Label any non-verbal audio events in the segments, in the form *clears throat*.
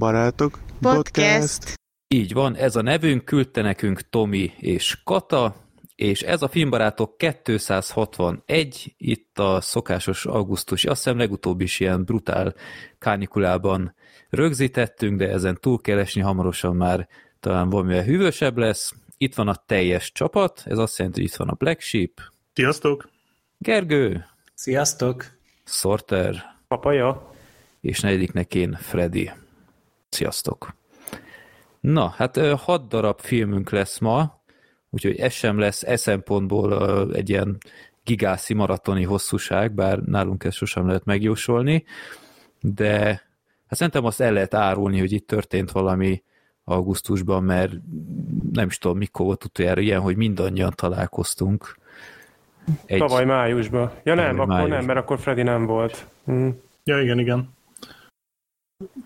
Filmbarátok Podcast. Így van, ez a nevünk, küldte nekünk Tomi és Kata, és ez a Filmbarátok 261, itt a szokásos augusztusi, azt hiszem legutóbb is ilyen brutál kánikulában rögzítettünk, de ezen túl kell esni, hamarosan már talán valamivel hűvösebb lesz. Itt van a teljes csapat, ez azt jelenti, hogy itt van a Black Sheep. Sziasztok! Gergő. Sziasztok! Sorter. Papaja. És negyediknek én Freddy. Sziasztok! Na, hát hat darab filmünk lesz ma, úgyhogy ez sem lesz e szempontból egy ilyen gigászi maratoni hosszúság, bár nálunk ezt sosem lehet megjósolni, de hát szerintem azt el lehet árulni, hogy itt történt valami augusztusban, mert nem is tudom, mikor volt utoljára ilyen, hogy mindannyian találkoztunk. Egy... Tavaly májusban. Ja nem, Tavaly akkor május. nem, mert akkor Freddy nem volt. Hm. Ja, igen, igen.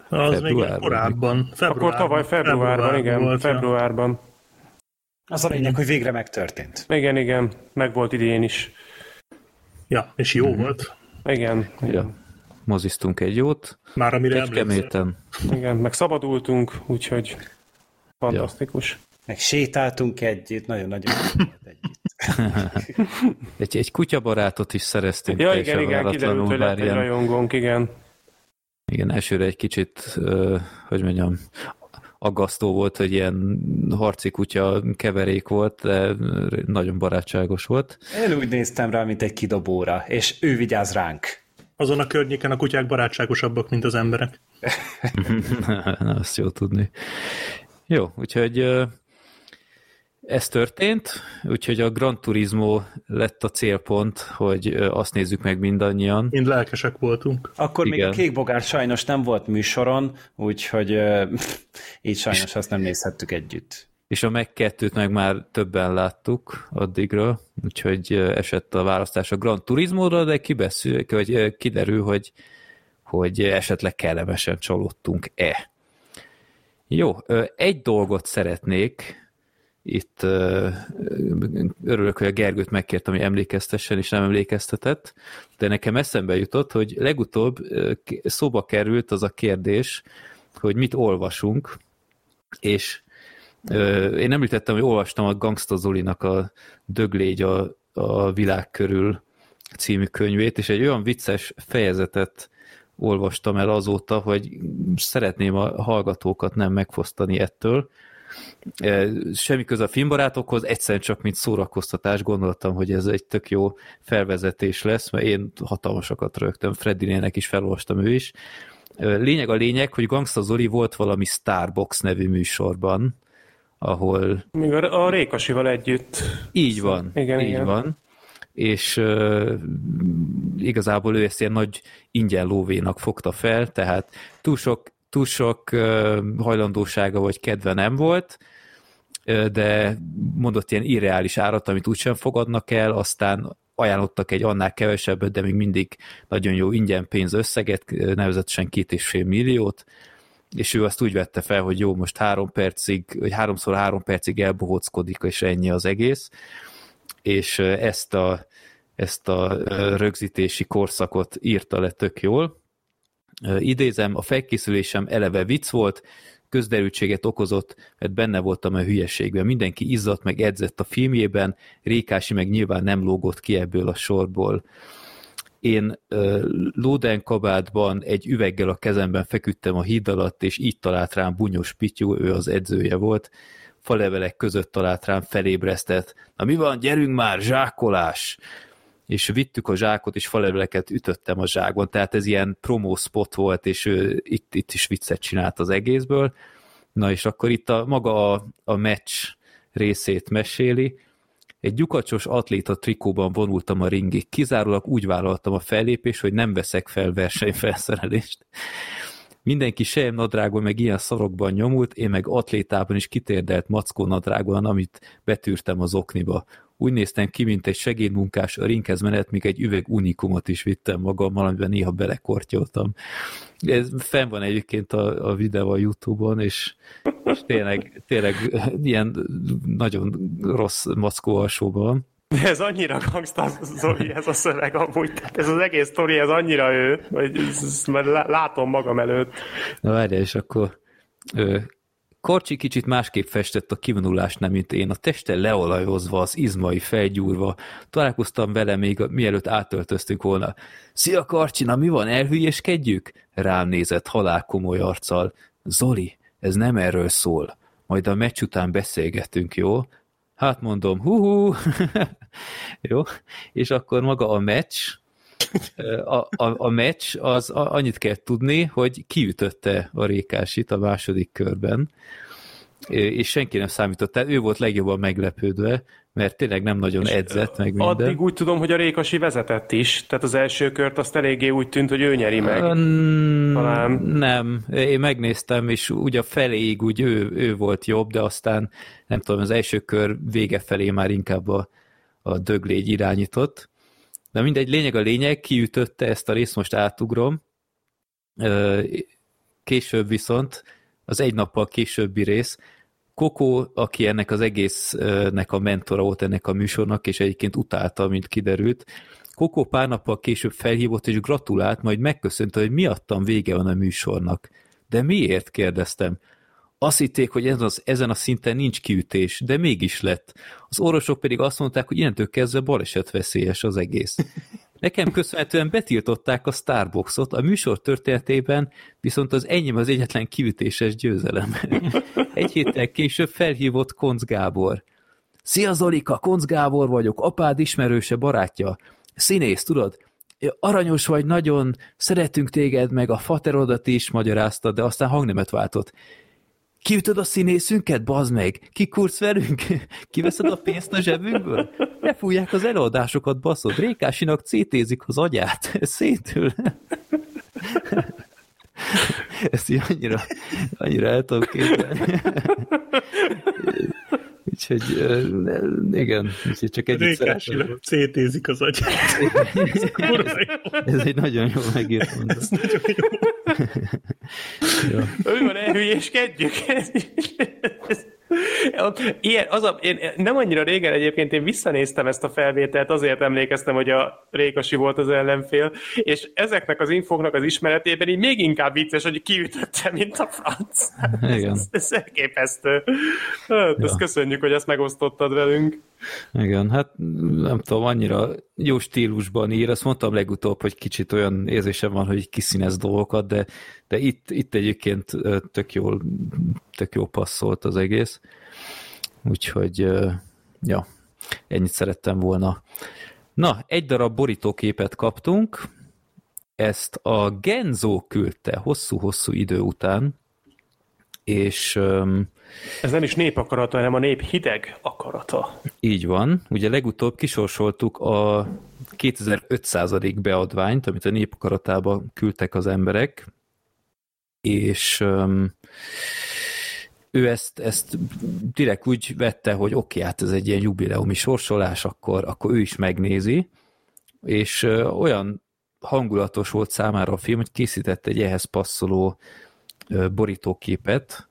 Az még korábban. Februárban. Akkor tavaly februárban, februárban igen, volt, februárban. Ja. Az a lényeg, hogy végre megtörtént. Igen, igen, meg volt idén is. Ja, és jó mm-hmm. volt. Igen. Ja. Moziztunk egy jót. Már amire Kecskeméten. Igen, meg szabadultunk, úgyhogy fantasztikus. Ja. Meg sétáltunk együtt, nagyon-nagyon együtt. *laughs* egy, egy kutyabarátot is szereztünk. Ja, igen, igen, kiderült, hogy lett egy rajongónk, igen. Igen, elsőre egy kicsit, hogy mondjam, aggasztó volt, hogy ilyen harci kutya keverék volt, de nagyon barátságos volt. Én úgy néztem rá, mint egy kidobóra, és ő vigyáz ránk. Azon a környéken a kutyák barátságosabbak, mint az emberek. Na, *laughs* *laughs* azt jó tudni. Jó, úgyhogy ez történt, úgyhogy a Gran Turismo lett a célpont, hogy azt nézzük meg mindannyian. Mind lelkesek voltunk. Akkor Igen. még a Kékbogár sajnos nem volt műsoron, úgyhogy *laughs* így sajnos azt nem nézhettük együtt. És a meg kettőt meg már többen láttuk addigra, úgyhogy esett a választás a Gran Turismo-ra, de kibeszül, hogy kiderül, hogy, hogy esetleg kellemesen csalódtunk-e. Jó, egy dolgot szeretnék itt örülök, hogy a Gergőt megkértem, hogy emlékeztessen, és nem emlékeztetett, de nekem eszembe jutott, hogy legutóbb szóba került az a kérdés, hogy mit olvasunk, és én említettem, hogy olvastam a Gangsta Zolinak a Döglégy a, a világ körül című könyvét, és egy olyan vicces fejezetet olvastam el azóta, hogy szeretném a hallgatókat nem megfosztani ettől, Semmi köze a filmbarátokhoz, egyszerűen csak mint szórakoztatás gondoltam, hogy ez egy tök jó felvezetés lesz, mert én hatalmasakat rögtem, Freddinének is felolvastam ő is. Lényeg a lényeg, hogy Gangsta Zoli volt valami Starbox nevű műsorban, ahol... Még a, a Rékasival együtt. Így van, igen, így igen. van. És uh, igazából ő ezt ilyen nagy ingyen lóvénak fogta fel, tehát túl sok túl sok hajlandósága vagy kedve nem volt, de mondott ilyen irreális árat, amit úgysem fogadnak el, aztán ajánlottak egy annál kevesebbet, de még mindig nagyon jó ingyen pénz összeget, nevezetesen két és fél milliót, és ő azt úgy vette fel, hogy jó, most három percig, vagy háromszor három percig elbohockodik, és ennyi az egész, és ezt a, ezt a rögzítési korszakot írta le tök jól, idézem, a felkészülésem eleve vicc volt, közderültséget okozott, mert benne voltam a hülyeségben. Mindenki izzadt meg edzett a filmjében, Rékási meg nyilván nem lógott ki ebből a sorból. Én Lóden kabátban egy üveggel a kezemben feküdtem a híd alatt, és így talált rám Bunyos Pityú, ő az edzője volt. Falevelek között talált rám felébresztett. Na mi van, gyerünk már, zsákolás! És vittük a zsákot, és faleveleket ütöttem a zsákon, tehát ez ilyen promo spot volt, és ő itt, itt is viccet csinált az egészből. Na és akkor itt a maga a, a meccs részét meséli. Egy gyukacsos atléta trikóban vonultam a ringig. Kizárólag úgy vállaltam a fellépést, hogy nem veszek fel versenyfelszerelést. Mindenki sejem nadrágon meg ilyen szarokban nyomult, én meg atlétában is kitérdelt mackó nadrágon, amit betűrtem az okniba. Úgy néztem ki, mint egy segédmunkás a rinkez menet, még egy üveg unikumot is vittem magammal, amiben néha belekortyoltam. Ez fenn van egyébként a, a videó a Youtube-on, és, és tényleg, tényleg ilyen nagyon rossz mackó alsóban. De ez annyira gangsta Zoli, ez a szöveg amúgy. Ez az egész sztori, ez annyira ő, hogy ezt már látom magam előtt. Na várjál, és akkor Karcsi kicsit másképp festett a kivonulásnál, mint én, a teste leolajozva, az izmai felgyúrva. Találkoztam vele még mielőtt átöltöztünk volna. Szia Karcsi, na mi van, elhülyéskedjük? Rám nézett halál komoly arccal. Zoli, ez nem erről szól. Majd a meccs után beszélgetünk, jó? Hát mondom, hú, *laughs* jó? És akkor maga a meccs, a, a, a meccs, az a, annyit kell tudni, hogy kiütötte a Rékásit a második körben, és senki nem számított, tehát ő volt legjobban meglepődve, mert tényleg nem nagyon edzett, meg minden. Addig úgy tudom, hogy a Rékasi vezetett is, tehát az első kört azt eléggé úgy tűnt, hogy ő nyeri meg. Talán. Nem, én megnéztem, és úgy a feléig úgy ő, ő volt jobb, de aztán nem tudom, az első kör vége felé már inkább a, a döglégy irányított. De mindegy, lényeg a lényeg, kiütötte ezt a részt, most átugrom. Később viszont, az egy nappal későbbi rész, Koko, aki ennek az egésznek a mentora volt ennek a műsornak, és egyébként utálta, mint kiderült, Koko pár nappal később felhívott és gratulált, majd megköszönte, hogy miattam vége van a műsornak. De miért? kérdeztem. Azt hitték, hogy ez az, ezen a szinten nincs kiütés, de mégis lett. Az orvosok pedig azt mondták, hogy innentől kezdve balesetveszélyes az egész. *laughs* Nekem köszönhetően betiltották a Starbucksot, a műsor történetében viszont az enyém az egyetlen kiütéses győzelem. *laughs* Egy héttel később felhívott Konc Gábor. Szia Zolika, Konc Gábor vagyok, apád ismerőse barátja. Színész, tudod? Aranyos vagy nagyon, szeretünk téged, meg a faterodat is magyarázta, de aztán hangnemet váltott. Kiütöd a színészünket, bazd meg? Kikursz velünk? *laughs* Kiveszed a pénzt a zsebünkből? Ne fújják az előadásokat, baszod. Rékásinak CT-zik az agyát. Szétül. *laughs* Ezt így annyira, annyira el tudom képzelni. Úgyhogy igen, úgyhogy csak egyet szeretném. CT-zik az agyát. ez, ez egy nagyon jó megírt mondat. Ez nagyon jó. jó. Mi van, elhülyéskedjük? Ilyen, az a, én nem annyira régen egyébként én visszanéztem ezt a felvételt, azért emlékeztem, hogy a Rékasi volt az ellenfél, és ezeknek az infoknak az ismeretében így még inkább vicces, hogy kiütötte, mint a franc. *laughs* Igen. Ez, ez elképesztő. Hát, ja. Ezt köszönjük, hogy ezt megosztottad velünk. Igen, hát nem tudom, annyira jó stílusban ír, azt mondtam legutóbb, hogy kicsit olyan érzésem van, hogy kiszínez dolgokat, de, de itt, itt egyébként tök jól, tök jó passzolt az egész. Úgyhogy, ja, ennyit szerettem volna. Na, egy darab borítóképet kaptunk, ezt a Genzo küldte hosszú-hosszú idő után, és ez nem is nép akarata, hanem a nép hideg akarata. Így van. Ugye legutóbb kisorsoltuk a 2500. beadványt, amit a nép akaratába küldtek az emberek, és um, ő ezt, ezt direkt úgy vette, hogy oké, hát ez egy ilyen jubileumi sorsolás, akkor, akkor ő is megnézi, és uh, olyan hangulatos volt számára a film, hogy készített egy ehhez passzoló uh, borítóképet,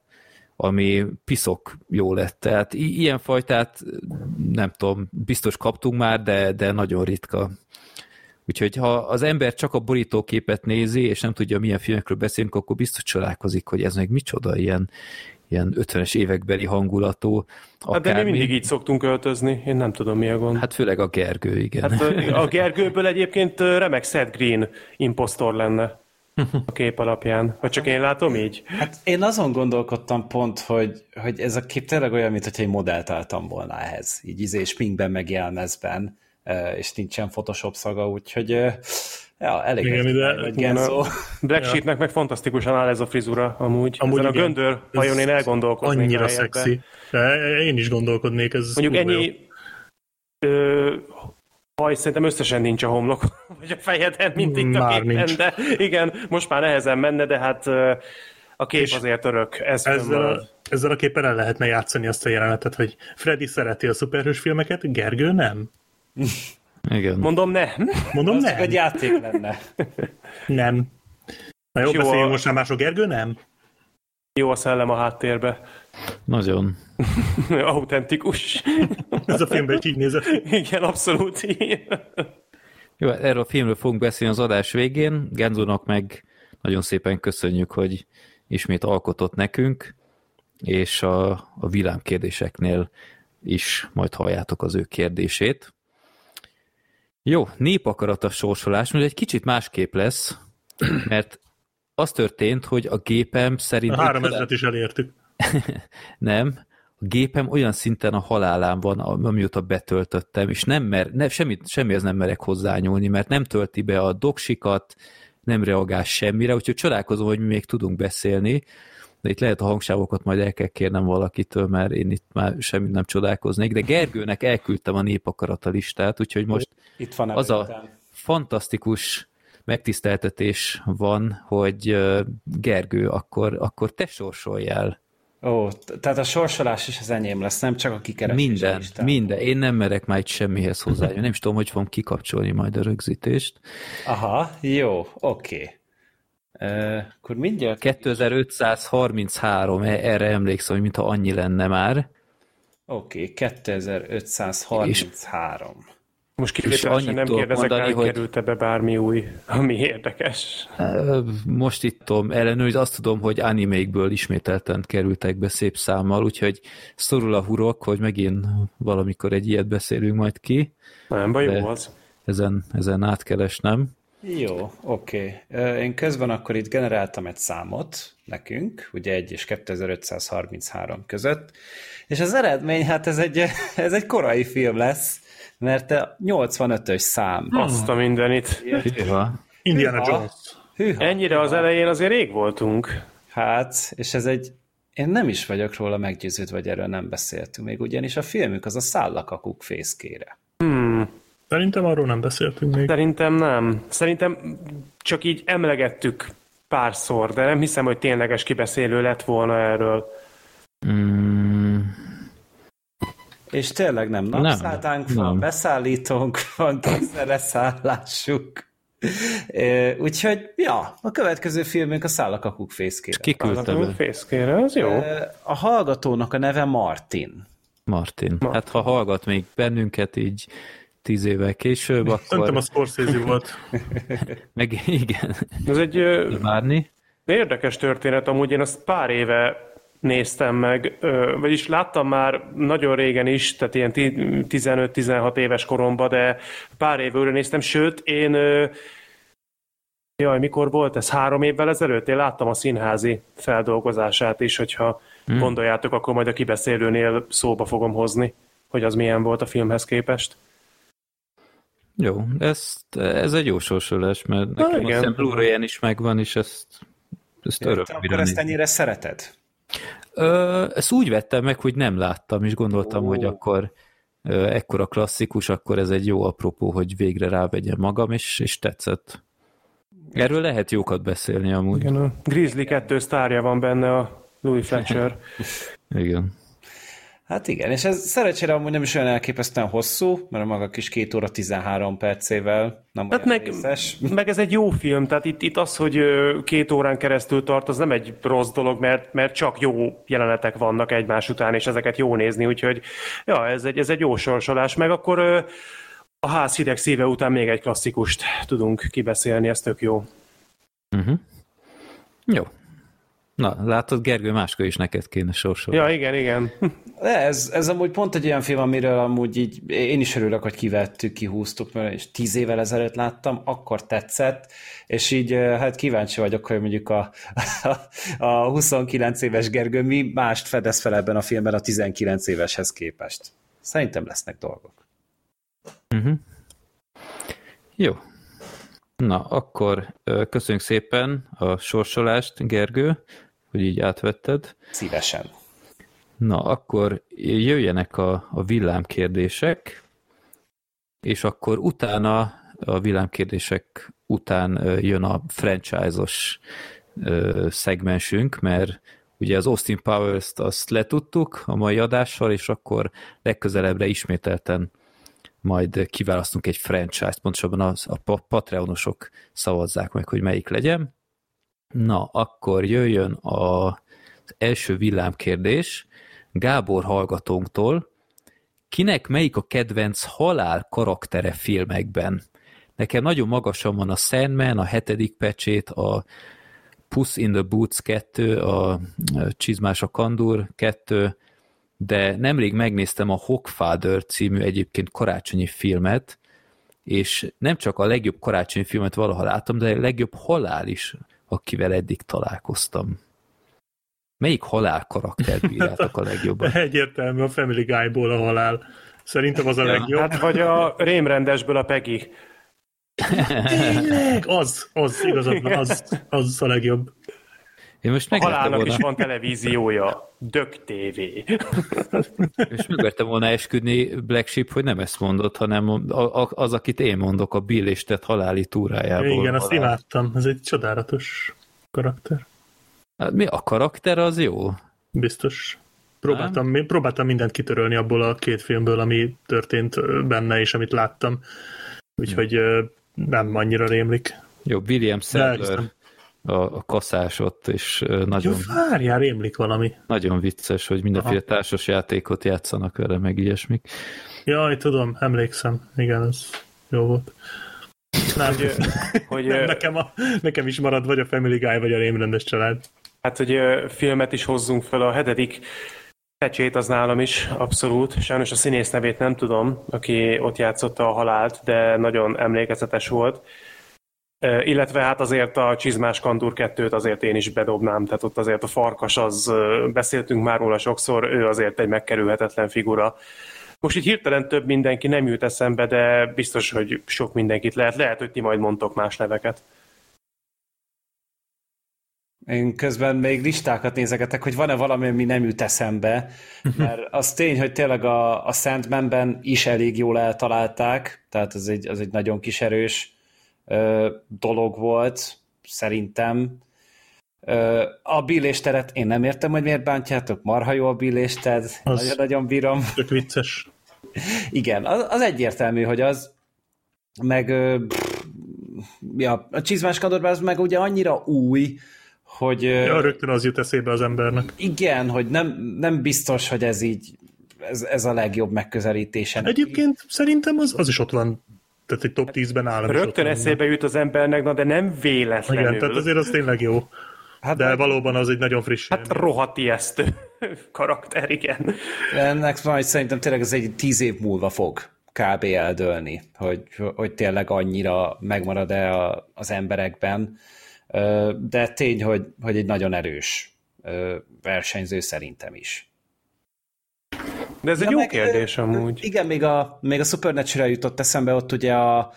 ami piszok jó lett. Tehát i- ilyen fajtát nem tudom, biztos kaptunk már, de, de nagyon ritka. Úgyhogy ha az ember csak a borítóképet nézi, és nem tudja, milyen filmekről beszélünk, akkor biztos csodálkozik, hogy ez meg micsoda ilyen, ilyen 50-es évekbeli hangulatú. Hát de mi mindig így szoktunk öltözni, én nem tudom mi a gond. Hát főleg a Gergő, igen. Hát a Gergőből egyébként remek Seth Green impostor lenne a kép alapján. Vagy csak én látom így? Hát én azon gondolkodtam pont, hogy, hogy ez a kép tényleg olyan, mint hogy egy modellt álltam volna ehhez. Így izé pinkben meg jelmezben, és nincsen Photoshop szaga, úgyhogy ja, elég igen, ide, Genzo. Black Sheepnek meg fantasztikusan áll ez a frizura amúgy. amúgy Ezen igen, a göndör hajon én elgondolkodnék. Annyira szexi. Én is gondolkodnék. Ez Mondjuk ennyi ö, haj szerintem összesen nincs a homlok, *laughs* vagy a fejeden, mint itt már a képen, nincs. de igen, most már nehezen menne, de hát a kép És azért örök. Ez ezzel, a, ezzel a képen el lehetne játszani azt a jelenetet, hogy Freddy szereti a szuperhős filmeket, Gergő nem. *laughs* Igen. Mondom nem. Mondom nem. egy játék lenne. *laughs* nem. Na jó, jó beszéljünk a... most már mások. Gergő nem? Jó a szellem a háttérbe. Nagyon. *laughs* Autentikus. Ez a filmben így nézett. Igen, abszolút így. Jó, erről a filmről fogunk beszélni az adás végén. Genzónak meg nagyon szépen köszönjük, hogy ismét alkotott nekünk, és a, a villámkérdéseknél is majd halljátok az ő kérdését. Jó, népakarata sorsolás, most egy kicsit másképp lesz, mert az történt, hogy a gépem szerint... A 3000-et is elértük. *laughs* nem, a gépem olyan szinten a halálán van, amióta betöltöttem, és nem mer, ne, semmit, semmihez nem merek hozzányúlni, mert nem tölti be a doksikat, nem reagál semmire, úgyhogy csodálkozom, hogy mi még tudunk beszélni, de itt lehet a hangsávokat majd el kell kérnem valakitől, mert én itt már semmit nem csodálkoznék, de Gergőnek elküldtem a népakarata listát, úgyhogy most itt van az a fantasztikus megtiszteltetés van, hogy Gergő, akkor, akkor te sorsoljál. Ó, tehát a sorsolás is az enyém lesz, nem csak a kikeresés. Minden, listán. minden. Én nem merek már itt semmihez hozzá. Nem is tudom, hogy fogom kikapcsolni majd a rögzítést. Aha, jó, oké. Okay. Uh, akkor mindjárt... 2533, e- erre emlékszem, hogy mintha annyi lenne már. Oké, okay, 2533. És most kivételesen nem kérdezek mondani, rá, hogy került-e be bármi új, ami érdekes. Most itt tudom ellenőrizni, azt tudom, hogy animékből ismételten kerültek be szép számmal, úgyhogy szorul a hurok, hogy megint valamikor egy ilyet beszélünk majd ki. Nem baj, jó az. Ezen, ezen átkeresnem. Jó, oké. Okay. Én közben akkor itt generáltam egy számot nekünk, ugye 1 és 2533 között, és az eredmény, hát ez egy, *laughs* ez egy korai film lesz, mert a 85-ös szám. Hmm. Azt a mindenit. Indiana Hűha. Jones. Hűha. Ennyire az elején azért rég voltunk. Hát, és ez egy én nem is vagyok róla meggyőződve, vagy erről nem beszéltünk még, ugyanis a filmük az a szállakakuk fészkére. Hmm. Szerintem arról nem beszéltünk még. Szerintem nem. Szerintem csak így emlegettük párszor, de nem hiszem, hogy tényleges kibeszélő lett volna erről. Hmm. És tényleg nem napszátánk nem, van, nem. beszállítónk van, *laughs* kényszereszállásuk. Úgyhogy, ja, a következő filmünk a Szállakakuk fészkére. Kiküldte fészkére, az jó. A hallgatónak a neve Martin. Martin. Martin. Hát ha hallgat még bennünket így tíz évvel később, akkor... Szerintem a Scorsese volt. *laughs* Meg igen. Ez egy Várni. érdekes történet, amúgy én azt pár éve néztem meg, vagyis láttam már nagyon régen is, tehát ilyen 15-16 éves koromban, de pár évről néztem, sőt, én Jaj, mikor volt ez? Három évvel ezelőtt? Én láttam a színházi feldolgozását is, hogyha hmm. gondoljátok, akkor majd a kibeszélőnél szóba fogom hozni, hogy az milyen volt a filmhez képest. Jó, ez, ez egy jó sorsolás, mert nekem Na, igen. a blu is megvan, és ezt, ezt örökre Akkor ezt ennyire szereted? Ö, ezt úgy vettem meg, hogy nem láttam, és gondoltam, oh. hogy akkor ö, ekkora klasszikus, akkor ez egy jó apropó, hogy végre rávegyem magam, és, és tetszett. Erről lehet jókat beszélni amúgy. Igen, a Grizzly 2 sztárja van benne a Louis Fletcher. Igen. Hát igen, és ez szerencsére amúgy nem is olyan elképesztően hosszú, mert a maga kis két óra 13 percével nem hát meg, *laughs* meg ez egy jó film, tehát itt, itt az, hogy két órán keresztül tart, az nem egy rossz dolog, mert, mert csak jó jelenetek vannak egymás után, és ezeket jó nézni, úgyhogy ja, ez egy, ez egy jó sorsolás, meg akkor a ház hideg szíve után még egy klasszikust tudunk kibeszélni, ez tök jó. Uh-huh. Jó, Na, látod, Gergő, máskor is neked kéne sorsolni. Ja, igen, igen. De ez, ez amúgy pont egy olyan film, amiről amúgy így én is örülök, hogy kivettük, kihúztuk, mert és tíz évvel ezelőtt láttam, akkor tetszett, és így hát kíváncsi vagyok, hogy mondjuk a, a, a 29 éves Gergő mi mást fedez fel ebben a filmben a 19 éveshez képest. Szerintem lesznek dolgok. Uh-huh. Jó. Na, akkor köszönjük szépen a sorsolást, Gergő hogy így átvetted. Szívesen. Na, akkor jöjjenek a, a villámkérdések, és akkor utána, a villámkérdések után jön a franchise-os szegmensünk, mert ugye az Austin Powers-t azt letudtuk a mai adással, és akkor legközelebbre ismételten majd kiválasztunk egy franchise-t, pontosabban az, a Patreonosok szavazzák meg, hogy melyik legyen. Na, akkor jöjjön a, az első villámkérdés Gábor hallgatónktól. Kinek melyik a kedvenc halál karaktere filmekben? Nekem nagyon magasan van a Sandman, a hetedik pecsét, a Puss in the Boots 2, a Csizmás a Kandur 2, de nemrég megnéztem a Hawkfather című egyébként karácsonyi filmet, és nem csak a legjobb karácsonyi filmet valaha láttam, de a legjobb halál is, akivel eddig találkoztam. Melyik halál karaktert bíráltak a legjobban? *laughs* Egyértelmű a Family Guy-ból a halál. Szerintem az a legjobb. Hát vagy a rémrendesből a Peggy. Tényleg, az, az igazad az, az a legjobb. Én most a halálnak volna. is van televíziója, Dök TV. És megvertem volna esküdni Black Sheep, hogy nem ezt mondott, hanem az, akit én mondok, a Bill és Ted haláli túrájából. Igen, azt imádtam. Ez egy csodálatos karakter. Hát mi a karakter, az jó? Biztos. Próbáltam, próbáltam mindent kitörölni abból a két filmből, ami történt benne, és amit láttam. Úgyhogy nem annyira rémlik. Jó, William Sadler a, a kaszás ott, és nagyon... Jó, várjál, rémlik valami. Nagyon vicces, hogy mindenféle Aha. társas játékot játszanak vele, meg ilyesmik. Jaj, tudom, emlékszem. Igen, ez jó volt. Nem, hogy, *laughs* hogy, nem, nekem, a, nekem is marad vagy a Family Guy, vagy a rémrendes család. Hát, hogy filmet is hozzunk fel, a hetedik pecsét az nálam is, abszolút. Sajnos a színész nevét nem tudom, aki ott játszotta a halált, de nagyon emlékezetes volt. Illetve hát azért a Csizmás Kandúr 2-t azért én is bedobnám, tehát ott azért a farkas az, beszéltünk már róla sokszor, ő azért egy megkerülhetetlen figura. Most így hirtelen több mindenki nem jut eszembe, de biztos, hogy sok mindenkit lehet. Lehet, hogy ti majd mondtok más neveket. Én közben még listákat nézegetek, hogy van-e valami, ami nem jut eszembe, mert az tény, hogy tényleg a, a Sandmanben is elég jól eltalálták, tehát az egy, az egy nagyon kis erős ö, dolog volt, szerintem. Ö, a billésteret én nem értem, hogy miért bántjátok, marha jó a billésted, nagyon-nagyon bírom. Tök vicces. *laughs* Igen, az, az egyértelmű, hogy az, meg ja, a csizmás kadorban az meg ugye annyira új, hogy... Ja, rögtön az jut eszébe az embernek. Igen, hogy nem, nem biztos, hogy ez így ez, ez a legjobb megközelítése. Egyébként szerintem az, az is ott van tehát egy top 10-ben áll. Rögtön eszébe jut az embernek, na de nem véletlenül. Igen, tehát azért az tényleg jó. Hát de valóban az egy nagyon friss. Hát rohadt ijesztő *laughs* karakter, igen. Ennek majd szerintem tényleg ez egy tíz év múlva fog kb. eldőlni, hogy, hogy tényleg annyira megmarad-e az emberekben de tény, hogy, hogy egy nagyon erős versenyző szerintem is. De ez egy jó meg, kérdés amúgy. Igen, még a, még a Supernatural jutott eszembe, ott ugye a,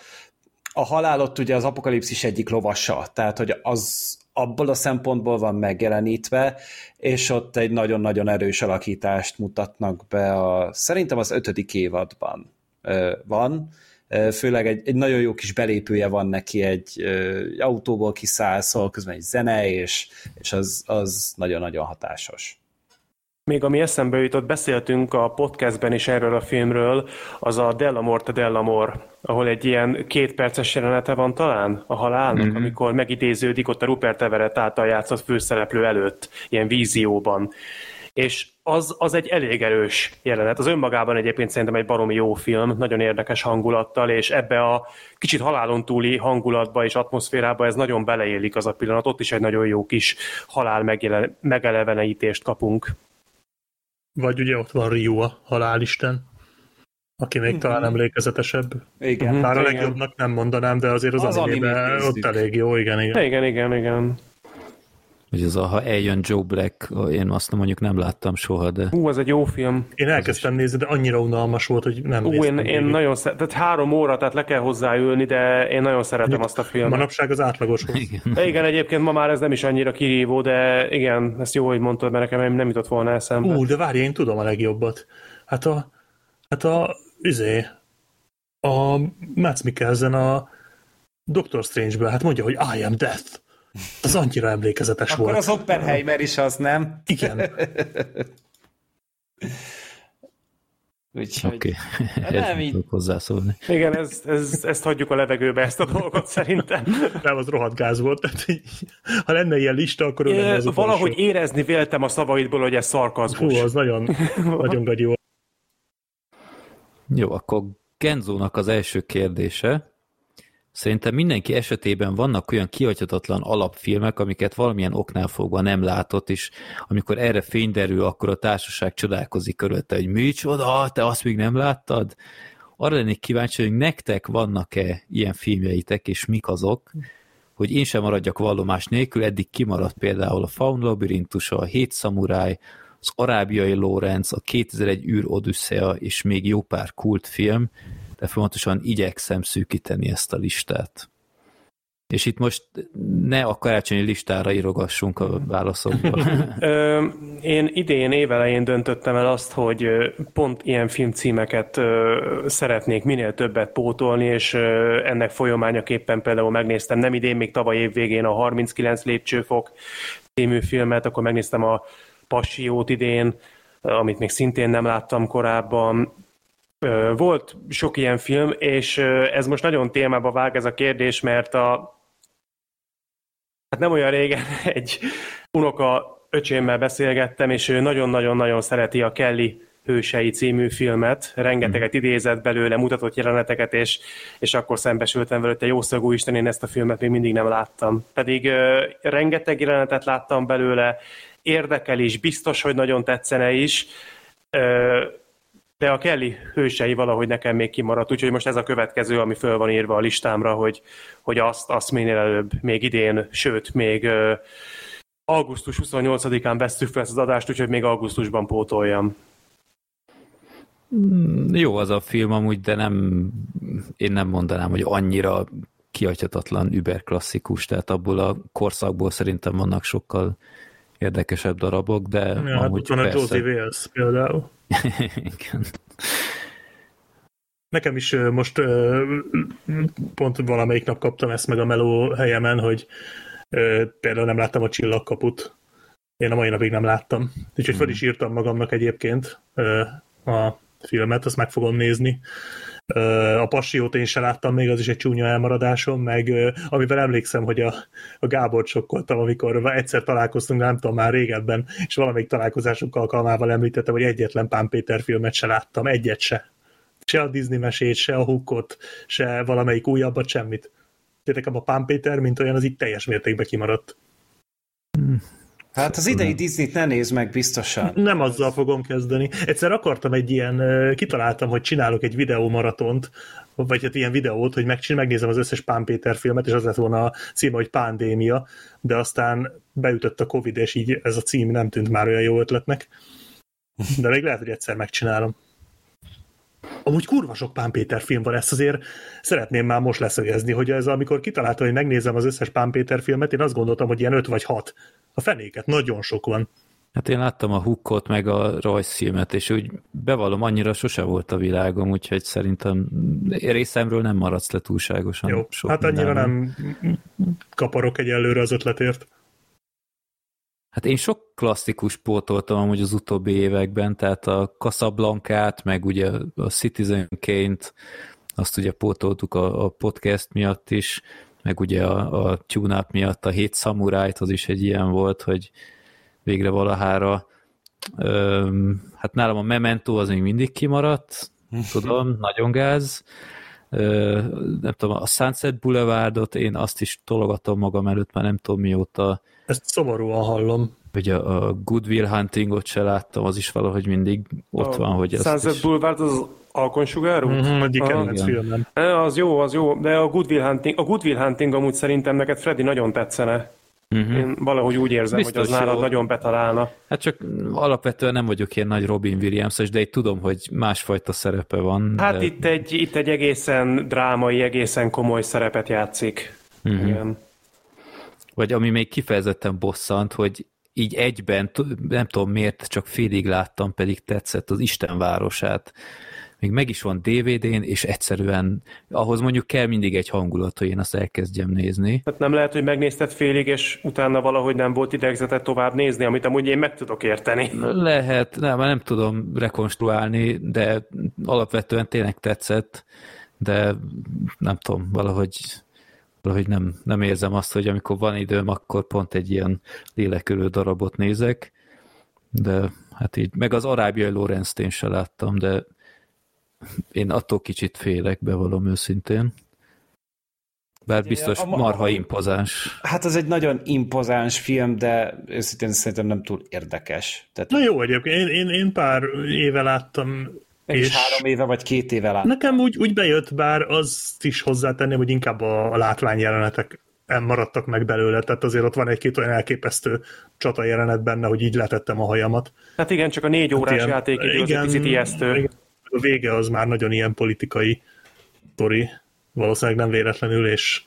a halál ott ugye az apokalipszis egyik lovasa, tehát hogy az abból a szempontból van megjelenítve, és ott egy nagyon-nagyon erős alakítást mutatnak be a, szerintem az ötödik évadban van, főleg egy, egy nagyon jó kis belépője van neki, egy, egy autóból kiszáll, szól közben egy zene, és, és az, az nagyon-nagyon hatásos. Még ami eszembe jutott, beszéltünk a podcastben is erről a filmről, az a Delamorte Delamor, ahol egy ilyen két perces jelenete van talán a halálnak, mm-hmm. amikor megidéződik ott a Rupert Everett által játszott főszereplő előtt, ilyen vízióban és az, az egy elég erős jelenet. Az önmagában egyébként szerintem egy baromi jó film, nagyon érdekes hangulattal, és ebbe a kicsit halálon túli hangulatba és atmoszférába ez nagyon beleélik az a pillanat, ott is egy nagyon jó kis halál megelevenítést kapunk. Vagy ugye ott van Rio, a halálisten, aki még mm-hmm. talán emlékezetesebb. Igen. Már a legjobbnak nem mondanám, de azért az, az animében ott elég jó, igen, igen. Igen, igen, igen. Hogy az a, ha eljön Joe Black, én azt nem mondjuk nem láttam soha, de... Ú, az egy jó film. Én elkezdtem is... nézni, de annyira unalmas volt, hogy nem Ú, én, én nagyon szeretem, tehát három óra, tehát le kell hozzáülni, de én nagyon szeretem Mondjuk, azt a filmet. Manapság az átlagos. Igen. igen, egyébként ma már ez nem is annyira kirívó, de igen, ezt jó, hogy mondtad, mert nekem nem jutott volna eszembe. Ú, de várj, én tudom a legjobbat. Hát a, hát a, izé, a Mads Mikkelsen a Doctor Strange-ből, hát mondja, hogy I am death. Az annyira emlékezetes Akkor volt. az Oppenheimer is az, nem? Igen. *laughs* Úgyhogy okay. Hát nem így... hozzászólni. Igen, ez, ez, ezt hagyjuk a levegőbe, ezt a dolgot szerintem. *laughs* Nem, az rohadt gáz volt. Tehát, ha lenne ilyen lista, akkor lenne az Valahogy utolsó. érezni véltem a szavaidból, hogy ez szarkazmus. Hú, az nagyon, *laughs* nagyon gagyi volt. Jó, akkor Genzónak az első kérdése. Szerintem mindenki esetében vannak olyan kihagyhatatlan alapfilmek, amiket valamilyen oknál fogva nem látott, és amikor erre fény derül, akkor a társaság csodálkozik körülötte, hogy micsoda, te azt még nem láttad? Arra lennék kíváncsi, hogy nektek vannak-e ilyen filmjeitek, és mik azok, hogy én sem maradjak vallomás nélkül, eddig kimaradt például a Faun Labirintusa, a Hét Szamuráj, az Arábiai Lorenz, a 2001 űr Odüsszea, és még jó pár kultfilm, de fontosan igyekszem szűkíteni ezt a listát. És itt most ne a karácsonyi listára írogassunk a válaszokba. *laughs* *laughs* Én idén évelején döntöttem el azt, hogy pont ilyen filmcímeket szeretnék minél többet pótolni, és ennek folyamányaképpen például megnéztem, nem idén, még tavaly év végén a 39 lépcsőfok című filmet, akkor megnéztem a Passiót idén, amit még szintén nem láttam korábban, volt sok ilyen film, és ez most nagyon témába vág ez a kérdés, mert a hát nem olyan régen *laughs* egy unoka öcsémmel beszélgettem, és ő nagyon-nagyon-nagyon szereti a Kelly hősei című filmet, rengeteget mhm. idézett belőle, mutatott jeleneteket, és, és akkor szembesültem vele, hogy te jószagú Isten, én ezt a filmet még mindig nem láttam. Pedig uh, rengeteg jelenetet láttam belőle, érdekel is, biztos, hogy nagyon tetszene is, uh, de a Kelly hősei valahogy nekem még kimaradt, úgyhogy most ez a következő, ami föl van írva a listámra, hogy, hogy azt, azt minél előbb, még idén, sőt, még uh, augusztus 28-án vesztük fel ezt az adást, úgyhogy még augusztusban pótoljam. Mm, jó az a film amúgy, de nem, én nem mondanám, hogy annyira kihagyhatatlan überklasszikus, tehát abból a korszakból szerintem vannak sokkal érdekesebb darabok, de ja, hát ott van persze... a Josie Wales például. *laughs* Igen. Nekem is most pont valamelyik nap kaptam ezt meg a meló helyemen, hogy például nem láttam a csillagkaput. Én a mai napig nem láttam. Úgyhogy fel is hmm. írtam magamnak egyébként a filmet, azt meg fogom nézni. A Passiót én sem láttam még, az is egy csúnya elmaradásom, meg amivel emlékszem, hogy a, a Gábor sokkoltam, amikor egyszer találkoztunk, nem tudom, már régebben, és valamelyik találkozásunk alkalmával említettem, hogy egyetlen Pán Péter filmet se láttam, egyet se. Se a Disney mesét, se a Hookot, se valamelyik újabbat, semmit. Tehát a Pán Péter, mint olyan, az itt teljes mértékben kimaradt. Hát az idei Disney-t ne nézd meg biztosan. Nem azzal fogom kezdeni. Egyszer akartam egy ilyen, kitaláltam, hogy csinálok egy videómaratont, vagy hát ilyen videót, hogy megcsin, megnézem az összes Pán Péter filmet, és az lett volna a címe, hogy Pándémia, de aztán beütött a Covid, és így ez a cím nem tűnt már olyan jó ötletnek. De még lehet, hogy egyszer megcsinálom. Amúgy kurva sok Pán Péter film van, ezt azért szeretném már most leszögezni, hogy ez amikor kitaláltam, hogy megnézem az összes Pán Péter filmet, én azt gondoltam, hogy ilyen öt vagy hat. A fenéket, nagyon sok van. Hát én láttam a Hookot, meg a rajzfilmet, és úgy bevallom, annyira sose volt a világom, úgyhogy szerintem részemről nem maradsz le túlságosan. Jó, sok hát annyira nem kaparok egyelőre az ötletért. Hát én sok klasszikus pótoltam amúgy az utóbbi években, tehát a Casablanca-t, meg ugye a Citizen Kane-t, azt ugye pótoltuk a, a podcast miatt is, meg ugye a, a tune miatt a Hét Samurájt, az is egy ilyen volt, hogy végre valahára öm, hát nálam a Memento az még mindig kimaradt, *laughs* tudom, nagyon gáz, Ö, nem tudom, a Sunset Boulevardot én azt is tologatom magam előtt, már nem tudom mióta. Ezt szomorúan hallom. Ugye a Goodwill Huntingot se láttam, az is valahogy mindig ott a van, hogy ez. Sunset is... Boulevard az alkonsugárú? Mm-hmm, egyik kedvenc filmem. Az jó, az jó, de a Goodwill Hunting, a Goodwill Hunting amúgy szerintem neked Freddy nagyon tetszene. Uh-huh. Én valahogy úgy érzem, Biztos hogy az nálad nagyon betalálna. Hát csak alapvetően nem vagyok ilyen nagy Robin williams de itt tudom, hogy másfajta szerepe van. Hát de... itt, egy, itt egy egészen drámai, egészen komoly szerepet játszik. Uh-huh. Igen. Vagy ami még kifejezetten bosszant, hogy így egyben, nem tudom miért, csak félig láttam, pedig tetszett az Isten városát. Még meg is van DVD-n, és egyszerűen ahhoz mondjuk kell mindig egy hangulat, hogy én azt elkezdjem nézni. Hát nem lehet, hogy megnézted félig, és utána valahogy nem volt idegzetet tovább nézni, amit amúgy én meg tudok érteni. Lehet, nem, nem tudom rekonstruálni, de alapvetően tényleg tetszett, de nem tudom, valahogy valahogy nem, nem érzem azt, hogy amikor van időm, akkor pont egy ilyen lélekülő darabot nézek, de hát így, meg az arábiai Lorenzt én se láttam, de én attól kicsit félek, bevallom őszintén. Bár biztos a, marha impozáns. Hát az egy nagyon impozáns film, de őszintén szerintem nem túl érdekes. Tehát... Na jó, egyébként én, én, én pár éve láttam meg és három éve vagy két éve láttam. Nekem úgy, úgy bejött, bár azt is hozzátenném, hogy inkább a, a látványjelenetek maradtak meg belőle, tehát azért ott van egy-két olyan elképesztő csata jelenet benne, hogy így letettem a hajamat. Hát igen, csak a négy hát órás hát játék igen, az picit ijesztő. Igen, a vége az már nagyon ilyen politikai tori, valószínűleg nem véletlenül, és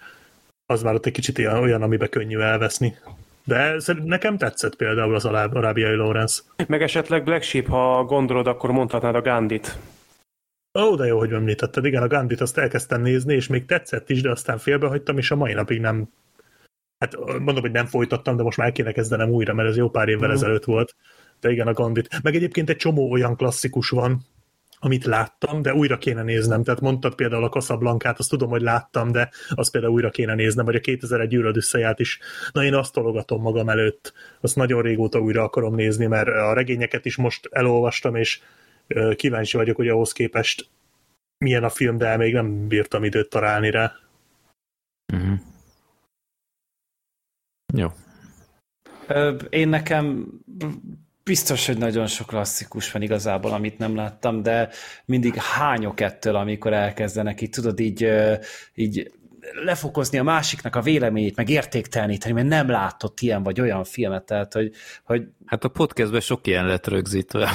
az már ott egy kicsit ilyen, olyan, amiben könnyű elveszni. De nekem tetszett például az arábiai Lawrence. Meg esetleg Black Sheep, ha gondolod, akkor mondhatnád a Gandit. Ó, de jó, hogy említetted. Igen, a Gandit azt elkezdtem nézni, és még tetszett is, de aztán félbehagytam, és a mai napig nem hát mondom, hogy nem folytattam, de most már kéne kezdenem újra, mert ez jó pár évvel mm. ezelőtt volt. De igen, a Gandit. Meg egyébként egy csomó olyan klasszikus van, amit láttam, de újra kéne néznem. Tehát mondtad például a Casablancát, azt tudom, hogy láttam, de azt például újra kéne néznem, vagy a 2001 gyűlöd összeját is. Na én azt tologatom magam előtt. Azt nagyon régóta újra akarom nézni, mert a regényeket is most elolvastam, és kíváncsi vagyok, hogy ahhoz képest milyen a film, de még nem bírtam időt találni rá. Uh-huh. Jó. Én nekem biztos, hogy nagyon sok klasszikus van igazából, amit nem láttam, de mindig hányok ettől, amikor elkezdenek így, tudod, így, így lefokozni a másiknak a véleményét, meg értékteleníteni, mert nem látott ilyen vagy olyan filmet, tehát hogy... hogy... Hát a podcastben sok ilyen lett rögzítve.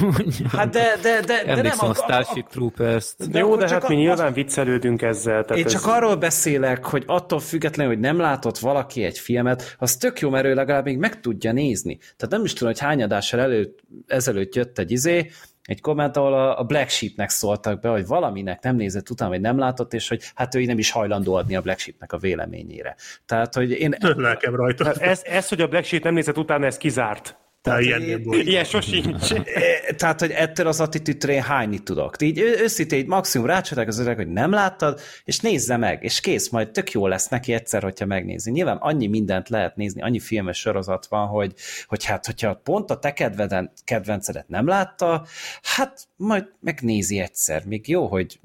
Hát de, de, de, de nem... A, a Starship troopers De jó, de hát mi nyilván az... viccelődünk ezzel. Tehát Én ez... csak arról beszélek, hogy attól függetlenül, hogy nem látott valaki egy filmet, az tök jó, mert ő legalább még meg tudja nézni. Tehát nem is tudom, hogy hány adással előtt, ezelőtt jött egy izé, egy komment, ahol a Black Sheepnek szóltak be, hogy valaminek nem nézett utána, vagy nem látott, és hogy hát ő nem is hajlandó adni a Black Sheepnek a véleményére. Tehát, hogy én... Lelkem rajta. Ez, ez, hogy a Black Sheep nem nézett utána, ez kizárt. Tehát, ilyen, én, *laughs* ilyen sosincs. *laughs* Tehát, hogy ettől az attitűdtől én hányni tudok. Így őszintén, így maximum rácsaták az öreg, hogy nem láttad, és nézze meg, és kész, majd tök jó lesz neki egyszer, hogyha megnézi. Nyilván annyi mindent lehet nézni, annyi filmes sorozat van, hogy, hogy hát, hogyha pont a te kedveden, kedvencedet nem látta, hát majd megnézi egyszer. Még jó, hogy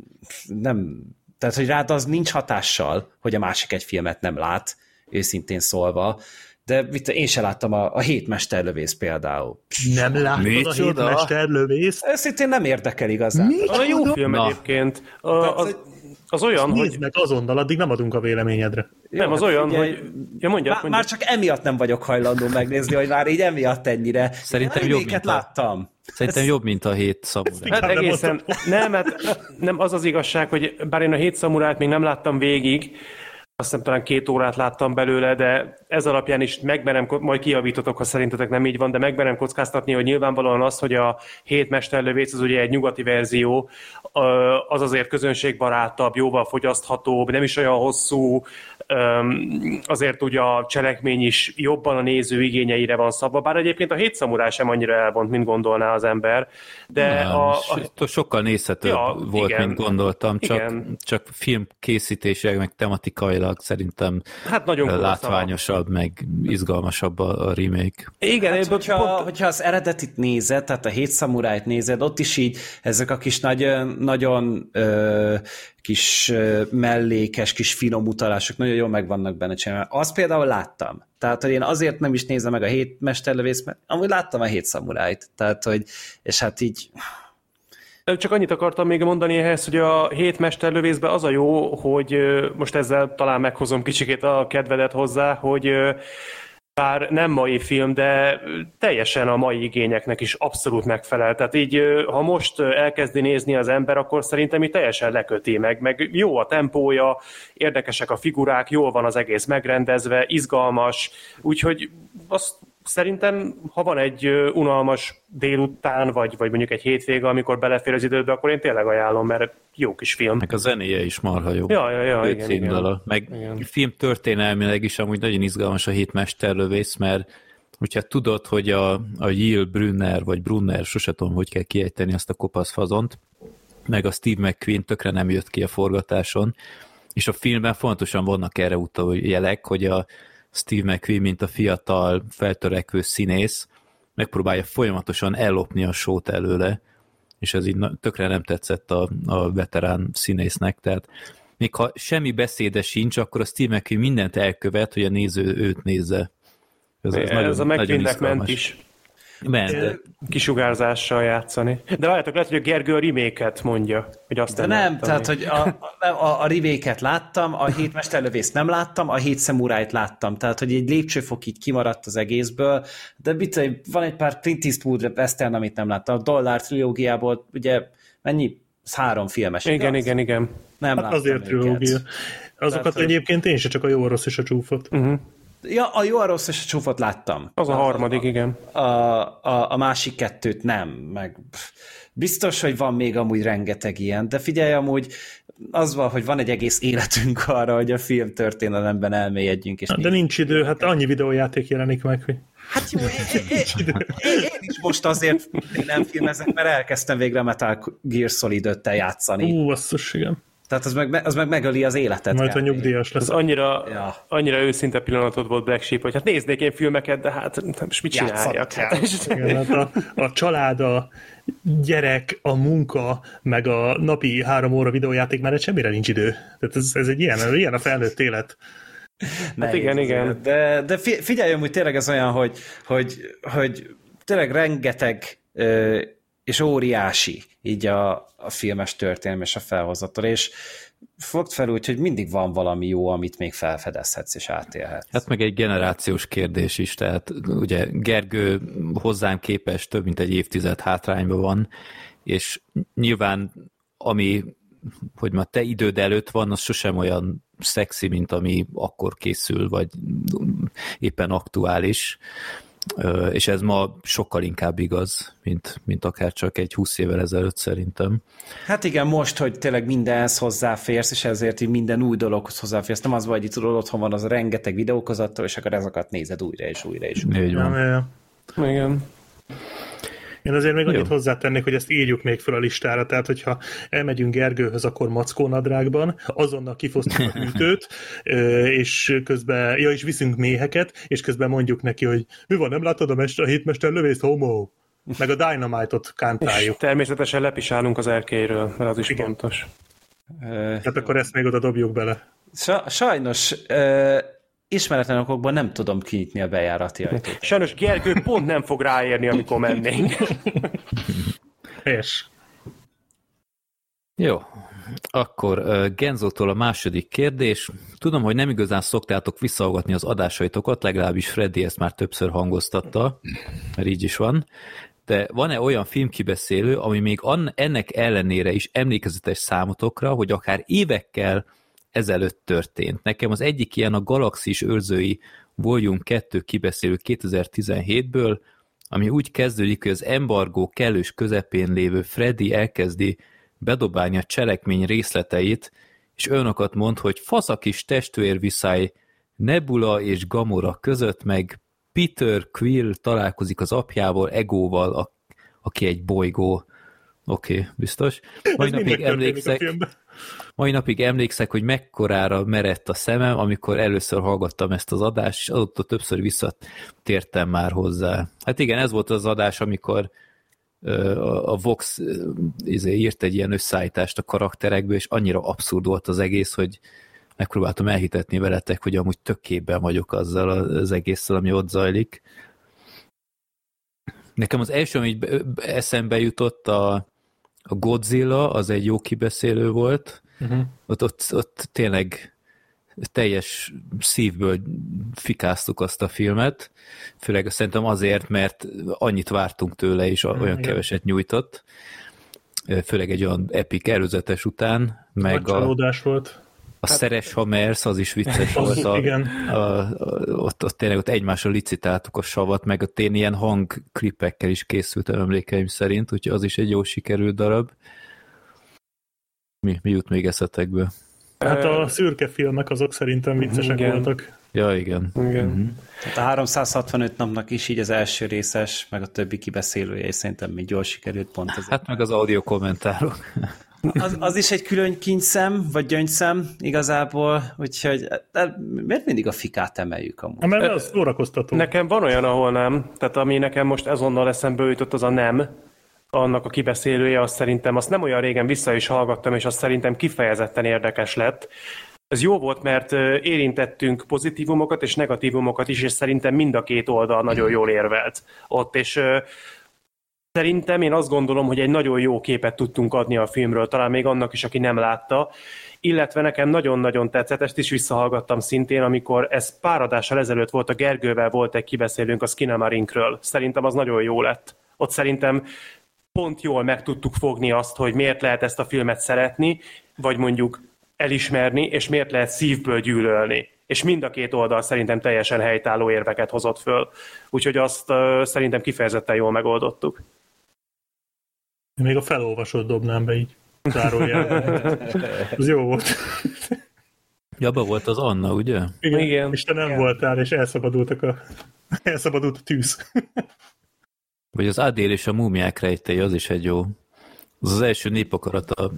nem, tehát, hogy rád az nincs hatással, hogy a másik egy filmet nem lát, őszintén szólva, de mit, én se láttam a, a hét mesterlövész például. Nem láttad Mit a hét mesterlövész? Őszintén nem érdekel igazán. Mi? A jó film Na. egyébként. A, az, az olyan, Nézd hogy... meg azonnal, addig nem adunk a véleményedre. Jó, nem, az hát olyan, ugye, hogy... Ja, mondjad, már, mondjad. már csak emiatt nem vagyok hajlandó megnézni, hogy már így emiatt ennyire. Szerintem jobb, mint a... láttam. Szerintem jobb, mint a hét szamuráj. Hát egészen, nem, hát nem az az igazság, hogy bár én a hét szamurájt még nem láttam végig, azt hiszem talán két órát láttam belőle, de ez alapján is megmerem, majd kiavítotok, ha szerintetek nem így van, de megmerem kockáztatni, hogy nyilvánvalóan az, hogy a hét mesterlövész az ugye egy nyugati verzió, az azért közönségbarátabb, jóval fogyaszthatóbb, nem is olyan hosszú, azért ugye a cselekmény is jobban a néző igényeire van szabva, bár egyébként a hét szamurá sem annyira elvont, mint gondolná az ember, de nem, a, a... sokkal nézhetőbb ja, volt, igen, mint gondoltam, csak, igen. csak filmkészítésileg, meg tematikailag szerintem hát nagyon látványosabb, meg izgalmasabb a, a remake. Igen, hát, hogyha, pont... hogyha az eredetit nézed, tehát a hét szamurájt nézed, ott is így ezek a kis nagy, nagyon ö, kis mellékes, kis finom utalások nagyon jól meg vannak benne csinálva. Azt például láttam. Tehát, hogy én azért nem is nézem meg a hét mesterlövész, mert amúgy láttam a hét szamurájt. Tehát, hogy, és hát így... Csak annyit akartam még mondani ehhez, hogy a hét mesterlövészben az a jó, hogy most ezzel talán meghozom kicsikét a kedvedet hozzá, hogy bár nem mai film, de teljesen a mai igényeknek is abszolút megfelel. Tehát így, ha most elkezdi nézni az ember, akkor szerintem így teljesen leköti meg, meg jó a tempója, érdekesek a figurák, jól van az egész megrendezve, izgalmas, úgyhogy azt szerintem, ha van egy unalmas délután, vagy, vagy mondjuk egy hétvége, amikor belefér az időbe, akkor én tényleg ajánlom, mert jó kis film. Meg a zenéje is marha jó. Ja, ja, ja, igen, igen. Meg igen. film történelmileg is amúgy nagyon izgalmas a hét mesterlövész, mert hogyha tudod, hogy a, a Jill Brunner, vagy Brunner, sose tudom, hogy kell kiejteni azt a kopasz fazont, meg a Steve McQueen tökre nem jött ki a forgatáson, és a filmben fontosan vannak erre utaló jelek, hogy a Steve McQueen, mint a fiatal, feltörekvő színész, megpróbálja folyamatosan ellopni a sót előle, és ez így tökre nem tetszett a, a veterán színésznek, tehát még ha semmi beszéde sincs, akkor a Steve McQueen mindent elkövet, hogy a néző őt nézze. Ez, ez, ez nagyon, a McQueennek ment is. Ment. Kisugárzással játszani. De várjátok, lehet, hogy a Gergő a riméket mondja, hogy azt De nem, láttam. tehát, hogy a, a, a rivéket láttam, a hét mesterlövészt nem láttam, a hét szemurájt láttam, tehát, hogy egy lépcsőfok így kimaradt az egészből, de mit, van egy pár Clint Eastwood western, amit nem láttam, a Dollár trilógiából, ugye mennyi? Ez három filmes. Igen, igaz? igen, igen. Nem hát azért trilógia. Azokat tehát, egyébként én se csak a jó, rossz és a csúfot. Uh-huh. Ja, a jó, a rossz és a csúfot láttam. Az a harmadik, igen. A, a, a másik kettőt nem, meg biztos, hogy van még amúgy rengeteg ilyen, de figyelj, amúgy az van, hogy van egy egész életünk *laughs* arra, hogy a film történelemben elmélyedjünk. És de nincs idő, hát annyi videójáték jelenik meg, hogy... Hát jó, *laughs* én, én, én, én is most azért nem filmezek, mert elkezdtem végre Metal Gear solid játszani. Ú, basszus, igen. Tehát az meg, az meg megöli az életet. Majd a nyugdíjas lesz. Az annyira, ja. annyira őszinte pillanatot volt Black Sheep, hogy hát néznék én filmeket, de hát most mit csináljak? Hát, Igen, hát a, a család, a gyerek, a munka, meg a napi három óra videójáték már semmire nincs idő. Tehát ez, ez egy ilyen, ilyen a felnőtt élet. Hát igen, igen. De, de figyelj, hogy tényleg ez olyan, hogy, hogy, hogy tényleg rengeteg és óriási így a, a filmes történelem és a felhozatal, és fogd fel úgy, hogy mindig van valami jó, amit még felfedezhetsz és átélhetsz. Hát meg egy generációs kérdés is, tehát ugye Gergő hozzám képes több mint egy évtized hátrányban van, és nyilván ami, hogy ma te időd előtt van, az sosem olyan szexi, mint ami akkor készül, vagy éppen aktuális és ez ma sokkal inkább igaz, mint, mint akár csak egy 20 évvel ezelőtt szerintem. Hát igen, most, hogy tényleg mindenhez hozzáférsz, és ezért így minden új dologhoz hozzáférsz, nem az vagy, hogy tudod, otthon van az a rengeteg videókozattól, és akkor ezeket nézed újra és újra és újra. Így van. Igen. Én azért még annyit hozzátennék, hogy ezt írjuk még fel a listára, tehát hogyha elmegyünk Gergőhöz, akkor mackó nadrágban, azonnal kifosztjuk a hűtőt, és közben, ja, és viszünk méheket, és közben mondjuk neki, hogy mi van, nem látod a, mester, a hétmester lövészt, homo? Meg a Dynamite-ot kántáljuk. És természetesen lepisálunk az erkélyről, mert az is Igen. fontos. Tehát akkor ezt még oda dobjuk bele. Sajnos ismeretlen okokban nem tudom kinyitni a bejárati ajtót. Sajnos Gergő pont nem fog ráérni, amikor mennénk. És. Jó, akkor Genzótól a második kérdés. Tudom, hogy nem igazán szoktátok visszahallgatni az adásaitokat, legalábbis Freddy ezt már többször hangoztatta, mert így is van. De van-e olyan filmkibeszélő, ami még ennek ellenére is emlékezetes számotokra, hogy akár évekkel ezelőtt történt. Nekem az egyik ilyen a Galaxis őrzői Volume 2 kibeszélő 2017-ből, ami úgy kezdődik, hogy az embargó kellős közepén lévő Freddy elkezdi bedobálni a cselekmény részleteit, és önokat mond, hogy faszakis testőérviszály Nebula és Gamora között, meg Peter Quill találkozik az apjával, Egóval, a, aki egy bolygó. Oké, okay, biztos. Majd napig emlékszek, mai napig emlékszek, hogy mekkorára merett a szemem, amikor először hallgattam ezt az adást, és azóta többször visszatértem már hozzá. Hát igen, ez volt az adás, amikor a Vox izé, írt egy ilyen összeállítást a karakterekből, és annyira abszurd volt az egész, hogy megpróbáltam elhitetni veletek, hogy amúgy töképpen vagyok azzal az egésszel, ami ott zajlik. Nekem az első, ami eszembe jutott, a, a Godzilla, az egy jó kibeszélő volt, uh-huh. ott, ott, ott tényleg teljes szívből fikáztuk azt a filmet, főleg szerintem azért, mert annyit vártunk tőle, és olyan Igen. keveset nyújtott, főleg egy olyan epic előzetes után, meg a, volt. A hát, Szeres Hamersz, az is vicces *laughs* az, volt. A, igen. A, a, ott, ott tényleg ott egymásra licitáltuk a savat, meg ott én ilyen hangklipekkel is készültem emlékeim szerint, úgyhogy az is egy jó sikerült darab. Mi, mi jut még eszetekbe? Hát a szürke filmek azok szerintem viccesek igen. voltak. Ja, igen. igen. Uh-huh. Hát a 365 napnak is így az első részes, meg a többi kibeszélője, és szerintem még jól sikerült pont ez. Hát meg az audio kommentárok. Az, az is egy külön kincszem, vagy gyöngyszem igazából, úgyhogy de miért mindig a fikát emeljük amúgy? Mert az szórakoztató. Nekem van olyan, ahol nem. Tehát ami nekem most ezonnal eszembe jutott, az a nem annak a kibeszélője, azt szerintem azt nem olyan régen vissza is hallgattam, és azt szerintem kifejezetten érdekes lett. Ez jó volt, mert érintettünk pozitívumokat és negatívumokat is, és szerintem mind a két oldal nagyon jól érvelt ott, és szerintem én azt gondolom, hogy egy nagyon jó képet tudtunk adni a filmről, talán még annak is, aki nem látta, illetve nekem nagyon-nagyon tetszett, ezt is visszahallgattam szintén, amikor ez pár adással ezelőtt volt, a Gergővel volt egy kibeszélünk a Skinamarinkről. Szerintem az nagyon jó lett. Ott szerintem pont jól meg tudtuk fogni azt, hogy miért lehet ezt a filmet szeretni, vagy mondjuk elismerni, és miért lehet szívből gyűlölni. És mind a két oldal szerintem teljesen helytálló érveket hozott föl. Úgyhogy azt uh, szerintem kifejezetten jól megoldottuk. Még a felolvasott dobnám be így. Ez jó volt. Jabba volt az Anna, ugye? Igen, Igen. és te nem Igen. voltál, és elszabadultak a, elszabadult a tűz. Vagy az Adél és a múmiák rejtei, az is egy jó. Az az első népakarata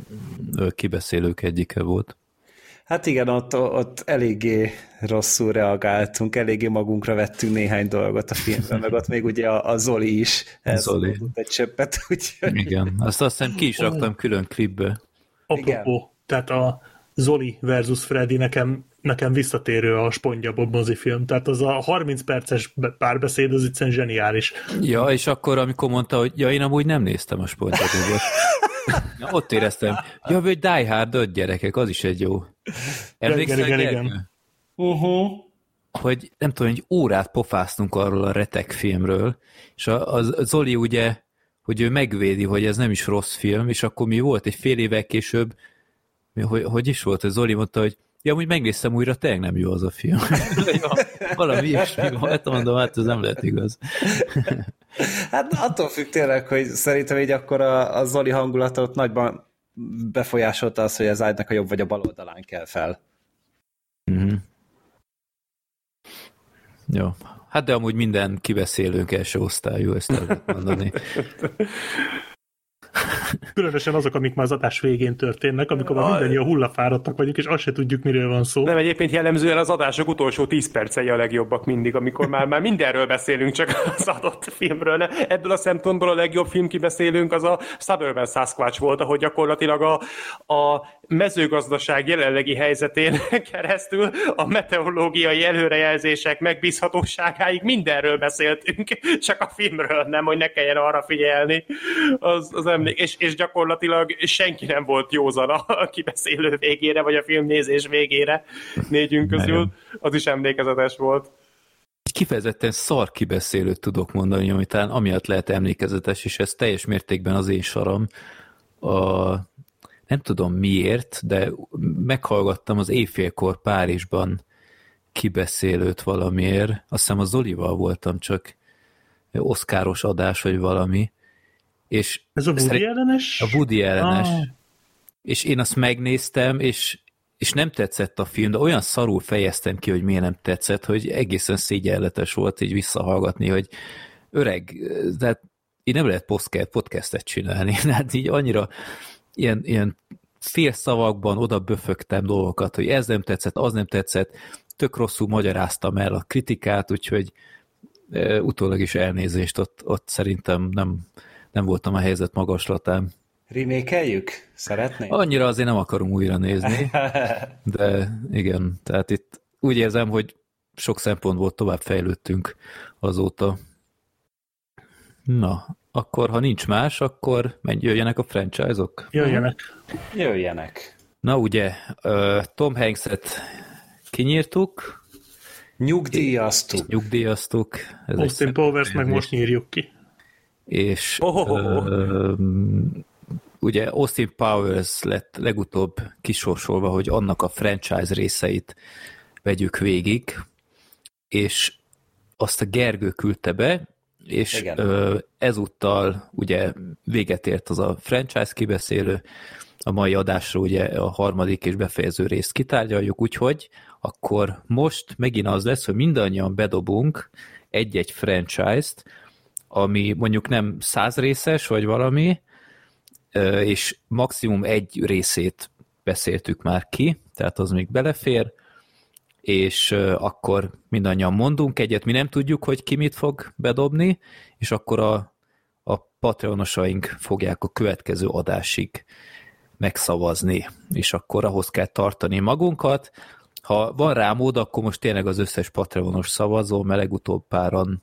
kibeszélők egyike volt. Hát igen, ott, ott eléggé rosszul reagáltunk, eléggé magunkra vettünk néhány dolgot a filmben, meg ott még ugye a, a Zoli is Zoli. egy csöppet. *laughs* Úgyhogy... Igen, azt azt hiszem ki is raktam külön klipbe. Apropó, igen. tehát a Zoli versus Freddy nekem, nekem visszatérő a Spondja Bob film, tehát az a 30 perces párbeszéd az egyszerűen zseniális. Ja, és akkor amikor mondta, hogy ja, én amúgy nem néztem a Spondja Bobot. *laughs* Na, ott éreztem. Ja, vagy Die Hard 5 gyerekek, az is egy jó. Emlékszel, igen, igen, igen. Uh-huh. Hogy nem tudom, egy órát pofáztunk arról a retek filmről, és a, a Zoli ugye, hogy ő megvédi, hogy ez nem is rossz film, és akkor mi volt egy fél évvel később, hogy, hogy is volt, hogy Zoli mondta, hogy Ja, úgy megnéztem újra, tényleg nem jó az a film. *laughs* valami ilyesmi hát mondom, hát ez nem lehet igaz. *laughs* hát attól függ tényleg, hogy szerintem így akkor a, a Zoli hangulatot nagyban befolyásolta az, hogy az ágynak a jobb vagy a bal oldalán kell fel. Mm-hmm. Jó. Hát de amúgy minden kibeszélőnk első osztályú, ezt el mondani. *laughs* Különösen azok, amik már az adás végén történnek, amikor már mindannyian hullafáradtak vagyunk, és azt se tudjuk, miről van szó. Nem, egyébként jellemzően az adások utolsó 10 percei a legjobbak mindig, amikor már, már mindenről beszélünk, csak az adott filmről. Ne? Ebből a szempontból a legjobb film kibeszélünk az a Suburban Sasquatch volt, ahol gyakorlatilag a, a mezőgazdaság jelenlegi helyzetén *laughs* keresztül a meteorológiai előrejelzések megbízhatóságáig mindenről beszéltünk, csak a filmről nem, hogy ne kelljen arra figyelni. Az, az emlék, és, és gyakorlatilag senki nem volt józan a kibeszélő végére, vagy a filmnézés végére négyünk közül. Az is emlékezetes volt kifejezetten szar kibeszélőt tudok mondani, ami talán amiatt lehet emlékezetes, és ez teljes mértékben az én saram. A nem tudom miért, de meghallgattam az éjfélkor Párizsban kibeszélőt valamiért. Azt hiszem a Zolival voltam, csak oszkáros adás, vagy valami. És Ez a Woody ellenes? A Woody ellenes. Ah. És én azt megnéztem, és, és nem tetszett a film, de olyan szarul fejeztem ki, hogy miért nem tetszett, hogy egészen szégyenletes volt így visszahallgatni, hogy öreg, tehát így nem lehet podcastet csinálni, *laughs* hát így annyira ilyen, ilyen szavakban oda böfögtem dolgokat, hogy ez nem tetszett, az nem tetszett, tök rosszul magyaráztam el a kritikát, úgyhogy e, utólag is elnézést, ott, ott szerintem nem, nem voltam a helyzet magaslatán. Remékeljük? Szeretné? Annyira azért nem akarom újra nézni, *laughs* de igen, tehát itt úgy érzem, hogy sok szempontból tovább fejlődtünk azóta. Na, akkor ha nincs más, akkor menj, jöjjenek a franchise-ok? Jöjjenek. Jöjjenek. Na ugye, Tom Hanks-et kinyírtuk. Nyugdíjaztuk. Nyugdíjaztuk. Ez Austin Powers meg most nyírjuk ki. És oh. Ö, ugye Austin Powers lett legutóbb kisorsolva, hogy annak a franchise részeit vegyük végig, és azt a Gergő küldte be, és Igen. ezúttal ugye véget ért az a franchise kibeszélő, a mai adásra ugye a harmadik és befejező részt kitárgyaljuk, úgyhogy akkor most megint az lesz, hogy mindannyian bedobunk egy-egy franchise-t, ami mondjuk nem száz részes, vagy valami, és maximum egy részét beszéltük már ki, tehát az még belefér, és akkor mindannyian mondunk egyet, mi nem tudjuk, hogy ki mit fog bedobni, és akkor a, a patronosaink fogják a következő adásig megszavazni, és akkor ahhoz kell tartani magunkat. Ha van rá mód, akkor most tényleg az összes Patreonos szavazó, mert legutóbb páran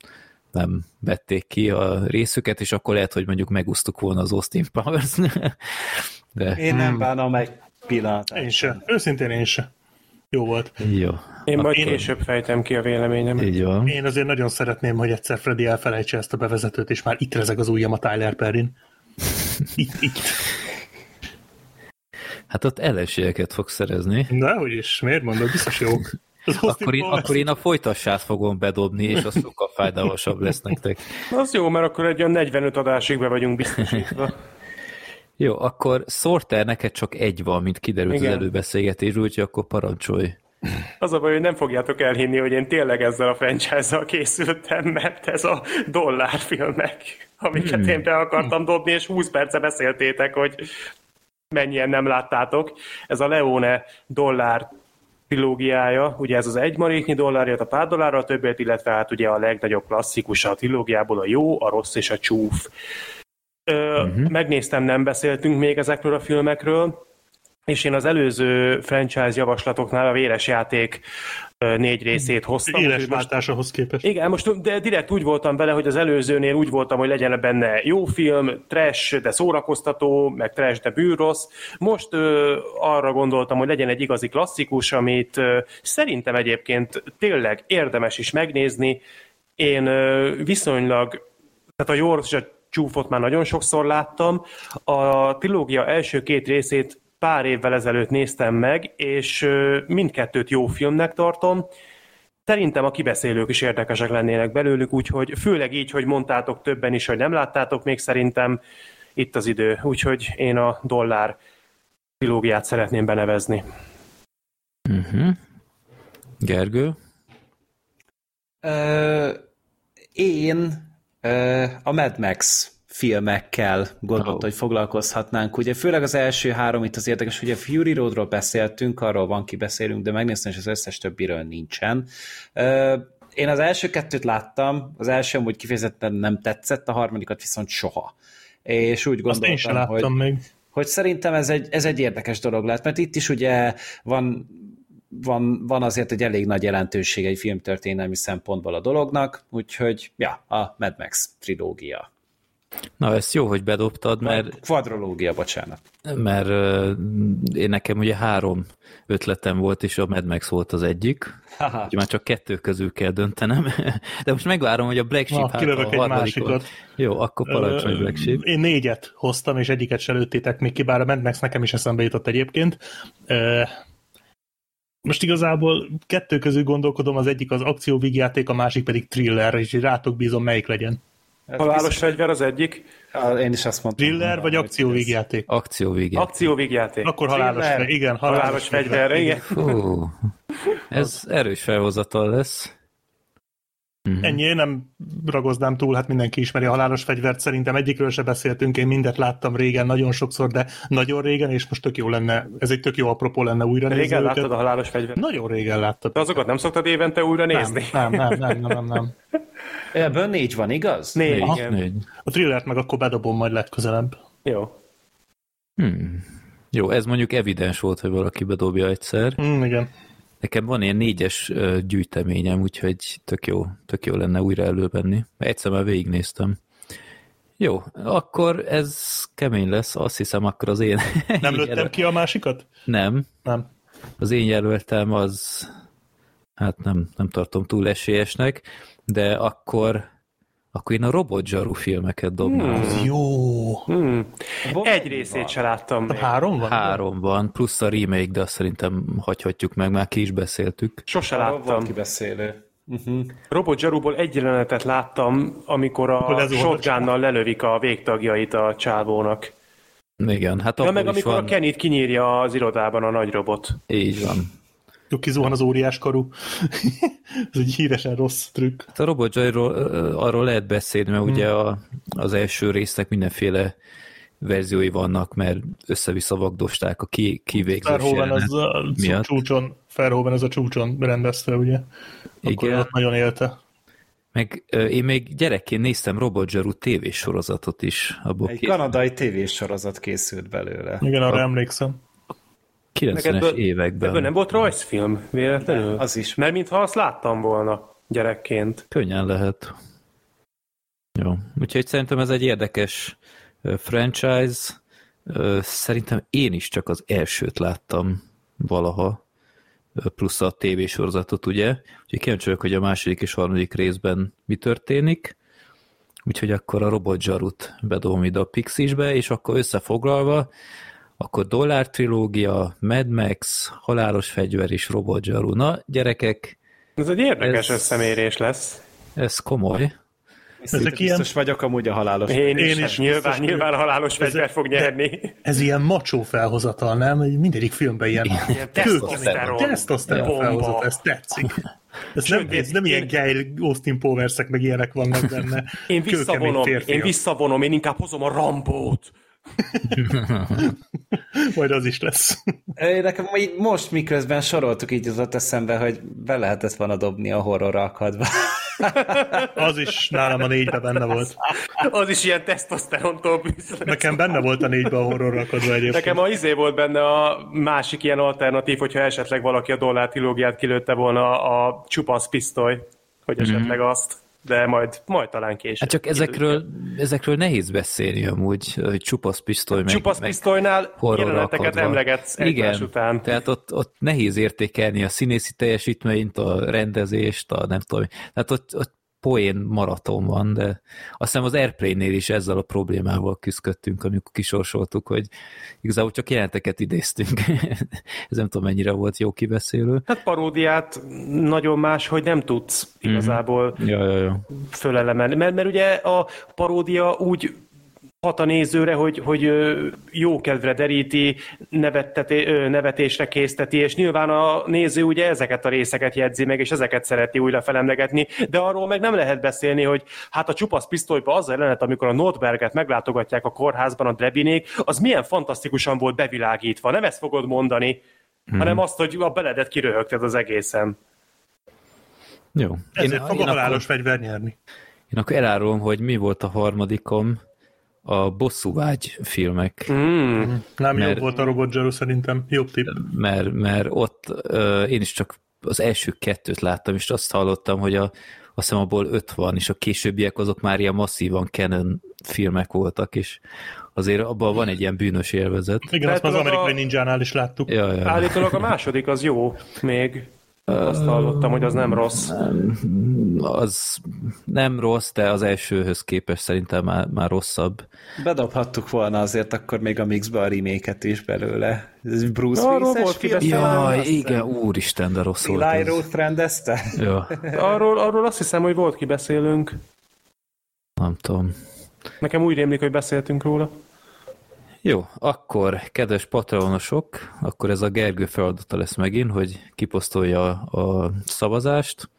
nem vették ki a részüket, és akkor lehet, hogy mondjuk megúsztuk volna az Austin Powers. *laughs* De... Én nem hmm. bánom egy pillanat. Én sem. Őszintén én sem. Jó volt. Jó. Én majd én... később fejtem ki a véleményem. Így van. Én azért nagyon szeretném, hogy egyszer Freddy elfelejtse ezt a bevezetőt, és már itt rezeg az ujjam a Tyler Perrin. *laughs* Itt, itt. Hát ott ellenségeket fog szerezni. hogy is, miért mondod, biztos jók. Akkor én, akkor én a folytassát fogom bedobni, és az sokkal fájdalmasabb lesz nektek. Az jó, mert akkor egy olyan 45 adásig be vagyunk biztosítva. *laughs* jó, akkor Sorter neked csak egy van, mint kiderült Igen. az előbeszélgetés, úgyhogy akkor parancsolj. Az a baj, hogy nem fogjátok elhinni, hogy én tényleg ezzel a franchise-zal készültem, mert ez a dollárfilmek, amiket hmm. én be akartam dobni, és 20 perce beszéltétek, hogy mennyien nem láttátok. Ez a Leone dollár trilógiája, ugye ez az egy maréknyi dollárját a pár dollárra, a többet, illetve hát ugye a legnagyobb klasszikus a trilógiából a jó, a rossz és a csúf. Ö, uh-huh. Megnéztem, nem beszéltünk még ezekről a filmekről, és én az előző franchise javaslatoknál a véres játék négy részét hoztam. Éles váltásahoz képest. Igen, most de direkt úgy voltam vele, hogy az előzőnél úgy voltam, hogy legyen benne jó film, trash, de szórakoztató, meg trash, de bűrrossz. Most ö, arra gondoltam, hogy legyen egy igazi klasszikus, amit ö, szerintem egyébként tényleg érdemes is megnézni. Én ö, viszonylag, tehát a Jors és a csúfot már nagyon sokszor láttam. A trilógia első két részét pár évvel ezelőtt néztem meg, és mindkettőt jó filmnek tartom. Szerintem a kibeszélők is érdekesek lennének belőlük, úgyhogy főleg így, hogy mondtátok többen is, hogy nem láttátok még szerintem itt az idő. Úgyhogy én a dollár trilógiát szeretném benevezni. Uh-huh. Gergő? Uh, én uh, a Mad Max filmekkel gondolta, oh. hogy foglalkozhatnánk. Ugye főleg az első három itt az érdekes, ugye Fury Roadról beszéltünk, arról van kibeszélünk, de megnéztem, és az összes többiről nincsen. Én az első kettőt láttam, az első amúgy kifejezetten nem tetszett, a harmadikat viszont soha. És úgy gondoltam, hogy, még. hogy szerintem ez egy, ez egy érdekes dolog lehet, mert itt is ugye van van, van azért egy elég nagy jelentőség egy filmtörténelmi szempontból a dolognak, úgyhogy ja, a Mad Max trilógia. Na, ezt jó, hogy bedobtad, mert... Kvadrológia, bocsánat. Mert uh, én nekem ugye három ötletem volt, és a Mad Max volt az egyik. Úgyhogy már csak kettő közül kell döntenem. *laughs* De most megvárom, hogy a Black Sheep Na, hát a egy másikat. Jó, akkor parancsolj Black Sheep. Én négyet hoztam, és egyiket se lőttétek még ki, bár a Mad Max nekem is eszembe jutott egyébként. Most igazából kettő közül gondolkodom, az egyik az akcióvígjáték, a másik pedig thriller, és rátok bízom, melyik legyen. Halálos biztos... fegyver az egyik. Én is azt mondtam. Thriller vagy akcióvígjáték? Akcióvígjáték. Akcióvígjáték. Akkor halálos fegyver. Igen, halálos, halálos fegyver. fegyver. Igen. Fú, ez erős felhozatal lesz. Uh-huh. Ennyi, nem ragoznám túl, hát mindenki ismeri a halálos fegyvert, szerintem egyikről se beszéltünk, én mindet láttam régen, nagyon sokszor, de nagyon régen, és most tök jó lenne, ez egy tök jó apropó lenne újra nézni Régen láttad a halálos fegyvert? Nagyon régen láttad. De azokat nem szoktad évente újra nézni? Nem, nem, nem, nem, nem. nem. *laughs* Ebből négy van, igaz? Négy, Aha. igen. Négy. A thrillert meg akkor bedobom majd legközelebb. Jó. Hmm. Jó, ez mondjuk evidens volt, hogy valaki bedobja egyszer. Hmm, igen. Nekem van ilyen négyes gyűjteményem, úgyhogy tök jó, tök jó lenne újra elővenni. Egyszer már végignéztem. Jó, akkor ez kemény lesz, azt hiszem akkor az én... Nem *laughs* lőttem ki a másikat? Nem. Nem. Az én jelöltem az, hát nem, nem tartom túl esélyesnek, de akkor akkor én a Robot Zsaru filmeket dobnám. Hmm. Jó. Hmm. Egy részét se láttam még. Három van? Három van, plusz a remake, de azt szerintem hagyhatjuk meg, már ki is beszéltük. Sose láttam. Van kibeszélő. Uh-huh. Robot Zsaruból egy jelenetet láttam, amikor a shotgunnal lelövik a végtagjait a csávónak. Igen, hát ja, meg amikor van. a Kenit kinyírja az irodában a nagy robot. Így van kizuhan az óriás karú. *laughs* Ez egy híresen rossz trükk. Hát a Robot Joy-ról arról lehet beszélni, mert hmm. ugye a, az első résznek mindenféle verziói vannak, mert össze-vissza vagdosták a ki, kivégzés Verhoeven az a csúcson, Verhoeven az a csúcson rendezte, ugye? Akkor Igen. ott nagyon élte. Meg én még gyerekként néztem Robot Zsaru tévésorozatot is. Abból Egy kanadai tévésorozat készült belőle. Igen, arra a... emlékszem. 90-es ebből, években. Ebből nem volt rajzfilm véletlenül? De, az is. Mert mintha azt láttam volna gyerekként. Könnyen lehet. Jó, úgyhogy szerintem ez egy érdekes franchise. Szerintem én is csak az elsőt láttam valaha, plusz a tévésorozatot, ugye? Úgyhogy kíváncsi vagyok, hogy a második és harmadik részben mi történik. Úgyhogy akkor a robot zsarut bedobom ide a Pixisbe, és akkor összefoglalva, akkor Dollár Trilógia, Mad Max, Halálos Fegyver és Robot Zsaru. Na, gyerekek... Ez egy érdekes ez, összemérés lesz. Ez komoly. Ezek ilyen... biztos vagyok amúgy a halálos Én, én is, nyilván, nyilván a halálos fegyver fog nyerni. Ez ilyen macsó felhozatal, nem? Mindegyik filmben ilyen, ilyen tesztoszteron felhozatal, ez tetszik. Ez nem, ez nem ilyen Gail Austin Powersek meg ilyenek vannak benne. Én visszavonom, én visszavonom, én inkább hozom a Rambót. *laughs* Majd az is lesz. Nekem most miközben soroltuk, így jutott eszembe, hogy be lehetett volna dobni a horror akadba. *laughs* az is nálam a négybe benne volt. Az is ilyen tesztoszterontól bűzlet. Nekem benne volt a négybe a horror akadva egyébként. Nekem a izé volt benne a másik ilyen alternatív, hogyha esetleg valaki a dollár trilógiát kilőtte volna a csupasz pisztoly, hogy esetleg mm-hmm. azt de majd, majd talán később. Hát csak ezekről, ezekről nehéz beszélni amúgy, hogy csupasz pisztoly meg Csupasz pisztolynál jeleneteket emlegetsz Igen, után. tehát ott, ott nehéz értékelni a színészi teljesítményt, a rendezést, a nem tudom, tehát ott, ott poén maraton van, de azt hiszem az Airplane-nél is ezzel a problémával küzdöttünk, amikor kisorsoltuk, hogy igazából csak jelenteket idéztünk. *laughs* Ez nem tudom, mennyire volt jó kibeszélő. Hát paródiát nagyon más, hogy nem tudsz mhm. igazából mm-hmm. ja, ja, ja. fölelemelni. Mert, mert ugye a paródia úgy hat a nézőre, hogy, hogy jó kedvre deríti, nevetésre készteti, és nyilván a néző ugye ezeket a részeket jegyzi meg, és ezeket szereti újra felemlegetni, de arról meg nem lehet beszélni, hogy hát a csupasz pisztolyba az a jelenet, amikor a Notberget meglátogatják a kórházban a Drebinék, az milyen fantasztikusan volt bevilágítva. Nem ezt fogod mondani, hmm. hanem azt, hogy a beledet kiröhögted az egészen. Jó. Ezért én, fog a halálos akkor, fegyver nyerni. Én akkor elárulom, hogy mi volt a harmadikom, a bosszúvágy filmek. Mm. Nem mert, jobb volt a Robot Zero szerintem, jobb tipp. Mert, mert ott uh, én is csak az első kettőt láttam, és azt hallottam, hogy a, azt hiszem abból öt van, és a későbbiek azok már ilyen masszívan Canon filmek voltak, és azért abban van egy ilyen bűnös élvezet. Igen, azt az amerikai a... ninjánál is láttuk. Ja, ja. Állítólag a második az jó még. Azt hallottam, hogy az nem rossz. Az nem rossz, de az elsőhöz képest szerintem már, már rosszabb. Bedobhattuk volna azért akkor még a mixbe a reméket is belőle. Ez Bruce Willis-es film? Jaj, igen, úristen, de rossz volt Eli Roth rendezte? Ja. arról, arról azt hiszem, hogy volt ki beszélünk. Nem tudom. Nekem úgy rémlik, hogy beszéltünk róla. Jó, akkor, kedves patronosok, akkor ez a Gergő feladata lesz megint, hogy kiposztolja a szavazást,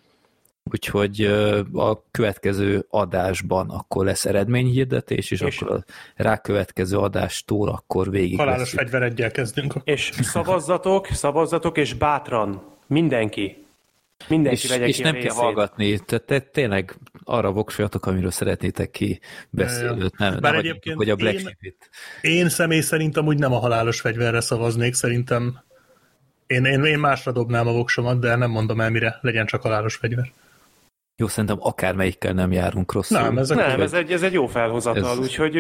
úgyhogy a következő adásban akkor lesz eredményhirdetés, és, és akkor a rákövetkező adástól akkor végig Halálos fegyveredjel kezdünk. És szavazzatok, szavazzatok, és bátran, mindenki, Mindenki és, és nem kell hallgatni, tehát te, tényleg arra voksoljatok, amiről szeretnétek ki beszélőt, nem, Bár nem egyébként hogy a Black én, Sheep-it. Én személy szerint amúgy nem a halálos fegyverre szavaznék, szerintem én, én, én másra dobnám a voksomat, de nem mondom el mire, legyen csak halálos fegyver. Jó, szerintem akármelyikkel nem járunk rosszul. Nem, ez, nem, ez, egy, ez egy jó felhozatal, ez... úgyhogy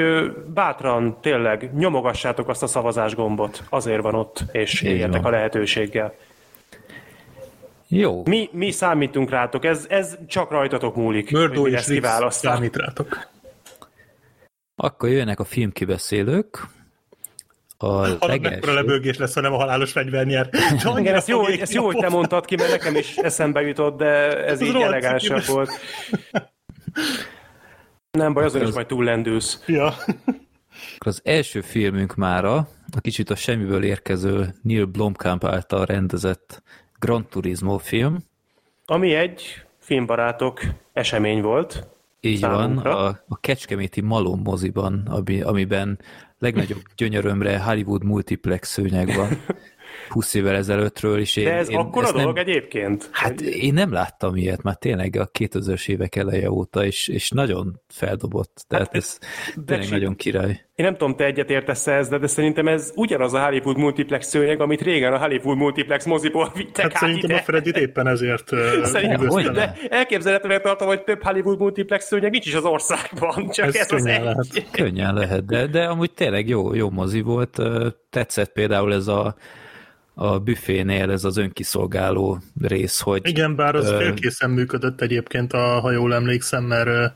bátran, tényleg nyomogassátok azt a szavazás gombot. Azért van ott, és éljetek a lehetőséggel. Jó. Mi, mi számítunk rátok, ez, ez csak rajtatok múlik, Mördó hogy és számít rátok. Akkor jönnek a filmkibeszélők. A legelső... lebőgés lesz, hanem a halálos fegyver nyer. *laughs* Igen, ezt jó, ezt jó, hogy te mondtad ki, mert nekem is eszembe jutott, de ez, ez így elegánsabb volt. Nem baj, azon is majd túl lendülsz. Ja. Akkor az első filmünk mára, a kicsit a semmiből érkező Neil Blomkamp által rendezett Gran Turismo film. Ami egy filmbarátok esemény volt. Így számunkra. van, a, a Kecskeméti Malom moziban, ami, amiben legnagyobb gyönyörömre Hollywood multiplex szőnyeg van. *laughs* 20 évvel ezelőttről is. Én, De ez én, akkor a dolog nem, egyébként? Hát én nem láttam ilyet, már tényleg a 2000-es évek eleje óta, és, és nagyon feldobott. Tehát hát ez, ez tényleg nagyon király. Én nem tudom, te egyet értesz ezzel, de szerintem ez ugyanaz a Hollywood multiplex szőnyeg, amit régen a Hollywood multiplex moziból vittek hát szerintem ide. a Freddy éppen ezért *laughs* Szerintem, de elképzelhetően tartom, hogy több Hollywood multiplex szőnyeg nincs is az országban, csak ez, ez az egy. Lehet. Könnyen lehet, de, de amúgy tényleg jó, jó mozi volt. Tetszett például ez a a büfénél ez az önkiszolgáló rész, hogy... Igen, bár az ö... félkészen működött egyébként, a, ha jól emlékszem, mert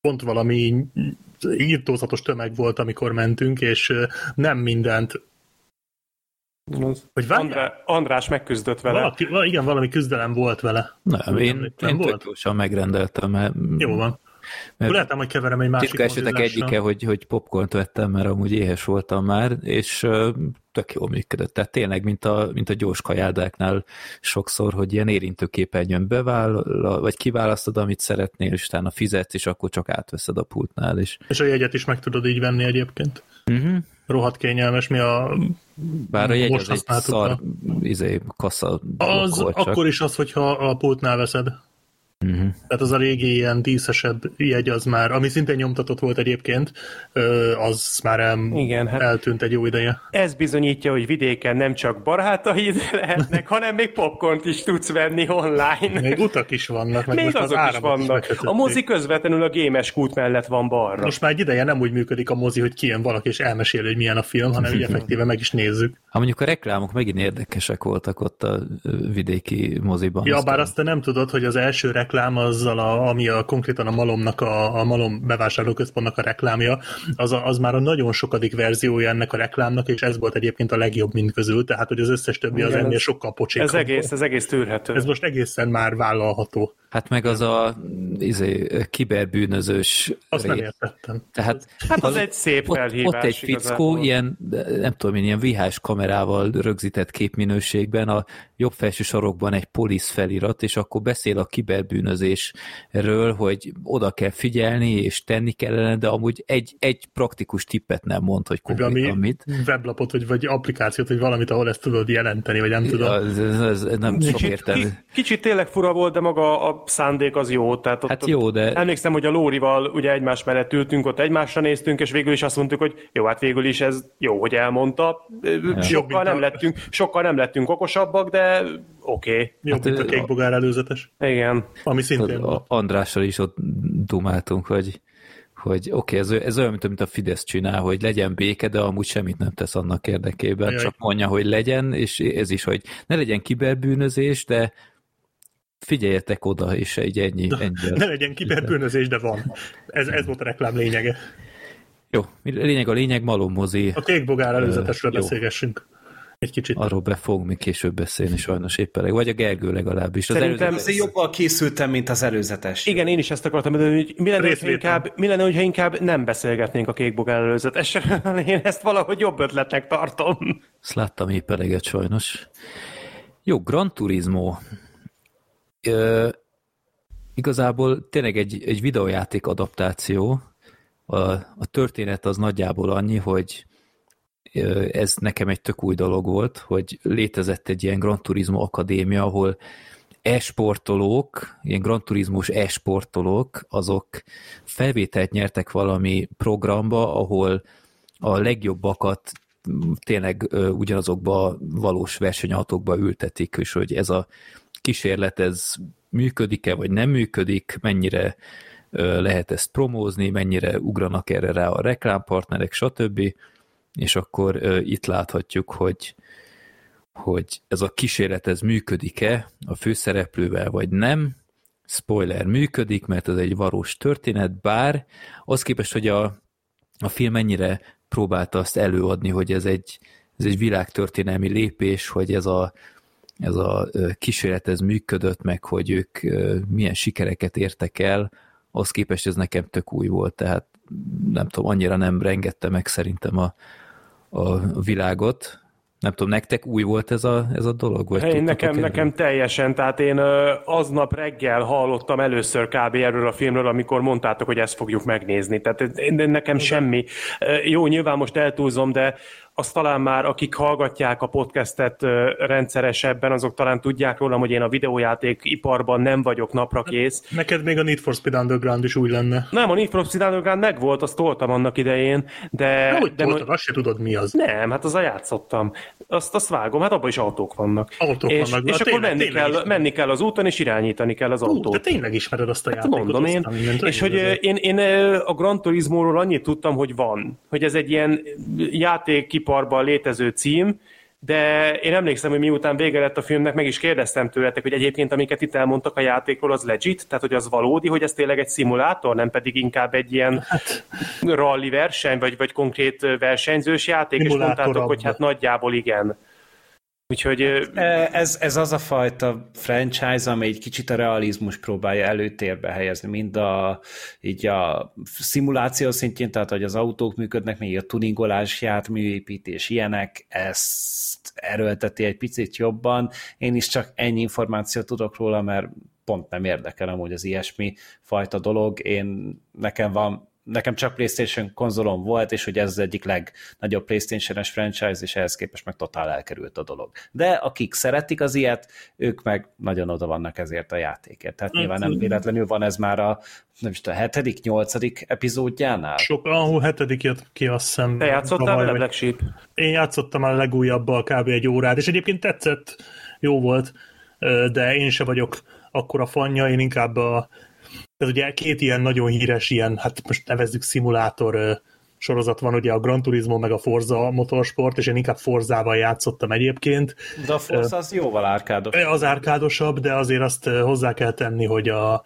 pont valami írtózatos tömeg volt, amikor mentünk, és nem mindent hogy Andrá, András megküzdött vele. Valaki, igen, valami küzdelem volt vele. Nem, én, nem én volt? megrendeltem. Mert... Jó van. Mert Lehetem, hogy keverem egy másik esetek egyike, hogy, hogy popcornt vettem, mert amúgy éhes voltam már, és uh, tök jól működött. Tehát tényleg, mint a, mint a gyors kajádáknál sokszor, hogy ilyen érintőképernyőn bevállal, vagy kiválasztod, amit szeretnél, és utána fizetsz, és akkor csak átveszed a pultnál is. És a jegyet is meg tudod így venni egyébként. Uh-huh. Rohadt kényelmes, mi a bár a jegy az egy szar izé, kassa az akkor is az, hogyha a pultnál veszed. Uh-huh. Tehát az a régi ilyen díszesebb jegy az már, ami szintén nyomtatott volt egyébként, az már el, Igen, hát eltűnt egy jó ideje. Ez bizonyítja, hogy vidéken nem csak barátaid *laughs* lehetnek, hanem még popcornt is tudsz venni online. Még utak is vannak. Meg még most azok az is vannak. Is a mozi közvetlenül a gémes kút mellett van balra. Most már egy ideje nem úgy működik a mozi, hogy kijön valaki és elmesél, hogy milyen a film, hanem így effektíve meg is nézzük. Ha mondjuk a reklámok megint érdekesek voltak ott a vidéki moziban. Ja, bár azt te nem tudod, hogy az első reklám azzal, a, ami a, konkrétan a malomnak, a, a malom bevásárlóközpontnak a reklámja, az, a, az már a nagyon sokadik verziója ennek a reklámnak, és ez volt egyébként a legjobb mind közül, tehát hogy az összes többi Igen, az ennél sokkal pocsékabb. Ez egész, ez egész tűrhető. Ez most egészen már vállalható. Hát meg az a izé, kiberbűnözős Azt rét. nem értettem. Tehát, hát az, az egy szép felhívás. Ott, ott egy fickó igazából. ilyen, nem tudom én, ilyen vihás kamerával rögzített képminőségben a jobb felső sarokban egy polisz felirat, és akkor beszél a kiberbűnözésről, hogy oda kell figyelni, és tenni kellene, de amúgy egy, egy praktikus tippet nem mond, hogy konkrétan mit. weblapot, vagy, vagy applikációt, vagy valamit, ahol ezt tudod jelenteni, vagy nem tudom. Ez, ez, ez nem sok értelmű. Kicsit tényleg fura volt, de maga a szándék az jó. Tehát ott, hát jó, de... Emlékszem, hogy a Lórival ugye egymás mellett ültünk, ott egymásra néztünk, és végül is azt mondtuk, hogy jó, hát végül is ez jó, hogy elmondta. Ja. Sokkal nem, lettünk, sokkal nem lettünk okosabbak, de oké. Okay. Jobb, hát, mint a kék bogár előzetes. Igen. Ami szintén a, Andrással is ott dumáltunk, hogy hogy oké, okay, ez, ez olyan, mint, mint a Fidesz csinál, hogy legyen béke, de amúgy semmit nem tesz annak érdekében, Jaj. csak mondja, hogy legyen, és ez is, hogy ne legyen kiberbűnözés, de figyeljetek oda, és egy ennyi. ennyi ne legyen kiberbűnözés, de van. Ez, ez volt a reklám lényege. Jó, lényeg a lényeg, malommozi. A kék bogár előzetesről uh, beszélgessünk. Egy kicsit. Arról be fogunk még később beszélni sajnos éppen, vagy a Gergő legalábbis. Az Szerintem előzetes... jobban készültem, mint az előzetes. Igen, én is ezt akartam mondani, hogy mi lenne, hogy inkább, mi lenne, hogyha inkább nem beszélgetnénk a kékbogár előzetesről. *laughs* Én ezt valahogy jobb ötletnek tartom. Ezt láttam épp eleget sajnos. Jó, Gran Turismo igazából tényleg egy, egy videójáték adaptáció. A, a történet az nagyjából annyi, hogy ez nekem egy tök új dolog volt, hogy létezett egy ilyen Gran Turismo Akadémia, ahol e-sportolók, ilyen Gran Turismos e-sportolók, azok felvételt nyertek valami programba, ahol a legjobbakat tényleg ugyanazokba valós versenyautókba ültetik, és hogy ez a kísérlet ez működik-e, vagy nem működik, mennyire lehet ezt promózni, mennyire ugranak erre rá a reklámpartnerek, stb. És akkor itt láthatjuk, hogy, hogy ez a kísérlet ez működik-e a főszereplővel, vagy nem. Spoiler, működik, mert ez egy valós történet, bár az képest, hogy a, a film mennyire próbálta azt előadni, hogy ez egy, ez egy világtörténelmi lépés, hogy ez a ez a kísérlet ez működött, meg hogy ők milyen sikereket értek el, az képest ez nekem tök új volt, tehát nem tudom, annyira nem rengette meg szerintem a, a világot. Nem tudom, nektek új volt ez a, ez a dolog? Vagy én nekem, erről? nekem teljesen, tehát én aznap reggel hallottam először kb. erről a filmről, amikor mondtátok, hogy ezt fogjuk megnézni. Tehát én, nekem semmi. Jó, nyilván most eltúlzom, de azt talán már akik hallgatják a podcastet rendszeresebben, azok talán tudják rólam, hogy én a videójáték iparban nem vagyok napra kész. Neked még a Need for Speed Underground is úgy lenne. Nem, a Need for Speed Underground megvolt, azt toltam annak idején, de... Na, hogy de toltad, azt se tudod mi az. Nem, hát a játszottam. Azt, azt vágom, hát abban is autók vannak. Autók és, vannak. És akkor tényleg, menni, tényleg kell, menni kell az úton, és irányítani kell az autót. de tényleg ismered azt a hát játékot. mondom én. És hogy én, én a Gran Turismo-ról annyit tudtam, hogy van. Hogy ez egy ilyen játékiparban létező cím, de én emlékszem, hogy miután vége lett a filmnek, meg is kérdeztem tőletek, hogy egyébként amiket itt elmondtak a játékról, az legit, tehát hogy az valódi, hogy ez tényleg egy szimulátor, nem pedig inkább egy ilyen hát. rally verseny, vagy, vagy konkrét versenyzős játék, és mondtátok, hogy hát nagyjából igen. Úgyhogy... Hát, ez, ez az a fajta franchise, ami egy kicsit a realizmus próbálja előtérbe helyezni, mind a, így a szimuláció szintjén, tehát hogy az autók működnek, még a tuningolás, járműépítés, ilyenek, ezt erőlteti egy picit jobban. Én is csak ennyi információt tudok róla, mert pont nem érdekel amúgy az ilyesmi fajta dolog. Én, nekem van nekem csak PlayStation konzolom volt, és hogy ez az egyik legnagyobb PlayStation-es franchise, és ehhez képest meg totál elkerült a dolog. De akik szeretik az ilyet, ők meg nagyon oda vannak ezért a játékért. Tehát nyilván nem véletlenül van ez már a, nem is a hetedik, nyolcadik epizódjánál. Sok, ahol hetedik jött ki, azt hiszem. Te játszottál vele Black Sheep? Én játszottam a legújabbal kb. egy órát, és egyébként tetszett, jó volt, de én se vagyok akkora fanja, én inkább a tehát ugye két ilyen nagyon híres, ilyen, hát most nevezzük szimulátor sorozat van, ugye a Gran Turismo meg a Forza motorsport, és én inkább Forzával játszottam egyébként. De a Forza az jóval árkádos. Az árkádosabb, de azért azt hozzá kell tenni, hogy a,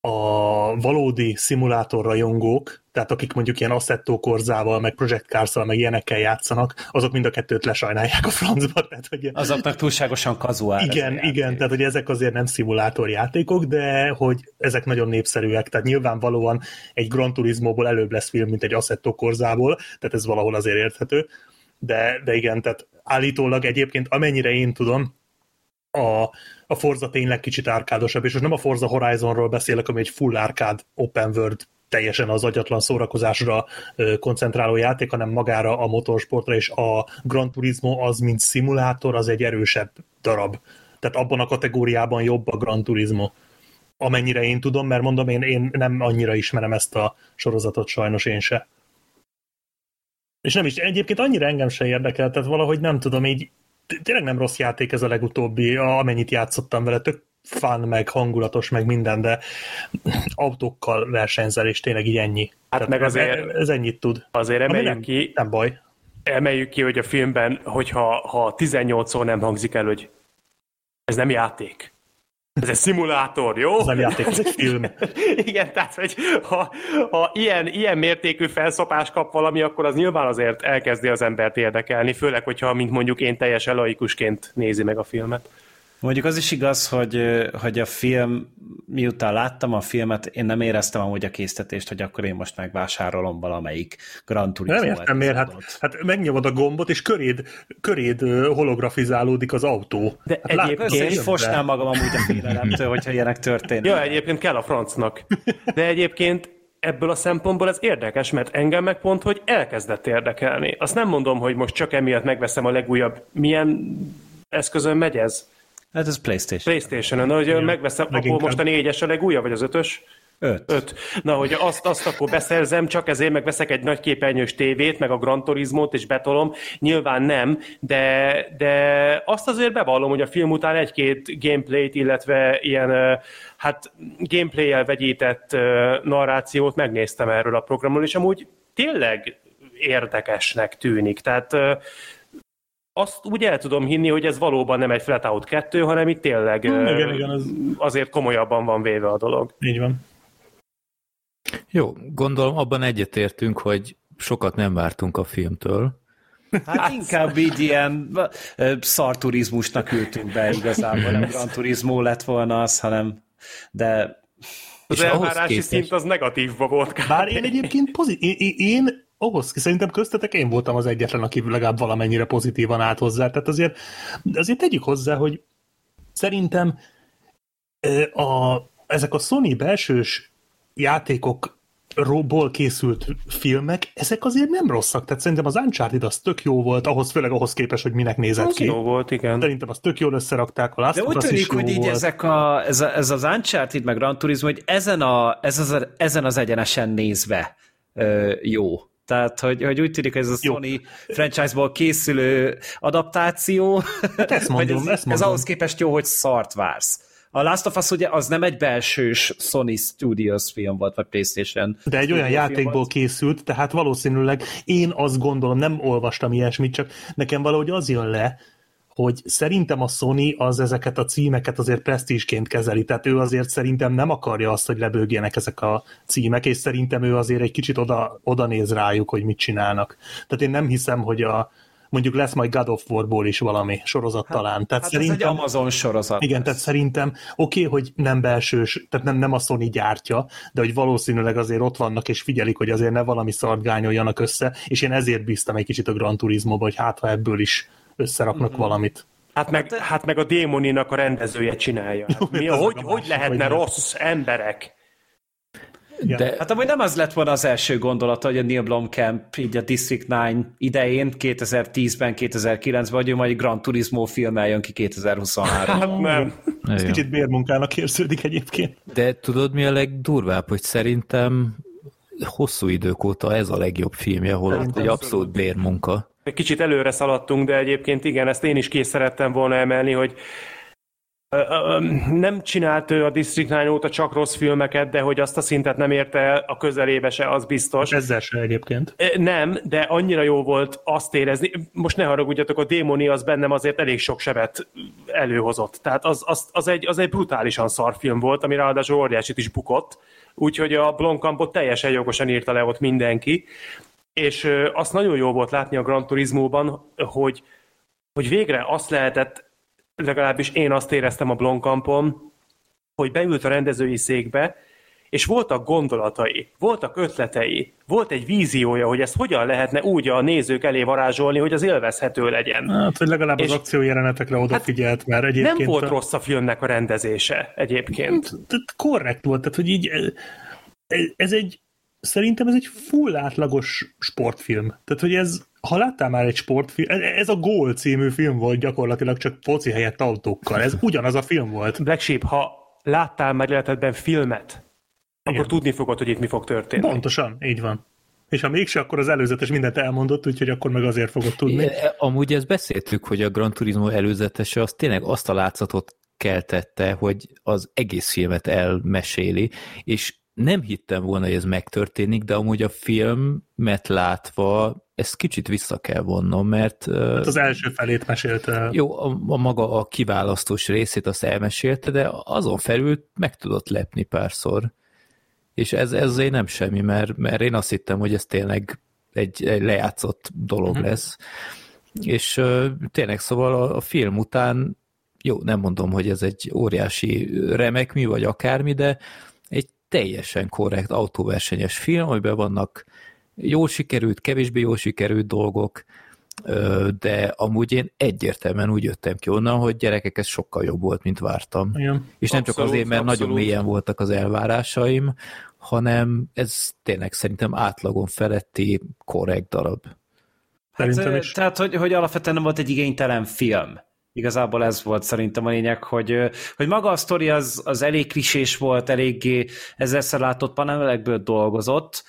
a valódi szimulátor rajongók, tehát akik mondjuk ilyen Assetto Korzával, meg Project cars meg ilyenekkel játszanak, azok mind a kettőt lesajnálják a francba. *laughs* Tehát, hogy Azoknak túlságosan kazuál. Igen, igen, tehát hogy ezek azért nem szimulátorjátékok, de hogy ezek nagyon népszerűek, tehát nyilvánvalóan egy Gran Turismo-ból előbb lesz film, mint egy Assetto Korzából, tehát ez valahol azért érthető. De, de igen, tehát állítólag egyébként amennyire én tudom, a, a Forza tényleg kicsit árkádosabb, és most nem a Forza Horizonról beszélek, ami egy full árkád open world teljesen az agyatlan szórakozásra koncentráló játék, hanem magára a motorsportra, és a Gran Turismo az, mint szimulátor, az egy erősebb darab. Tehát abban a kategóriában jobb a Gran Turismo. Amennyire én tudom, mert mondom, én, én nem annyira ismerem ezt a sorozatot, sajnos én se. És nem is, egyébként annyira engem se érdekel, tehát valahogy nem tudom, így tényleg nem rossz játék ez a legutóbbi, amennyit játszottam vele, tök fun, meg hangulatos, meg minden, de autókkal versenyzel, és tényleg így ennyi. Hát Tehát meg azért... Ez, ez ennyit tud. Azért emeljük nem, ki... Nem baj. Emeljük ki, hogy a filmben, hogyha ha 18-szor nem hangzik el, hogy ez nem játék. Ez egy szimulátor, jó? Ez nem játék, ez egy film. *laughs* Igen, tehát, hogy ha, ha ilyen, ilyen mértékű felszopás kap valami, akkor az nyilván azért elkezdi az embert érdekelni, főleg, hogyha, mint mondjuk én teljesen laikusként nézi meg a filmet. Mondjuk az is igaz, hogy, hogy a film, miután láttam a filmet, én nem éreztem amúgy a késztetést, hogy akkor én most megvásárolom valamelyik Grand Turismo. Nem értem miért, hát, hát megnyomod a gombot, és köréd, köréd holografizálódik az autó. De hát egyébként én fosnám magam amúgy a félelemtől, hogyha ilyenek történnek. Ja, egyébként kell a francnak. De egyébként ebből a szempontból ez érdekes, mert engem meg pont, hogy elkezdett érdekelni. Azt nem mondom, hogy most csak emiatt megveszem a legújabb. Milyen eszközön megy ez? Hát ez Playstation. Playstation-on, hogy ja, megveszem, akkor most a négyes a legújabb, vagy az ötös? Öt. Öt. Na, hogy azt, azt akkor beszerzem, csak ezért meg veszek egy nagy képernyős tévét, meg a Gran Turismo-t, és betolom. Nyilván nem, de, de azt azért bevallom, hogy a film után egy-két gameplayt, illetve ilyen hát gameplay-el vegyített narrációt megnéztem erről a programról, és amúgy tényleg érdekesnek tűnik. Tehát azt úgy el tudom hinni, hogy ez valóban nem egy flat out 2, hanem itt tényleg hmm, igen, igen, az... azért komolyabban van véve a dolog. Így van. Jó, gondolom abban egyetértünk, hogy sokat nem vártunk a filmtől. Hát, hát inkább így ilyen szarturizmusnak ültünk be igazából, nem Gran Turismo lett volna az, hanem de az elvárási szint az negatívba volt. Bár én egyébként pozitív, én, én ahhoz, szerintem köztetek én voltam az egyetlen, aki legalább valamennyire pozitívan állt hozzá. Tehát azért, azért tegyük hozzá, hogy szerintem a, ezek a Sony belsős játékok ból készült filmek, ezek azért nem rosszak. Tehát szerintem az Uncharted az tök jó volt, ahhoz főleg ahhoz képest, hogy minek nézett az ki. jó volt, igen. Szerintem az tök jól összerakták, a Last De úgy tűnik, hogy így volt. ezek a, ez, a, ez az Uncharted meg Gran Turismo, hogy ezen, a, ez az, ezen az egyenesen nézve ö, jó. Tehát, hogy, hogy úgy tűnik, hogy ez a Sony Jó. franchise-ból készülő adaptáció, hát ezt *laughs* mondom, ez, ezt mondom. ez ahhoz képest jó, hogy szart vársz. A Last of Us ugye az nem egy belsős Sony Studios film volt, vagy Playstation. De egy olyan játékból volt. készült, tehát valószínűleg én azt gondolom, nem olvastam ilyesmit, csak nekem valahogy az jön le, hogy szerintem a Sony az ezeket a címeket azért presztízsként kezeli, tehát ő azért szerintem nem akarja azt, hogy lebőgjenek ezek a címek, és szerintem ő azért egy kicsit oda, oda néz rájuk, hogy mit csinálnak. Tehát én nem hiszem, hogy a, mondjuk lesz majd God of War-ból is valami sorozat hát, talán. Tehát hát szerintem, ez egy Amazon sorozat. Igen, lesz. tehát szerintem oké, okay, hogy nem belsős, tehát nem, nem a Sony gyártja, de hogy valószínűleg azért ott vannak és figyelik, hogy azért ne valami szart gányoljanak össze, és én ezért bíztam egy kicsit a Gran Turismo-ba, hogy hát ha ebből is összeraknak mm-hmm. valamit. Hát meg, hát meg a Démoninak a rendezője csinálja. Hát *laughs* mi, hogy, hogy lehetne hogy rossz emberek? De... Hát amúgy nem az lett volna az első gondolata, hogy a Neil Blomkamp így a District 9 idején, 2010-ben, 2009-ben, hogy ő majd Gran Turismo film eljön ki 2023 Hát nem. Ez kicsit bérmunkának érződik egyébként. De tudod mi a legdurvább, hogy szerintem hosszú idők óta ez a legjobb filmje, holott egy abszolút bérmunka. Egy kicsit előre szaladtunk, de egyébként igen, ezt én is kész szerettem volna emelni, hogy nem csinált ő a District 9 óta csak rossz filmeket, de hogy azt a szintet nem érte el a közelébe se, az biztos. Ezzel se egyébként. Nem, de annyira jó volt azt érezni. Most ne haragudjatok, a démoni az bennem azért elég sok sebet előhozott. Tehát az, az, az, egy, az egy brutálisan szar film volt, ami ráadásul óriásit is bukott. Úgyhogy a Blomkampot teljesen jogosan írta le ott mindenki. És azt nagyon jó volt látni a Gran Turismo-ban, hogy, hogy végre azt lehetett legalábbis én azt éreztem a Blomkampon, hogy beült a rendezői székbe, és voltak gondolatai, voltak ötletei, volt egy víziója, hogy ezt hogyan lehetne úgy a nézők elé varázsolni, hogy az élvezhető legyen. Hát, hogy legalább és az akciójelenetekre odafigyelt, hát mert egyébként... Nem volt a... rossz a filmnek a rendezése egyébként. Hát, korrekt volt, tehát hogy így ez egy szerintem ez egy full átlagos sportfilm. Tehát, hogy ez, ha láttál már egy sportfilm, ez a Gól című film volt gyakorlatilag csak foci helyett autókkal. Ez ugyanaz a film volt. Black Sheep, ha láttál már életedben filmet, Igen. akkor tudni fogod, hogy itt mi fog történni. Pontosan, így van. És ha mégse, akkor az előzetes mindent elmondott, úgyhogy akkor meg azért fogod tudni. É, amúgy ezt beszéltük, hogy a Gran Turismo előzetese az tényleg azt a látszatot keltette, hogy az egész filmet elmeséli, és nem hittem volna, hogy ez megtörténik, de amúgy a filmet látva ezt kicsit vissza kell vonnom, mert... Hát az első felét mesélte. Jó, a, a maga a kiválasztós részét azt elmesélte, de azon felül meg tudott lepni párszor. És ez, ez azért nem semmi, mert, mert én azt hittem, hogy ez tényleg egy, egy lejátszott dolog uh-huh. lesz. És uh, tényleg szóval a, a film után, jó, nem mondom, hogy ez egy óriási remek mi, vagy akármi, de teljesen korrekt autóversenyes film, amiben vannak jól sikerült, kevésbé jól sikerült dolgok, de amúgy én egyértelműen úgy jöttem ki onnan, hogy gyerekek, ez sokkal jobb volt, mint vártam. Igen. És nem abszolút, csak azért, mert abszolút. nagyon mélyen voltak az elvárásaim, hanem ez tényleg szerintem átlagon feletti korrekt darab. Hát, is. Tehát, hogy, hogy alapvetően nem volt egy igénytelen film. Igazából ez volt szerintem a lényeg, hogy, hogy maga a sztori az, az elég klisés volt, eléggé ezerszer látott panelekből dolgozott,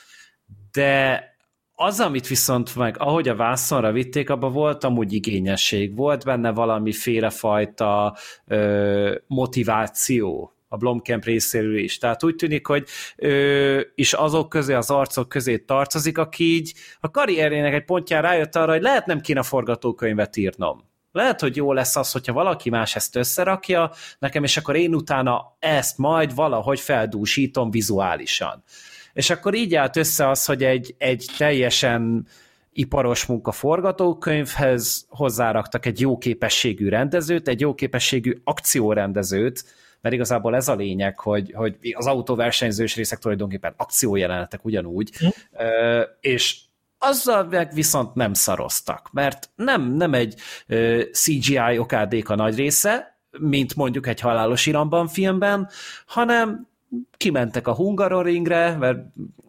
de az, amit viszont meg, ahogy a vászonra vitték, abban volt amúgy igényesség, volt benne valami fajta ö, motiváció a Blomkamp részéről is. Tehát úgy tűnik, hogy ő is azok közé, az arcok közé tartozik, aki így a karrierének egy pontján rájött arra, hogy lehet nem kéne forgatókönyvet írnom lehet, hogy jó lesz az, hogyha valaki más ezt összerakja nekem, és akkor én utána ezt majd valahogy feldúsítom vizuálisan. És akkor így állt össze az, hogy egy, egy teljesen iparos munka forgatókönyvhez hozzáraktak egy jó képességű rendezőt, egy jó képességű akciórendezőt, mert igazából ez a lényeg, hogy, hogy az autóversenyzős részek tulajdonképpen akciójelenetek ugyanúgy, mm. és azzal meg viszont nem szaroztak, mert nem, nem egy CGI okádék a nagy része, mint mondjuk egy halálos iramban filmben, hanem kimentek a Hungaroringre, mert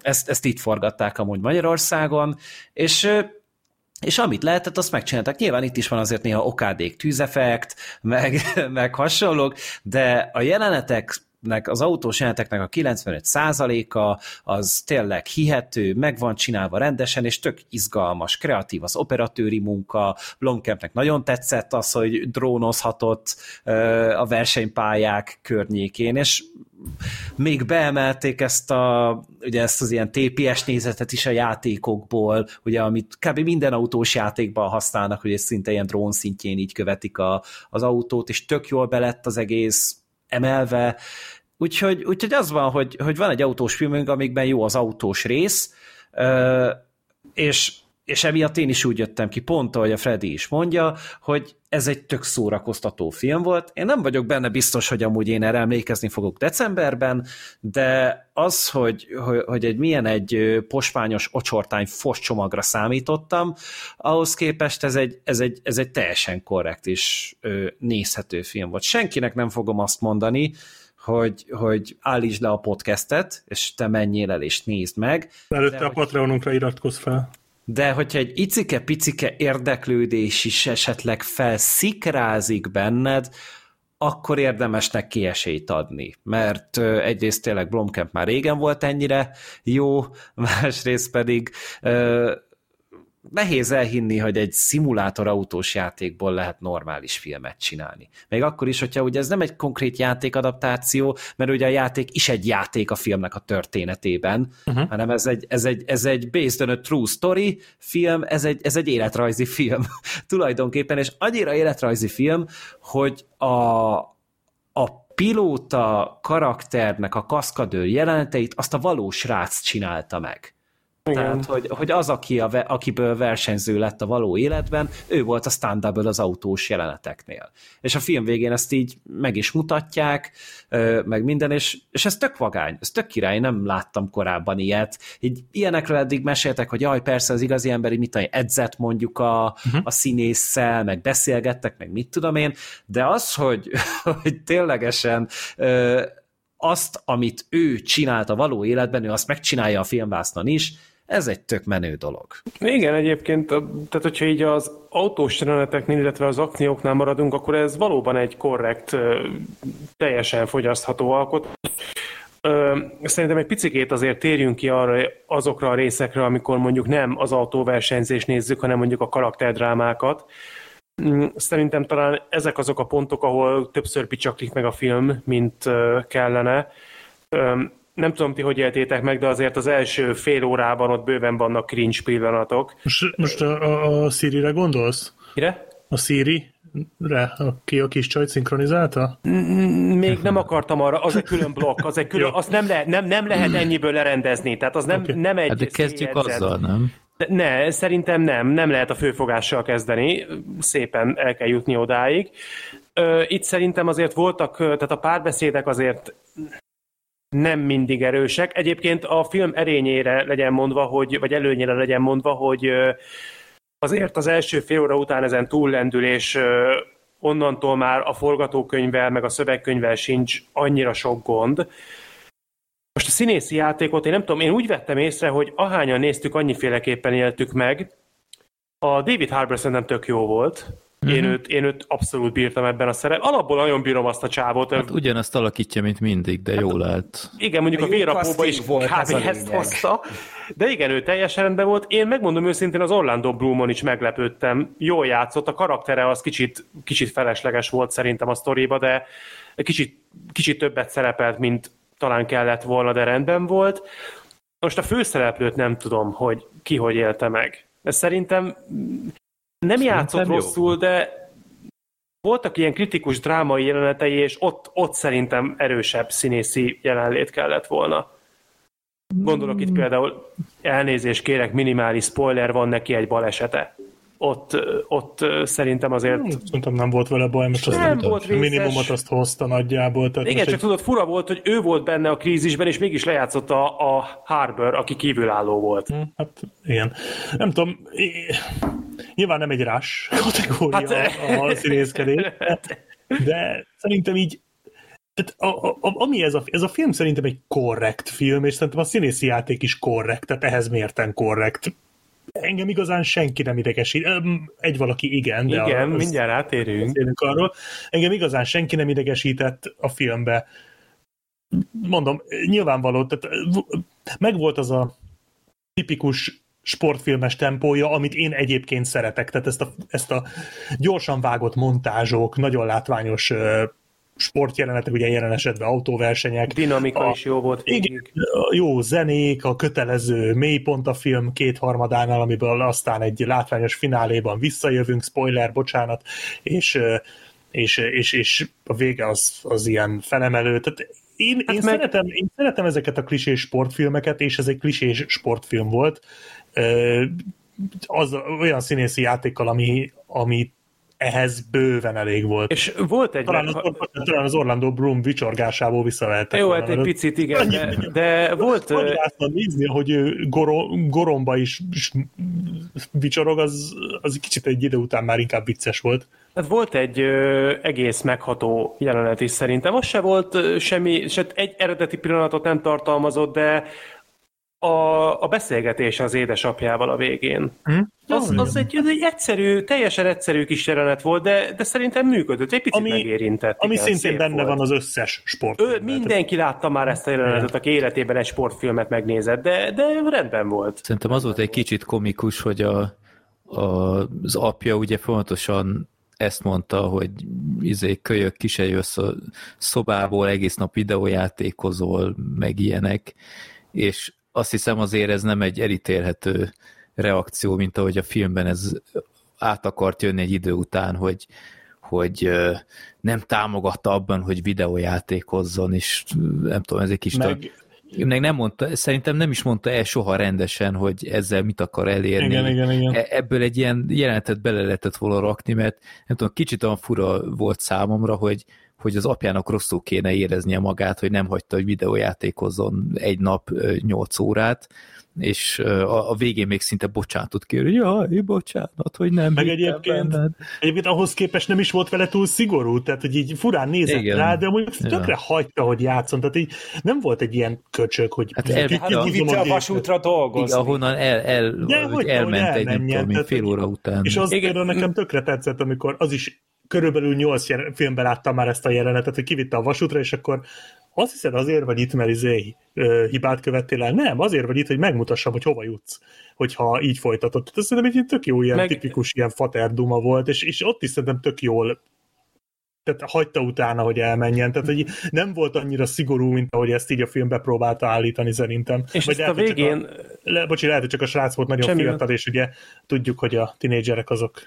ezt, ezt itt forgatták amúgy Magyarországon, és és amit lehetett, azt megcsináltak. Nyilván itt is van azért néha okádék tűzeffekt, meg, *laughs* meg hasonlók, de a jelenetek az autós jeleneteknek a 95%-a az tényleg hihető, meg van csinálva rendesen, és tök izgalmas, kreatív az operatőri munka, Blomkampnek nagyon tetszett az, hogy drónozhatott a versenypályák környékén, és még beemelték ezt, a, ugye ezt az ilyen TPS nézetet is a játékokból, ugye, amit kb. minden autós játékban használnak, hogy szinte ilyen drón szintjén így követik a, az autót, és tök jól belett az egész emelve, úgyhogy, úgyhogy az van, hogy, hogy van egy autós filmünk, amikben jó az autós rész, és és emiatt én is úgy jöttem ki, pont ahogy a Freddy is mondja, hogy ez egy tök szórakoztató film volt. Én nem vagyok benne biztos, hogy amúgy én erre emlékezni fogok decemberben, de az, hogy, hogy, hogy egy milyen egy posványos ocsortány fos csomagra számítottam, ahhoz képest ez egy, ez egy, ez egy teljesen korrekt és nézhető film volt. Senkinek nem fogom azt mondani, hogy, hogy állítsd le a podcastet, és te menjél el és nézd meg. Előtte de, a Patreonunkra iratkozz fel. De hogyha egy icike-picike érdeklődés is esetleg felszikrázik benned, akkor érdemes neki esélyt adni, mert egyrészt tényleg Blomkamp már régen volt ennyire jó, *laughs* másrészt pedig nehéz elhinni, hogy egy szimulátor autós játékból lehet normális filmet csinálni. Még akkor is, hogyha ugye ez nem egy konkrét játékadaptáció, mert ugye a játék is egy játék a filmnek a történetében, uh-huh. hanem ez egy, ez, egy, ez egy based on a true story film, ez egy, ez egy életrajzi film *laughs* tulajdonképpen, és annyira életrajzi film, hogy a, a pilóta karakternek a kaszkadőr jeleneteit azt a valós rác csinálta meg. Igen. Tehát, hogy, hogy az, aki a, akiből versenyző lett a való életben, ő volt a stand az autós jeleneteknél. És a film végén ezt így meg is mutatják, meg minden, és, és ez tök vagány, ez tök király, nem láttam korábban ilyet. Így ilyenekről eddig meséltek, hogy jaj, persze az igazi ember, mit tudom, edzett mondjuk a, uh-huh. a színésszel, meg beszélgettek, meg mit tudom én, de az, hogy, *laughs* hogy ténylegesen azt, amit ő csinált a való életben, ő azt megcsinálja a filmvásznon is, ez egy tök menő dolog. Igen, egyébként, tehát hogyha így az autós jeleneteknél, illetve az akcióknál maradunk, akkor ez valóban egy korrekt, teljesen fogyasztható alkot. Szerintem egy picikét azért térjünk ki arra, azokra a részekre, amikor mondjuk nem az autóversenyzést nézzük, hanem mondjuk a karakterdrámákat. Mm, szerintem talán ezek azok a pontok, ahol többször picsaklik meg a film, mint kellene nem tudom ti, hogy éltétek meg, de azért az első fél órában ott bőven vannak cringe pillanatok. Most, most a, a, a Siri-re gondolsz? Mire? A Siri? Re, aki a kis csajt szinkronizálta? Még nem akartam arra, az egy külön blokk, az egy külön, *laughs* azt nem, le, nem, nem lehet ennyiből lerendezni, tehát az nem, okay. nem egy... Hát de kezdjük azzal, nem? Ne, szerintem nem, nem lehet a főfogással kezdeni, szépen el kell jutni odáig. Itt szerintem azért voltak, tehát a párbeszédek azért nem mindig erősek. Egyébként a film erényére legyen mondva, hogy, vagy előnyére legyen mondva, hogy azért az első fél óra után ezen túllendül, onnantól már a forgatókönyvvel, meg a szövegkönyvvel sincs annyira sok gond. Most a színészi játékot én nem tudom, én úgy vettem észre, hogy ahányan néztük, annyiféleképpen éltük meg. A David Harbour szerintem tök jó volt. Mm-hmm. Én, őt, én őt abszolút bírtam ebben a szerep. Alapból nagyon bírom azt a csávot. Hát ugyanazt alakítja, mint mindig, de hát, jól állt. Igen, mondjuk a, a vérapóba is volt, kb. ezt hozta. De igen, ő teljesen rendben volt. Én megmondom őszintén, az Orlando Bloomon is meglepődtem. Jól játszott, a karaktere az kicsit, kicsit felesleges volt szerintem a sztoriba, de kicsit, kicsit többet szerepelt, mint talán kellett volna, de rendben volt. Most a főszereplőt nem tudom, hogy ki hogy élte meg. Ez szerintem nem Szerintem játszott jó. rosszul, de voltak ilyen kritikus drámai jelenetei, és ott, ott szerintem erősebb színészi jelenlét kellett volna. Gondolok itt például, elnézést kérek, minimális spoiler, van neki egy balesete ott, ott szerintem azért... Szerintem nem volt vele baj, most azt nem volt vészes. minimumot azt hozta nagyjából. Tehát Igen, csak egy... tudod, fura volt, hogy ő volt benne a krízisben, és mégis lejátszott a, a Harbour, aki kívülálló volt. Hm, hát igen. Nem tudom, nyilván nem egy rás kategória hát, a, a színészkedés, de szerintem így tehát a, a, ami ez a, ez a film szerintem egy korrekt film, és szerintem a színészi játék is korrekt, tehát ehhez mérten korrekt. Engem igazán senki nem idegesít. Egy valaki igen, de igen, a, mindjárt átérünk. arról. Engem igazán senki nem idegesített a filmbe. Mondom, nyilvánvaló, tehát megvolt az a tipikus sportfilmes tempója, amit én egyébként szeretek. Tehát ezt a, ezt a gyorsan vágott montázsok, nagyon látványos sportjelenetek, ugye jelen esetben autóversenyek. Dinamika a, is jó volt. Igen, jó zenék, a kötelező mélypont a film kétharmadánál, amiből aztán egy látványos fináléban visszajövünk, spoiler, bocsánat, és, és, és, és a vége az, az ilyen felemelő. Tehát én, hát én, meg... szeretem, én szeretem ezeket a klisés sportfilmeket, és ez egy klisés sportfilm volt. Az olyan színészi játékkal, ami, ami ehhez bőven elég volt. És volt egy... Talán, meg... az, talán az Orlando Bloom vicsorgásából visszavehettek. Jó, hát egy picit igen, de, de volt... Magyaráztam nézni, hogy goro, goromba is, is vicsorog, az, az kicsit egy idő után már inkább vicces volt. Hát volt egy ö, egész megható jelenet is szerintem. Az se volt ö, semmi, se egy eredeti pillanatot nem tartalmazott, de a, a beszélgetés az édesapjával a végén. Hm? Az, az egy, az egy egyszerű, teljesen egyszerű kis jelenet volt, de, de szerintem működött, egy picit ami, megérintett. Ami igen, szintén benne volt. van az összes. Ő, mindenki látta már ezt a jelenetet, aki életében egy sportfilmet megnézett, de, de rendben volt. Szerintem az volt egy kicsit komikus, hogy a, a, az apja ugye fontosan ezt mondta, hogy izé, kölyök, ki se jössz a szobából, egész nap videójátékozol, meg ilyenek, és azt hiszem azért ez nem egy elítélhető reakció, mint ahogy a filmben ez át akart jönni egy idő után, hogy, hogy nem támogatta abban, hogy videójátékozzon, és nem tudom, ez egy kis... Meg, meg nem mondta, szerintem nem is mondta el soha rendesen, hogy ezzel mit akar elérni. Igen, igen, igen. E, ebből egy ilyen jelenetet bele lehetett volna rakni, mert nem tudom, kicsit olyan fura volt számomra, hogy, hogy az apjának rosszul kéne éreznie magát, hogy nem hagyta, hogy videójátékozzon egy nap 8 órát, és a, a végén még szinte bocsánatot kér, hogy jaj, bocsánat, hogy nem Meg egyébként, benned. egyébként ahhoz képest nem is volt vele túl szigorú, tehát hogy így furán nézett Igen. rá, de mondjuk ja. tökre hagyta, hogy játszon, tehát így nem volt egy ilyen köcsög, hogy hát el, kivitte a vasútra dolgozni. Igen, ahonnan el, el, de, hogy elment egy, nem tudom, fél óra után. És az például nekem tökre tetszett, amikor az is körülbelül nyolc filmben láttam már ezt a jelenetet, hogy kivitte a vasútra, és akkor azt hiszed azért vagy itt, mert izé, hibát követtél el? Nem, azért vagy itt, hogy megmutassam, hogy hova jutsz, hogyha így folytatod. Tehát szerintem egy tök jó ilyen Meg... tipikus ilyen faterduma volt, és, és ott is szerintem tök jól tehát hagyta utána, hogy elmenjen. Tehát hogy nem volt annyira szigorú, mint ahogy ezt így a filmbe próbálta állítani szerintem. És Vagy lehet, a végén... A, le, bocsi, lehet, hogy csak a srác volt nagyon Semmi fiatal, és ugye tudjuk, hogy a tinédzserek azok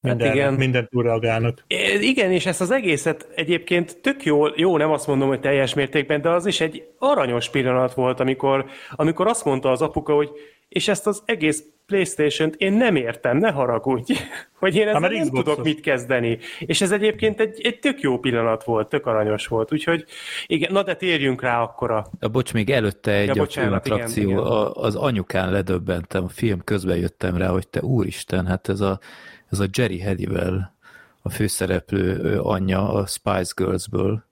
minden, hát igen. Mindent túlreagálnak. Igen, és ezt az egészet egyébként tök jó, jó, nem azt mondom, hogy teljes mértékben, de az is egy aranyos pillanat volt, amikor, amikor azt mondta az apuka, hogy és ezt az egész Playstation-t én nem értem, ne haragudj, *laughs* hogy én ezzel nem tudok mit kezdeni. És ez egyébként egy, egy tök jó pillanat volt, tök aranyos volt, úgyhogy igen, na de térjünk rá akkor a... a bocs, még előtte egy ja, bocsánat, a igen, igen. A, az anyukán ledöbbentem, a film közben jöttem rá, hogy te úristen, hát ez a ez a Jerry Halliwell, a főszereplő anyja a Spice Girls-ből.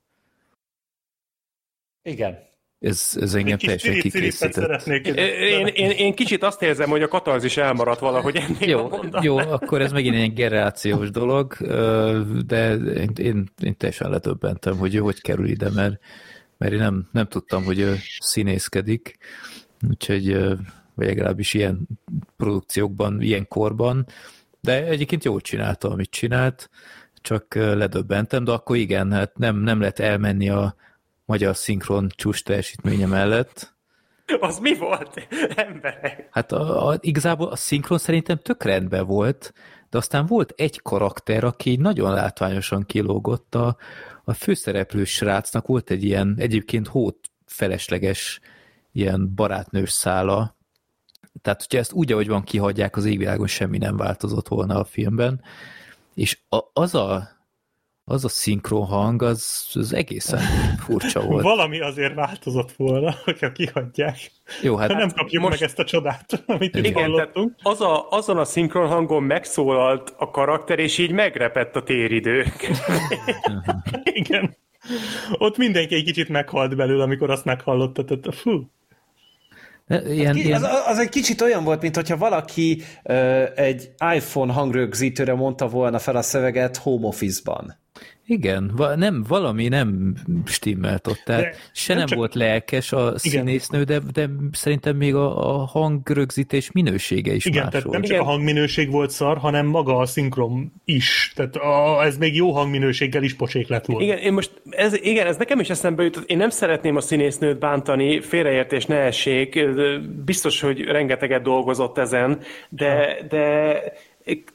Igen. Ez, ez engem teljesen kikészített. Én, én, én kicsit azt érzem, hogy a katarzis elmaradt valahogy ennél jó, jó, akkor ez megint egy generációs dolog, de én, én, én teljesen letöbbentem, hogy ő hogy kerül ide, mert, mert én nem, nem tudtam, hogy ő színészkedik, úgyhogy vagy legalábbis ilyen produkciókban, ilyen korban, de egyébként jól csinálta, amit csinált, csak ledöbbentem, de akkor igen, hát nem, nem lehet elmenni a magyar szinkron csúcs teljesítménye mellett. Az mi volt, *laughs* emberek? Hát a, a, igazából a szinkron szerintem tök rendben volt, de aztán volt egy karakter, aki nagyon látványosan kilógott. A, a főszereplő srácnak volt egy ilyen egyébként hót felesleges ilyen barátnős szála, tehát, hogyha ezt úgy, ahogy van, kihagyják, az égvilágon semmi nem változott volna a filmben. És a, az a az a szinkron hang, az, az egészen *laughs* furcsa volt. Valami azért változott volna, *laughs* hogyha kihagyják. Jó, hát, nem kapjuk most... meg ezt a csodát, *laughs* amit itt igen, hallottunk. Az a, azon a szinkron hangon megszólalt a karakter, és így megrepett a téridő. igen. Ott mindenki egy kicsit meghalt belőle, amikor azt meghallotta. Tehát, fú. Ilyen, ilyen... Az, az egy kicsit olyan volt, mint hogyha valaki uh, egy iPhone hangrögzítőre mondta volna fel a szöveget home office-ban. Igen, va- nem, valami nem stimmelt ott, tehát de se nem, nem csak... volt lelkes a igen. színésznő, de, de szerintem még a, a hangrögzítés minősége is Igen, más tehát volt. nem csak a hangminőség volt szar, hanem maga a szinkron is. Tehát a, ez még jó hangminőséggel is pocsék lett volna. Igen, én most, ez, igen, ez nekem is eszembe jutott. Én nem szeretném a színésznőt bántani, félreértés ne essék. Biztos, hogy rengeteget dolgozott ezen, de, de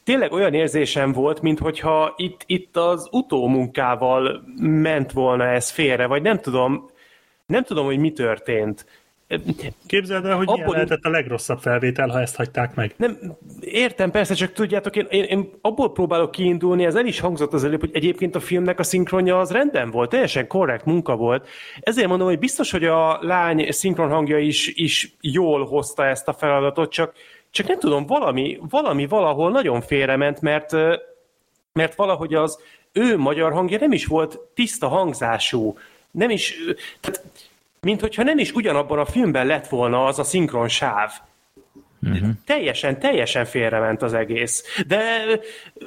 tényleg olyan érzésem volt, mintha itt, itt az utómunkával ment volna ez félre, vagy nem tudom, nem tudom, hogy mi történt. Képzeld el, hogy Abban... milyen lehetett a legrosszabb felvétel, ha ezt hagyták meg. Nem, értem, persze, csak tudjátok, én, én, én abból próbálok kiindulni, ez el is hangzott az előbb, hogy egyébként a filmnek a szinkronja az rendben volt, teljesen korrekt munka volt. Ezért mondom, hogy biztos, hogy a lány szinkron hangja is, is jól hozta ezt a feladatot, csak csak nem tudom, valami, valami valahol nagyon félrement, mert, mert valahogy az ő magyar hangja nem is volt tiszta hangzású, nem is, tehát, mint hogyha nem is ugyanabban a filmben lett volna az a szinkron sáv. Uh-huh. Teljesen, teljesen félrement az egész. De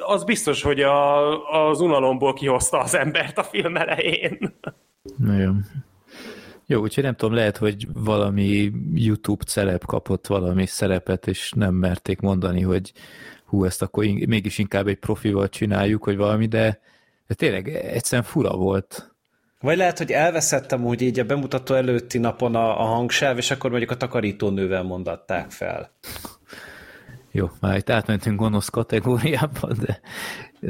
az biztos, hogy a, az unalomból kihozta az embert a film elején. Nagyon. Jó, úgyhogy nem tudom, lehet, hogy valami YouTube celeb kapott valami szerepet, és nem merték mondani, hogy hú, ezt akkor in- mégis inkább egy profival csináljuk, hogy valami, de, de tényleg egyszerűen fura volt. Vagy lehet, hogy elveszettem úgy így a bemutató előtti napon a, a hangsáv, és akkor mondjuk a takarítónővel mondatták fel. Jó, már itt átmentünk gonosz kategóriába, de,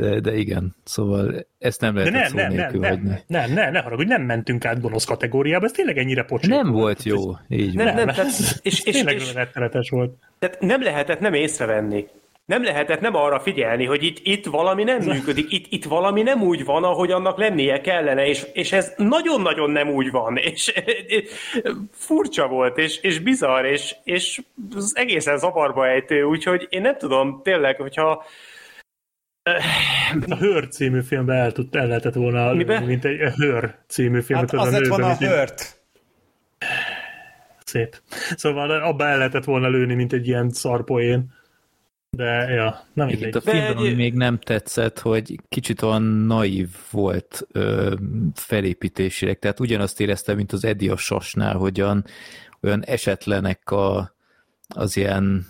de, de igen, szóval ezt nem lehet szó nem, nélkül nem, hagyni. Nem, nem, ne haragudj, nem mentünk át gonosz kategóriába, ez tényleg ennyire pocsék. Nem volt jó, így nem, van. Nem, tehát, és, és, tényleg és, volt. Tehát nem lehetett nem észrevenni. Nem lehetett nem arra figyelni, hogy itt, itt valami nem működik, itt, itt valami nem úgy van, ahogy annak lennie kellene, és, és ez nagyon-nagyon nem úgy van, és *laughs* furcsa volt, és, és bizarr, és, és az egészen zavarba ejtő, úgyhogy én nem tudom, tényleg, hogyha a Hör című filmben el, tud, el lehetett volna, Mibe? mint egy Hör című film. Hát az, az lett volna a Hört. Szép. Szóval abba el lehetett volna lőni, mint egy ilyen szarpoén. De, ja, nem Itt a filmben, ami még nem tetszett, hogy kicsit olyan naív volt ö, felépítésileg, tehát ugyanazt éreztem, mint az Eddie a Sasnál, hogy olyan, olyan esetlenek a, az ilyen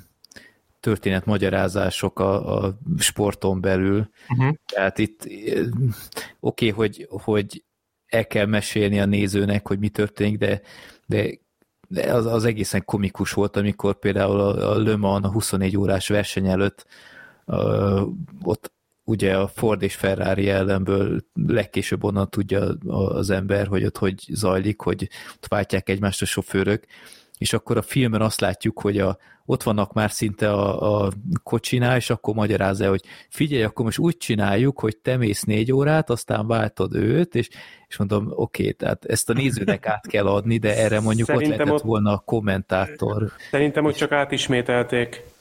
történetmagyarázások a, a sporton belül. Uh-huh. Tehát itt oké, okay, hogy, hogy el kell mesélni a nézőnek, hogy mi történik, de, de de az, az egészen komikus volt, amikor például a, a Le Mans a 24 órás verseny előtt uh, ott ugye a Ford és Ferrari ellenből legkésőbb onnan tudja az ember, hogy ott hogy zajlik, hogy ott váltják egymást a sofőrök, és akkor a filmen azt látjuk, hogy a, ott vannak már szinte a, a kocsinál, és akkor magyarázza, hogy figyelj, akkor most úgy csináljuk, hogy te mész négy órát, aztán váltod őt, és, és mondom, oké, okay, tehát ezt a nézőnek át kell adni, de erre mondjuk Szerintem ott lehetett ott, volna a kommentátor. Szerintem, hogy csak átismételték.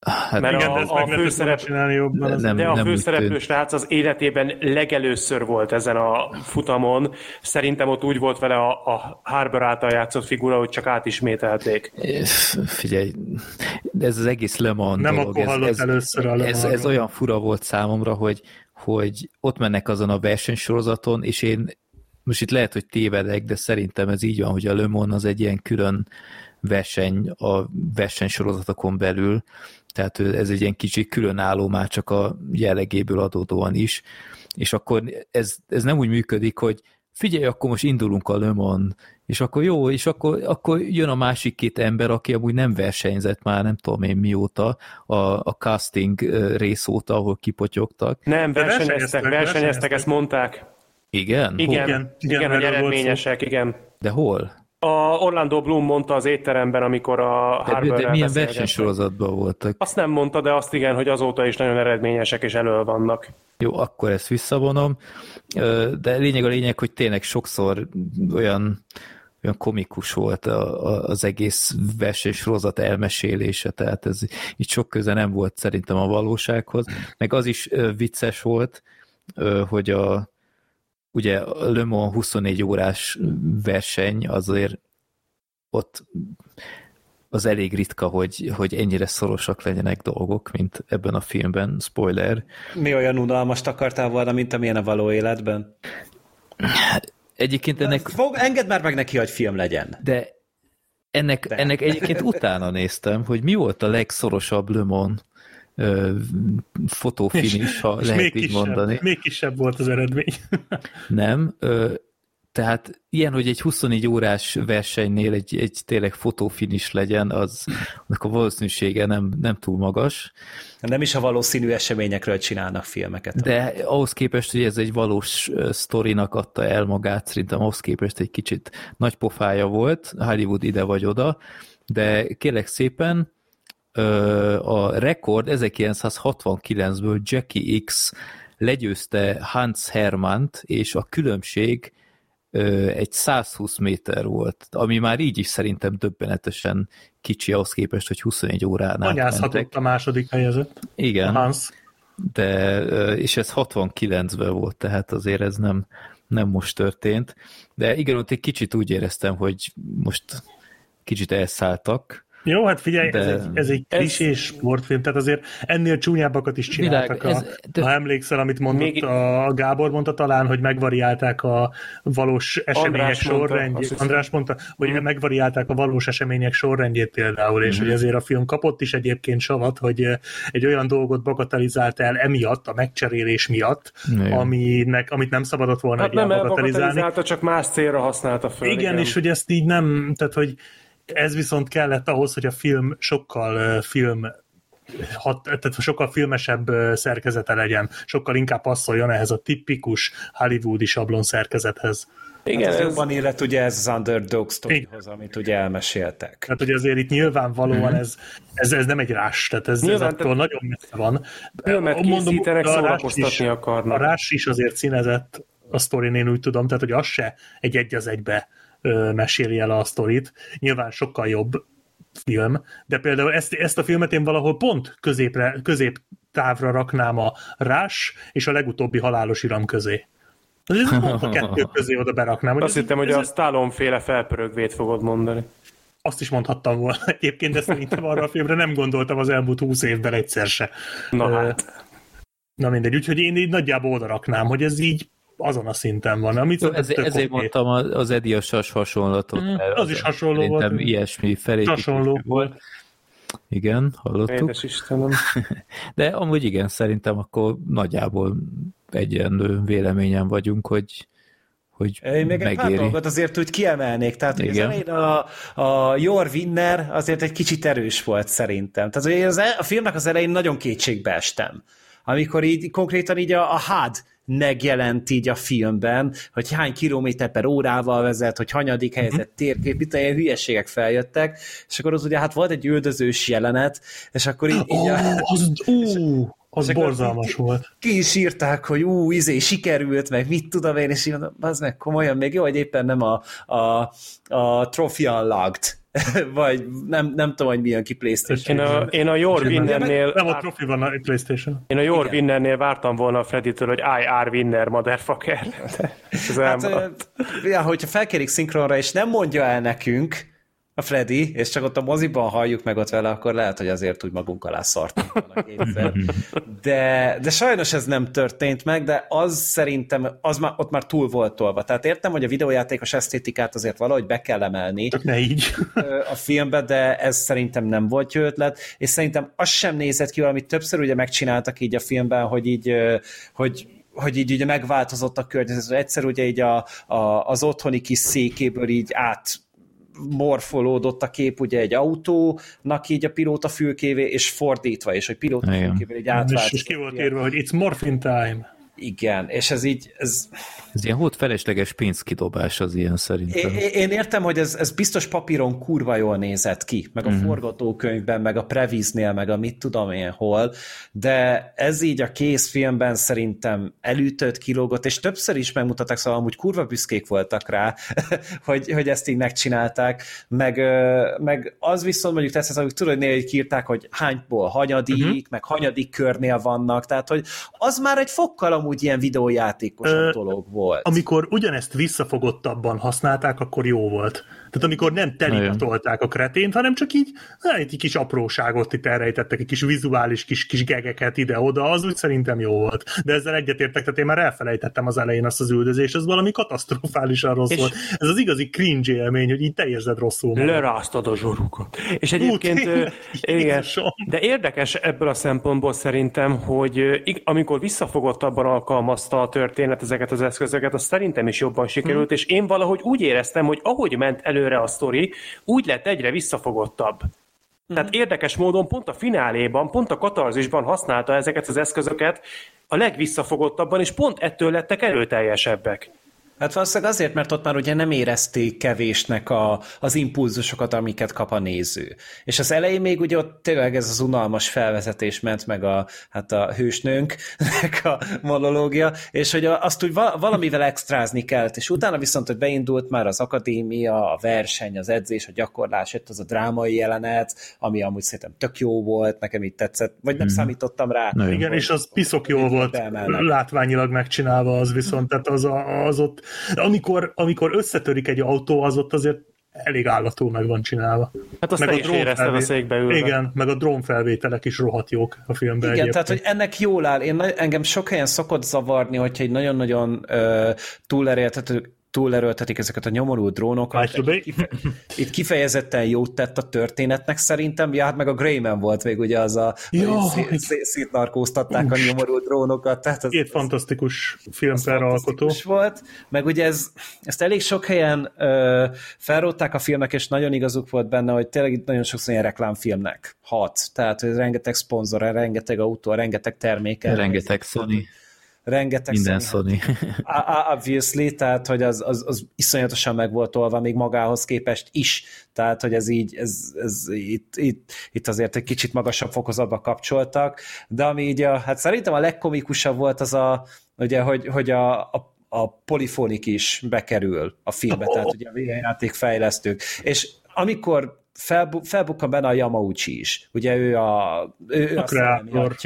Hát Mert igen, a, a főszerep... jobban. Nem, de a főszereplő srác az életében legelőször volt ezen a futamon. Szerintem ott úgy volt vele a, a Harbour által játszott figura, hogy csak átismételték. Figyelj, ez az egész Le Mans Nem dolog, akkor ez, ez, először a ez, ez olyan fura volt számomra, hogy, hogy ott mennek azon a versenysorozaton, és én most itt lehet, hogy tévedek, de szerintem ez így van, hogy a Le Mans az egy ilyen külön verseny a versenysorozatokon belül, tehát ez egy ilyen kicsi különálló már csak a jellegéből adódóan is, és akkor ez, ez nem úgy működik, hogy figyelj, akkor most indulunk a Lömon, és akkor jó, és akkor, akkor jön a másik két ember, aki amúgy nem versenyzett már, nem tudom én mióta, a, a casting rész óta, ahol kipotyogtak. Nem, versenyeztek, versenyeztek, versenyeztek, ezt mondták. Igen? Igen, igen, igen, igen hogy eredményesek, igen. De hol? A Orlando Bloom mondta az étteremben, amikor a Harbour De, de milyen versenysorozatban voltak? Azt nem mondta, de azt igen, hogy azóta is nagyon eredményesek és elől vannak. Jó, akkor ezt visszavonom. De lényeg a lényeg, hogy tényleg sokszor olyan, olyan komikus volt az egész versenysorozat elmesélése, tehát ez itt sok köze nem volt szerintem a valósághoz. Meg az is vicces volt, hogy a ugye a Le Mans 24 órás verseny azért ott az elég ritka, hogy, hogy ennyire szorosak legyenek dolgok, mint ebben a filmben, spoiler. Mi olyan unalmast akartál volna, mint amilyen a való életben? Egyébként ennek... Fog, engedd már meg neki, hogy film legyen. De ennek, De. ennek egyébként *laughs* utána néztem, hogy mi volt a legszorosabb Le Mans fotófinis, ha és lehet még így kisebb, mondani. Még kisebb volt az eredmény. Nem, ö, tehát ilyen, hogy egy 24 órás versenynél egy, egy tényleg fotófinis legyen, az a valószínűsége nem, nem túl magas. Nem is a valószínű eseményekről csinálnak filmeket. De ahhoz képest, hogy ez egy valós sztorinak adta el magát, szerintem ahhoz képest egy kicsit nagy pofája volt, Hollywood ide vagy oda, de kérlek szépen, a rekord 1969-ből Jackie X legyőzte Hans Hermann-t, és a különbség egy 120 méter volt, ami már így is szerintem döbbenetesen kicsi ahhoz képest, hogy 21 óránál Anyázhatott a második helyezett. Igen. A Hans. De, és ez 69-ben volt, tehát azért ez nem, nem most történt. De igen, ott egy kicsit úgy éreztem, hogy most kicsit elszálltak, jó, hát figyelj, de... ez egy, ez egy klisés ez... sportfilm, tehát azért ennél csúnyábbakat is csináltak. Világ, ez, de... Ha emlékszel, amit mondott Még... a Gábor, mondta talán, hogy megvariálták a valós események András sorrendjét. Mondta, András mondta, hogy mm. megvariálták a valós események sorrendjét például, és mm. hogy ezért a film kapott is egyébként savat, hogy egy olyan dolgot bagatelizált el emiatt, a megcserélés miatt, mm. aminek, amit nem szabadott volna hát egy nem bagatelizálni. csak más célra használta fel. Igen, igen, és hogy ezt így nem, tehát hogy ez viszont kellett ahhoz, hogy a film sokkal film hat, tehát sokkal filmesebb szerkezete legyen, sokkal inkább passzoljon ehhez a tipikus hollywoodi sablon szerkezethez. Igen, hát ez jobban illet ugye ez az underdog storyhoz, amit ugye elmeséltek. Tehát ugye azért itt nyilvánvalóan mm-hmm. ez, ez, ez nem egy rás, tehát ez, Nyilván, ez attól te... nagyon messze van. Filmet Mondom, szórakoztatni akarnak. A rás is azért színezett a sztorin, én úgy tudom, tehát hogy az se egy egy az egybe meséli el a sztorit. Nyilván sokkal jobb film, de például ezt, ezt a filmet én valahol pont középre, közép távra raknám a Rás és a legutóbbi halálos iram közé. Ez pont a kettő közé oda beraknám. Azt ez, hittem, hogy ez a Stallone féle felpörögvét fogod mondani. Azt is mondhattam volna *laughs* egyébként, de szerintem arra a filmre nem gondoltam az elmúlt húsz évben egyszer se. Na hát. Na mindegy, úgyhogy én így nagyjából oda raknám, hogy ez így azon a szinten van. Amit Ez, ezért mondtam az Ediasas hasonlatot. Mm, az is hasonló volt. ilyesmi felé. Hasonló volt. Igen, hallottuk. Édes Istenem. *laughs* De amúgy igen, szerintem akkor nagyjából egyenlő véleményen vagyunk, hogy hogy Én még megéri. egy pár dolgot azért úgy kiemelnék, tehát hogy az a, a Your Winner azért egy kicsit erős volt szerintem. Tehát az, a filmnek az elején nagyon kétségbe estem. Amikor így konkrétan így a, a HUD megjelent így a filmben, hogy hány kilométer per órával vezet, hogy hanyadik mhm. helyzet térkép, itt ilyen hülyeségek feljöttek, és akkor az ugye hát volt egy üldözős jelenet, és akkor így... így a... az, ú, az borzalmas volt. Ki is írták, hogy ú, izé, sikerült, meg mit tudom én, és így mondom, az meg komolyan, még jó, hogy éppen nem a, a, a Trophy Unlocked *laughs* vagy nem, nem tudom, hogy milyen ki PlayStation. Én a, én a Winnernél... Nem a trofi van a PlayStation. Én a Igen. Winnernél vártam volna a Freddy-től, hogy I are winner, motherfucker. *laughs* Ez hát, ja, hogyha felkérik szinkronra, és nem mondja el nekünk, a Freddy, és csak ott a moziban halljuk meg ott vele, akkor lehet, hogy azért úgy magunk alá szartunk volna De, de sajnos ez nem történt meg, de az szerintem, az már, ott már túl volt tolva. Tehát értem, hogy a videójátékos esztétikát azért valahogy be kell emelni. Csak ne így. A filmbe, de ez szerintem nem volt jó ötlet, és szerintem az sem nézett ki, amit többször ugye megcsináltak így a filmben, hogy így, hogy hogy így ugye megváltozott a környezet. Egyszer ugye így a, a, az otthoni kis székéből így át morfolódott a kép ugye egy autónak így a pilóta fülkévé, és fordítva is, hogy pilóta fülkévé egy átváltozott. És ki volt írva, hogy it's morphine time. Igen, és ez így... Ez, ez ilyen hót felesleges pénzkidobás az ilyen szerintem. Én, én értem, hogy ez, ez biztos papíron kurva jól nézett ki, meg a uh-huh. forgatókönyvben, meg a Prevíznél, meg a mit tudom én hol, de ez így a készfilmben szerintem elütött, kilógott, és többször is megmutatták, szóval amúgy kurva büszkék voltak rá, *laughs* hogy, hogy ezt így megcsinálták, meg, meg az viszont mondjuk tesz, hogy tudod, hogy néha kiírták, hogy hányból hanyadik, uh-huh. meg hanyadik körnél vannak, tehát hogy az már egy fokkal amúgy ilyen videójátékos dolog volt. Amikor ugyanezt visszafogottabban használták, akkor jó volt. Tehát amikor nem tolták a kretént, hanem csak így egy kis apróságot itt elrejtettek, egy kis vizuális kis, kis gegeket ide-oda, az úgy szerintem jó volt. De ezzel egyetértek, tehát én már elfelejtettem az elején azt az üldözést, ez valami katasztrofálisan rossz és volt. Ez az igazi cringe élmény, hogy így te érzed rosszul. Leráztad a zsorukat. És egyébként, Ú, *laughs* igen, de érdekes ebből a szempontból szerintem, hogy amikor visszafogottabban alkalmazta a történet ezeket az eszközöket, az szerintem is jobban sikerült, hmm. és én valahogy úgy éreztem, hogy ahogy ment elő előre a sztori, úgy lett egyre visszafogottabb. Mm. Tehát érdekes módon pont a fináléban, pont a katarzisban használta ezeket az eszközöket a legvisszafogottabban, és pont ettől lettek erőteljesebbek. Hát valószínűleg azért, mert ott már ugye nem érezték kevésnek a, az impulzusokat, amiket kap a néző. És az elején még ugye ott tényleg ez az unalmas felvezetés ment, meg a, hát a hősnőnknek a monológia, és hogy azt úgy valamivel extrázni kellett, és utána viszont, hogy beindult már az akadémia, a verseny, az edzés, a gyakorlás, jött az a drámai jelenet, ami amúgy szerintem tök jó volt, nekem így tetszett, vagy nem hmm. számítottam rá. Na, igen, és az piszok jó volt, látványilag megcsinálva az viszont, tehát az, a, az ott amikor, amikor összetörik egy autó, az ott azért elég állatul meg van csinálva. Hát azt meg a drón érezted a székbe ülve. Igen, meg a drónfelvételek is rohadt jók a filmben. Igen, egyébként. tehát hogy ennek jól áll. Én, engem sok helyen szokott zavarni, hogyha egy nagyon-nagyon túleréltető túlerőltetik ezeket a nyomorult drónokat. Itt kifejezetten jót tett a történetnek szerintem, ja, hát meg a Greyman volt még ugye az a, ja, szétnarkóztatták a nyomorult drónokat. Tehát az, Két fantasztikus filmfelalkotó. volt, meg ugye ez, ezt elég sok helyen ö, felrótták a filmek, és nagyon igazuk volt benne, hogy tényleg itt nagyon sokszor ilyen reklámfilmnek hat. Tehát, hogy rengeteg szponzor, rengeteg autó, rengeteg terméke. Rengeteg Sony rengeteg Minden Sony. *laughs* Obviously, tehát hogy az, az, az iszonyatosan meg volt tolva még magához képest is, tehát hogy ez így, ez, ez itt, itt, itt azért egy kicsit magasabb fokozatba kapcsoltak, de ami így a, hát szerintem a legkomikusabb volt az a, ugye, hogy, hogy a, a a polifonik is bekerül a filmbe, tehát ugye a játék fejlesztők, és amikor felbu- felbukkan benne a Yamauchi is. Ugye ő a, ő a, a kreátor,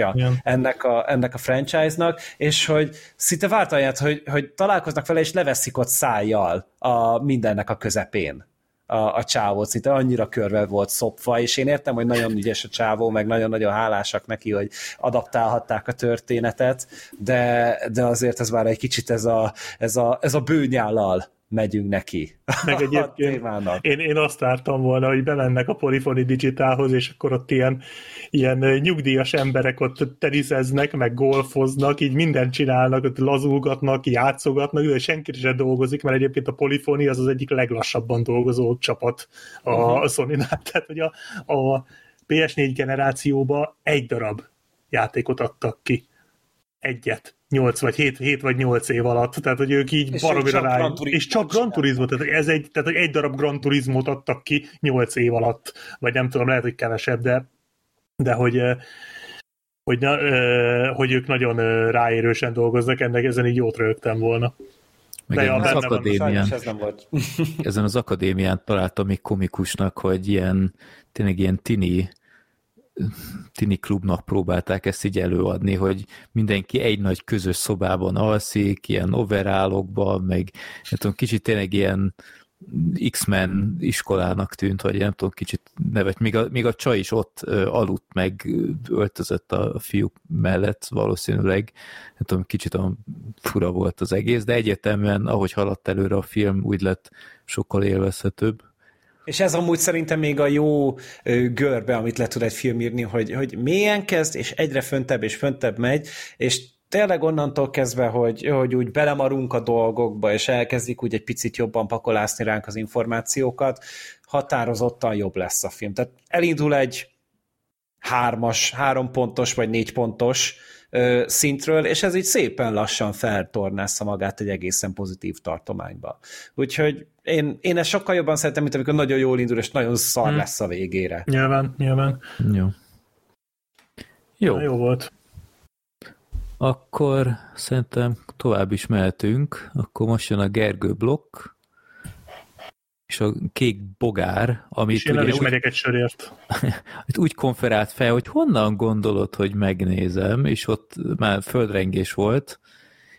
ennek a, ennek a franchise-nak, és hogy szinte vártalját, hogy, hogy találkoznak vele, és leveszik ott szájjal a mindennek a közepén a, a csávót, szinte annyira körbe volt szopva, és én értem, hogy nagyon ügyes a csávó, meg nagyon-nagyon hálásak neki, hogy adaptálhatták a történetet, de, de azért ez már egy kicsit ez a, ez a, ez a bőnyállal megyünk neki. *laughs* Meg egyébként én, én azt vártam volna, hogy bemennek a Polyphony Digitalhoz, és akkor ott ilyen, ilyen nyugdíjas emberek ott terizeznek, meg golfoznak, így mindent csinálnak, ott lazulgatnak, játszogatnak, de senki sem dolgozik, mert egyébként a Polyphony az az egyik leglassabban dolgozó csapat a, a Sony-nál. *laughs* Tehát, hogy a, a PS4 generációba egy darab játékot adtak ki. Egyet 8 vagy 7, 7 vagy 8 év alatt, tehát hogy ők így baromira rá, és csak Gran Turismo, tehát ez egy, tehát hogy egy darab Gran Turismo-t adtak ki 8 év alatt, vagy nem tudom, lehet, hogy kevesebb, de, de hogy hogy, na, hogy ők nagyon ráérősen dolgoznak, ennek ezen így jót rögtem volna. Meg De ja, az akadémián, ez nem volt. *laughs* ezen az akadémián találtam még komikusnak, hogy ilyen, tényleg ilyen tini tini klubnak próbálták ezt így előadni, hogy mindenki egy nagy közös szobában alszik, ilyen overállokban, meg nem tudom, kicsit tényleg ilyen X-Men iskolának tűnt, vagy nem tudom, kicsit nevet, még a, még a csaj is ott aludt, meg öltözött a fiúk mellett valószínűleg, nem tudom, kicsit a fura volt az egész, de egyértelműen, ahogy haladt előre a film, úgy lett sokkal élvezhetőbb. És ez amúgy szerintem még a jó görbe, amit le tud egy film írni, hogy, hogy mélyen kezd, és egyre föntebb és föntebb megy, és tényleg onnantól kezdve, hogy, hogy úgy belemarunk a dolgokba, és elkezdik úgy egy picit jobban pakolászni ránk az információkat, határozottan jobb lesz a film. Tehát elindul egy hármas, három pontos vagy négy pontos ö, szintről, és ez így szépen lassan feltornásza magát egy egészen pozitív tartományba. Úgyhogy én, én ezt sokkal jobban szeretem, mint amikor nagyon jól indul, és nagyon szar hmm. lesz a végére. Nyilván, nyilván. Jó. Jó. Na, jó volt. Akkor szerintem tovább is mehetünk. Akkor most jön a Gergő blokk, és a kék bogár, amit... És én el is megyek egy sörért. *laughs* úgy konferált fel, hogy honnan gondolod, hogy megnézem, és ott már földrengés volt,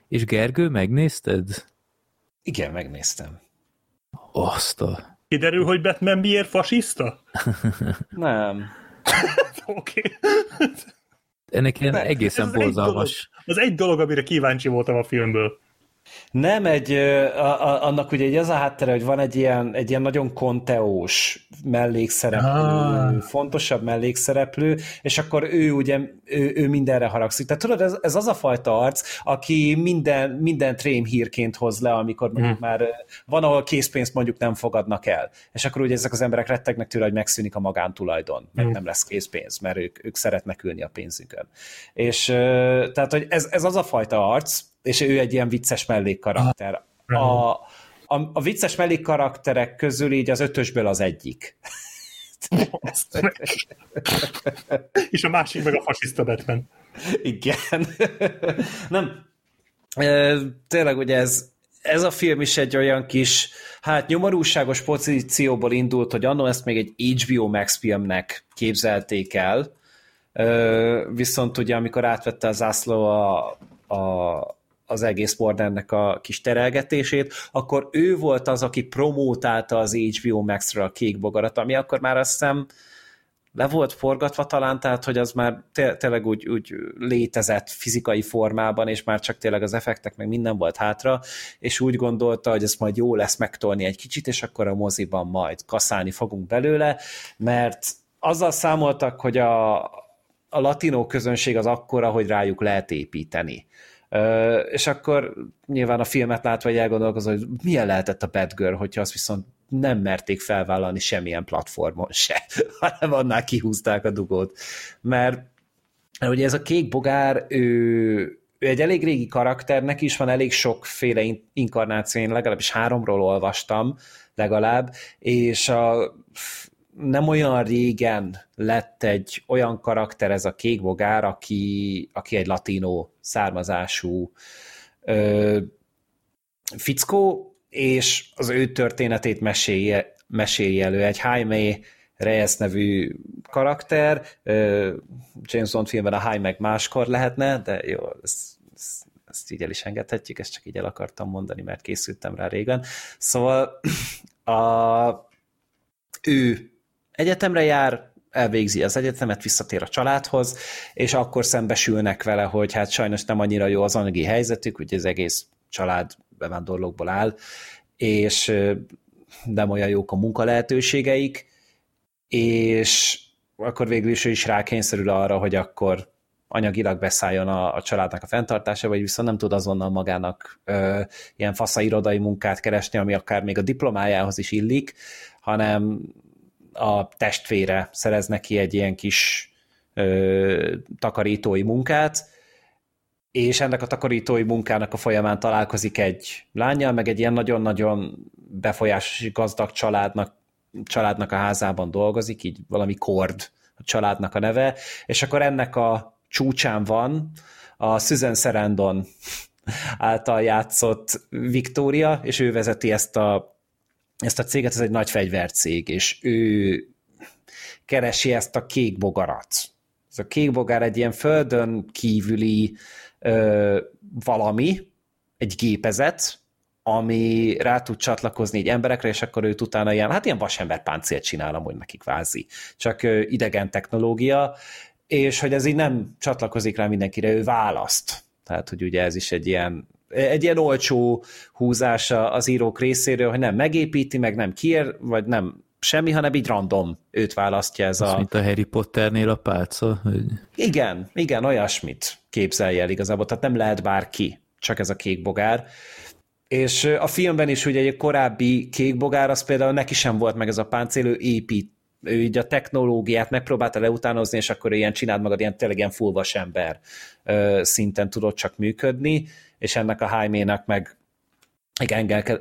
És Gergő, megnézted? Igen, megnéztem. Azt a... Kiderül, hogy Batman miért fasiszta? *laughs* Nem. *laughs* Oké. Ennek ilyen egészen borzalmas. Az egy dolog, amire kíváncsi voltam a filmből. Nem, egy, a, a, annak ugye egy az a háttere, hogy van egy ilyen, egy ilyen nagyon konteós mellékszereplő, ah. fontosabb mellékszereplő, és akkor ő ugye, ő, ő mindenre haragszik. Tehát tudod, ez, ez az a fajta arc, aki minden, minden trém hírként hoz le, amikor mondjuk hmm. már van, ahol készpénzt mondjuk nem fogadnak el. És akkor ugye ezek az emberek rettegnek tőle, hogy megszűnik a magántulajdon, mert hmm. nem lesz készpénz, mert ők, ők szeretnek ülni a pénzükön. És tehát, hogy ez, ez az a fajta arc, és ő egy ilyen vicces mellékkarakter. A, a, a vicces mellékkarakterek közül így az ötösből az egyik. *laughs* és a másik meg a fasiszta Batman. Igen. *laughs* Nem. Tényleg ugye ez, ez a film is egy olyan kis, hát nyomorúságos pozícióból indult, hogy annó ezt még egy HBO Max filmnek képzelték el, viszont ugye amikor átvette az zászló a, a, az egész Warnernek a kis terelgetését, akkor ő volt az, aki promótálta az HBO Max-ra a kék ami akkor már azt hiszem le volt forgatva talán, tehát hogy az már tényleg úgy, úgy létezett fizikai formában, és már csak tényleg az effektek meg minden volt hátra, és úgy gondolta, hogy ez majd jó lesz megtolni egy kicsit, és akkor a moziban majd kaszálni fogunk belőle, mert azzal számoltak, hogy a, a latinó közönség az akkora, hogy rájuk lehet építeni és akkor nyilván a filmet látva hogy elgondolkozom, hogy milyen lehetett a Batgirl, hogyha azt viszont nem merték felvállalni semmilyen platformon se, *laughs* hanem annál kihúzták a dugót. Mert ugye ez a kék bogár, ő, ő egy elég régi karakternek is van elég sokféle inkarnáció, én legalábbis háromról olvastam legalább, és a nem olyan régen lett egy olyan karakter ez a kékbogár, aki, aki egy latinó származású ö, fickó, és az ő történetét mesélje, mesélje elő. Egy Jaime Reyes nevű karakter, James Bond filmben a Jaime máskor lehetne, de jó, ezt, ezt, ezt így el is engedhetjük, ezt csak így el akartam mondani, mert készültem rá régen. Szóval a, ő egyetemre jár, elvégzi az egyetemet, visszatér a családhoz, és akkor szembesülnek vele, hogy hát sajnos nem annyira jó az anyagi helyzetük, ugye az egész család bevándorlókból áll, és nem olyan jók a munka lehetőségeik, és akkor végül is ő is rákényszerül arra, hogy akkor anyagilag beszálljon a, a családnak a fenntartása, vagy viszont nem tud azonnal magának ö, ilyen fasza irodai munkát keresni, ami akár még a diplomájához is illik, hanem a testvére szerez neki egy ilyen kis ö, takarítói munkát, és ennek a takarítói munkának a folyamán találkozik egy lányjal, meg egy ilyen nagyon-nagyon befolyásos gazdag családnak, családnak a házában dolgozik, így valami Kord a családnak a neve, és akkor ennek a csúcsán van a Susan Sarandon által játszott Victoria, és ő vezeti ezt a ezt a céget, ez egy nagy fegyvercég, és ő keresi ezt a kék bogarat. Ez a kék bogár egy ilyen földön kívüli ö, valami, egy gépezet, ami rá tud csatlakozni egy emberekre, és akkor őt utána ilyen, hát ilyen vasember páncélt csinál amúgy nekik kvázi. Csak ö, idegen technológia, és hogy ez így nem csatlakozik rá mindenkire, ő választ. Tehát, hogy ugye ez is egy ilyen egy ilyen olcsó húzása az írók részéről, hogy nem megépíti, meg nem kier, vagy nem semmi, hanem így random őt választja ez az a... mint a Harry Potternél a pálca? Hogy... Igen, igen, olyasmit képzelje el igazából, tehát nem lehet bárki, csak ez a kék bogár. És a filmben is ugye egy korábbi kék bogár, az például neki sem volt meg ez a páncél, ő épít, ő így a technológiát megpróbálta leutánozni, és akkor ilyen csinált magad ilyen tényleg ilyen fullvas ember szinten tudott csak működni, és ennek a Jaime-nak meg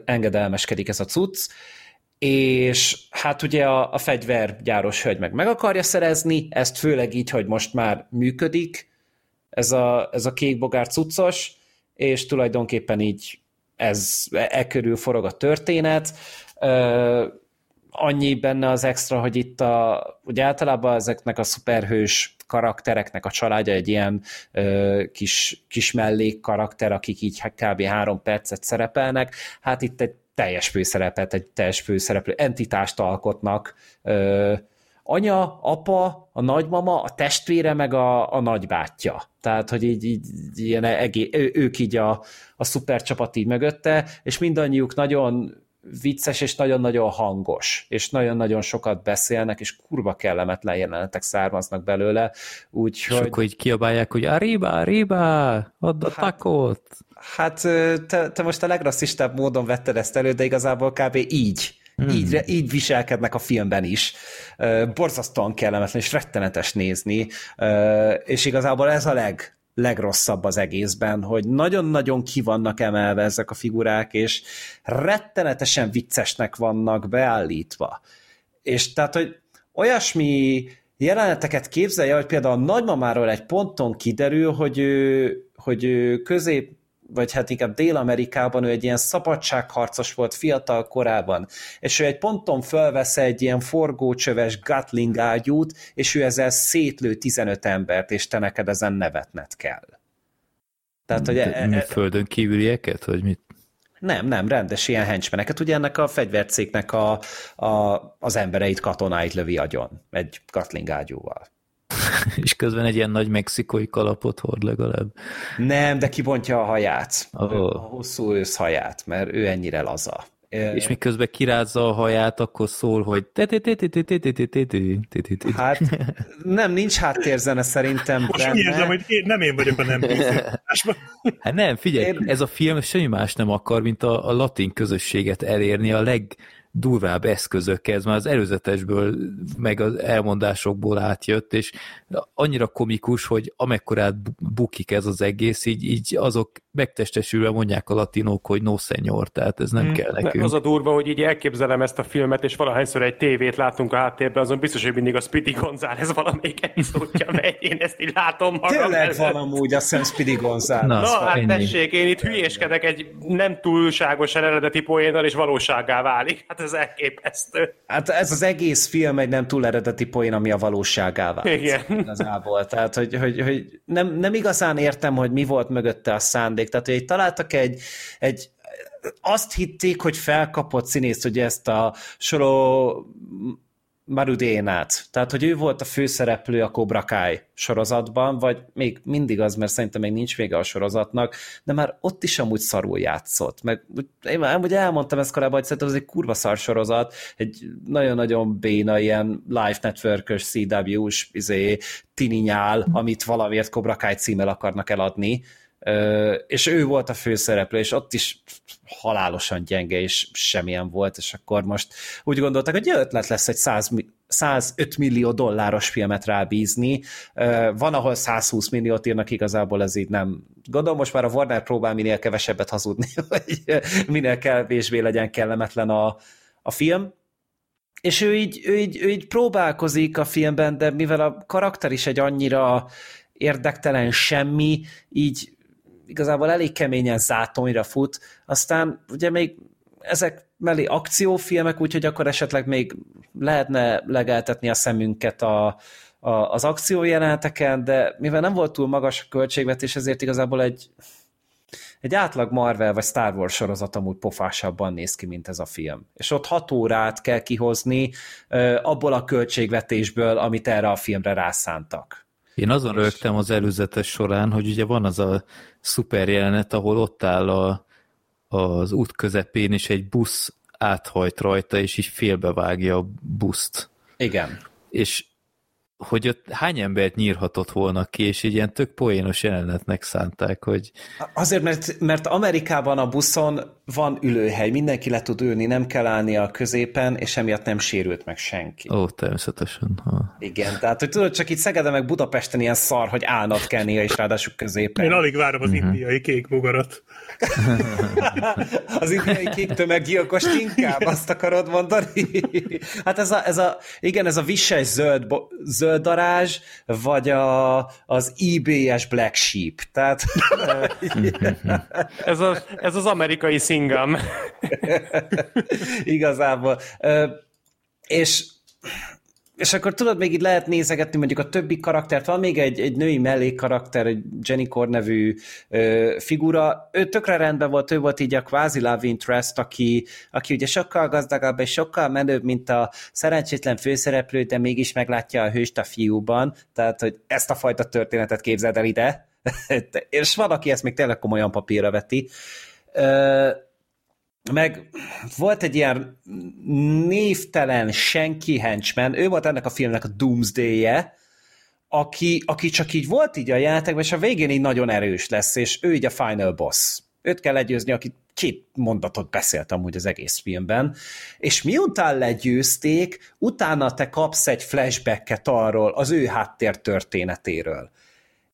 engedelmeskedik ez a cucc, és hát ugye a, a fegyvergyáros hölgy meg meg akarja szerezni, ezt főleg így, hogy most már működik, ez a, ez a kékbogár cuccos, és tulajdonképpen így ez e, e körül forog a történet. Annyi benne az extra, hogy itt a, ugye általában ezeknek a szuperhős karaktereknek a családja egy ilyen ö, kis, kis mellék karakter, akik így kb. három percet szerepelnek, hát itt egy teljes főszerepet, egy teljes főszereplő entitást alkotnak, ö, anya, apa, a nagymama, a testvére, meg a, a nagybátyja. Tehát, hogy így, így ilyen egé, ők így a, a szuper csapat így mögötte, és mindannyiuk nagyon vicces és nagyon-nagyon hangos, és nagyon-nagyon sokat beszélnek, és kurva kellemetlen jelenetek származnak belőle, úgyhogy... És akkor így kiabálják, hogy arriba, arriba, add a hát, takot. Hát te, te most a legrasszistább módon vetted ezt elő, de igazából kb. így Hmm. Így, így viselkednek a filmben is. Borzasztóan kellemetlen és rettenetes nézni, és igazából ez a leg, legrosszabb az egészben, hogy nagyon-nagyon ki vannak emelve ezek a figurák, és rettenetesen viccesnek vannak beállítva. És tehát, hogy olyasmi jeleneteket képzelje, hogy például a nagymamáról egy ponton kiderül, hogy ő, hogy ő közép vagy hát inkább Dél-Amerikában ő egy ilyen szabadságharcos volt fiatal korában, és ő egy ponton fölvesz egy ilyen forgócsöves Gatling ágyút, és ő ezzel szétlő 15 embert, és te neked ezen nevetned kell. Tehát, hogy e, e, földön kívülieket, vagy mit? Nem, nem, rendes ilyen henchmeneket. Ugye ennek a fegyvercéknek a, a, az embereit, katonáit lövi agyon, egy Gatling ágyúval. És közben egy ilyen nagy mexikói kalapot hord legalább. Nem, de kibontja a haját. Oh. A hosszú ősz haját, mert ő ennyire laza. És miközben kirázza a haját, akkor szól, hogy Hát nem, nincs háttérzene szerintem Most benne. érzem, hogy én, nem én vagyok a nem Hát nem, figyelj, ez a film semmi más nem akar, mint a, a latin közösséget elérni a leg durvább eszközökkel, ez már az előzetesből, meg az elmondásokból átjött, és annyira komikus, hogy amekkorát bukik ez az egész, így, így azok megtestesülve mondják a latinok, hogy no senyor, tehát ez nem hmm. kell nekünk. Az a durva, hogy így elképzelem ezt a filmet, és valahányszor egy tévét látunk a háttérben, azon biztos, hogy mindig a Speedy González valamelyik epizódja megy, én ezt így látom magam. Tényleg van amúgy, azt hiszem Speedy González. Na, Na hát ennyi. tessék, én itt hülyéskedek egy nem túlságosan eredeti poénnal, és valóságá válik. Hát *laughs* ez elképesztő. Hát ez az egész film egy nem túl eredeti poén, ami a valóságá vált. Igen. *laughs* Igazából. Tehát, hogy, hogy, hogy nem, nem igazán értem, hogy mi volt mögötte a szándék. Tehát, hogy találtak egy, egy azt hitték, hogy felkapott színész, hogy ezt a soró Marudénát. Tehát, hogy ő volt a főszereplő a Cobra Kai sorozatban, vagy még mindig az, mert szerintem még nincs vége a sorozatnak, de már ott is amúgy szarul játszott. Meg én már amúgy elmondtam ezt korábban, hogy szerintem ez egy kurva szar sorozat, egy nagyon-nagyon béna ilyen live network CW-s izé, tini nyál, amit valamiért Cobra Kai címmel akarnak eladni, és ő volt a főszereplő, és ott is halálosan gyenge, és semmilyen volt, és akkor most úgy gondoltak, hogy ötlet lesz egy 100, 105 millió dolláros filmet rábízni. Van, ahol 120 milliót írnak, igazából ez így nem. Gondolom, most már a Warner próbál minél kevesebbet hazudni, *laughs* hogy minél kevésbé legyen kellemetlen a, a film, és ő így, ő, így, ő így próbálkozik a filmben, de mivel a karakter is egy annyira érdektelen semmi, így igazából elég keményen zátonyra fut, aztán ugye még ezek mellé akciófilmek, úgyhogy akkor esetleg még lehetne legeltetni a szemünket a, a, az akciójeleneteken, de mivel nem volt túl magas a költségvetés, ezért igazából egy, egy átlag Marvel vagy Star Wars sorozat amúgy pofásabban néz ki, mint ez a film. És ott hat órát kell kihozni abból a költségvetésből, amit erre a filmre rászántak. Én azon rögtem az előzetes során, hogy ugye van az a szuper jelenet, ahol ott áll a, az út közepén, és egy busz áthajt rajta, és így félbevágja a buszt. Igen. És hogy ott hány embert nyírhatott volna ki, és így ilyen tök poénos jelenetnek szánták, hogy... Azért, mert, mert Amerikában a buszon van ülőhely, mindenki le tud ülni, nem kell állni a középen, és emiatt nem sérült meg senki. Ó, természetesen. Ha. Igen, tehát hogy tudod, csak itt Szegeden meg Budapesten ilyen szar, hogy állnod kell néha, és ráadásul középen. Én alig várom az uh-huh. indiai kék bogarat. *laughs* az indiai kék tömeggyilkos inkább, azt akarod mondani? *laughs* hát ez a, ez a igen, ez a visses zöld, zöld darázs, vagy a, az IBS Black Sheep. Tehát... *laughs* ez, a, ez az amerikai szingam. *laughs* Igazából. és és akkor tudod, még így lehet nézegetni mondjuk a többi karaktert, van még egy, egy női mellékkarakter, egy Jenny Core nevű ö, figura, ő tökre rendben volt, ő volt így a kvázi love interest, aki, aki ugye sokkal gazdagabb és sokkal menőbb, mint a szerencsétlen főszereplő, de mégis meglátja a hőst a fiúban, tehát hogy ezt a fajta történetet képzeld el ide, *laughs* és van, aki ezt még tényleg komolyan papírra veti. Ö, meg volt egy ilyen névtelen senki henchman, ő volt ennek a filmnek a Doomsday-je, aki, aki csak így volt így a játékban, és a végén így nagyon erős lesz, és ő így a final boss. Őt kell legyőzni, aki két mondatot beszélt amúgy az egész filmben, és miután legyőzték, utána te kapsz egy flashbacket arról, az ő háttér történetéről.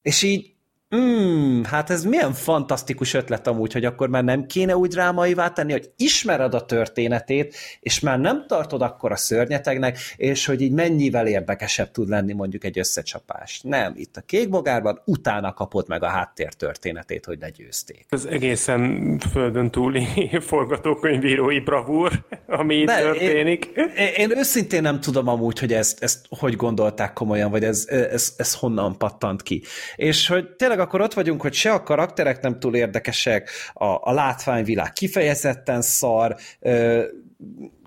És így Hmm, hát ez milyen fantasztikus ötlet amúgy, hogy akkor már nem kéne úgy drámaivá tenni, hogy ismered a történetét, és már nem tartod akkor a szörnyetegnek, és hogy így mennyivel érdekesebb tud lenni mondjuk egy összecsapás. Nem, itt a kékbogárban utána kapod meg a háttér történetét, hogy legyőzték. Ez egészen földön túli *laughs* forgatókönyvírói bravúr, ami itt történik. Én, én őszintén nem tudom amúgy, hogy ezt, ezt hogy gondolták komolyan, vagy ez, ez, ez honnan pattant ki. És hogy tényleg tényleg akkor ott vagyunk, hogy se a karakterek nem túl érdekesek, a, a látványvilág kifejezetten szar, ö,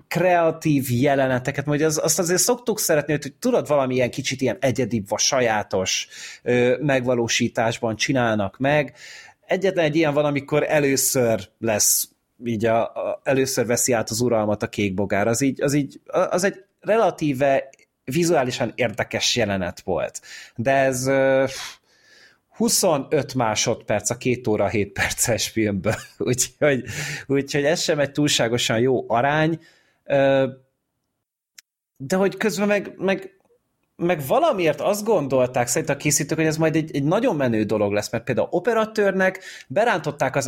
kreatív jeleneteket, hogy az, azt azért szoktuk szeretni, hogy tudod, valamilyen kicsit ilyen egyedi, vagy sajátos ö, megvalósításban csinálnak meg. Egyetlen egy ilyen van, amikor először lesz így a, a, először veszi át az uralmat a kékbogár, az így, az így, az egy relatíve vizuálisan érdekes jelenet volt. De ez 25 másodperc a két óra 7 perces filmből, *laughs* úgyhogy, úgyhogy ez sem egy túlságosan jó arány, de hogy közben meg, meg, meg valamiért azt gondolták szerint a készítők, hogy ez majd egy, egy nagyon menő dolog lesz, mert például operatőrnek berántották az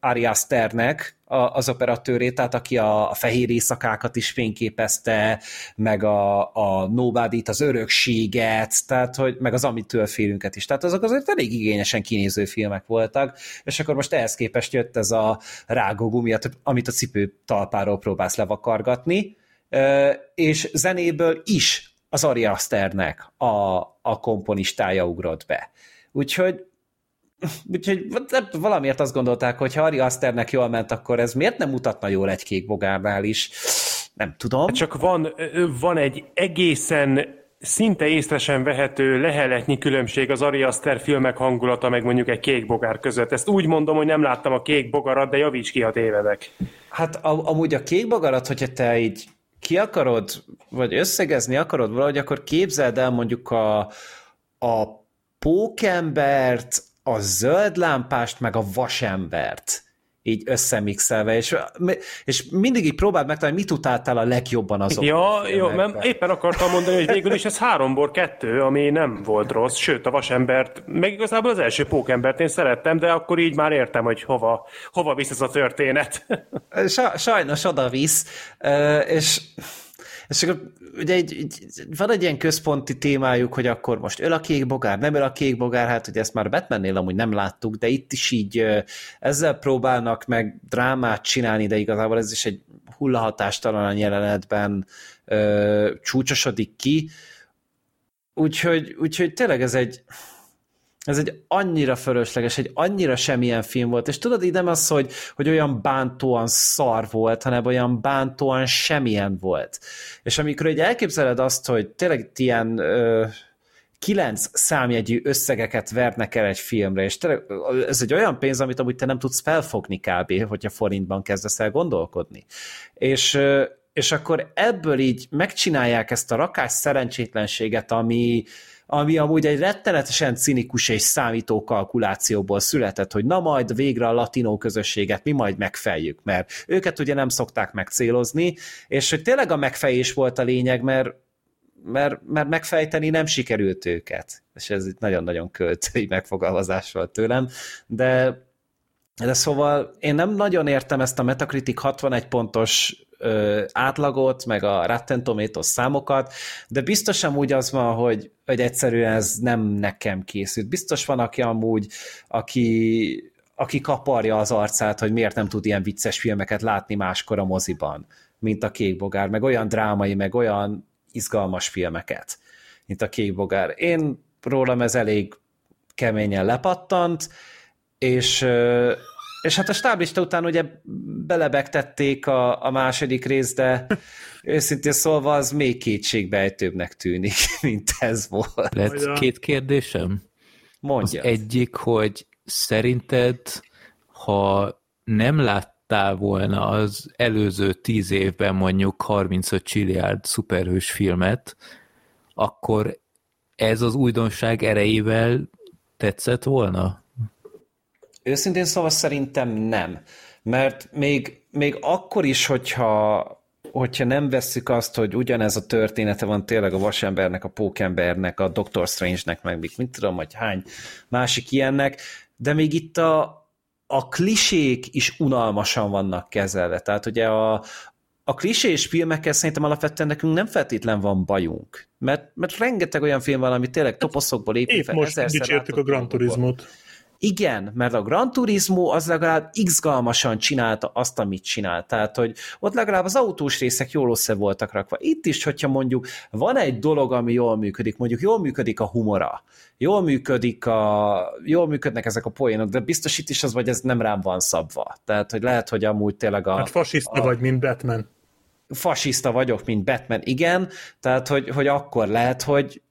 Ari Asternek az operatőrét, tehát aki a, a fehér éjszakákat is fényképezte, meg a, a nobody az örökséget, tehát hogy, meg az Amitől félünket is. Tehát azok azért elég igényesen kinéző filmek voltak, és akkor most ehhez képest jött ez a rágógumi, amit a cipő talpáról próbálsz levakargatni, és zenéből is az Ari Asternek a, a komponistája ugrott be. Úgyhogy Úgyhogy valamiért azt gondolták, hogy ha Ari Asternek jól ment, akkor ez miért nem mutatna jól egy kék bogárnál is? Nem tudom. Hát csak van, van egy egészen szinte észre sem vehető leheletnyi különbség az Ari Aster filmek hangulata meg mondjuk egy kék bogár között. Ezt úgy mondom, hogy nem láttam a kék bogarat, de javíts ki, ha tévedek. Hát amúgy a kék bogarat, hogyha te így ki akarod, vagy összegezni akarod valahogy, akkor képzeld el mondjuk a, a pókembert, a zöld lámpást, meg a vasembert így összemixelve, és, és mindig így próbáld megtalálni, mit utáltál a legjobban azok. Ja, jó, mert éppen akartam mondani, hogy végül is ez háromból kettő, ami nem volt rossz, sőt a vasembert, meg igazából az első pókembert én szerettem, de akkor így már értem, hogy hova, hova visz ez a történet. Sajnos oda visz, és és akkor ugye egy, egy, van egy ilyen központi témájuk, hogy akkor most öl a kék bogár, nem öl a kék bogár, hát ugye ezt már Batmannél amúgy nem láttuk, de itt is így ezzel próbálnak meg drámát csinálni, de igazából ez is egy hullahatástalan jelenetben ö, csúcsosodik ki. Úgyhogy, úgyhogy tényleg ez egy, ez egy annyira fölösleges, egy annyira semmilyen film volt, és tudod, nem az, hogy, hogy olyan bántóan szar volt, hanem olyan bántóan semmilyen volt. És amikor egy elképzeled azt, hogy tényleg ilyen ö, kilenc számjegyű összegeket vernek el egy filmre, és tényleg, ez egy olyan pénz, amit amúgy te nem tudsz felfogni kb., hogyha forintban kezdesz el gondolkodni. És és akkor ebből így megcsinálják ezt a rakás szerencsétlenséget, ami, ami amúgy egy rettenetesen cinikus és számító kalkulációból született, hogy na majd végre a latinó közösséget mi majd megfejjük, mert őket ugye nem szokták megcélozni, és hogy tényleg a megfejés volt a lényeg, mert mert, mert megfejteni nem sikerült őket. És ez itt nagyon-nagyon költői megfogalmazás volt tőlem, de de szóval én nem nagyon értem ezt a Metacritic 61 pontos ö, átlagot, meg a Rotten Tomatoes számokat, de biztos amúgy az van, hogy, hogy egyszerűen ez nem nekem készült. Biztos van, aki amúgy, aki, aki kaparja az arcát, hogy miért nem tud ilyen vicces filmeket látni máskor a moziban mint a Kék Bogár, meg olyan drámai, meg olyan izgalmas filmeket, mint a Kék Bogár. Én rólam ez elég keményen lepattant, és, és hát a stáblista után ugye belebegtették a, a második rész, de őszintén szólva az még kétségbejtőbbnek tűnik, *laughs* mint ez volt. Lehet két kérdésem? Mondja. Az egyik, hogy szerinted, ha nem láttál volna az előző tíz évben mondjuk 35 csilliárd szuperhős filmet, akkor ez az újdonság erejével tetszett volna? Őszintén szóval szerintem nem. Mert még, még akkor is, hogyha, hogyha nem vesszük azt, hogy ugyanez a története van tényleg a vasembernek, a pókembernek, a Doctor Strange-nek, meg még mit tudom, hogy hány másik ilyennek, de még itt a, a klisék is unalmasan vannak kezelve. Tehát ugye a, a klisés filmekkel szerintem alapvetően nekünk nem feltétlen van bajunk. Mert, mert rengeteg olyan film van, ami tényleg toposzokból épít fel. most dicsértük a Gran Turismo-t. Igen, mert a Gran Turismo az legalább izgalmasan csinálta azt, amit csinált. Tehát, hogy ott legalább az autós részek jól össze voltak rakva. Itt is, hogyha mondjuk van egy dolog, ami jól működik, mondjuk jól működik a humora, jól működik a, jól működnek ezek a poénok, de biztos itt is az, vagy ez nem rám van szabva. Tehát, hogy lehet, hogy amúgy tényleg a... Hát fasiszta a, vagy, mint Batman. Fasiszta vagyok, mint Batman, igen. Tehát, hogy, hogy akkor lehet, hogy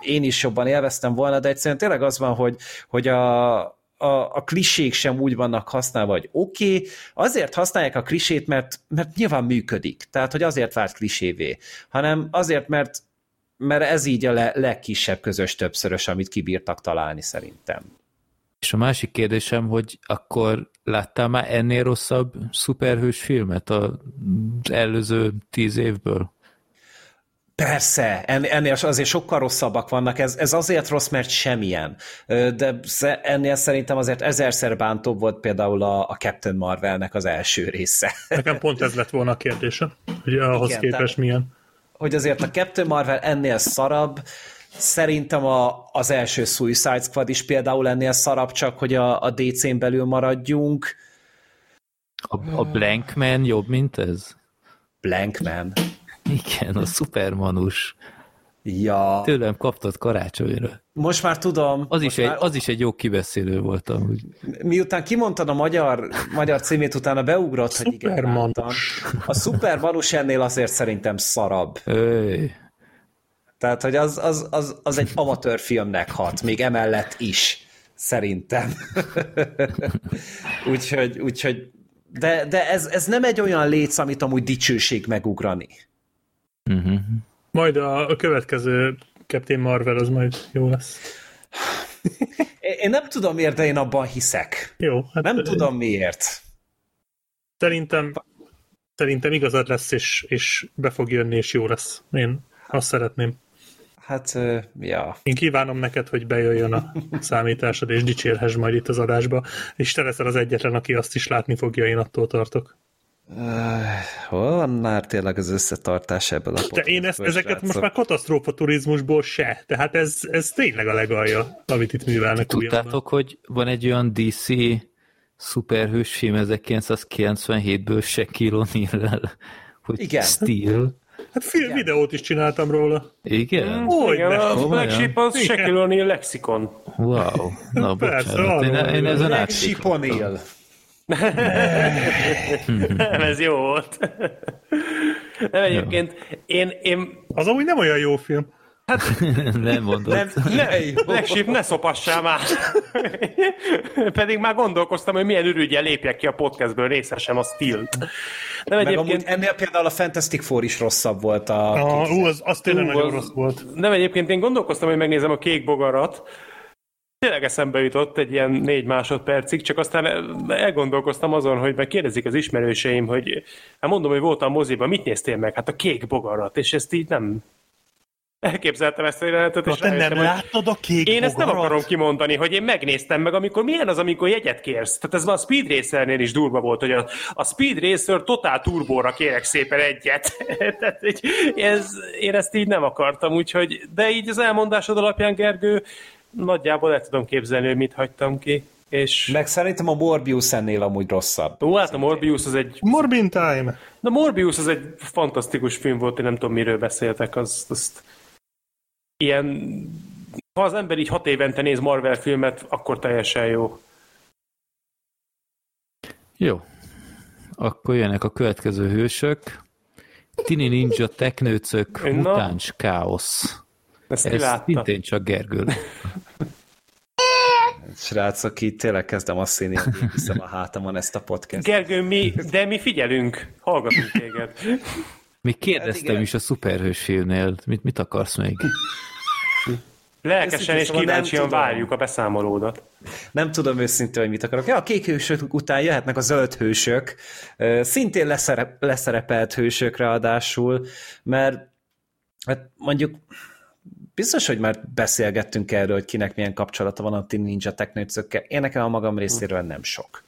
én is jobban élveztem volna, de egyszerűen tényleg az van, hogy, hogy a, a, a klisék sem úgy vannak használva, hogy oké, okay, azért használják a klisét, mert, mert nyilván működik, tehát hogy azért vált klisévé, hanem azért, mert, mert ez így a le, legkisebb közös többszörös, amit kibírtak találni szerintem. És a másik kérdésem, hogy akkor láttál már ennél rosszabb szuperhős filmet az előző tíz évből? Persze, ennél azért sokkal rosszabbak vannak, ez, ez azért rossz, mert semmilyen. De ennél szerintem azért ezerszer bántóbb volt például a, a Captain Marvelnek az első része. Nekem pont ez lett volna a kérdése, hogy ahhoz Igen, képest tehát, milyen. Hogy azért a Captain Marvel ennél szarabb, Szerintem a, az első Suicide Squad is például ennél szarabb, csak hogy a, a DC-n belül maradjunk. A, a Blankman jobb, mint ez? Blankman. Igen, a szupermanus. Ja. Tőlem kaptad karácsonyra. Most már tudom. Az, is, egy, már... az is egy jó kibeszélő volt amúgy. Miután kimondtad a magyar, magyar címét, utána beugrott, hogy igen, A szupermanus ennél azért szerintem szarabb. Öy. Tehát, hogy az, az, az, az egy amatőr filmnek hat, még emellett is, szerintem. *laughs* úgyhogy, úgyhogy de, de ez, ez nem egy olyan léc, amit amúgy dicsőség megugrani. Uh-huh. Majd a, a következő Captain Marvel az majd jó lesz. *laughs* Én nem tudom miért, de én abban hiszek. Jó. Hát nem tudom miért. Szerintem, szerintem igazad lesz, és, és be fog jönni, és jó lesz. Én azt szeretném. Hát, ja. Én kívánom neked, hogy bejöjjön a *laughs* számításod, és dicsérhess majd itt az adásba, és te leszel az egyetlen, aki azt is látni fogja, én attól tartok. Uh, hol van már tényleg az összetartás ebből a De én ezt, ezeket srácok. most már katasztrófa turizmusból se, tehát ez, ez tényleg a legalja, amit itt művelnek Tudtátok, újabban. hogy van egy olyan DC szuperhős film 1997-ből Shaquille O'Neal-rel, hogy Igen. Steel. Hát film Igen. videót is csináltam róla. Igen? Hogy Igen, a flagship az Shaquille O'Neal lexikon. Wow. Na, bocsánat. Én, én ezen O'Neal. Nem, ez jó volt. Nem, egyébként én, én... Az amúgy nem olyan jó film. Hát, nem mondod. Nem, ne, Flagship, ne szopassál már. Pedig már gondolkoztam, hogy milyen ürügyen lépjek ki a podcastből részesen a Stilt. Nem Meg egyébként... ennél például a Fantastic Four is rosszabb volt a... Ah, ú, az, az tényleg nagyon az... rossz volt. Nem, egyébként én gondolkoztam, hogy megnézem a kék bogarat, tényleg eszembe jutott egy ilyen négy másodpercig, csak aztán elgondolkoztam azon, hogy meg kérdezik az ismerőseim, hogy hát mondom, hogy voltam moziban, mit néztél meg? Hát a kék bogarat, és ezt így nem, Elképzeltem ezt a jelenetet, és te nem láttad a kék Én ezt nem akarom kimondani, hogy én megnéztem meg, amikor milyen az, amikor jegyet kérsz. Tehát ez már a Speed Racernél is durva volt, hogy a, a Speed Racer totál turbóra kérek szépen egyet. *laughs* Tehát így, ez, én ezt így nem akartam, úgyhogy, de így az elmondásod alapján, Gergő, nagyjából el tudom képzelni, hogy mit hagytam ki. És... Meg szerintem a Morbius ennél amúgy rosszabb. Ó, hát a Morbius az egy... Morbin Time! De Morbius az egy fantasztikus film volt, én nem tudom, miről beszéltek, az, azt ilyen... Ha az ember így hat évente néz Marvel filmet, akkor teljesen jó. Jó. Akkor jönnek a következő hősök. Tini Ninja, Teknőcök, Mutáns, Káosz. Ezt Ez szintén csak Gergő. *laughs* Srácok, itt tényleg kezdem azt színni, hogy hiszem a hátamon ezt a podcast. Gergő, mi, de mi figyelünk, hallgatunk téged. Még kérdeztem hát is a szuperhős filmnél, mit, mit akarsz még? Lelkesen és kíváncsian várjuk a beszámolódat. Nem tudom őszintén, hogy mit akarok. Ja, a kék hősök után jöhetnek a zöld hősök, szintén leszerep, leszerepelt hősök ráadásul, mert hát mondjuk biztos, hogy már beszélgettünk erről, hogy kinek milyen kapcsolata van a Teen Ninja teknőcökkel. Én nekem a magam részéről nem sok.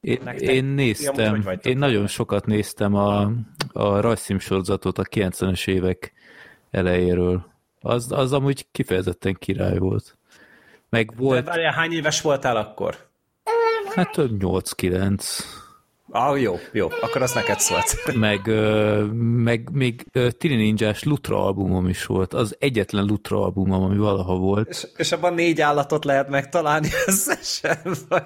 Én, én néztem, én nagyon sokat néztem a, a rajzszím sorozatot a 90-es évek elejéről. Az, az amúgy kifejezetten király volt. Meg volt... De várjál, hány éves voltál akkor? Hát 8-9. Ah, jó, jó, akkor az neked szólt. Meg, meg még Tini Ninja-s Lutra albumom is volt. Az egyetlen Lutra albumom, ami valaha volt. És, és abban négy állatot lehet megtalálni *laughs* összesen? Vagy,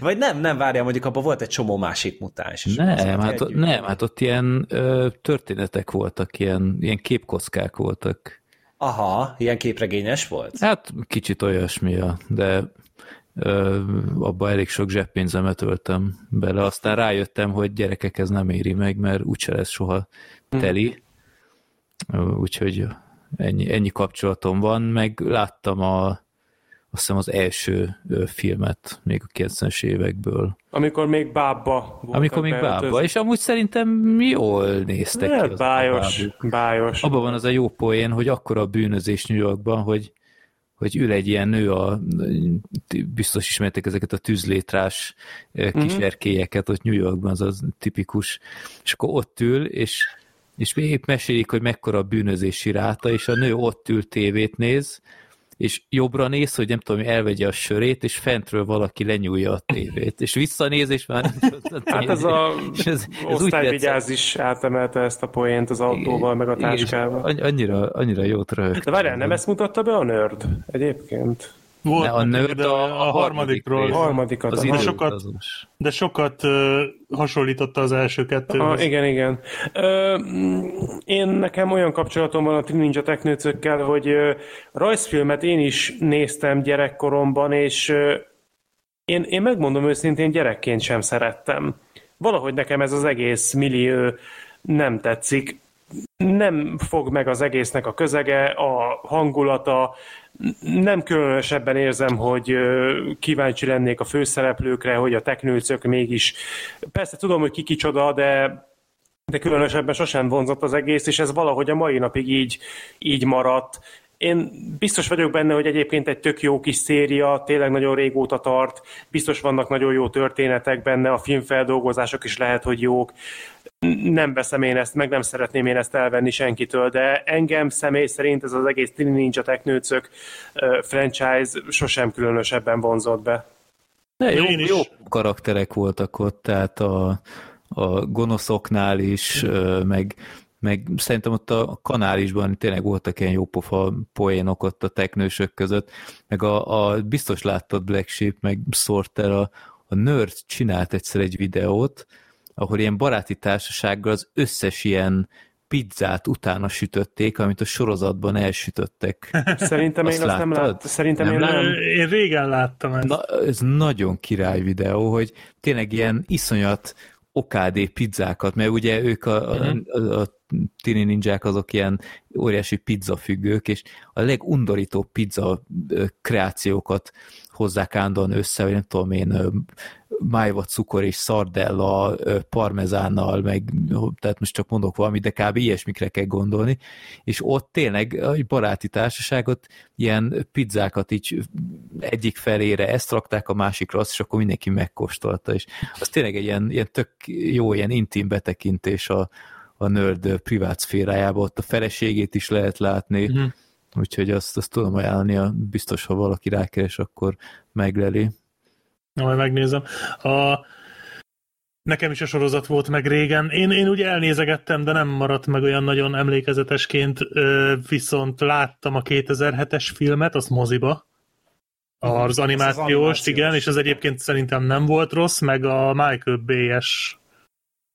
vagy nem, nem, várjál, mondjuk abban volt egy csomó másik mutáns. Nem, hát, ott, nem, hát ott ilyen ö, történetek voltak, ilyen, ilyen képkockák voltak. Aha, ilyen képregényes volt? Hát kicsit olyasmi, de abba elég sok zseppénzemet öltem bele, aztán rájöttem, hogy gyerekek ez nem éri meg, mert úgyse lesz soha hm. teli, úgyhogy ennyi, ennyi kapcsolatom van, meg láttam a azt hiszem az első filmet még a 90-es évekből. Amikor még bábba volt. Amikor még bábba, és amúgy szerintem jól néztek ne, ki. Bájos, bájos. Abban van az a jó poén, hogy akkora a bűnözés New Yorkban, hogy hogy ül egy ilyen nő, a, biztos ismertek ezeket a tűzlétrás mhm. kis erkélyeket, ott New Yorkban az az tipikus, és akkor ott ül, és, és épp mesélik, hogy mekkora a bűnözési ráta, és a nő ott ül tévét néz, és jobbra néz, hogy nem tudom, elvegye a sörét, és fentről valaki lenyúlja a tévét, és visszanéz, és már nem Hát ez a ez, ez osztályvigyáz is átemelte ezt a poént az autóval, meg a táskával. Annyira, annyira jót röhögtem. De várjál, nem ezt mutatta be a nerd egyébként? Volt a nerd a, a, a harmadikról. Harmadikat. Az de, sokat, de sokat uh, hasonlította az első kettőhöz. Ah, igen, igen. Uh, én nekem olyan kapcsolatom van a Teen Ninja Teknőcökkel, hogy uh, rajzfilmet én is néztem gyerekkoromban, és uh, én, én megmondom őszintén, gyerekként sem szerettem. Valahogy nekem ez az egész millió nem tetszik. Nem fog meg az egésznek a közege, a hangulata, nem különösebben érzem, hogy kíváncsi lennék a főszereplőkre, hogy a teknőcök mégis... Persze tudom, hogy ki kicsoda, de de különösebben sosem vonzott az egész, és ez valahogy a mai napig így, így maradt. Én biztos vagyok benne, hogy egyébként egy tök jó kis széria, tényleg nagyon régóta tart, biztos vannak nagyon jó történetek benne, a filmfeldolgozások is lehet, hogy jók. Nem veszem én ezt, meg nem szeretném én ezt elvenni senkitől, de engem személy szerint ez az egész Tini Ninja Teknőcök franchise sosem különösebben vonzott be. De jó, jó karakterek voltak ott, tehát a, a gonoszoknál is, meg meg szerintem ott a kanálisban tényleg voltak ilyen jópofa poénok ott a teknősök között, meg a, a biztos láttad Black Sheep, meg Sorter, a, a Nerd csinált egyszer egy videót, ahol ilyen baráti társasággal az összes ilyen pizzát utána sütötték, amit a sorozatban elsütöttek. *laughs* Szerintem azt én azt nem láttam. Szerintem nem én nem. Én régen láttam ezt. Na, ez nagyon király videó, hogy tényleg ilyen iszonyat okádé pizzákat, mert ugye ők a, mhm. a, a tini ninják azok ilyen óriási pizza függők, és a legundorító pizza kreációkat hozzák állandóan össze, vagy nem tudom én, májva cukor és szardella parmezánnal, meg tehát most csak mondok valamit, de kb. ilyesmikre kell gondolni, és ott tényleg egy baráti társaságot ilyen pizzákat így egyik felére ezt rakták, a másikra azt, és akkor mindenki megkóstolta, és az tényleg egy ilyen, ilyen tök jó, ilyen intim betekintés a, a nerd privát szférájába, ott a feleségét is lehet látni, uh-huh. Úgyhogy azt, azt tudom ajánlani, biztos, ha valaki rákeres, akkor megleli. Na, majd megnézem. A, Nekem is a sorozat volt meg régen. Én, én ugye elnézegettem, de nem maradt meg olyan nagyon emlékezetesként, viszont láttam a 2007-es filmet, azt moziba. Az animációs, az animációs, igen, és ez egyébként szerintem nem volt rossz, meg a Michael Bay-es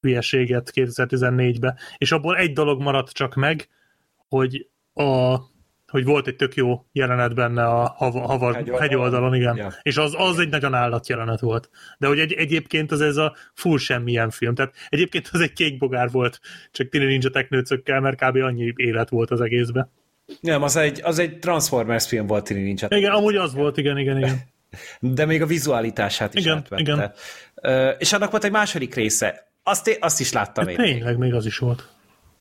hülyeséget 2014-be. És abból egy dolog maradt csak meg, hogy a hogy volt egy tök jó jelenet benne a hav, havar, hegyoldalon, hegyoldalon igen. Ja. És az, az egy nagyon állat jelenet volt. De hogy egy, egyébként az ez a full semmilyen film. Tehát egyébként az egy kék bogár volt, csak Tini Ninja teknőcökkel, mert kb. annyi élet volt az egészbe. Nem, az egy, az egy Transformers film volt Tini Ninja. Igen, amúgy az volt, igen, igen, igen. *laughs* De még a vizualitását is igen, átvette. Igen. Uh, és annak volt egy második része. Azt, azt is láttam én. Tényleg, még az is volt.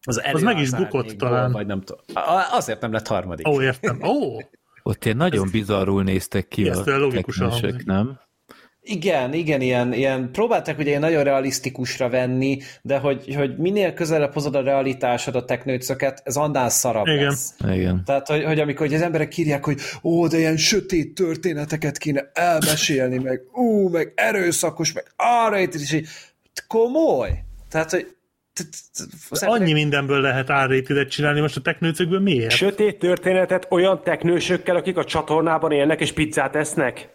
Az, az meg is bukott talán. Vagy nem tudom. Azért nem lett harmadik. Ó, értem. Ó! Ott ilyen nagyon bizarrul néztek ki a technosök, nem? Igen, igen, ilyen, ilyen próbálták ugye nagyon realisztikusra venni, de hogy, hogy minél közelebb hozod a realitásod a teknőcöket, ez annál szarabb igen. lesz. Igen. Tehát, hogy, hogy amikor hogy az emberek írják, hogy ó, de ilyen sötét történeteket kéne elmesélni, meg ú, meg erőszakos, meg arra, és így, komoly. Tehát, hogy Annyi mindenből lehet R-rated csinálni, most a teknőcökből miért? Sötét történetet olyan teknősökkel, akik a csatornában élnek és pizzát esznek?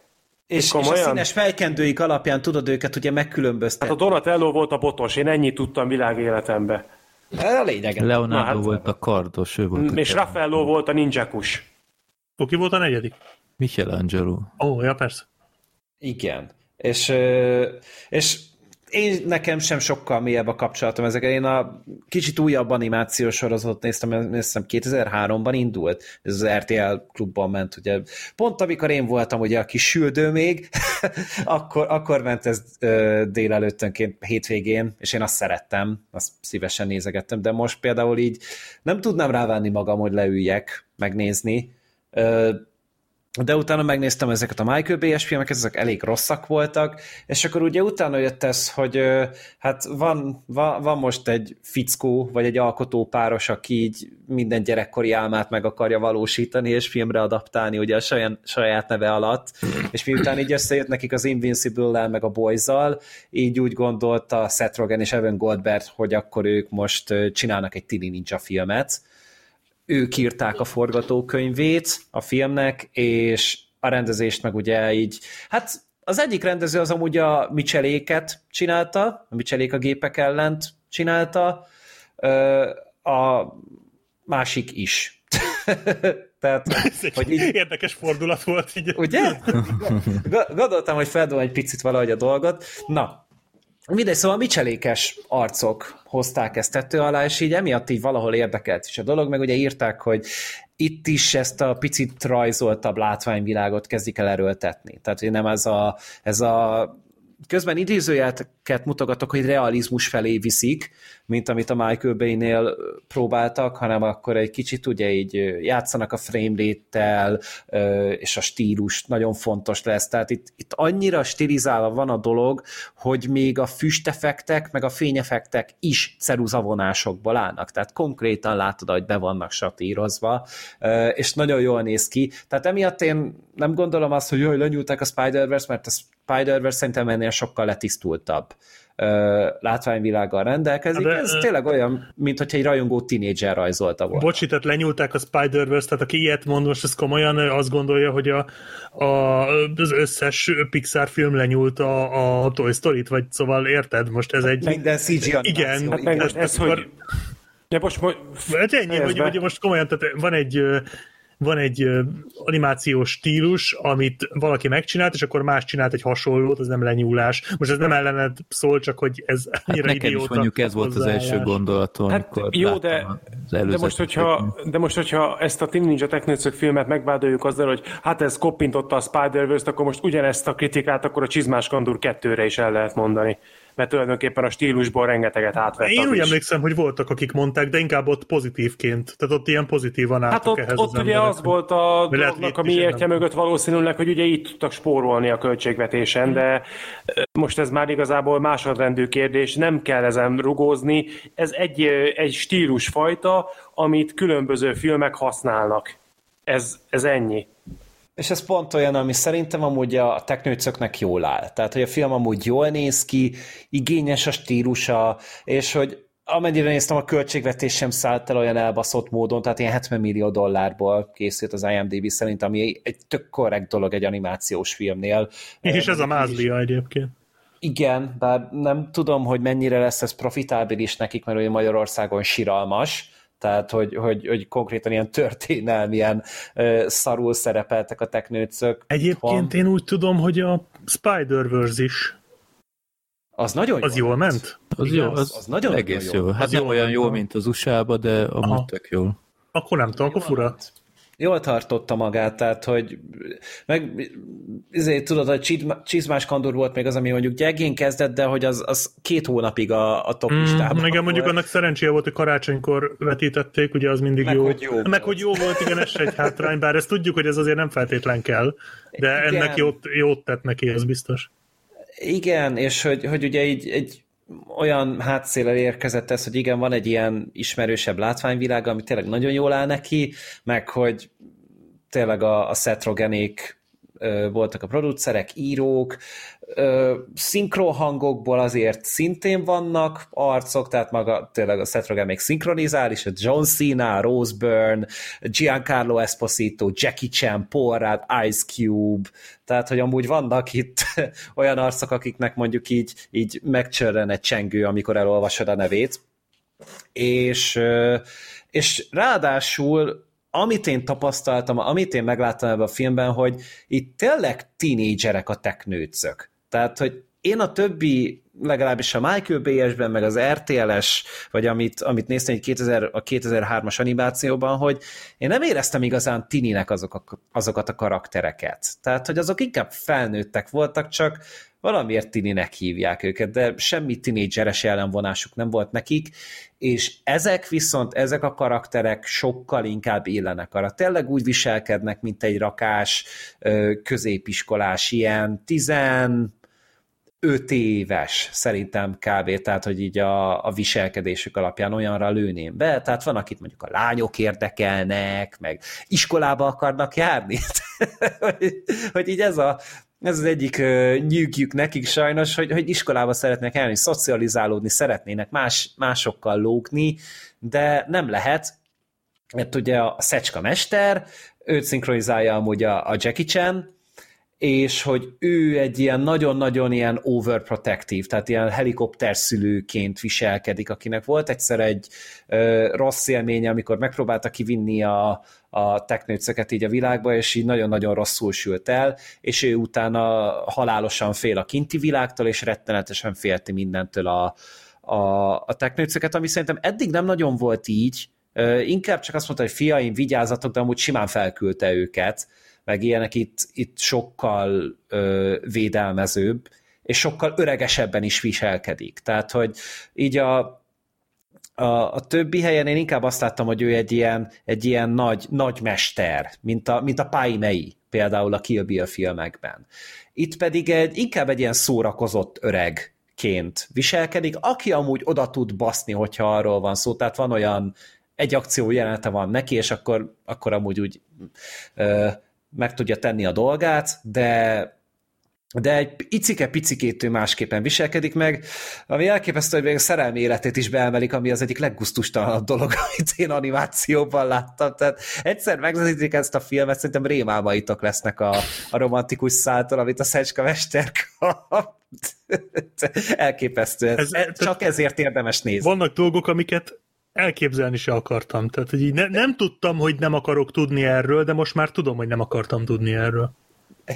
És, és a színes fejkendőik alapján tudod őket ugye megkülönböztetni. Hát a Donatello volt a botos, én ennyit tudtam világéletembe. A lényeg. Leonardo hát, volt a kardos, ő volt És Raffaello volt a ninjakus. Ki volt a negyedik? Michelangelo. Ó, oh, ja persze. Igen. És, és én nekem sem sokkal mélyebb a kapcsolatom ezekkel. Én a kicsit újabb animációs sorozatot néztem, néztem 2003-ban indult, ez az RTL klubban ment, ugye. Pont amikor én voltam ugye a kis süldő még, *laughs* akkor, akkor ment ez ö, délelőttönként hétvégén, és én azt szerettem, azt szívesen nézegettem, de most például így nem tudnám rávenni magam, hogy leüljek megnézni. Ö, de utána megnéztem ezeket a Michael Bay-es filmeket, ezek elég rosszak voltak, és akkor ugye utána jött ez, hogy hát van, van, van most egy fickó, vagy egy alkotópáros, aki így minden gyerekkori álmát meg akarja valósítani, és filmre adaptálni ugye a saját, saját neve alatt, és miután így összejött nekik az Invincible-lel, meg a boys így úgy gondolta Seth Rogen és Evan Goldberg, hogy akkor ők most csinálnak egy Tini Ninja filmet, ők írták a forgatókönyvét a filmnek, és a rendezést meg ugye így, hát az egyik rendező az amúgy a Micheléket csinálta, a Michelék a gépek ellent csinálta, a másik is. *laughs* Tehát, hogy így... Érdekes fordulat volt így. Ugye? Gondoltam, hogy feldom egy picit valahogy a dolgot. Na, Mindegy, szóval micselékes arcok hozták ezt tető alá, és így emiatt így valahol érdekelt is a dolog, meg ugye írták, hogy itt is ezt a picit rajzoltabb látványvilágot kezdik el erőltetni. Tehát, hogy nem ez a, ez a közben idézőjeleket mutogatok, hogy realizmus felé viszik, mint amit a Michael Bay-nél próbáltak, hanem akkor egy kicsit ugye így játszanak a frame rate és a stílus nagyon fontos lesz. Tehát itt, itt annyira stilizálva van a dolog, hogy még a füstefektek, meg a fényefektek is ceruzavonásokból állnak. Tehát konkrétan látod, hogy be vannak satírozva, és nagyon jól néz ki. Tehát emiatt én nem gondolom azt, hogy jaj, lenyúlták a Spider-Verse, mert a Spider-Verse szerintem ennél sokkal letisztultabb látványvilággal rendelkezik. De, Ez tényleg olyan, mint hogyha egy rajongó tinédzser rajzolta volna. Bocsi, tehát lenyúlták a Spider-Verse, tehát aki ilyet mond, most ez komolyan azt gondolja, hogy a, a, az összes Pixar film lenyúlt a, a Toy Story-t, vagy szóval érted? Most ez egy... Minden CG Igen, hát meg most ez, hogy... De most, most... Hát ennyi, hogy, hogy most komolyan, tehát van egy van egy animációs stílus, amit valaki megcsinált, és akkor más csinált egy hasonlót, az nem lenyúlás. Most ez nem ellened szól, csak hogy ez hát nekem is mondjuk ez volt az első gondolatom, hát, jó, de, de, most, hogyha, de most, hogyha ezt a Team Ninja Technőcök filmet megvádoljuk azzal, hogy hát ez koppintotta a Spider-Verse-t, akkor most ugyanezt a kritikát akkor a Csizmás Kandur 2-re is el lehet mondani mert tulajdonképpen a stílusból rengeteget átvett. Én úgy emlékszem, hogy voltak, akik mondták, de inkább ott pozitívként. Tehát ott ilyen pozitívan álltak hát ott, ehhez ott az ugye az volt a dolognak a miértje mögött valószínűleg, hogy ugye így tudtak spórolni a költségvetésen, de most ez már igazából másodrendű kérdés, nem kell ezen rugózni. Ez egy, egy stílusfajta, amit különböző filmek használnak. Ez, ez ennyi. És ez pont olyan, ami szerintem amúgy a teknőcöknek jól áll. Tehát, hogy a film amúgy jól néz ki, igényes a stílusa, és hogy amennyire néztem, a költségvetés sem szállt el olyan elbaszott módon, tehát ilyen 70 millió dollárból készült az IMDb szerint, ami egy tök korrekt dolog egy animációs filmnél. És ez a mázlia egyébként. Igen, bár nem tudom, hogy mennyire lesz ez profitábilis nekik, mert ugye Magyarországon siralmas, tehát hogy, hogy, hogy konkrétan ilyen történelmilyen uh, szarul szerepeltek a teknőcök. Egyébként van. én úgy tudom, hogy a Spider-Verse is az nagyon Az jól ment? Az, jó, az, az nagyon egész jó. jó. Hát az nem olyan jó, mint az USA-ba, de amúgy tök jól. Akkor nem tudom, akkor fura. Jól tartotta magát, tehát, hogy meg ezért tudod, hogy csizmás kandor volt még az, ami mondjuk gyengén kezdett, de hogy az, az két hónapig a, a top mm, listában. Igen, mondjuk annak szerencséje volt, hogy karácsonykor vetítették, ugye az mindig meg, jó. Hogy jó meg, volt. hogy jó volt, igen, ez egy hátrány, bár ezt tudjuk, hogy ez azért nem feltétlen kell, de igen. ennek jót, jót tett neki, ez biztos. Igen, és hogy, hogy ugye így egy olyan hátszélel érkezett ez, hogy igen, van egy ilyen ismerősebb látványvilág, ami tényleg nagyon jól áll neki, meg hogy tényleg a, a Seth Rogenék voltak a producerek, írók, szinkrohangokból azért szintén vannak arcok, tehát maga tényleg a Seth Rogen még szinkronizál, a John Cena, Rose Byrne, Giancarlo Esposito, Jackie Chan, Paul Ice Cube, tehát hogy amúgy vannak itt *laughs* olyan arcok, akiknek mondjuk így, így megcsörren egy csengő, amikor elolvasod a nevét, és, és ráadásul amit én tapasztaltam, amit én megláttam ebben a filmben, hogy itt tényleg tínédzserek a teknőcök. Tehát, hogy én a többi, legalábbis a Michael Bay-esben, meg az RTL-es, vagy amit, amit néztem egy 2000, a 2003-as animációban, hogy én nem éreztem igazán tininek azok a, azokat a karaktereket. Tehát, hogy azok inkább felnőttek voltak, csak valamiért tininek hívják őket, de semmi tinédzseres ellenvonásuk nem volt nekik, és ezek viszont, ezek a karakterek sokkal inkább illenek arra. Tényleg úgy viselkednek, mint egy rakás középiskolás, ilyen tizen öt éves szerintem kb. Tehát, hogy így a, a viselkedésük alapján olyanra lőném be. Tehát van, akit mondjuk a lányok érdekelnek, meg iskolába akarnak járni. *laughs* hogy, hogy így ez a, ez az egyik uh, nyűgjük nekik sajnos, hogy, hogy iskolába szeretnek elni, szocializálódni, szeretnének más, másokkal lógni, de nem lehet, mert ugye a Szecska mester, őt szinkronizálja amúgy a, a Jackie Chan, és hogy ő egy ilyen nagyon-nagyon ilyen overprotective, tehát ilyen helikopterszülőként viselkedik, akinek volt egyszer egy ö, rossz élménye, amikor megpróbálta kivinni a, a teknőcöket így a világba, és így nagyon-nagyon rosszul sült el, és ő utána halálosan fél a kinti világtól, és rettenetesen félti mindentől a, a, a teknőcöket, ami szerintem eddig nem nagyon volt így, inkább csak azt mondta, hogy fiaim, vigyázzatok, de amúgy simán felküldte őket, meg ilyenek itt, itt sokkal ö, védelmezőbb, és sokkal öregesebben is viselkedik. Tehát, hogy így a, a, a többi helyen én inkább azt láttam, hogy ő egy ilyen, egy ilyen nagy, nagy mester, mint a, mint a Pai Mei, például a Kill Bill filmekben. Itt pedig egy, inkább egy ilyen szórakozott öreg ként viselkedik, aki amúgy oda tud baszni, hogyha arról van szó, tehát van olyan egy akció jelenete van neki, és akkor, akkor amúgy úgy ö, meg tudja tenni a dolgát, de de egy icike-picikét ő másképpen viselkedik meg, ami elképesztő, hogy még a szerelmi életét is beemelik, ami az egyik leggusztustalanabb dolog, *laughs* amit én animációban láttam. Tehát egyszer megvezetik ezt a filmet, szerintem rémálmaitok lesznek a, a romantikus száltól, amit a Szecska Mester kap. *laughs* Elképesztő. Ez, ez, csak ezért érdemes nézni. Vannak dolgok, amiket elképzelni se akartam. Tehát, hogy így ne, nem tudtam, hogy nem akarok tudni erről, de most már tudom, hogy nem akartam tudni erről.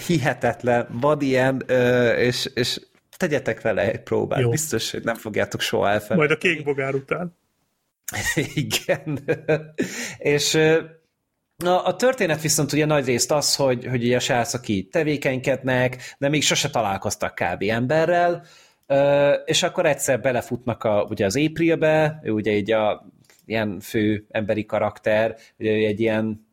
Hihetetlen. Van ilyen, és, és tegyetek vele egy próbát. Jó. Biztos, hogy nem fogjátok soha elfelejteni. Majd a kék bogár után. *laughs* Igen. és a, a történet viszont ugye nagy részt az, hogy, hogy ugye a srácok így tevékenykednek, de még sose találkoztak kb. emberrel, és akkor egyszer belefutnak a, ugye az Aprilbe, ő ugye így a ilyen fő emberi karakter, ugye egy ilyen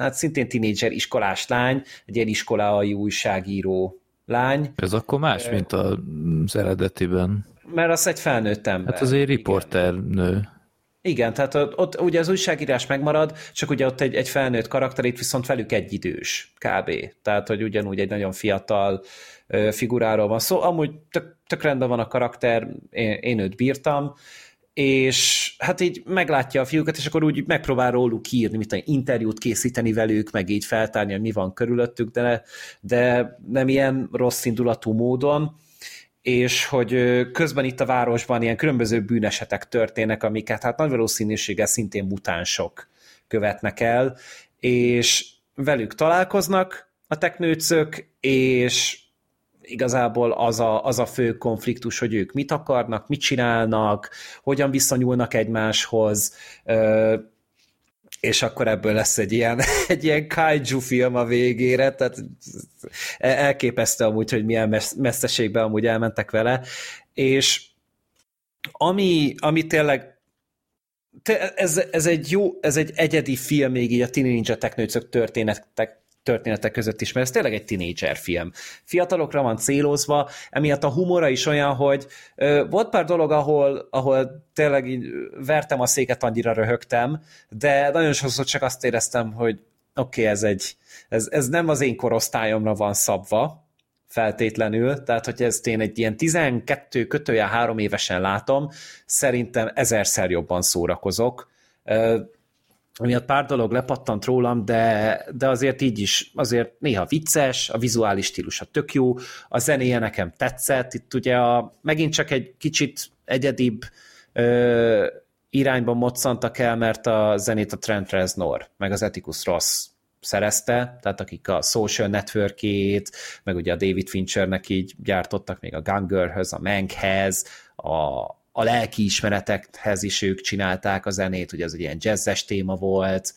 hát szintén tinédzser iskolás lány, egy ilyen iskolai újságíró lány. Ez akkor más, uh, mint az eredetiben. Mert az egy felnőtt ember. Hát azért riporter nő. Igen, tehát ott, ott ugye az újságírás megmarad, csak ugye ott egy, egy felnőtt karakter, itt viszont velük egy idős, kb. Tehát, hogy ugyanúgy egy nagyon fiatal figuráról van szó. Amúgy tök, tök rendben van a karakter, én, én őt bírtam, és hát így meglátja a fiúkat, és akkor úgy megpróbál róluk írni, mint interjút készíteni velük, meg így feltárni, hogy mi van körülöttük, de, de nem ilyen rossz indulatú módon, és hogy közben itt a városban ilyen különböző bűnesetek történnek, amiket hát nagy valószínűséggel szintén mutánsok követnek el, és velük találkoznak a teknőcök, és igazából az a, az a fő konfliktus, hogy ők mit akarnak, mit csinálnak, hogyan viszonyulnak egymáshoz, és akkor ebből lesz egy ilyen, *laughs* egy ilyen kaiju film a végére, tehát elképesztő amúgy, hogy milyen messzeségben amúgy elmentek vele, és ami, ami tényleg ez, ez egy jó, ez egy egyedi film még így a Teenage Ninja Technőcök történetek, történetek között is, mert ez tényleg egy tinédzser film. Fiatalokra van célozva, emiatt a humora is olyan, hogy ö, volt pár dolog, ahol, ahol tényleg így vertem a széket, annyira röhögtem, de nagyon sokszor csak azt éreztem, hogy oké, okay, ez egy, ez, ez nem az én korosztályomra van szabva, feltétlenül, tehát hogy ezt én egy ilyen 12 kötője három évesen látom, szerintem ezerszer jobban szórakozok amiatt pár dolog lepattant rólam, de, de azért így is, azért néha vicces, a vizuális stílusa tök jó, a zenéje nekem tetszett, itt ugye a, megint csak egy kicsit egyedibb ö, irányban moccantak el, mert a zenét a Trent Reznor, meg az Etikus Ross szerezte, tehát akik a social networkét, meg ugye a David Finchernek így gyártottak még a Gungerhöz, a Mankhez, a, a lelki ismeretekhez is ők csinálták a zenét, ugye ez egy ilyen jazzes téma volt,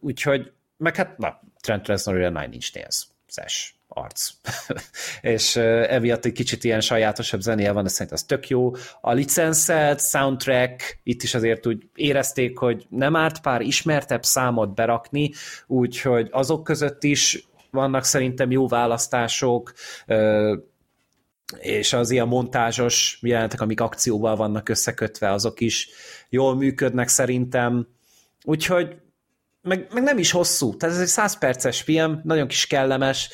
úgyhogy, meg hát, na, Trent Reznor ugye Nine Inch Nails, szes arc. *laughs* és emiatt egy kicsit ilyen sajátosabb zenéje van, de szerintem az tök jó. A licenszelt soundtrack, itt is azért úgy érezték, hogy nem árt pár ismertebb számot berakni, úgyhogy azok között is vannak szerintem jó választások, és az ilyen montázsos jelentek, amik akcióval vannak összekötve, azok is jól működnek szerintem. Úgyhogy meg, meg nem is hosszú, tehát ez egy 100 perces film, nagyon kis kellemes,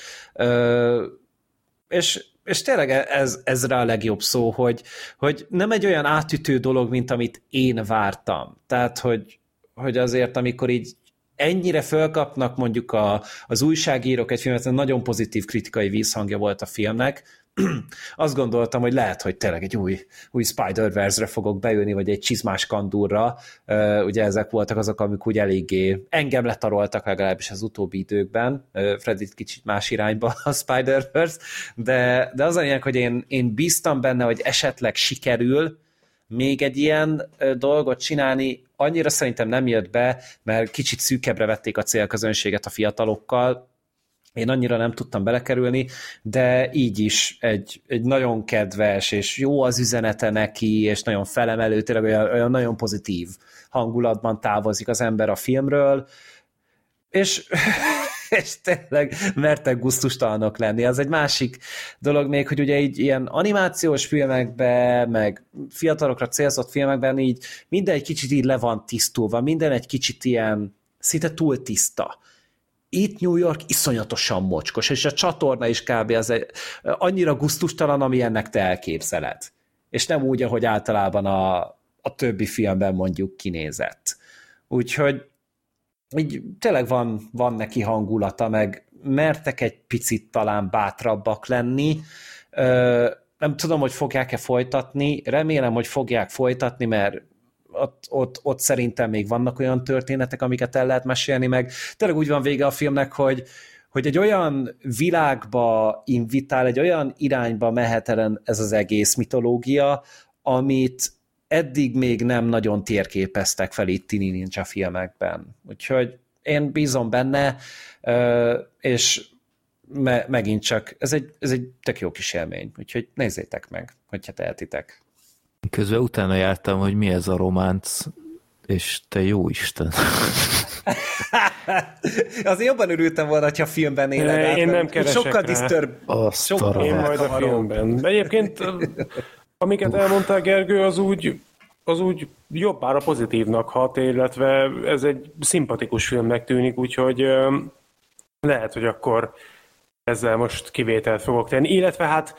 és, és tényleg ez, ez rá a legjobb szó, hogy, hogy nem egy olyan átütő dolog, mint amit én vártam. Tehát, hogy, hogy azért, amikor így ennyire fölkapnak mondjuk a, az újságírók egy filmet, nagyon pozitív kritikai vízhangja volt a filmnek, *clears throat* azt gondoltam, hogy lehet, hogy tényleg egy új, új Spider-Verse-re fogok beülni, vagy egy csizmás kandúrra. Ugye ezek voltak azok, amik úgy eléggé engem letaroltak legalábbis az utóbbi időkben. Freddy kicsit más irányba a Spider-Verse, de, de az a lényeg, hogy én, én bíztam benne, hogy esetleg sikerül még egy ilyen dolgot csinálni, annyira szerintem nem jött be, mert kicsit szűkebbre vették a célközönséget a fiatalokkal, én annyira nem tudtam belekerülni, de így is egy, egy nagyon kedves, és jó az üzenete neki, és nagyon felemelő, tényleg olyan, olyan nagyon pozitív hangulatban távozik az ember a filmről, és, *laughs* és tényleg mertek guztustalanok lenni. Az egy másik dolog még, hogy ugye így ilyen animációs filmekben, meg fiatalokra célzott filmekben így minden egy kicsit így le van tisztulva, minden egy kicsit ilyen szinte túl tiszta itt New York iszonyatosan mocskos, és a csatorna is kb. az egy, annyira guztustalan, ami ennek te elképzeled. És nem úgy, ahogy általában a, a többi filmben mondjuk kinézett. Úgyhogy így tényleg van, van neki hangulata, meg mertek egy picit talán bátrabbak lenni. Ö, nem tudom, hogy fogják-e folytatni, remélem, hogy fogják folytatni, mert ott, ott, ott szerintem még vannak olyan történetek, amiket el lehet mesélni, meg tényleg úgy van vége a filmnek, hogy, hogy egy olyan világba invitál, egy olyan irányba mehet el ez az egész mitológia, amit eddig még nem nagyon térképeztek fel itt Tini Ninja filmekben. Úgyhogy én bízom benne, és me, megint csak, ez egy, ez egy tök jó kis élmény, úgyhogy nézzétek meg, hogyha tehetitek. Közben utána jártam, hogy mi ez a románc, és te jó Isten. *laughs* Azért jobban örültem volna, ha filmben élek Én nem keresek Sokkal disturb. Sokkal én majd a filmben. De egyébként, *laughs* amiket elmondtál, Gergő, az úgy az úgy jobbára pozitívnak hat, illetve ez egy szimpatikus filmnek tűnik, úgyhogy lehet, hogy akkor ezzel most kivételt fogok tenni, illetve hát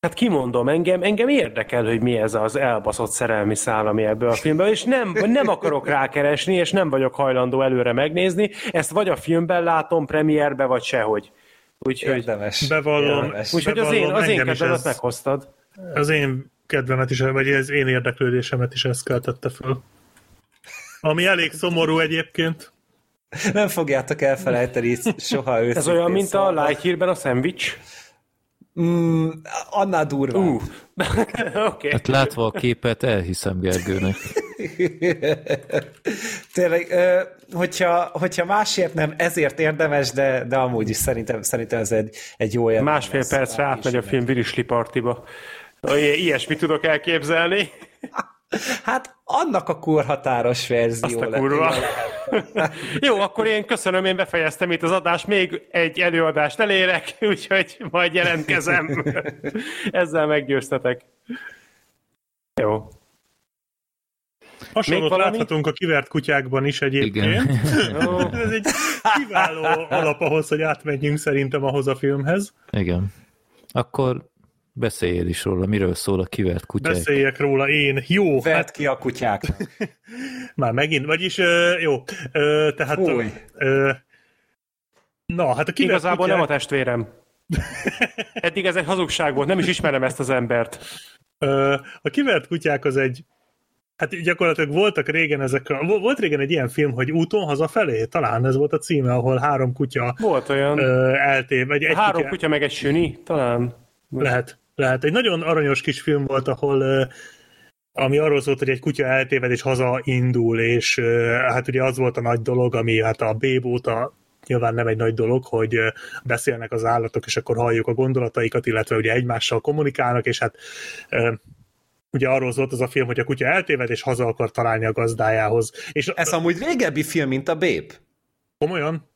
Hát kimondom, engem, engem érdekel, hogy mi ez az elbaszott szerelmi szál, ami ebből a filmből, és nem, nem akarok rákeresni, és nem vagyok hajlandó előre megnézni. Ezt vagy a filmben látom, premierbe, vagy sehogy. Úgyhogy, Érdemes. Bevallom. Úgyhogy az én, az én kedvemet meghoztad. Az én kedvemet is, vagy az én érdeklődésemet is ezt keltette föl. Ami elég szomorú egyébként. Nem fogjátok elfelejteni soha őszintén. Ez olyan, mint a Lightyear-ben a szendvics? Mm, annál durva. Uh. *laughs* okay. Hát látva a képet, elhiszem Gergőnek. *laughs* Tényleg, hogyha, hogyha másért nem, ezért érdemes, de, de amúgy is szerintem, szerintem ez egy, egy jó érdemes. Másfél percre átmegy a film Virisli partiba. Ilyesmit tudok elképzelni. *laughs* Hát annak a korhatáros verzió. Azt a kurva. *laughs* Jó, akkor én köszönöm, én befejeztem itt az adást, még egy előadást elérek, *laughs* úgyhogy majd jelentkezem. *laughs* Ezzel meggyőztetek. Jó. Hasonlót láthatunk a kivert kutyákban is egyébként. Igen. Ez egy kiváló alap ahhoz, hogy átmenjünk szerintem ahhoz a filmhez. Igen. Akkor Beszéljél is róla, miről szól a kivert kutyák. Beszéljek róla én. Jó. Vedd hát... ki a kutyák. *laughs* Már megint, vagyis jó. tehát... Fúj. na, hát a kivert Igazából kutyák... nem a testvérem. *laughs* Eddig ez egy hazugság volt, nem is ismerem ezt az embert. a kivert kutyák az egy Hát gyakorlatilag voltak régen ezek, volt régen egy ilyen film, hogy úton hazafelé, talán ez volt a címe, ahol három kutya volt olyan. eltév. Vagy egy három kutya, kutya meg egy süni, talán. Lehet. Lehet. Egy nagyon aranyos kis film volt, ahol ami arról szólt, hogy egy kutya eltéved és hazaindul, és hát ugye az volt a nagy dolog, ami hát a bébóta nyilván nem egy nagy dolog, hogy beszélnek az állatok, és akkor halljuk a gondolataikat, illetve ugye egymással kommunikálnak, és hát ugye arról szólt az a film, hogy a kutya eltéved, és haza akar találni a gazdájához. És Ez amúgy régebbi film, mint a Bép. Komolyan?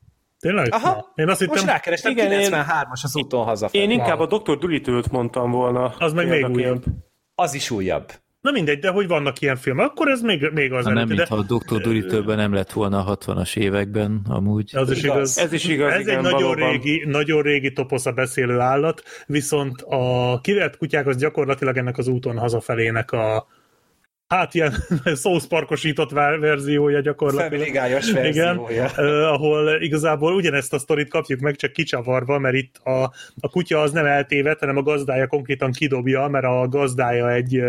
Tényleg? Aha, Na, én azt hittem... most rákerestem, igen, 93-as az úton hazafelé. Én inkább a Dr. Dolittle-t mondtam volna. Az meg még újabb. Az is újabb. Na mindegy, de hogy vannak ilyen filmek, akkor ez még, még az Na nem, mintha a Dr. dolittle nem lett volna a 60-as években, amúgy. Az is igaz. Ez is igaz, Ez igen, egy nagyon régi, nagyon régi toposz a beszélő állat, viszont a kivert kutyák az gyakorlatilag ennek az úton hazafelének a, hát ilyen *laughs* szószparkosított verziója gyakorlatilag. Family verziója. Igen, uh, ahol igazából ugyanezt a sztorit kapjuk meg, csak kicsavarva, mert itt a, a kutya az nem eltévedt, hanem a gazdája konkrétan kidobja, mert a gazdája egy,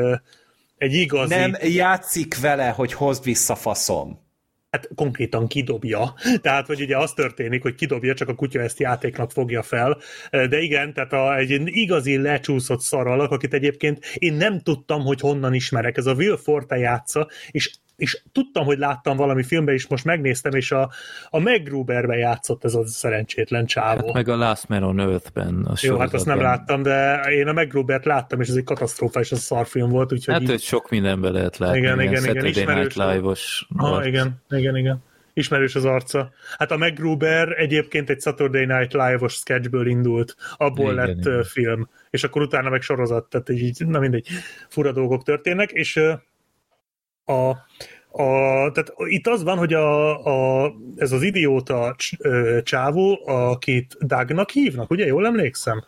egy igazi... Nem játszik vele, hogy hozd vissza faszom hát konkrétan kidobja. Tehát, hogy ugye az történik, hogy kidobja, csak a kutya ezt játéknak fogja fel. De igen, tehát a, egy igazi lecsúszott szaralak, akit egyébként én nem tudtam, hogy honnan ismerek. Ez a Will Forte játsza, és és tudtam, hogy láttam valami filmben is, most megnéztem, és a, a Meg Gruberbe játszott ez a szerencsétlen csávó. Hát meg a Last Man on Earth-ben. Jó, hát azt nem láttam, de én a Meg Grubert láttam, és ez egy katasztrófa, és ez szarfilm volt. Úgyhogy hát, így... hogy sok mindenben lehet látni. Igen, igen, igen. igen Night Live-os. Ah, igen, igen, igen. Ismerős az arca. Hát a MacGruber egyébként egy Saturday Night Live-os sketchből indult, abból igen, lett igen. film, és akkor utána meg sorozat, tehát így, na mindegy, fura dolgok történnek, és a, a, tehát itt az van, hogy a, a, ez az idióta csávó, akit Dagnak hívnak, ugye? Jól emlékszem?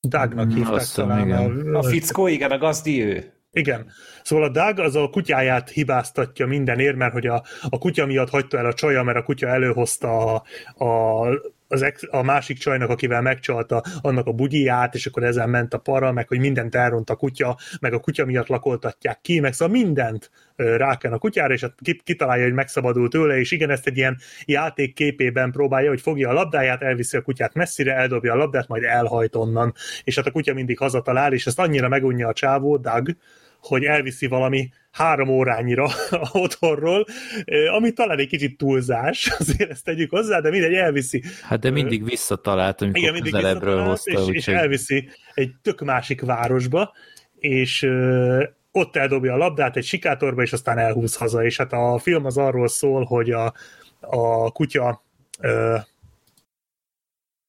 Dagnak mm, hívták talán. A, a fickó, igen, a gazdi ő. Igen. Szóval a Doug az a kutyáját hibáztatja mindenért, mert hogy a, a kutya miatt hagyta el a csaja, mert a kutya előhozta a, a az ex, a másik csajnak, akivel megcsalta annak a bugyját, és akkor ezen ment a para, meg hogy mindent elront a kutya, meg a kutya miatt lakoltatják ki, meg szóval mindent ráken a kutyára, és kitalálja, hogy megszabadul tőle, és igen, ezt egy ilyen játék képében próbálja, hogy fogja a labdáját, elviszi a kutyát messzire, eldobja a labdát, majd elhajt onnan, és hát a kutya mindig hazatalál, és ezt annyira megunja a csávó, Doug, hogy elviszi valami három órányira otthonról, ami talán egy kicsit túlzás, *laughs* azért ezt tegyük hozzá, de mindegy, elviszi. Hát de mindig visszatalált, amikor Igen, mindig visszatalált, hozta. És, és elviszi egy tök másik városba, és ott eldobja a labdát egy sikátorba, és aztán elhúz haza, és hát a film az arról szól, hogy a, a kutya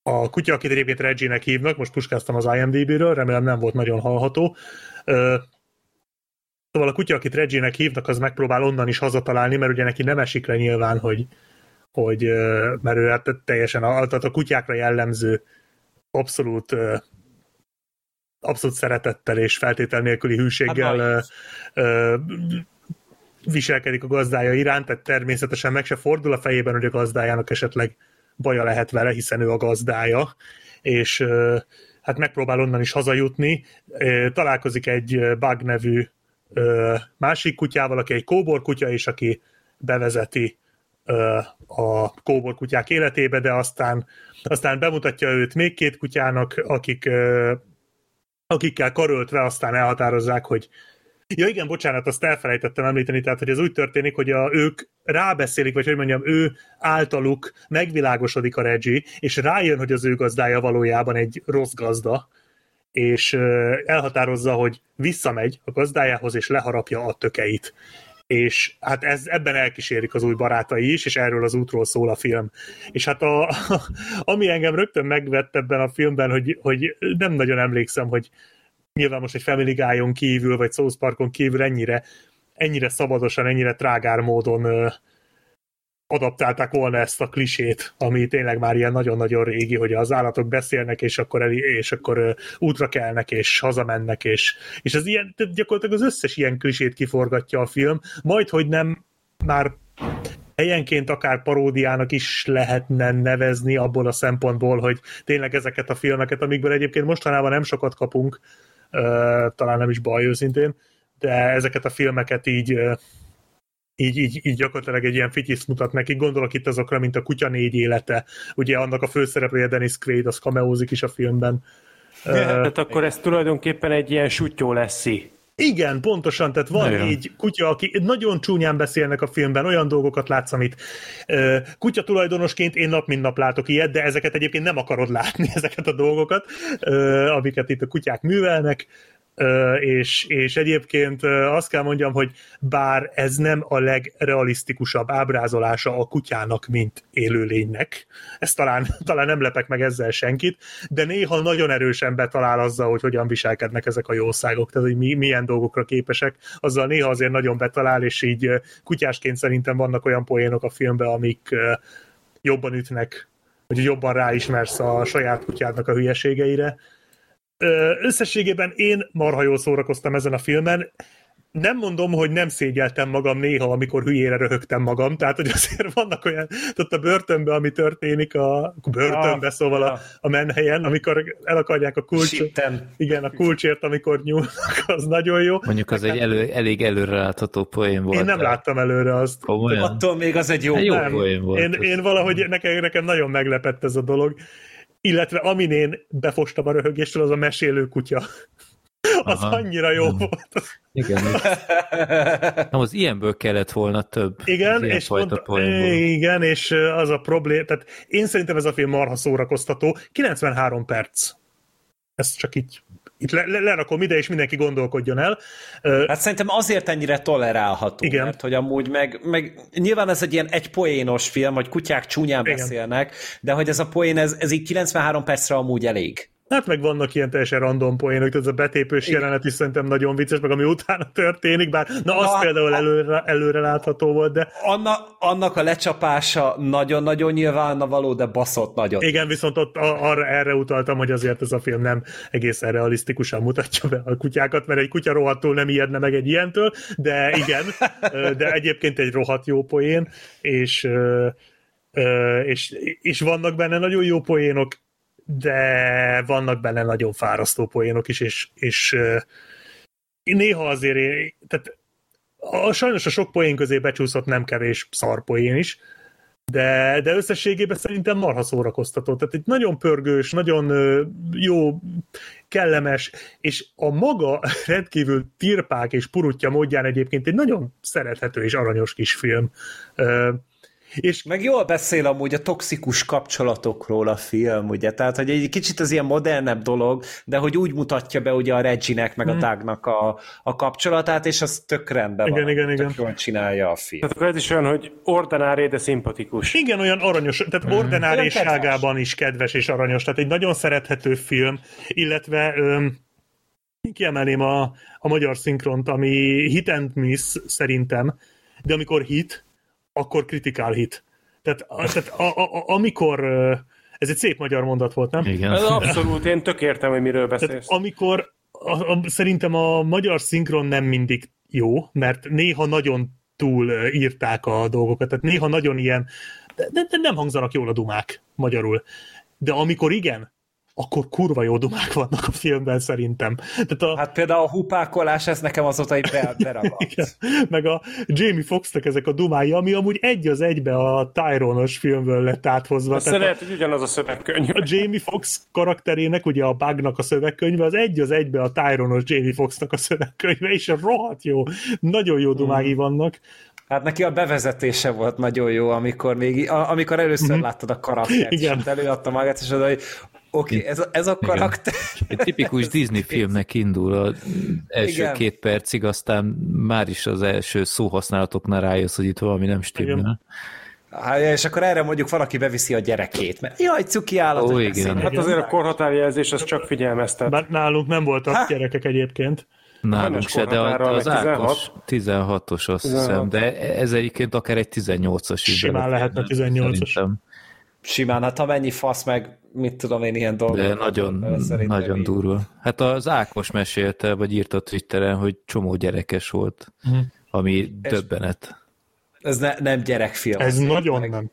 a kutya, akit egyébként Reggie-nek hívnak, most puskáztam az IMDb-ről, remélem nem volt nagyon hallható, Szóval a kutya, akit Reggie-nek hívnak, az megpróbál onnan is hazatalálni, mert ugye neki nem esik le nyilván, hogy, hogy mert ő hát teljesen a, tehát a kutyákra jellemző abszolút abszolút szeretettel és feltétel nélküli hűséggel hát, ö, viselkedik a gazdája iránt, tehát természetesen meg se fordul a fejében, hogy a gazdájának esetleg baja lehet vele, hiszen ő a gazdája, és hát megpróbál onnan is hazajutni, találkozik egy Bug nevű ö, másik kutyával, aki egy kóbor kutya, és aki bevezeti ö, a kóbor kutyák életébe, de aztán, aztán bemutatja őt még két kutyának, akik ö, akikkel karöltve aztán elhatározzák, hogy Ja igen, bocsánat, azt elfelejtettem említeni, tehát hogy ez úgy történik, hogy a, ők rábeszélik, vagy hogy mondjam, ő általuk megvilágosodik a Reggie, és rájön, hogy az ő gazdája valójában egy rossz gazda, és elhatározza, hogy visszamegy a gazdájához, és leharapja a tökeit és hát ez, ebben elkísérik az új barátai is, és erről az útról szól a film. És hát a, *laughs* ami engem rögtön megvett ebben a filmben, hogy, hogy nem nagyon emlékszem, hogy nyilván most egy Family Guy-on kívül, vagy South Parkon kívül ennyire, ennyire szabadosan, ennyire trágár módon adaptálták volna ezt a klisét, ami tényleg már ilyen nagyon-nagyon régi, hogy az állatok beszélnek, és akkor, el, és akkor útra kelnek, és hazamennek, és, és ez ilyen, gyakorlatilag az összes ilyen klisét kiforgatja a film, majd, hogy nem már helyenként akár paródiának is lehetne nevezni abból a szempontból, hogy tényleg ezeket a filmeket, amikből egyébként mostanában nem sokat kapunk, talán nem is baj őszintén, de ezeket a filmeket így így, így, így gyakorlatilag egy ilyen fityiszt mutat neki. Gondolok itt azokra, mint a Kutya négy élete. Ugye annak a főszereplője Dennis Quaid, az kameózik is a filmben. Tehát uh, akkor ez tulajdonképpen egy ilyen sutyó leszi. Igen, pontosan, tehát van Igen. így kutya, aki nagyon csúnyán beszélnek a filmben, olyan dolgokat látsz, amit uh, kutya tulajdonosként én nap mint nap látok ilyet, de ezeket egyébként nem akarod látni, *laughs* ezeket a dolgokat, uh, amiket itt a kutyák művelnek, és, és egyébként azt kell mondjam, hogy bár ez nem a legrealisztikusabb ábrázolása a kutyának, mint élőlénynek, ezt talán, *laughs* talán nem lepek meg ezzel senkit, de néha nagyon erősen betalál azzal, hogy hogyan viselkednek ezek a jószágok, tehát hogy mi, milyen dolgokra képesek, azzal néha azért nagyon betalál, és így kutyásként szerintem vannak olyan poénok a filmben, amik jobban ütnek, hogy jobban ráismersz a saját kutyádnak a hülyeségeire, összességében én marha jól szórakoztam ezen a filmen. Nem mondom, hogy nem szégyeltem magam néha, amikor hülyére röhögtem magam, tehát hogy azért vannak olyan, tehát a börtönbe, ami történik, a börtönbe, ah, szóval a, a menhelyen, amikor el akarják a kulcs, igen, a kulcsért, amikor nyúlnak, az nagyon jó. Mondjuk az egy elő, elég előrelátható poén volt. Én nem láttam előre azt. Komolyan? Attól még az egy jó, jó poén volt. Én, én valahogy nekem, nekem nagyon meglepett ez a dolog illetve amin én befostam a röhögéstől, az a mesélő kutya. *laughs* Az Aha. annyira jó hmm. volt. Igen. *laughs* Nem, az ilyenből kellett volna több. Igen, és, pont, igen, és az a problém, tehát én szerintem ez a film marha szórakoztató. 93 perc. Ez csak így itt le, le, lerakom ide, és mindenki gondolkodjon el. Hát szerintem azért ennyire tolerálható, Igen. mert hogy amúgy meg, meg nyilván ez egy ilyen egy poénos film, hogy kutyák csúnyán Igen. beszélnek, de hogy ez a poén, ez, ez így 93 percre amúgy elég. Hát meg vannak ilyen teljesen random poénok, tehát ez a betépős Igen. jelenet is szerintem nagyon vicces, meg ami utána történik, bár na, az na, például előre, előre látható volt, de... Anna, annak a lecsapása nagyon-nagyon nyilván való, de baszott nagyon. Igen, viszont ott arra, erre utaltam, hogy azért ez a film nem egészen realisztikusan mutatja be a kutyákat, mert egy kutya rohadtul nem ijedne meg egy ilyentől, de igen, de egyébként egy rohadt jó poén, és és, és vannak benne nagyon jó poénok, de vannak benne nagyon fárasztó poénok is, és, és néha azért, én, tehát a, sajnos a sok poén közé becsúszott nem kevés szarpoén is, de, de összességében szerintem marha szórakoztató. Tehát egy nagyon pörgős, nagyon jó, kellemes, és a maga *laughs* rendkívül tirpák és purutja módján egyébként egy nagyon szerethető és aranyos kis film. És meg jól beszél amúgy a toxikus kapcsolatokról a film, ugye, tehát hogy egy kicsit az ilyen modernebb dolog, de hogy úgy mutatja be ugye a Reginek meg hmm. a Dagnak a, a kapcsolatát, és az tök rendben igen, van. Igen, igen, jól csinálja a film. Tehát akkor ez is olyan, hogy ordinári, de szimpatikus. Igen, olyan aranyos, tehát hmm. ordináriságában is kedves és aranyos, tehát egy nagyon szerethető film, illetve öm, kiemelném a, a magyar szinkront, ami hit and miss szerintem, de amikor hit, akkor kritikál hit. Tehát, tehát a, a, a, amikor ez egy szép magyar mondat volt, nem? Igen. Ez abszolút, én tök értem, hogy miről beszélsz. Tehát amikor a, a, szerintem a magyar szinkron nem mindig jó, mert néha nagyon túl írták a dolgokat, tehát néha nagyon ilyen, de, de nem hangzanak jól a dumák magyarul. De amikor igen, akkor kurva jó dumák vannak a filmben szerintem. Tehát a... Hát például a hupákolás, ez nekem azóta egy *laughs* beragadt. Meg a Jamie Foxnak ezek a dumái, ami amúgy egy az egybe a Tyronos filmből lett áthozva. Azt lehet, hogy ugyanaz a szövegkönyv. A Jamie Fox karakterének, ugye a Bugnak a szövegkönyve, az egy az egybe a Tyronos Jamie Foxnak a szövegkönyve, és rohadt jó. Nagyon jó dumái hmm. vannak. Hát neki a bevezetése volt nagyon jó, amikor még, amikor először mm-hmm. láttad a karaktert, Igen. és előadta magát, és oda, hogy Oké, okay, ez, a, ez a karakter. Igen. Egy tipikus *laughs* Disney filmnek indul az első Igen. két percig, aztán már is az első szóhasználatoknál rájössz, hogy itt valami nem stimmel. Hát, és akkor erre mondjuk valaki beviszi a gyerekét, mert jaj, cuki állat. Ó, igen. Hát azért a korhatárjelzés az csak figyelmeztet. Bár nálunk nem voltak ha? gyerekek egyébként. Nálunk se, de az Ákos 16-os azt 16. hiszem, de ez egyébként akár egy 18-as is. Simán lehetne 18-as. Simán, hát amennyi fasz meg mit tudom én, ilyen dolgok. De nagyon, nagyon így. durva. Hát az Ákos mesélte, vagy írta Twitteren, hogy csomó gyerekes volt, uh-huh. ami döbbenet. Ez ne, nem gyerekfilm. Ez nagyon meg, nem.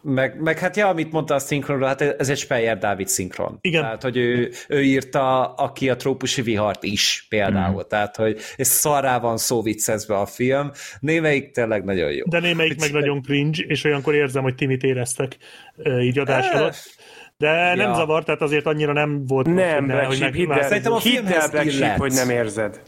Meg, meg hát ja, amit mondta a szinkronról, hát ez egy Speyer Dávid szinkron. Igen. Tehát, hogy ő, ő írta, aki a trópusi vihart is például. Mm. Tehát, hogy ez szarrá van szó viccezve a film. Némelyik tényleg nagyon jó. De némelyik meg nagyon cringe, és olyankor érzem, hogy Timit éreztek így adás alatt. De nem ja. zavar, tehát azért annyira nem volt. Nem, Black hogy Sheep, hidd el, Szerintem a hidd el Black Sheep, hogy nem érzed.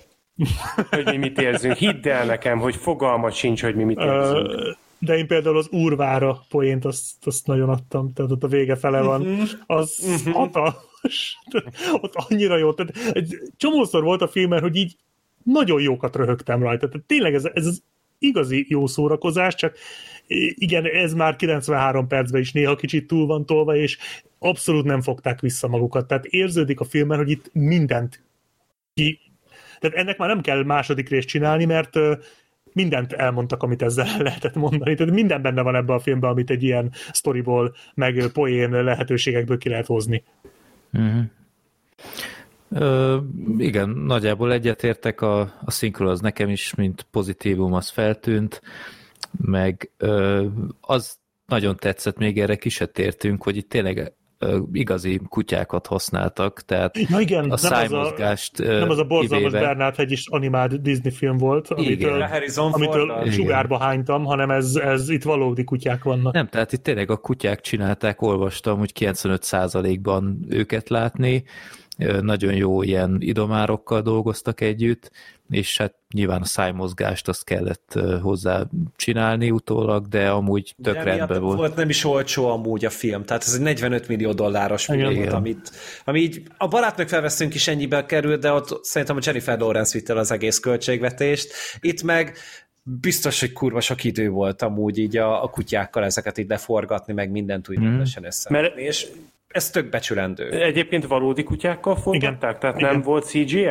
hogy mi mit érzünk. Hidd el nekem, hogy fogalmat sincs, hogy mi mit érzünk. De én például az Úrvára poént azt, azt nagyon adtam, tehát ott a vége fele van. Mhm. Az uh-huh. hatalmas. *laughs* Ott annyira jó. Tehát egy csomószor volt a filmen, hogy így nagyon jókat röhögtem rajta. Tehát tényleg ez, ez az igazi jó szórakozás, csak igen, ez már 93 percben is néha kicsit túl van tolva, és abszolút nem fogták vissza magukat. Tehát érződik a filmben, hogy itt mindent ki... Tehát ennek már nem kell második részt csinálni, mert mindent elmondtak, amit ezzel lehetett mondani. Tehát minden benne van ebben a filmben, amit egy ilyen storyból, meg poén lehetőségekből ki lehet hozni. Uh-huh. Ö, igen, nagyjából egyetértek, a, a szinkron az nekem is, mint pozitívum, az feltűnt, meg ö, az nagyon tetszett, még erre ki se tértünk, hogy itt tényleg igazi kutyákat használtak, tehát Na igen, a szájmozgást Nem az a, nem az a borzalmas Bernát hegy is animált Disney film volt, amitől, amitől sugárba hánytam, hanem ez, ez itt valódi kutyák vannak. Nem, tehát itt tényleg a kutyák csinálták, olvastam, hogy 95%-ban őket látni, nagyon jó ilyen idomárokkal dolgoztak együtt, és hát nyilván a szájmozgást azt kellett hozzá csinálni utólag, de amúgy tök de rendben volt. volt. nem is olcsó amúgy a film, tehát ez egy 45 millió dolláros film volt, amit, ami így a barátnak felveszünk is ennyibe kerül, de ott szerintem a Jennifer Lawrence vitte az egész költségvetést. Itt meg biztos, hogy kurva sok idő volt amúgy így a, a kutyákkal ezeket így leforgatni, meg mindent úgy mm. rendesen össze. Mert és ez tök becsülendő. Egyébként valódi kutyákkal forgatták? Tehát Igen. nem volt CGI?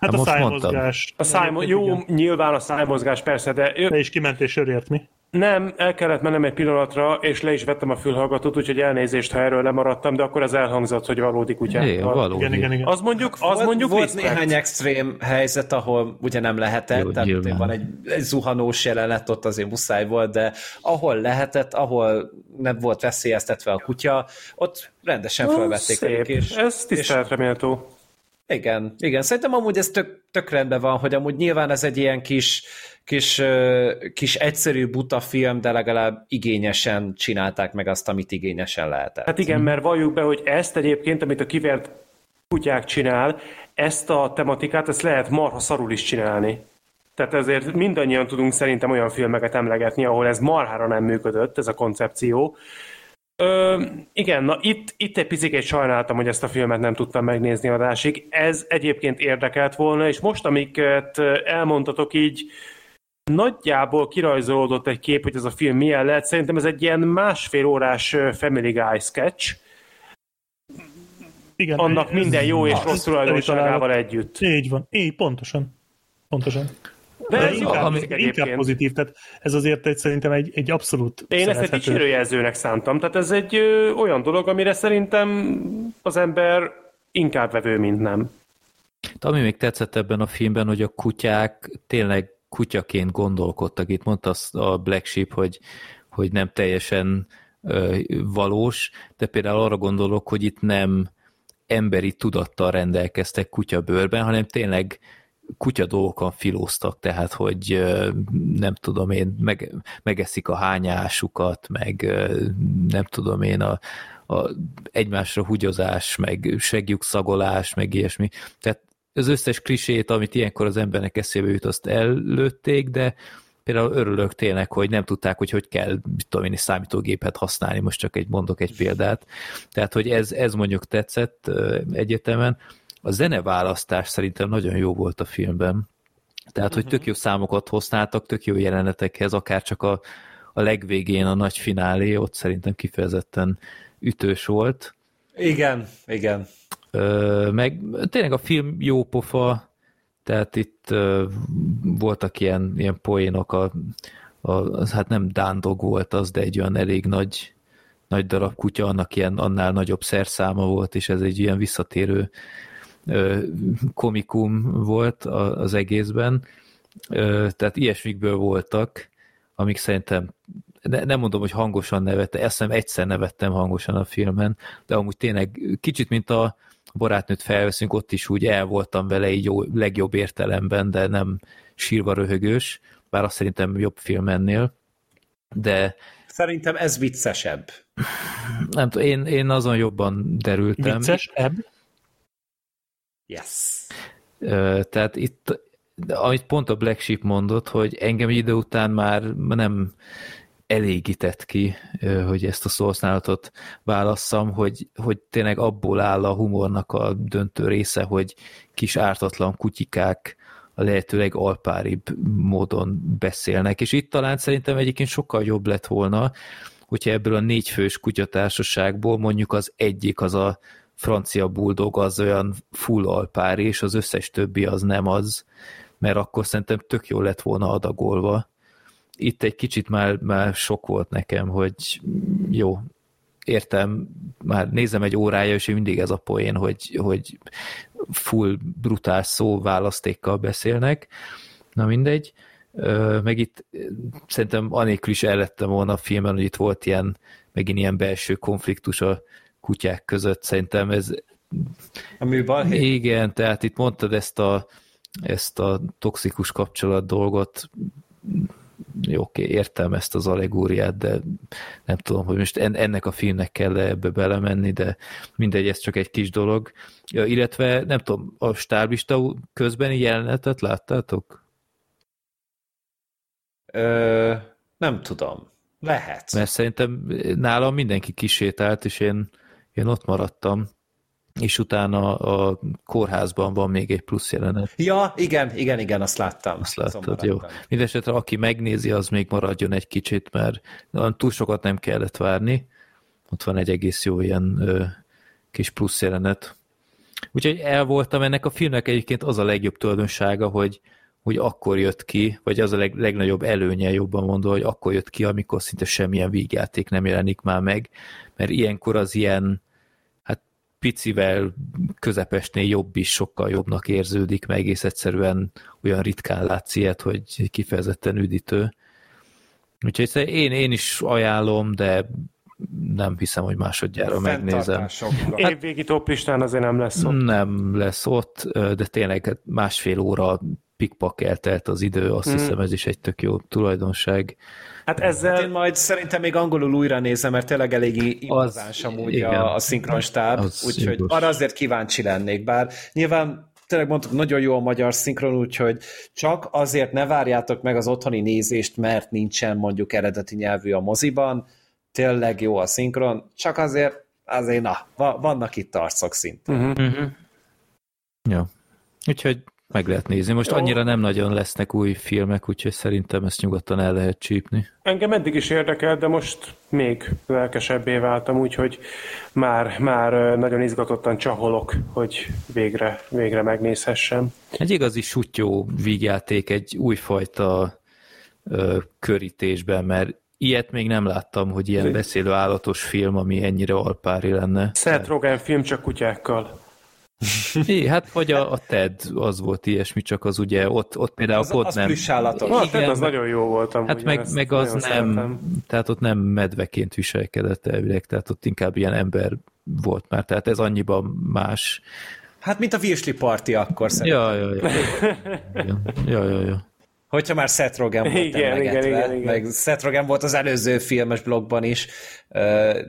Hát a szájmozgás. A szájmo- jó, nyilván a szájmozgás persze, de... Te is kimentél sörért, mi? Nem, el kellett mennem egy pillanatra, és le is vettem a fülhallgatót, úgyhogy elnézést, ha erről lemaradtam, de akkor az elhangzott, hogy valódi kutyák. É, valódi. Igen, igen, igen. Az mondjuk, az volt, mondjuk Volt respect. néhány extrém helyzet, ahol ugye nem lehetett, Jó, tehát nyilván. van egy, egy zuhanós jelenet, ott azért muszáj volt, de ahol lehetett, ahol nem volt veszélyeztetve a kutya, ott rendesen felvették. Szép. És, Ez tiszteletre méltó. Igen, igen. Szerintem amúgy ez tök, tök rendben van, hogy amúgy nyilván ez egy ilyen kis, kis, kis egyszerű buta film, de legalább igényesen csinálták meg azt, amit igényesen lehetett. Hát igen, mert valljuk be, hogy ezt egyébként, amit a kivert kutyák csinál, ezt a tematikát, ezt lehet marha szarul is csinálni. Tehát ezért mindannyian tudunk szerintem olyan filmeket emlegetni, ahol ez marhára nem működött, ez a koncepció, Ö, igen, na itt, itt egy picit sajnáltam, hogy ezt a filmet nem tudtam megnézni adásig. Ez egyébként érdekelt volna, és most, amiket elmondtatok így, nagyjából kirajzolódott egy kép, hogy ez a film milyen lehet. Szerintem ez egy ilyen másfél órás Family Guy sketch. Igen, annak minden jó és rossz tulajdonságával együtt. Így van, így pontosan. Pontosan. De ez inkább, ami, inkább pozitív, tehát ez azért egy, szerintem egy, egy abszolút De én ezt egy dicsérőjelzőnek szántam, tehát ez egy ö, olyan dolog, amire szerintem az ember inkább vevő, mint nem. De ami még tetszett ebben a filmben, hogy a kutyák tényleg kutyaként gondolkodtak. Itt mondta a Black Sheep, hogy, hogy nem teljesen ö, valós, de például arra gondolok, hogy itt nem emberi tudattal rendelkeztek kutyabőrben, hanem tényleg kutya dolgokon filóztak, tehát hogy nem tudom én, meg, megeszik a hányásukat, meg nem tudom én, a, a egymásra húgyozás, meg szagolás, meg ilyesmi. Tehát az összes klisét, amit ilyenkor az embernek eszébe jut, azt előtték, de például örülök tényleg, hogy nem tudták, hogy hogy kell, mit tudom én, számítógépet használni, most csak egy mondok egy példát. Tehát, hogy ez, ez mondjuk tetszett egyetemen. A zeneválasztás szerintem nagyon jó volt a filmben. Tehát, hogy tök jó számokat használtak, tök jó jelenetekhez, akár csak a, a legvégén a nagy finálé, ott szerintem kifejezetten ütős volt. Igen, igen. Ö, meg tényleg a film jó pofa, tehát itt ö, voltak ilyen, ilyen poénok, a, a, az, hát nem dándog volt az, de egy olyan elég nagy, nagy darab kutya, annak ilyen annál nagyobb szerszáma volt, és ez egy ilyen visszatérő komikum volt az egészben. Tehát ilyesmikből voltak, amik szerintem nem mondom, hogy hangosan nevette, ezt hiszem egyszer nevettem hangosan a filmen, de amúgy tényleg kicsit, mint a barátnőt felveszünk, ott is úgy el voltam vele így jó, legjobb értelemben, de nem sírva röhögős, bár azt szerintem jobb film ennél, de Szerintem ez viccesebb. Nem tudom, én, én azon jobban derültem. Viccesebb? Yes. Tehát itt, amit pont a Black Sheep mondott, hogy engem idő után már nem elégített ki, hogy ezt a szóhasználatot válasszam, hogy, hogy tényleg abból áll a humornak a döntő része, hogy kis ártatlan kutyikák a lehetőleg alpáribb módon beszélnek, és itt talán szerintem egyébként sokkal jobb lett volna, hogyha ebből a négyfős kutyatársaságból mondjuk az egyik az a francia buldog az olyan full alpári, és az összes többi az nem az, mert akkor szerintem tök jó lett volna adagolva itt egy kicsit már, már sok volt nekem, hogy jó, értem, már nézem egy órája, és mindig ez a poén, hogy, hogy full brutál szó választékkal beszélnek. Na mindegy. Meg itt szerintem anélkül is ellettem volna a filmen, hogy itt volt ilyen, megint ilyen belső konfliktus a kutyák között. Szerintem ez... A műbalhé? Igen, tehát itt mondtad ezt a, ezt a toxikus kapcsolat dolgot, jó, oké, értem ezt az allegóriát, de nem tudom, hogy most ennek a filmnek kell -e ebbe belemenni, de mindegy, ez csak egy kis dolog. Ja, illetve nem tudom, a stáblista közbeni jelenetet láttátok? Ö, nem tudom. Lehet. Mert szerintem nálam mindenki kisétált, és én, én ott maradtam és utána a kórházban van még egy plusz jelenet. Ja, igen, igen, igen, azt láttam. Azt láttad, jó. Mindenesetre aki megnézi, az még maradjon egy kicsit, mert túl sokat nem kellett várni. Ott van egy egész jó ilyen ö, kis plusz jelenet. Úgyhogy el voltam ennek a filmnek egyébként az a legjobb tulajdonsága, hogy, hogy akkor jött ki, vagy az a leg, legnagyobb előnye jobban mondva, hogy akkor jött ki, amikor szinte semmilyen vígjáték nem jelenik már meg, mert ilyenkor az ilyen picivel közepesnél jobb is sokkal jobbnak érződik, meg egész egyszerűen olyan ritkán látsz ilyet, hogy kifejezetten üdítő. Úgyhogy én, én is ajánlom, de nem hiszem, hogy másodjára megnézem. Hát, Évvégi toplistán azért nem lesz ott. Nem lesz ott, de tényleg másfél óra pikpak eltelt az idő, azt hmm. hiszem ez is egy tök jó tulajdonság. Hát ezzel... Hát én majd szerintem még angolul újra nézem, mert tényleg elég impozáns amúgy igen, a, a szinkronstáb, úgyhogy arra azért kíváncsi lennék, bár nyilván tényleg mondtuk, nagyon jó a magyar szinkron, úgyhogy csak azért ne várjátok meg az otthoni nézést, mert nincsen mondjuk eredeti nyelvű a moziban, tényleg jó a szinkron, csak azért, azért na, vannak itt arcok szintén. Uh-huh. Uh-huh. Ja. Úgyhogy meg lehet nézni. Most Jó. annyira nem nagyon lesznek új filmek, úgyhogy szerintem ezt nyugodtan el lehet csípni. Engem eddig is érdekel, de most még lelkesebbé váltam, úgyhogy már, már nagyon izgatottan csaholok, hogy végre, végre megnézhessem. Egy igazi sutyó vígjáték, egy újfajta ö, körítésben, mert ilyet még nem láttam, hogy ilyen beszélő állatos film, ami ennyire alpári lenne. Seth Rogen film csak kutyákkal. É, hát vagy a, a TED az volt ilyesmi, csak az ugye ott, ott például az, ott az nem... Az állatok. A TED az nagyon jó volt Hát meg, meg az nem, szeretem. tehát ott nem medveként viselkedett elvileg, tehát ott inkább ilyen ember volt már, tehát ez annyiban más. Hát mint a Virsli Party akkor szerintem. Ja, ja, ja. ja, ja, ja, ja. Hogyha már Seth Rogen volt igen, igen, igen, igen. meg Seth Rogen volt az előző filmes blogban is,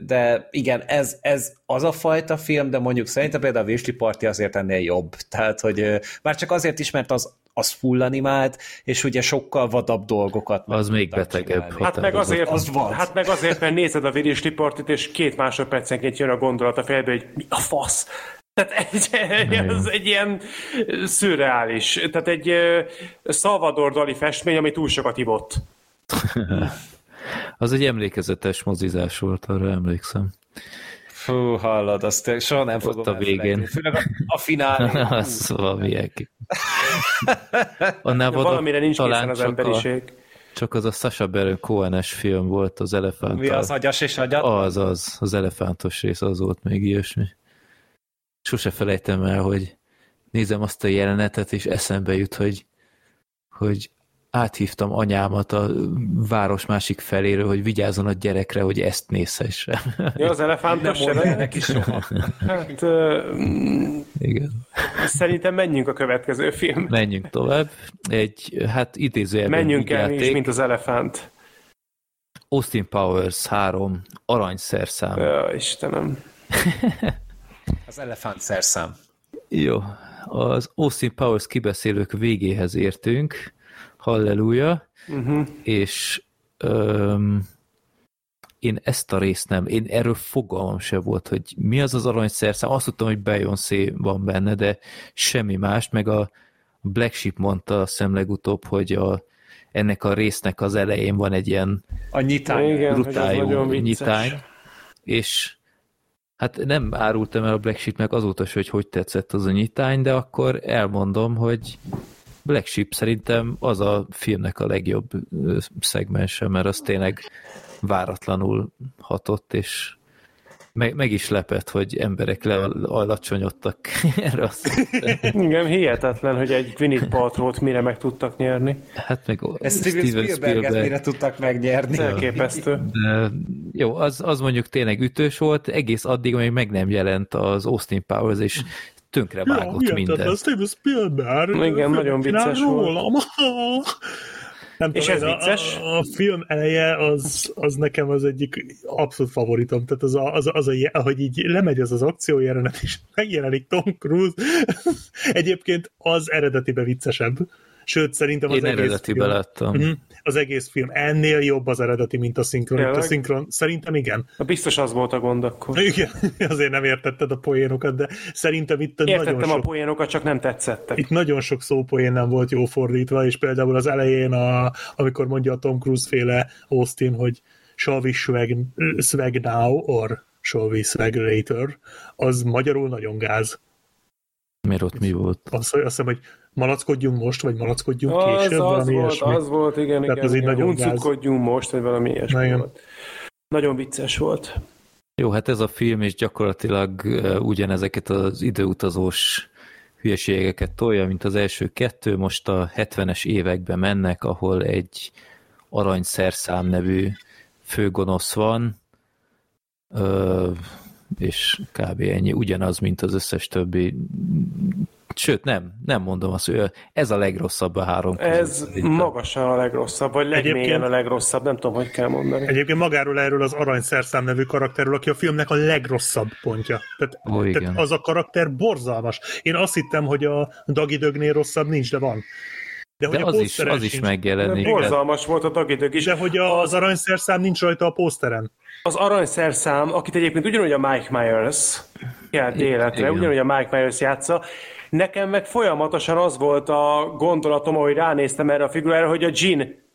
de igen, ez, ez az a fajta film, de mondjuk szerintem például a Vésli Party azért ennél jobb. Tehát, hogy már csak azért is, mert az, az full animált, és ugye sokkal vadabb dolgokat. Az még betegebb. Hát meg, azért, az van. hát meg azért, mert nézed a Vésli Partit, és két másodpercenként jön a gondolat a fejedbe, hogy mi a fasz? Tehát egy, ez egy ilyen szürreális. Tehát egy Salvador Dali festmény, ami túl sokat ivott. *laughs* az egy emlékezetes mozizás volt, arra emlékszem. Fú, hallod, azt soha nem fogom a végén. Főleg a, a finálé. *laughs* az valami Annál volt valamire nincs talán az emberiség. A, csak az a Sasha Baron cohen film volt az elefánt. Mi az agyas és agyat? Az, az, az elefántos rész, az volt még ilyesmi sose felejtem el, hogy nézem azt a jelenetet, és eszembe jut, hogy, hogy áthívtam anyámat a város másik feléről, hogy vigyázzon a gyerekre, hogy ezt nézhesse. Ja, az elefántos se neki soha. Hát, uh, Igen. Szerintem menjünk a következő film. Menjünk tovább. Egy, hát idézőjelben Menjünk el is, mint az elefánt. Austin Powers 3, aranyszerszám. Ja, Istenem. *laughs* Az elefánt szerszám. Jó. Az Austin Powers kibeszélők végéhez értünk. Halleluja. Uh-huh. És öm, én ezt a részt nem, én erről fogalmam se volt, hogy mi az az aranyszerszám. Azt tudtam, hogy Beyoncé van benne, de semmi más, meg a Black Sheep mondta a szem legutóbb, hogy a, ennek a résznek az elején van egy ilyen a nyitány, Igen, brutájú nyitány, és Hát nem árultam el a Black Sheep-nek azóta se, hogy hogy tetszett az a nyitány, de akkor elmondom, hogy Black Sheep szerintem az a filmnek a legjobb szegmense, mert az tényleg váratlanul hatott, és meg, meg is lepett, hogy emberek lealacsonyodtak *laughs* erre a Igen, hihetetlen, hogy egy Gwyneth Paltrow-t mire meg tudtak nyerni. Hát meg Ezt Steven, Steven Spielberg, mire tudtak megnyerni. Elképesztő. De, jó, az, az mondjuk tényleg ütős volt, egész addig, amíg meg nem jelent az Austin Powers, és tönkre vágott ja, minden. Steven Spielberg. Igen, nagyon vicces volt. Nem és tudom, ez vicces? A, a, film eleje az, az nekem az egyik abszolút favoritom. Tehát az, a, az, az a, ahogy így lemegy az az akció jelenet, és *laughs* megjelenik Tom Cruise. *laughs* Egyébként az eredetibe viccesebb. Sőt, szerintem az Én egész láttam. Uh-huh, az egész film ennél jobb az eredeti, mint a szinkron. A szinkron szerintem igen. A biztos az volt a gond akkor. Igen, *laughs* azért nem értetted a poénokat, de szerintem itt Értettem nagyon sok... a poénokat, csak nem tetszettek. Itt nagyon sok szópoén nem volt jó fordítva, és például az elején, a, amikor mondja a Tom Cruise féle Austin, hogy shall we swag, swag now, or shall we swag later, az magyarul nagyon gáz. Miért ott mi volt? Azt, azt hiszem, hogy malackodjunk most, vagy malackodjunk az, később, az valami volt, ilyesmi. Az volt, igen, Tehát igen, igen. Huncutkodjunk most, vagy valami ilyesmi volt. Nagyon vicces volt. Jó, hát ez a film is gyakorlatilag uh, ugyanezeket az időutazós hülyeségeket tolja, mint az első kettő, most a 70-es években mennek, ahol egy aranyszerszám nevű főgonosz van, uh, és kb. ennyi, ugyanaz, mint az összes többi Sőt, nem, nem mondom azt, hogy ez a legrosszabb a három között. Ez magasan a legrosszabb, vagy legmélyen a legrosszabb, nem tudom, hogy kell mondani. Egyébként magáról erről az aranyszerszám nevű karakterről, aki a filmnek a legrosszabb pontja. Tehát, Ó, igen. tehát az a karakter borzalmas. Én azt hittem, hogy a Dagi Dögnél rosszabb nincs, de van. De, de az, is, az is megjelenik. Borzalmas volt a Dagi is. De hogy a, az aranyszerszám nincs rajta a pószteren. Az aranyszerszám, akit egyébként ugyanúgy a Mike Myers járt életre, ugyanúgy a Mike Myers játsza, Nekem meg folyamatosan az volt a gondolatom, ahogy ránéztem erre a figurára, hogy a Jean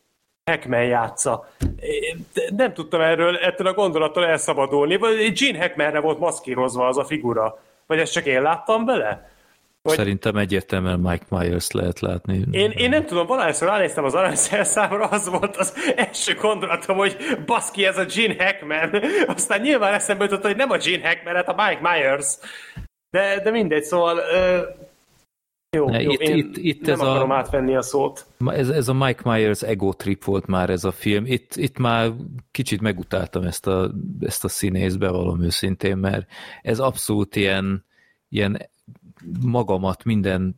Hackman játsza. Nem tudtam erről, ettől a gondolattól elszabadulni. Vagy Gene Hackmanre volt maszkírozva az a figura. Vagy ezt csak én láttam bele? Vagy... Szerintem egyértelműen Mike Myers lehet látni. Én, én nem tudom, valahányszor ránéztem az aranyszerszámra, az volt az első gondolatom, hogy baszki, ez a Gene Hackman. Aztán nyilván eszembe jutott, hogy nem a Gene Hackman, hát a Mike Myers. De, de mindegy, szóval jó, jó itt, én itt, itt nem ez akarom a, átvenni a szót. Ez, ez a Mike Myers ego trip volt már ez a film. Itt, itt már kicsit megutáltam ezt a, ezt a színész, bevallom őszintén, mert ez abszolút ilyen, ilyen magamat minden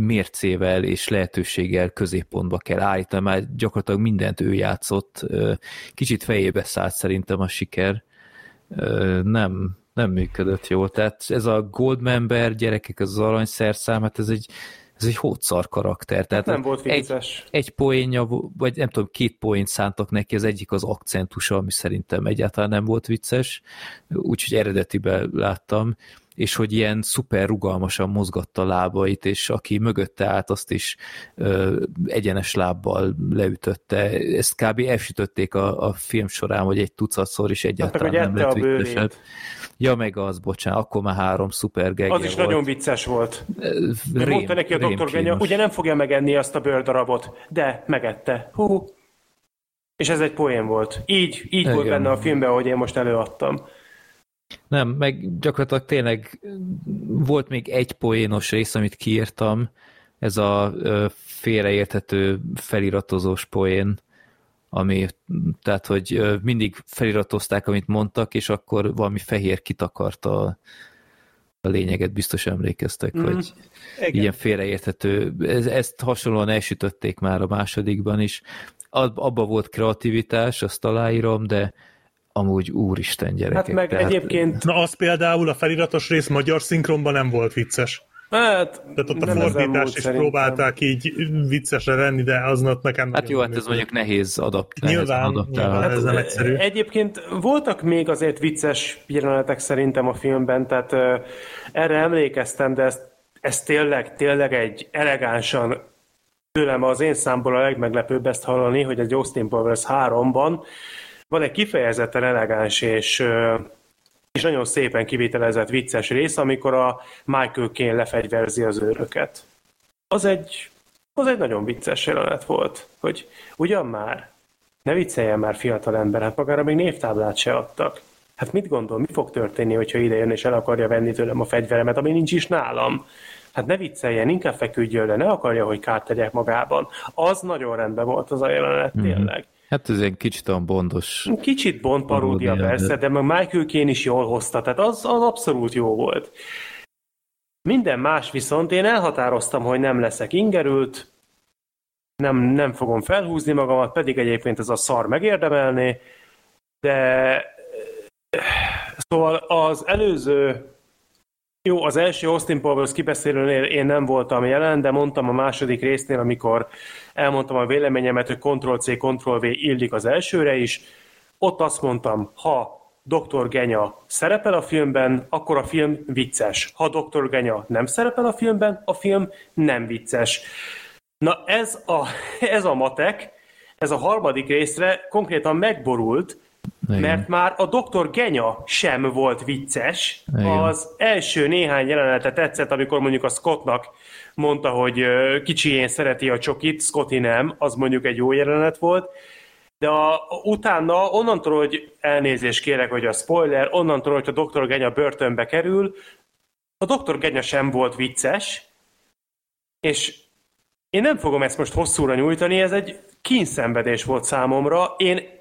mércével és lehetőséggel középpontba kell állítani, mert gyakorlatilag mindent ő játszott. Kicsit fejébe szállt szerintem a siker. Nem, nem működött jól. Tehát ez a Goldmember gyerekek, az, aranyszerszám, hát ez egy, ez egy hótszar karakter. Tehát nem volt vicces. Egy, egy poénja, vagy nem tudom, két poént szántak neki, az egyik az akcentusa, ami szerintem egyáltalán nem volt vicces, úgyhogy eredetiben láttam, és hogy ilyen szuper rugalmasan mozgatta a lábait, és aki mögötte állt, azt is ö, egyenes lábbal leütötte. Ezt kb. elsütötték a, a film során, vagy egy tucatszor, is egyáltalán hát, nem lett viccesebb. Ja, meg az, bocsánat, akkor már három szuper gegje Az is volt. nagyon vicces volt. Rém, mondta neki a doktor Genya, ugye nem fogja megenni azt a bőrdarabot, de megette. Hú. És ez egy poén volt. Így, így Igen. volt benne a filmben, ahogy én most előadtam. Nem, meg gyakorlatilag tényleg volt még egy poénos rész, amit kiírtam, ez a félreérthető feliratozós poén, ami, tehát, hogy mindig feliratozták, amit mondtak, és akkor valami fehér kitakarta a, a lényeget, biztos emlékeztek, mm. hogy Igen. ilyen félreérthető, ez, ezt hasonlóan elsütötték már a másodikban is. Abba volt kreativitás, azt aláírom, de amúgy úristen gyerekek. Hát meg tehát... egyébként... Na az például a feliratos rész magyar szinkronban nem volt vicces. Hát, Tehát ott a fordítást is szerintem. próbálták így viccesre venni, de aznap nekem Hát jó, hát ez mondjuk nehéz adaptálni. Nyilván, nyilván hát, ez nem egyszerű. Egyébként voltak még azért vicces jelenetek szerintem a filmben, tehát uh, erre emlékeztem, de ez, ez tényleg, tényleg egy elegánsan tőlem az én számból a legmeglepőbb ezt hallani, hogy egy Austin Powers 3-ban van egy kifejezetten elegáns és és nagyon szépen kivitelezett vicces rész, amikor a Michael Caine lefegyverzi az őröket. Az egy, az egy nagyon vicces jelenet volt, hogy ugyan már, ne vicceljen már fiatal ember, hát magára még névtáblát se adtak. Hát mit gondol, mi fog történni, hogyha ide jön és el akarja venni tőlem a fegyveremet, ami nincs is nálam? Hát ne vicceljen, inkább feküdjön le, ne akarja, hogy kárt tegyek magában. Az nagyon rendben volt az a jelenet, mm-hmm. tényleg. Hát ez egy kicsit olyan bondos. Kicsit bond paródia persze, de meg Michael Caine is jól hozta, tehát az, az abszolút jó volt. Minden más viszont én elhatároztam, hogy nem leszek ingerült, nem, nem fogom felhúzni magamat, pedig egyébként ez a szar megérdemelné, de szóval az előző jó, az első Austin Powers kibeszélőnél én nem voltam jelen, de mondtam a második résznél, amikor elmondtam a véleményemet, hogy Ctrl-C, Ctrl-V illik az elsőre is. Ott azt mondtam, ha Dr. Genya szerepel a filmben, akkor a film vicces. Ha Dr. Genya nem szerepel a filmben, a film nem vicces. Na ez a, ez a matek, ez a harmadik részre konkrétan megborult, igen. Mert már a doktor Genya sem volt vicces. Igen. Az első néhány jelenete tetszett, amikor mondjuk a Scottnak mondta, hogy kicsi szereti a csokit, Scotty nem, az mondjuk egy jó jelenet volt. De a, utána onnantól, hogy elnézést kérek, hogy a spoiler, onnantól, hogy a doktor Genya börtönbe kerül, a doktor Genya sem volt vicces, és én nem fogom ezt most hosszúra nyújtani, ez egy kínszenvedés volt számomra. Én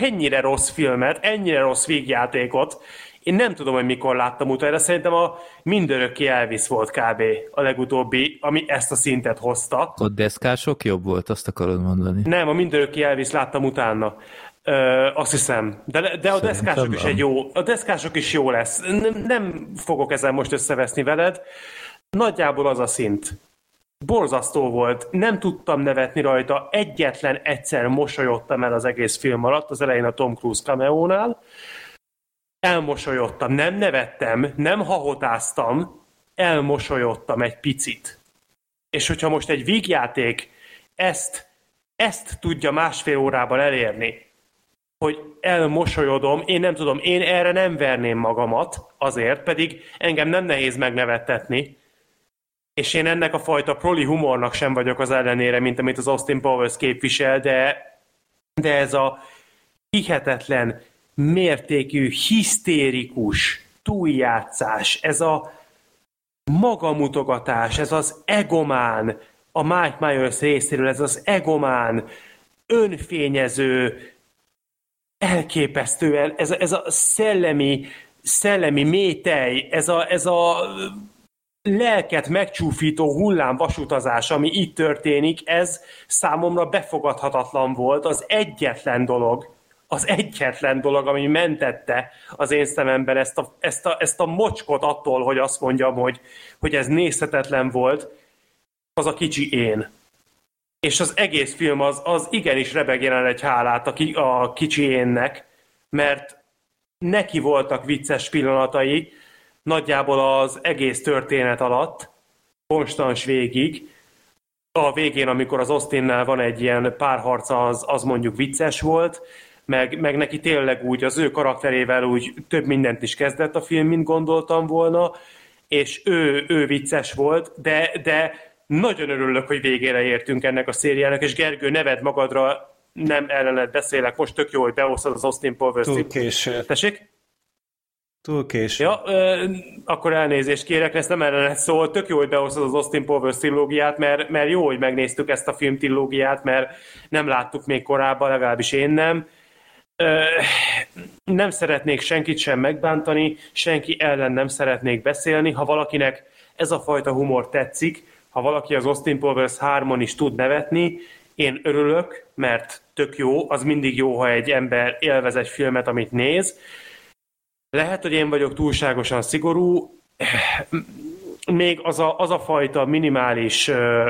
ennyire rossz filmet, ennyire rossz végjátékot, én nem tudom, hogy mikor láttam utána, szerintem a mindörökké Elvis volt kb. a legutóbbi, ami ezt a szintet hozta. A deszkások jobb volt, azt akarod mondani? Nem, a mindörökké Elvis láttam utána. Ö, azt hiszem. De, de a deszkások is egy jó, a deszkások is jó lesz. Nem, nem fogok ezen most összeveszni veled. Nagyjából az a szint borzasztó volt, nem tudtam nevetni rajta, egyetlen egyszer mosolyodtam el az egész film alatt, az elején a Tom Cruise cameónál, elmosolyodtam, nem nevettem, nem hahotáztam, elmosolyodtam egy picit. És hogyha most egy vígjáték ezt, ezt tudja másfél órában elérni, hogy elmosolyodom, én nem tudom, én erre nem verném magamat, azért, pedig engem nem nehéz megnevettetni, és én ennek a fajta proli humornak sem vagyok az ellenére, mint amit az Austin Powers képvisel, de, de ez a hihetetlen mértékű, hisztérikus túljátszás, ez a magamutogatás, ez az egomán, a Mike Myers részéről, ez az egomán, önfényező, elképesztően, ez, ez a szellemi, szellemi métej, ez a, ez a lelket megcsúfító hullámvasutazás, ami itt történik, ez számomra befogadhatatlan volt. Az egyetlen dolog, az egyetlen dolog, ami mentette az én szememben ezt a, ezt a, ezt a mocskot attól, hogy azt mondjam, hogy, hogy ez nézhetetlen volt, az a kicsi én. És az egész film az, az igenis rebegjen egy hálát a, ki, a kicsi énnek, mert neki voltak vicces pillanatai, nagyjából az egész történet alatt, konstans végig. A végén, amikor az Austinnel van egy ilyen párharca, az, az mondjuk vicces volt, meg, meg neki tényleg úgy, az ő karakterével úgy több mindent is kezdett a film, mint gondoltam volna, és ő, ő vicces volt, de, de nagyon örülök, hogy végére értünk ennek a szériának, és Gergő, neved magadra, nem ellened beszélek, most tök jó, hogy beosztod az Austin Powers. Túl késő. Tessék? Túl késő. Ja, ö, akkor elnézést kérek, ezt nem ellenet szól. Tök jó, hogy behoztad az Austin Powers trilógiát, mert, mert jó, hogy megnéztük ezt a film trilógiát, mert nem láttuk még korábban, legalábbis én nem. Ö, nem szeretnék senkit sem megbántani, senki ellen nem szeretnék beszélni. Ha valakinek ez a fajta humor tetszik, ha valaki az Austin Powers 3-on is tud nevetni, én örülök, mert tök jó, az mindig jó, ha egy ember élvez egy filmet, amit néz, lehet, hogy én vagyok túlságosan szigorú, még az a, az a fajta minimális uh,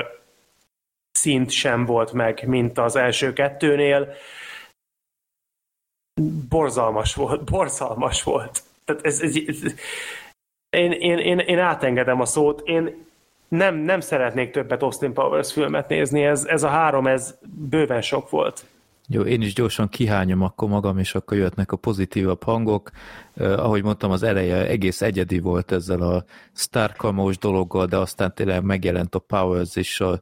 szint sem volt meg, mint az első kettőnél. Borzalmas volt, borzalmas volt. Tehát ez, ez, ez, én, én, én, én átengedem a szót, én nem, nem szeretnék többet Austin Powers filmet nézni, ez, ez a három, ez bőven sok volt. Jó, én is gyorsan kihányom akkor magam, és akkor jöhetnek a pozitívabb hangok. Uh, ahogy mondtam, az eleje egész egyedi volt ezzel a sztárkalmós dologgal, de aztán tényleg megjelent a Powers, és a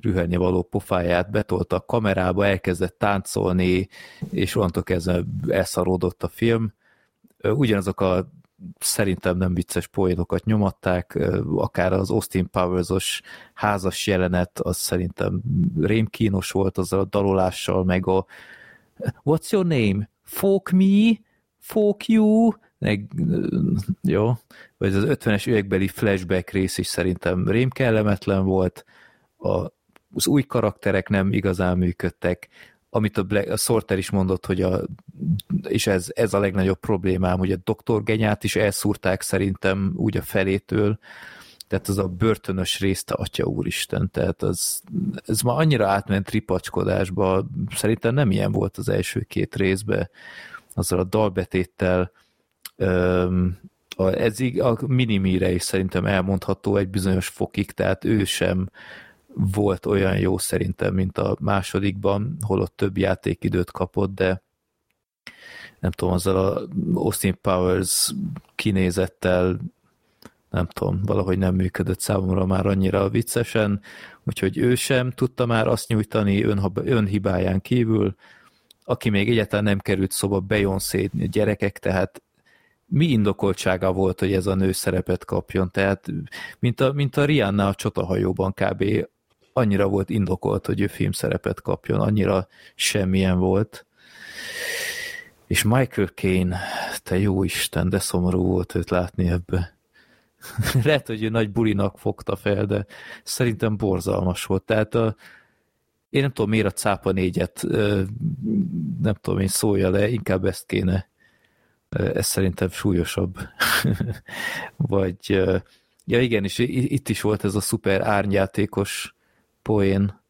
rühelni való pofáját betolta a kamerába, elkezdett táncolni, és onnantól kezdve elszaródott a film. Ugyanazok a szerintem nem vicces poénokat nyomatták, akár az Austin Powers-os házas jelenet, az szerintem rémkínos volt azzal a dalolással, meg a What's your name? Folk me? Folk you? Meg, jó, vagy az 50-es évekbeli flashback rész is szerintem rémkellemetlen volt, a, az új karakterek nem igazán működtek, amit a, Black, a Sorter is mondott, hogy a, és ez, ez a legnagyobb problémám, hogy a doktor Genyát is elszúrták szerintem úgy a felétől, tehát az a börtönös részt, atya úristen, tehát az, ez ma annyira átment ripacskodásba, szerintem nem ilyen volt az első két részbe, azzal a dalbetéttel, a, ez a minimire is szerintem elmondható egy bizonyos fokig, tehát ő sem volt olyan jó szerintem, mint a másodikban, holott több játékidőt kapott, de nem tudom, azzal a Austin Powers kinézettel nem tudom, valahogy nem működött számomra már annyira viccesen, úgyhogy ő sem tudta már azt nyújtani önhibáján kívül, aki még egyáltalán nem került szóba Beyoncé gyerekek, tehát mi indokoltsága volt, hogy ez a nő szerepet kapjon, tehát mint a, mint a Rihanna a csotahajóban kb annyira volt indokolt, hogy ő filmszerepet kapjon, annyira semmilyen volt. És Michael Caine, te jó Isten, de szomorú volt őt látni ebbe. *laughs* Lehet, hogy ő nagy bulinak fogta fel, de szerintem borzalmas volt. Tehát a, én nem tudom, miért a cápa négyet, nem tudom én szólja le, inkább ezt kéne. Ez szerintem súlyosabb. *laughs* Vagy, ja igen, és itt is volt ez a szuper árnyátékos poén,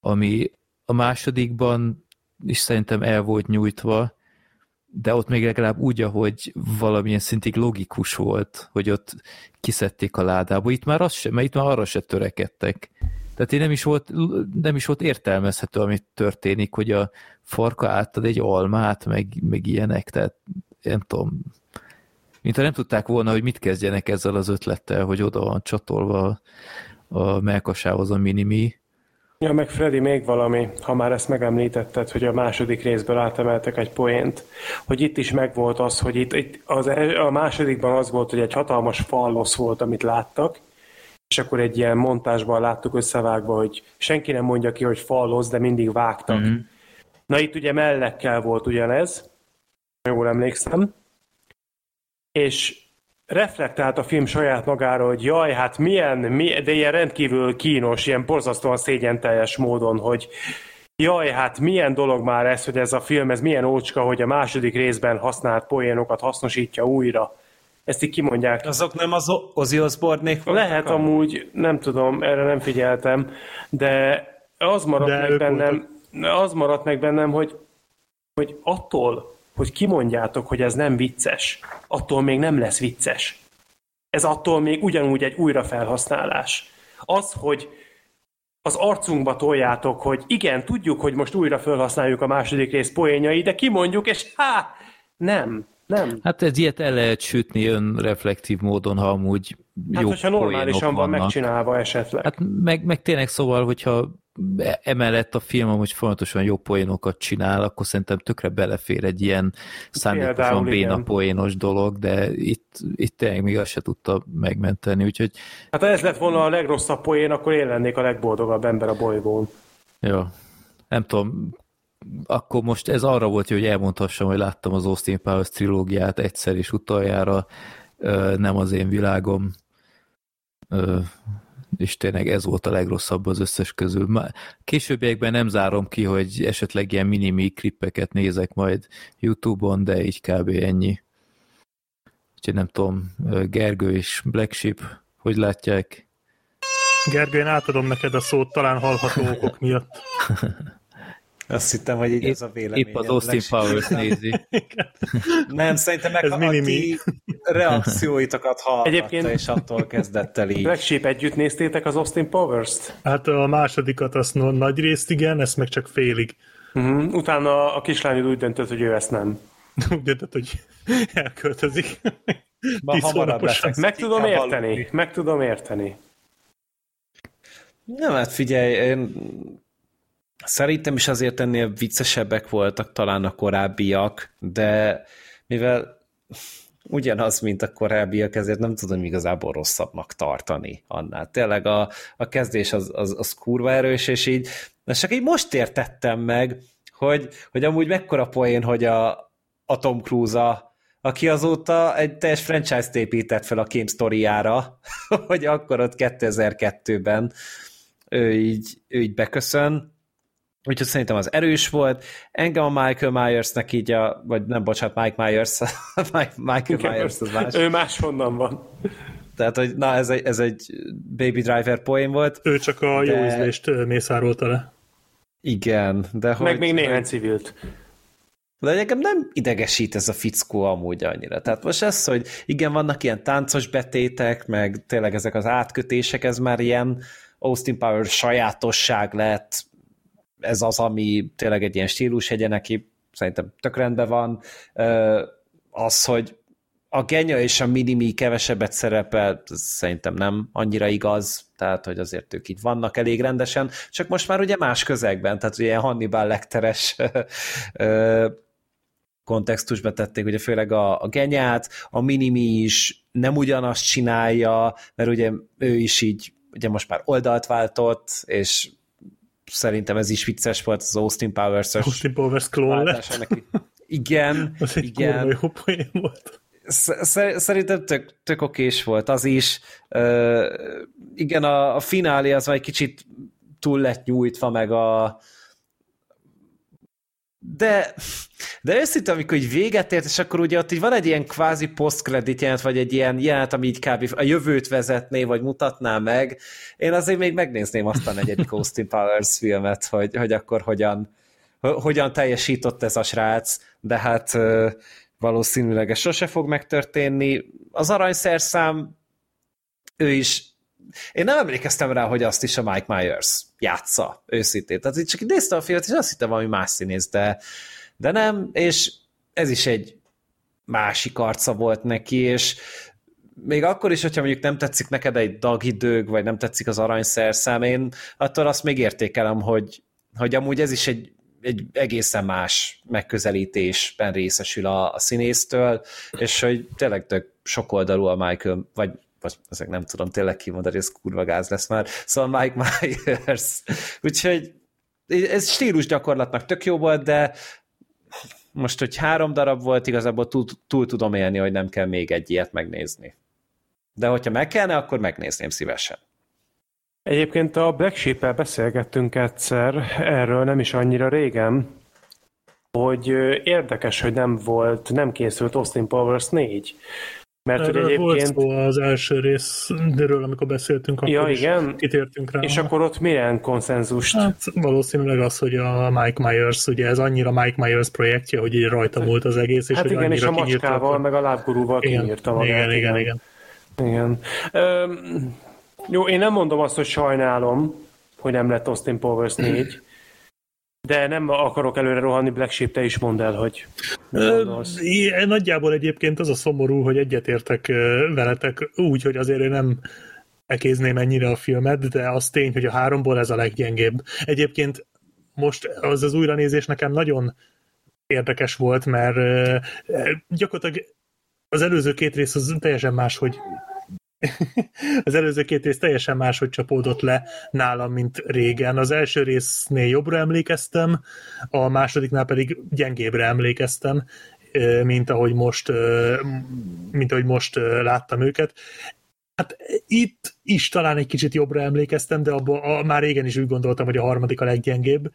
ami a másodikban is szerintem el volt nyújtva, de ott még legalább úgy, ahogy valamilyen szintig logikus volt, hogy ott kiszedték a ládába. Itt már, az sem, mert itt már arra se törekedtek. Tehát én nem is volt, nem is volt értelmezhető, amit történik, hogy a farka átad egy almát, meg, meg ilyenek, tehát nem tudom, mint ha nem tudták volna, hogy mit kezdjenek ezzel az ötlettel, hogy oda van csatolva a melkasához a minimi. Ja, meg Freddy, még valami, ha már ezt megemlítetted, hogy a második részből átemeltek egy poént, hogy itt is megvolt az, hogy itt, itt az, a másodikban az volt, hogy egy hatalmas fallosz volt, amit láttak, és akkor egy ilyen montásban láttuk összevágva, hogy senki nem mondja ki, hogy fallosz, de mindig vágtak. Mm-hmm. Na itt ugye mellekkel volt ugyanez, jól emlékszem, és reflektált a film saját magára, hogy jaj, hát milyen, milyen de ilyen rendkívül kínos, ilyen borzasztóan szégyenteljes módon, hogy jaj, hát milyen dolog már ez, hogy ez a film, ez milyen ócska, hogy a második részben használt poénokat hasznosítja újra. Ezt így kimondják. Azok nem az Ozzy osbourne Lehet amúgy, nem tudom, erre nem figyeltem, de az maradt de meg bennem, az maradt meg bennem, hogy, hogy attól, hogy kimondjátok, hogy ez nem vicces, attól még nem lesz vicces. Ez attól még ugyanúgy egy újrafelhasználás. Az, hogy az arcunkba toljátok, hogy igen, tudjuk, hogy most újra felhasználjuk a második rész poénjai, de kimondjuk, és há, nem, nem. Hát ez ilyet el lehet sütni önreflektív módon, ha amúgy hát, jó hogyha normálisan van megcsinálva esetleg. Hát meg, meg tényleg szóval, hogyha emellett a film amúgy folyamatosan jó poénokat csinál, akkor szerintem tökre belefér egy ilyen szándékosan béna poénos dolog, de itt, itt tényleg még azt se tudta megmenteni, úgyhogy... Hát ha ez lett volna a legrosszabb poén, akkor én lennék a legboldogabb ember a bolygón. Jó. Nem tudom, akkor most ez arra volt, hogy elmondhassam, hogy láttam az Austin Powers trilógiát egyszer is utoljára, nem az én világom, és tényleg ez volt a legrosszabb az összes közül. Későbbiekben nem zárom ki, hogy esetleg ilyen minimi klippeket nézek majd YouTube-on, de így kb. ennyi. Úgyhogy nem tudom, Gergő és Black Sheep, hogy látják? Gergő, én átadom neked a szót, talán hallható okok miatt. *laughs* Azt hittem, hogy így épp, ez a vélemény. Épp az Austin Powers nézi. Nem, szerintem meg a ti reakcióitokat hallgatta, Egyébként... és attól kezdett el így. Black Sheep együtt néztétek az Austin Powers-t? Hát a másodikat azt nagy részt igen, ezt meg csak félig. Uh-huh. Utána a kislányod úgy döntött, hogy ő ezt nem. *laughs* Úgy döntött, hogy *laughs* elköltözik. Ma hamarabb. Meg tudom érteni, valami. meg tudom érteni. Nem, hát figyelj, én Szerintem is azért ennél viccesebbek voltak talán a korábbiak, de mivel ugyanaz, mint a korábbiak, ezért nem tudom igazából rosszabbnak tartani annál. Tényleg a, a kezdés az, az, az kurva erős, és így, de csak így most értettem meg, hogy, hogy amúgy mekkora poén, hogy a, a Tom Cruise a, aki azóta egy teljes franchise-t épített fel a Game Story-jára, *laughs* hogy akkor ott 2002-ben ő így, ő így beköszön, Úgyhogy szerintem az erős volt. Engem a Michael Myersnek így a, vagy nem, bocsánat, Mike Myers, *laughs* Michael Myers az más. Ő máshonnan van. Tehát, hogy na, ez egy, ez egy Baby Driver poén volt. Ő csak a de... jó ízlést mészárolta le. Igen, de Meg hogy... még néhány civilt. De nekem nem idegesít ez a fickó amúgy annyira. Tehát most ez, hogy igen, vannak ilyen táncos betétek, meg tényleg ezek az átkötések, ez már ilyen Austin Power sajátosság lett, ez az, ami tényleg egy ilyen stílus hegye neki, szerintem tök rendben van. Az, hogy a Genya és a Minimi kevesebbet szerepel, szerintem nem annyira igaz, tehát hogy azért ők itt vannak elég rendesen, csak most már ugye más közegben, tehát ugye Hannibal lekteres kontextusba tették, ugye főleg a, a Genyát, a Minimi is nem ugyanazt csinálja, mert ugye ő is így ugye most már oldalt váltott, és szerintem ez is vicces volt az Austin Powers-os Austin Powers klón lett. Neki. Igen, *laughs* az egy igen. jó poén volt. Szerintem tök, tök okés volt az is. Uh, igen, a, a finálé az már egy kicsit túl lett nyújtva, meg a, de, de őszintén, amikor így véget ért, és akkor ugye ott így van egy ilyen kvázi post-credit jelent, vagy egy ilyen jelent, ami így kb. a jövőt vezetné, vagy mutatná meg, én azért még megnézném azt a negyedik *laughs* Austin Powers filmet, hogy, hogy akkor hogyan, hogyan teljesított ez a srác, de hát valószínűleg ez sose fog megtörténni. Az aranyszerszám ő is én nem emlékeztem rá, hogy azt is a Mike Myers játsza, őszintén. Tehát itt csak néztem a filmet, és azt hittem valami más színész, de, de nem, és ez is egy másik arca volt neki, és még akkor is, hogyha mondjuk nem tetszik neked egy dagidőg, vagy nem tetszik az aranyszerszám, én attól azt még értékelem, hogy, hogy amúgy ez is egy, egy egészen más megközelítésben részesül a, a színésztől, és hogy tényleg tök sokoldalú a Michael, vagy vagy ezek nem tudom tényleg kimondani, ez kurva gáz lesz már. Szóval Mike Myers. *laughs* Úgyhogy ez stílus gyakorlatnak tök jó volt, de most, hogy három darab volt, igazából túl, túl tudom élni, hogy nem kell még egy ilyet megnézni. De hogyha meg kellene, akkor megnézném szívesen. Egyébként a Black sheep beszélgettünk egyszer erről nem is annyira régen, hogy érdekes, hogy nem volt, nem készült Austin Powers 4. Mert Erről egyébként... volt szó az első részről, amikor beszéltünk, akkor ja, igen? kitértünk rá. És akkor ott milyen konszenzust? Hát valószínűleg az, hogy a Mike Myers, ugye ez annyira Mike Myers projektje, hogy így rajta hát, volt az egész, és hát hogy igen, és a macskával, meg a lábgurúval kinyírta magát. Igen, igen, igen. igen. Üm, jó, én nem mondom azt, hogy sajnálom, hogy nem lett Austin Powers 4, de nem akarok előre rohanni, Black Sheep, te is mondd el, hogy é, Nagyjából egyébként az a szomorú, hogy egyetértek veletek úgy, hogy azért én nem ekézném ennyire a filmet, de az tény, hogy a háromból ez a leggyengébb. Egyébként most az az újranézés nekem nagyon érdekes volt, mert gyakorlatilag az előző két rész az teljesen más, hogy *laughs* az előző két rész teljesen máshogy csapódott le nálam, mint régen. Az első résznél jobbra emlékeztem, a másodiknál pedig gyengébbre emlékeztem, mint ahogy most, mint ahogy most láttam őket. Hát itt is talán egy kicsit jobbra emlékeztem, de abba, a, már régen is úgy gondoltam, hogy a harmadik a leggyengébb.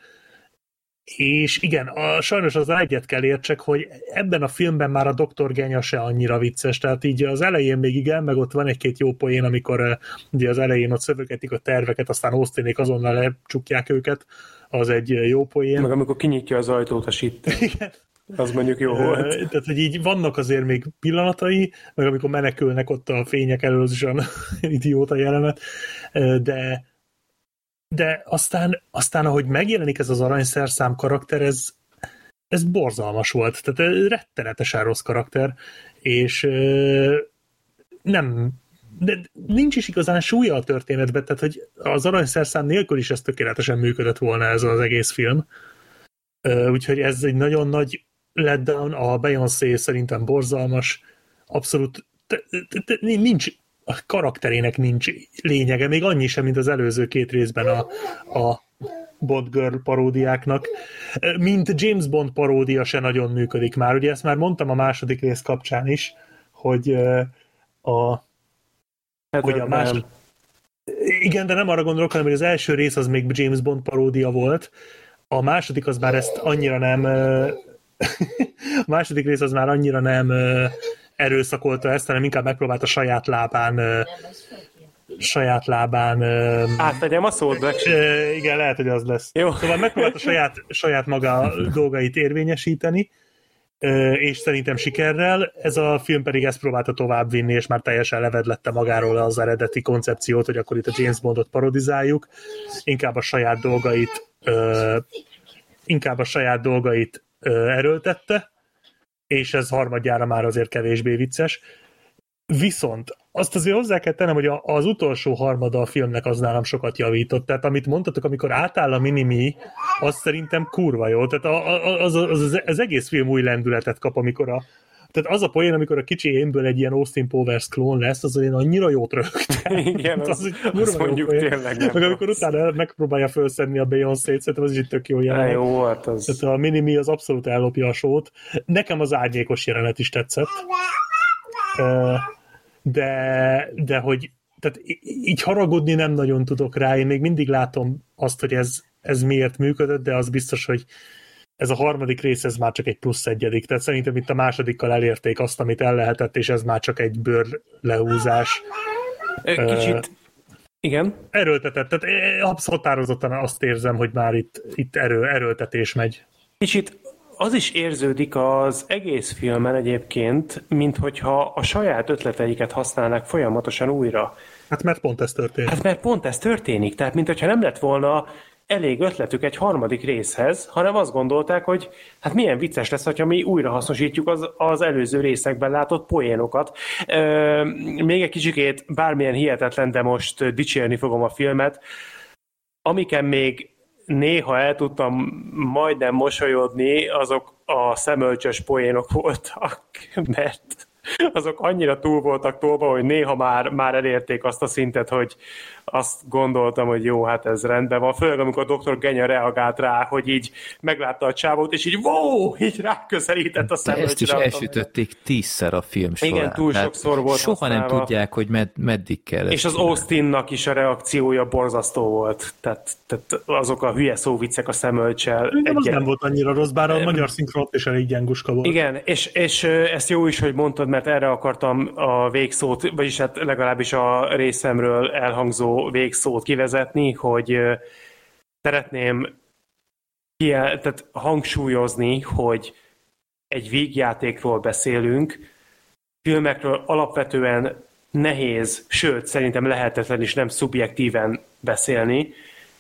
És igen, a, sajnos az egyet kell értsek, hogy ebben a filmben már a doktor Genya se annyira vicces, tehát így az elején még igen, meg ott van egy-két jó poén, amikor uh, ugye az elején ott szövegetik a terveket, aztán Austinék azonnal lecsukják őket, az egy jó poén. Meg amikor kinyitja az ajtót a sitt. *laughs* Igen. Az mondjuk jó volt. Tehát, hogy így vannak azért még pillanatai, meg amikor menekülnek ott a fények elől, az is olyan *laughs* idióta jelenet, de de aztán, aztán ahogy megjelenik ez az aranyszerszám karakter, ez, ez borzalmas volt. Tehát rettenetesen rossz karakter, és nem, de nincs is igazán súlya a történetben, tehát hogy az aranyszerszám nélkül is ez tökéletesen működött volna ez az egész film. Úgyhogy ez egy nagyon nagy letdown, a Beyoncé szerintem borzalmas, abszolút te, te, te, nincs a karakterének nincs lényege, még annyi sem, mint az előző két részben a, a Bond Girl paródiáknak. Mint James Bond paródia se nagyon működik már. Ugye ezt már mondtam a második rész kapcsán is, hogy a, hát hogy a más... Igen, de nem arra gondolok, hanem hogy az első rész az még James Bond paródia volt, a második az már ezt annyira nem *laughs* a második rész az már annyira nem erőszakolta ezt, hanem inkább megpróbálta saját lábán saját lábán... Átvegyem a szót, Black Igen, lehet, hogy az lesz. Jó. Szóval megpróbálta saját, saját maga dolgait érvényesíteni, és szerintem sikerrel. Ez a film pedig ezt próbálta továbbvinni, és már teljesen levedlette magáról az eredeti koncepciót, hogy akkor itt a James Bondot parodizáljuk. Inkább a saját dolgait inkább a saját dolgait erőltette, és ez harmadjára már azért kevésbé vicces. Viszont azt azért hozzá kell tennem, hogy az utolsó harmada a filmnek az nálam sokat javított. Tehát amit mondtatok, amikor átáll a minimi, az szerintem kurva jó. Tehát az, az, az, az egész film új lendületet kap, amikor a, tehát az a poén, amikor a kicsi énből egy ilyen Austin Powers klón lesz, az én annyira jót rögtem. *laughs* Igen, az, az, az, az mondjuk poén. tényleg nem Meg amikor utána megpróbálja felszedni a Beyoncé-t, szerintem az is egy tök jó jelenet. Jó volt az. Tehát a Minimi az abszolút ellopja a sót. Nekem az árnyékos jelenet is tetszett. De, de hogy tehát így haragudni nem nagyon tudok rá, én még mindig látom azt, hogy ez, ez miért működött, de az biztos, hogy ez a harmadik rész, ez már csak egy plusz egyedik, tehát szerintem itt a másodikkal elérték azt, amit el lehetett, és ez már csak egy bőr lehúzás. Kicsit, uh, igen. Erőltetett, tehát abszolút határozottan azt érzem, hogy már itt, itt erő, erőltetés megy. Kicsit az is érződik az egész filmen egyébként, mint hogyha a saját ötleteiket használnák folyamatosan újra. Hát mert pont ez történik. Hát mert pont ez történik. Tehát, mint hogyha nem lett volna elég ötletük egy harmadik részhez, hanem azt gondolták, hogy hát milyen vicces lesz, ha mi újra hasznosítjuk az, az előző részekben látott poénokat. Ö, még egy kicsikét bármilyen hihetetlen, de most dicsérni fogom a filmet. Amiken még néha el tudtam majdnem mosolyodni, azok a szemölcsös poénok voltak, *laughs* mert azok annyira túl voltak tolva, hogy néha már, már elérték azt a szintet, hogy azt gondoltam, hogy jó, hát ez rendben van. Főleg, amikor a doktor Genya reagált rá, hogy így meglátta a csávót, és így wow, így ráközelített a szemölcsre. Ezt is elsütötték tízszer a film során. Igen, túl Tehát sokszor volt Soha használva. nem tudják, hogy med, meddig kell. És az Austinnak is a reakciója borzasztó volt. Tehát, tehát azok a hülye szóviccek a szemölcsel. egy... az nem volt annyira rossz, bár a magyar szinkron is elég gyenguska volt. Igen, és, és ezt jó is, hogy mondtad, mert erre akartam a végszót, vagyis hát legalábbis a részemről elhangzó végszót kivezetni, hogy szeretném tehát hangsúlyozni, hogy egy vígjátékról beszélünk, filmekről alapvetően nehéz, sőt, szerintem lehetetlen is nem szubjektíven beszélni.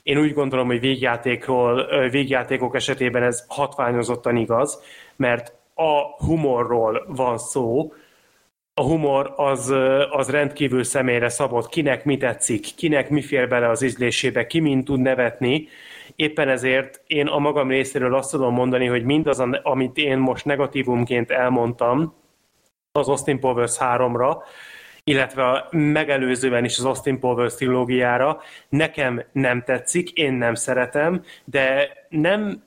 Én úgy gondolom, hogy végjátékról, végjátékok esetében ez hatványozottan igaz, mert a humorról van szó, a humor az, az rendkívül személyre szabott, kinek mi tetszik, kinek mi fér bele az ízlésébe, ki mind tud nevetni. Éppen ezért én a magam részéről azt tudom mondani, hogy mindaz, amit én most negatívumként elmondtam az Austin Powers 3-ra, illetve megelőzően is az Austin Powers trilógiára, nekem nem tetszik, én nem szeretem, de nem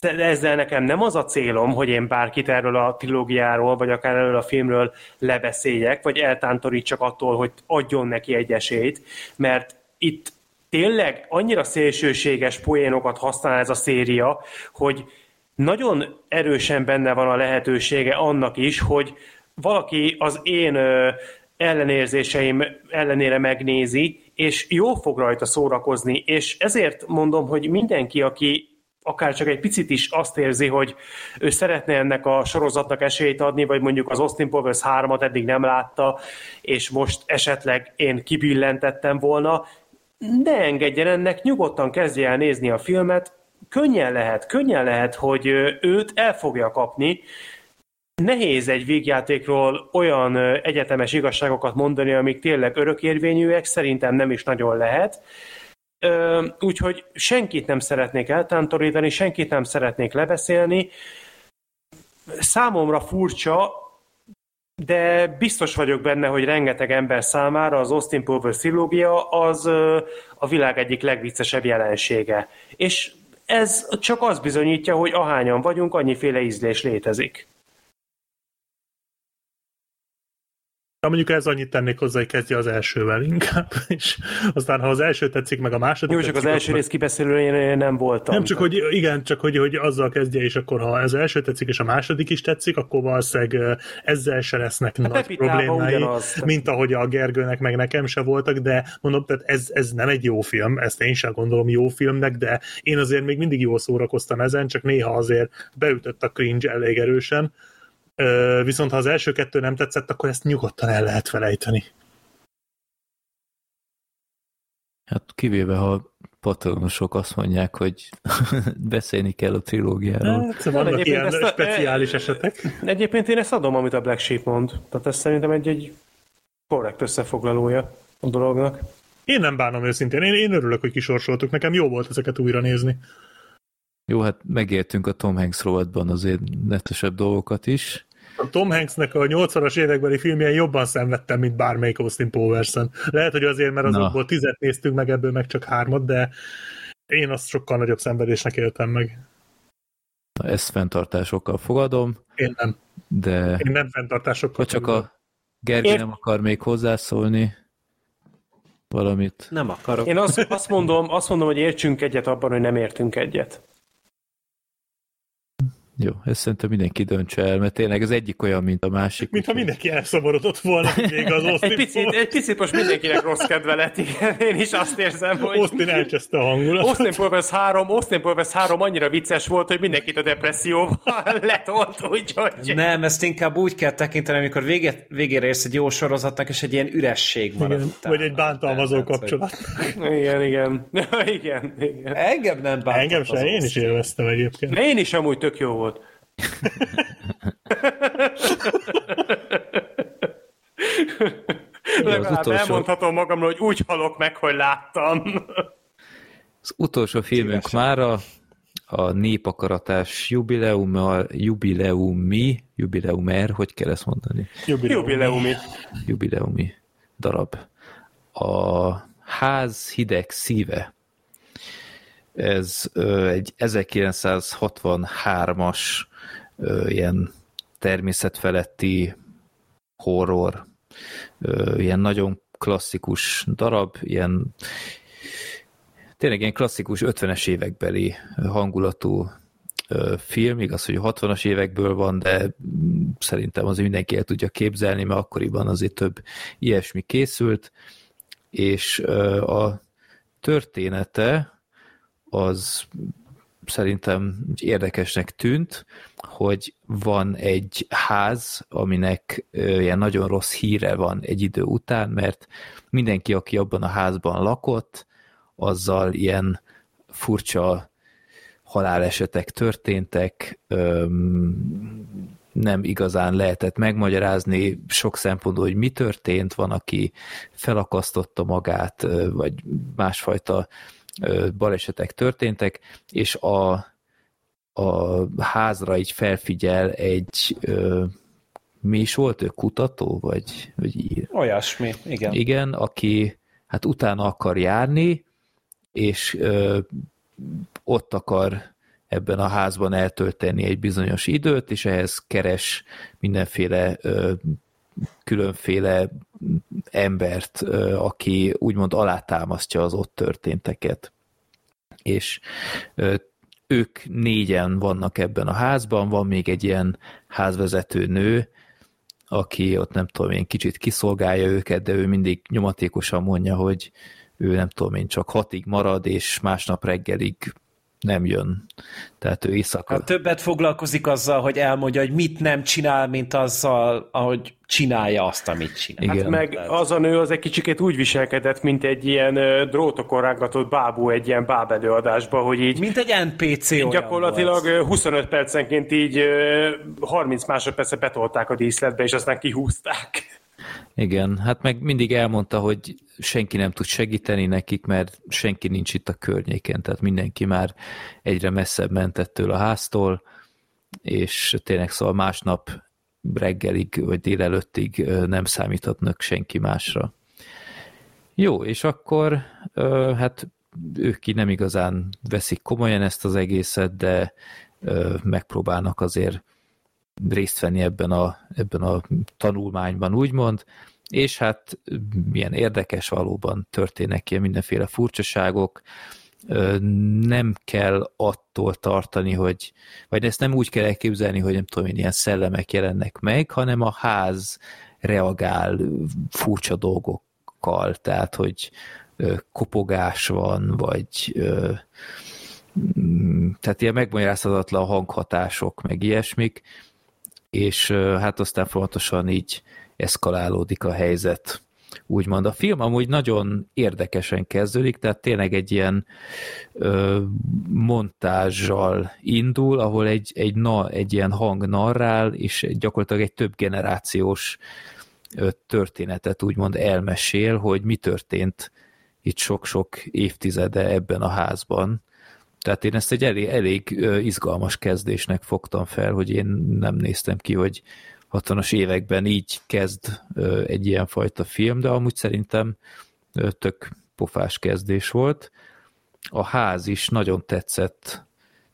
ezzel nekem nem az a célom, hogy én bárkit erről a trilógiáról, vagy akár erről a filmről lebeszéljek, vagy eltántorítsak attól, hogy adjon neki egy esélyt, mert itt tényleg annyira szélsőséges poénokat használ ez a széria, hogy nagyon erősen benne van a lehetősége annak is, hogy valaki az én ellenérzéseim ellenére megnézi, és jó fog rajta szórakozni, és ezért mondom, hogy mindenki, aki akár csak egy picit is azt érzi, hogy ő szeretne ennek a sorozatnak esélyt adni, vagy mondjuk az Austin Powers 3-at eddig nem látta, és most esetleg én kibillentettem volna, ne engedjen ennek, nyugodtan kezdje el nézni a filmet, könnyen lehet, könnyen lehet, hogy őt el fogja kapni, Nehéz egy végjátékról olyan egyetemes igazságokat mondani, amik tényleg örökérvényűek, szerintem nem is nagyon lehet, Úgyhogy senkit nem szeretnék eltántorítani, senkit nem szeretnék lebeszélni. Számomra furcsa, de biztos vagyok benne, hogy rengeteg ember számára az Austin Powers trilógia az a világ egyik legviccesebb jelensége. És ez csak az bizonyítja, hogy ahányan vagyunk, annyiféle ízlés létezik. Na mondjuk ez annyit tennék hozzá, hogy kezdje az elsővel inkább, *laughs* és aztán ha az első tetszik, meg a második Jó, csak az első rész kibeszélője nem voltam. Nem, csak hogy igen, csak hogy, hogy azzal kezdje, és akkor ha az első tetszik, és a második is tetszik, akkor valószínűleg ezzel se lesznek a nagy problémái, ugyanaz. mint ahogy a Gergőnek, meg nekem se voltak, de mondom, tehát ez, ez nem egy jó film, ezt én sem gondolom jó filmnek, de én azért még mindig jól szórakoztam ezen, csak néha azért beütött a cringe elég erősen, viszont ha az első kettő nem tetszett, akkor ezt nyugodtan el lehet felejteni. Hát kivéve, ha patronosok azt mondják, hogy *laughs* beszélni kell a trilógiáról. Hát, szóval vannak ilyen ezt a, speciális esetek. Egyébként én ezt adom, amit a Black Sheep mond. Tehát ez szerintem egy, egy korrekt összefoglalója a dolognak. Én nem bánom őszintén. Én, én örülök, hogy kisorsoltuk. Nekem jó volt ezeket újra nézni. Jó, hát megértünk a Tom Hanks rovatban azért netesebb dolgokat is a Tom Hanksnek a 80-as évekbeli filmjén jobban szenvedtem, mint bármelyik Austin Powers-en. Lehet, hogy azért, mert azokból tizet néztünk meg, ebből meg csak hármat, de én azt sokkal nagyobb szenvedésnek éltem meg. Na, ezt fenntartásokkal fogadom. Én nem. De... Én nem fenntartásokkal. Ha csak a Gergely Én... nem akar még hozzászólni valamit. Nem akarok. Én azt, azt, mondom, azt mondom, hogy értsünk egyet abban, hogy nem értünk egyet. Jó, ezt szerintem mindenki döntse el, mert tényleg az egyik olyan, mint a másik. Mintha mindenki elszomorodott volna még az *laughs* Austin egy, picit, egy picit most mindenkinek rossz kedve lett, igen. Én is azt érzem, hogy... Austin elcseszte a hangulatot. Austin Powers 3, Austin Powers 3 annyira vicces volt, hogy mindenkit a depresszióval *laughs* letolt, úgyhogy... Nem, ezt inkább úgy kell tekinteni, amikor vége, végére érsz egy jó sorozatnak, és egy ilyen üresség van. Igen, vagy egy bántalmazó kapcsolat. Igen, igen. *laughs* igen, igen. Engem nem bántott Engem sem, én is élveztem egyébként. Én is amúgy tök jó volt. *laughs* Legalább utolsó... elmondhatom magamról, hogy úgy halok meg, hogy láttam. Az utolsó filmünk mára a népakaratás jubileum, a jubileumi, jubileumer, hogy kell ezt mondani? Jubileumi. Jubileumi darab. A ház hideg szíve ez egy 1963-as ilyen természetfeletti horror, ilyen nagyon klasszikus darab, ilyen tényleg ilyen klasszikus 50-es évekbeli hangulatú film, igaz, hogy a 60-as évekből van, de szerintem az mindenki el tudja képzelni, mert akkoriban azért több ilyesmi készült, és a története az szerintem érdekesnek tűnt, hogy van egy ház, aminek ilyen nagyon rossz híre van egy idő után, mert mindenki, aki abban a házban lakott, azzal ilyen furcsa halálesetek történtek, nem igazán lehetett megmagyarázni sok szempontból, hogy mi történt, van, aki felakasztotta magát, vagy másfajta balesetek történtek, és a, a házra így felfigyel egy mi is volt ő, kutató, vagy, vagy Olyasmi, igen. Igen, aki hát utána akar járni, és ö, ott akar ebben a házban eltölteni egy bizonyos időt, és ehhez keres mindenféle ö, különféle embert, aki úgymond alátámasztja az ott történteket. És ők négyen vannak ebben a házban, van még egy ilyen házvezető nő, aki ott nem tudom én kicsit kiszolgálja őket, de ő mindig nyomatékosan mondja, hogy ő nem tudom én csak hatig marad, és másnap reggelig nem jön. Tehát ő éjszaka... Hát többet foglalkozik azzal, hogy elmondja, hogy mit nem csinál, mint azzal, ahogy csinálja azt, amit csinál. Hát Igen. meg az a nő az egy kicsikét úgy viselkedett, mint egy ilyen drótokon rángatott bábú egy ilyen bábelőadásba, hogy így... Mint egy NPC így Gyakorlatilag volt. 25 percenként így 30 másodpercre betolták a díszletbe, és aztán kihúzták. Igen, hát meg mindig elmondta, hogy senki nem tud segíteni nekik, mert senki nincs itt a környéken, tehát mindenki már egyre messzebb ment ettől a háztól, és tényleg szóval másnap reggelig vagy délelőttig nem számíthatnak senki másra. Jó, és akkor hát ők ki nem igazán veszik komolyan ezt az egészet, de megpróbálnak azért részt venni ebben a, ebben a tanulmányban, úgymond, és hát milyen érdekes valóban történnek ilyen mindenféle furcsaságok, nem kell attól tartani, hogy, vagy ezt nem úgy kell elképzelni, hogy nem tudom én, ilyen szellemek jelennek meg, hanem a ház reagál furcsa dolgokkal, tehát, hogy kopogás van, vagy tehát ilyen megmagyarázhatatlan hanghatások, meg ilyesmik, és hát aztán fontosan így eszkalálódik a helyzet. Úgymond a film amúgy nagyon érdekesen kezdődik, tehát tényleg egy ilyen ö, montázsal indul, ahol egy, egy, na, egy ilyen hang narrál, és gyakorlatilag egy több generációs ö, történetet úgymond elmesél, hogy mi történt itt sok-sok évtizede ebben a házban. Tehát én ezt egy elég, elég izgalmas kezdésnek fogtam fel, hogy én nem néztem ki, hogy 60-as években így kezd egy ilyen fajta film, de amúgy szerintem tök pofás kezdés volt. A ház is nagyon tetszett,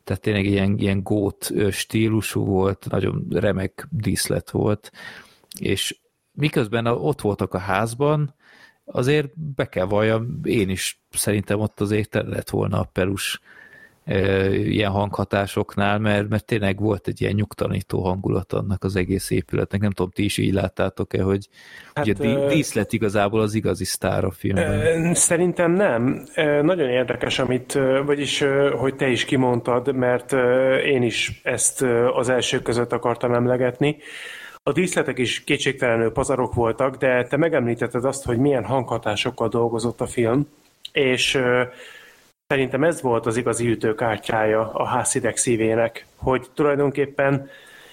tehát tényleg ilyen, ilyen gót stílusú volt, nagyon remek díszlet volt, és miközben ott voltak a házban, azért be kell valljam, én is szerintem ott azért lett volna a perus ilyen hanghatásoknál, mert, mert tényleg volt egy ilyen nyugtanító hangulat annak az egész épületnek. Nem tudom, ti is így láttátok-e, hogy hát, ugye díszlet igazából az igazi sztár a filmben. Szerintem nem. Nagyon érdekes, amit, vagyis, hogy te is kimondtad, mert én is ezt az első között akartam emlegetni. A díszletek is kétségtelenül pazarok voltak, de te megemlítetted azt, hogy milyen hanghatásokkal dolgozott a film, és Szerintem ez volt az igazi ütőkártyája a házideg szívének, hogy tulajdonképpen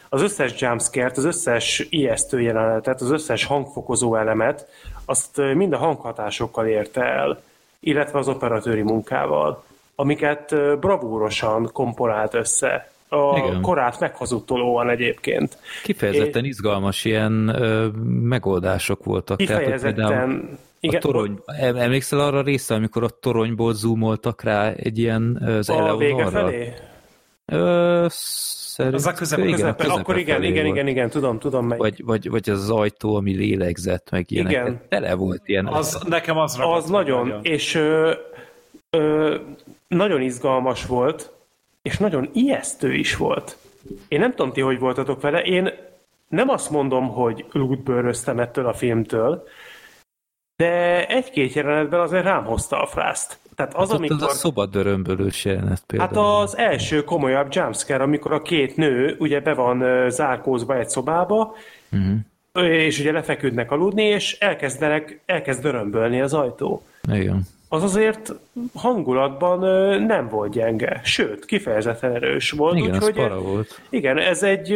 az összes jumpscare az összes ijesztő jelenetet, az összes hangfokozó elemet, azt mind a hanghatásokkal érte el, illetve az operatőri munkával, amiket bravúrosan komponált össze. A Igen. korát meghazudtolóan egyébként. Kifejezetten izgalmas ilyen ö, megoldások voltak. Kifejezetten Tehát, igen, a torony, emlékszel arra a részre, amikor a toronyból zoomoltak rá egy ilyen az A vége felé? Ö, szerint, az a közep, igen, közep, a akkor igen, igen, igen, igen, tudom, tudom meg. Vagy, vagy, vagy az ajtó, ami lélegzett, meg ilyenek. Igen. Tele volt ilyen. Az, nekem az Az nagyon, nagyon. és ö, ö, nagyon izgalmas volt, és nagyon ijesztő is volt. Én nem tudom ti, hogy voltatok vele, én nem azt mondom, hogy lútbőröztem ettől a filmtől, de egy-két jelenetben azért rám hozta a frászt. Tehát az, hát amikor... Az a szobadörömbölős jelenet például. Hát az első komolyabb jumpscare, amikor a két nő ugye be van zárkózva egy szobába, uh-huh. és ugye lefeküdnek aludni, és elkezdenek, elkezd dörömbölni az ajtó. Igen az azért hangulatban nem volt gyenge, sőt, kifejezetten erős volt. Igen, úgyhogy, ez volt. Igen, ez egy,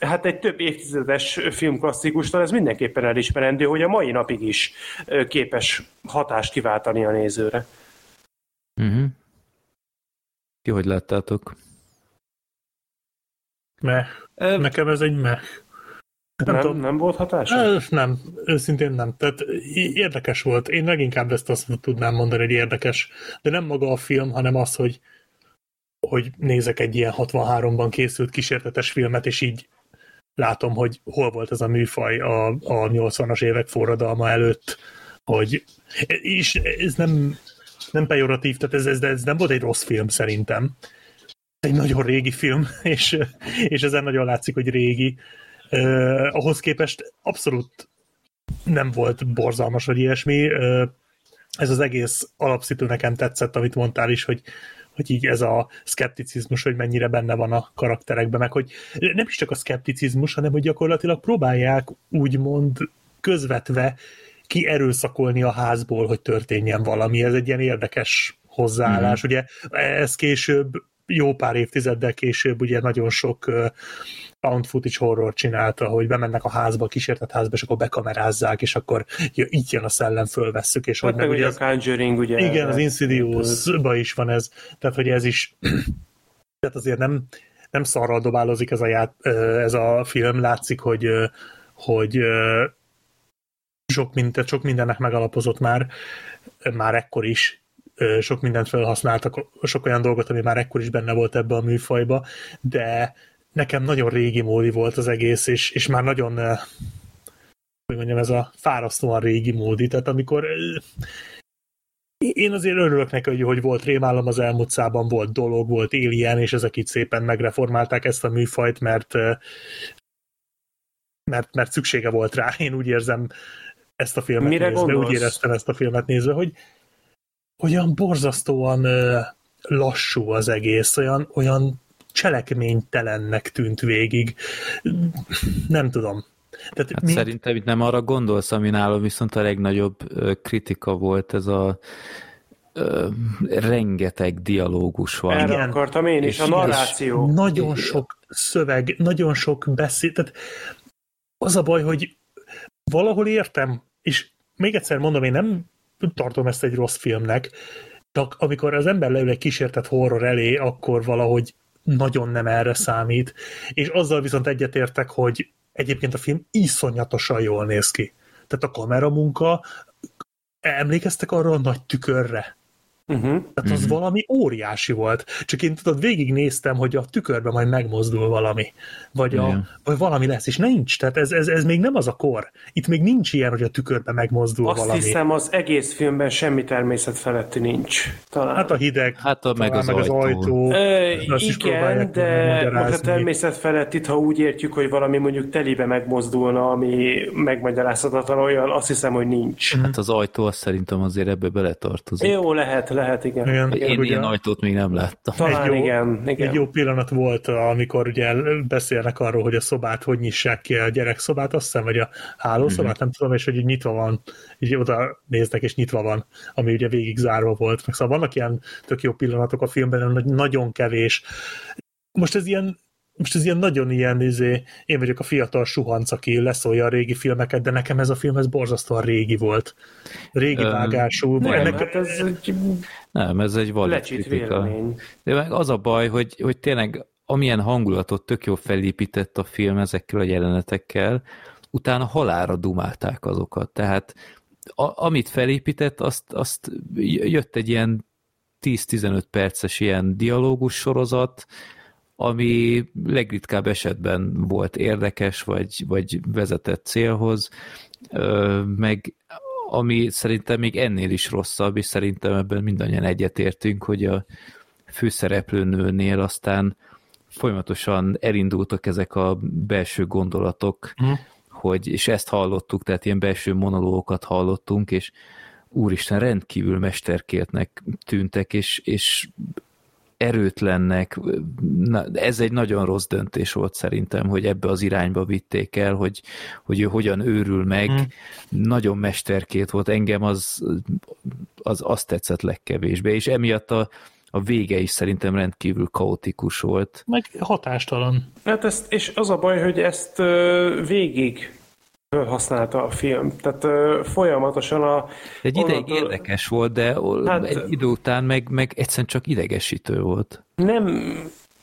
hát egy több évtizedes filmklasszikus, ez mindenképpen elismerendő, hogy a mai napig is képes hatást kiváltani a nézőre. Uh-huh. Ki hogy láttátok? Meh. Nekem ez egy meh. Nem, nem, nem volt hatása? Nem, őszintén nem. Tehát érdekes volt. Én leginkább ezt azt tudnám mondani, hogy érdekes. De nem maga a film, hanem az, hogy, hogy nézek egy ilyen 63-ban készült kísértetes filmet, és így látom, hogy hol volt ez a műfaj a, a 80-as évek forradalma előtt, hogy és ez nem, nem pejoratív, tehát ez, ez, ez nem volt egy rossz film szerintem. Egy nagyon régi film, *laughs* és, és ezen nagyon látszik, hogy régi, Uh, ahhoz képest abszolút nem volt borzalmas, vagy ilyesmi. Uh, ez az egész alapszítő nekem tetszett, amit mondtál is, hogy, hogy így ez a szkepticizmus, hogy mennyire benne van a karakterekben, meg hogy nem is csak a szkepticizmus, hanem hogy gyakorlatilag próbálják úgymond közvetve kierőszakolni a házból, hogy történjen valami. Ez egy ilyen érdekes hozzáállás. Mm. Ugye ez később, jó pár évtizeddel később ugye nagyon sok found footage horror csinálta, hogy bemennek a házba, a kísértett házba, és akkor bekamerázzák, és akkor ja, így jön a szellem, fölvesszük, és hát hogy meg ugye a Conjuring, ugye. Igen, az insidious is van ez, tehát hogy ez is tehát azért nem, nem szarral dobálozik ez a, ját, ez a film, látszik, hogy, hogy sok, minden, sok mindennek megalapozott már, már ekkor is, sok mindent felhasználtak, sok olyan dolgot, ami már ekkor is benne volt ebbe a műfajba, de nekem nagyon régi módi volt az egész, és, és már nagyon hogy mondjam, ez a fárasztóan régi módi, tehát amikor én azért örülök neki, hogy, hogy volt rémálom az elmúlt szában, volt dolog, volt Alien, és ezek itt szépen megreformálták ezt a műfajt, mert mert, mert szüksége volt rá. Én úgy érzem ezt a filmet Mire nézve, gondolsz? úgy éreztem ezt a filmet nézve, hogy olyan borzasztóan lassú az egész, olyan, olyan cselekménytelennek tűnt végig. Nem tudom. Tehát hát mi... Szerintem itt nem arra gondolsz, ami nálam viszont a legnagyobb kritika volt ez a ö, rengeteg dialógus van. Erre Igen. akartam én is, és, a narráció. És nagyon sok szöveg, nagyon sok beszéd. Tehát az a baj, hogy valahol értem, és még egyszer mondom, én nem tartom ezt egy rossz filmnek, csak amikor az ember leül egy kísértett horror elé, akkor valahogy nagyon nem erre számít, és azzal viszont egyetértek, hogy egyébként a film iszonyatosan jól néz ki. Tehát a kameramunka, emlékeztek arra a nagy tükörre? Uh-huh. Tehát az uh-huh. valami óriási volt. Csak én tudod, végignéztem, hogy a tükörben majd megmozdul valami. Vagy, a, vagy valami lesz, és nincs. Tehát ez, ez, ez még nem az a kor. Itt még nincs ilyen, hogy a tükörben megmozdul Azt valami. Azt hiszem, az egész filmben semmi természet feletti nincs. Talán. Hát a hideg, hát a meg, az, meg ajtó. az ajtó. Ö, igen, de most a természet felett itt, ha úgy értjük, hogy valami mondjuk telibe megmozdulna, ami megmagyarázhatatlan olyan, azt hiszem, hogy nincs. Hát az ajtó azt szerintem azért ebbe beletartozik. Jó, lehet, lehet, igen. igen. Én igen, ilyen ajtót még nem láttam. Talán egy jó, igen, igen. Egy jó pillanat volt, amikor ugye beszélnek arról, hogy a szobát hogy nyissák ki a gyerek szobát, azt hiszem, vagy a hálószobát, mm-hmm. nem tudom, és hogy így nyitva van, így oda néznek, és nyitva van, ami ugye végig zárva volt. Meg szóval vannak ilyen tök jó pillanatok a filmben, hogy nagyon kevés. Most ez ilyen most ez ilyen nagyon ilyen, izé, én vagyok a fiatal suhanc, aki leszólja a régi filmeket, de nekem ez a film ez borzasztóan régi volt. Régi um, vágású. Nem, ennek, hát ez egy... Nem, ez egy valid kritika. De meg az a baj, hogy, hogy tényleg amilyen hangulatot tök jó felépített a film ezekkel a jelenetekkel, utána halára dumálták azokat. Tehát a, amit felépített, azt, azt jött egy ilyen 10-15 perces ilyen dialógus sorozat, ami legritkább esetben volt érdekes, vagy, vagy vezetett célhoz, meg ami szerintem még ennél is rosszabb, és szerintem ebben mindannyian egyetértünk, hogy a főszereplőnőnél aztán folyamatosan elindultak ezek a belső gondolatok, mm. hogy, és ezt hallottuk, tehát ilyen belső monológokat hallottunk, és úristen, rendkívül mesterkéltnek tűntek, és, és erőtlennek. Na, ez egy nagyon rossz döntés volt szerintem, hogy ebbe az irányba vitték el, hogy, hogy ő hogyan őrül meg. Hmm. Nagyon mesterkét volt. Engem az, az azt tetszett legkevésbé, és emiatt a, a vége is szerintem rendkívül kaotikus volt. Meg hatástalan. Hát ezt, és az a baj, hogy ezt végig felhasználta a film. Tehát uh, folyamatosan a... Egy ideig onnantól... érdekes volt, de hát, egy idő után meg, meg egyszerűen csak idegesítő volt. Nem,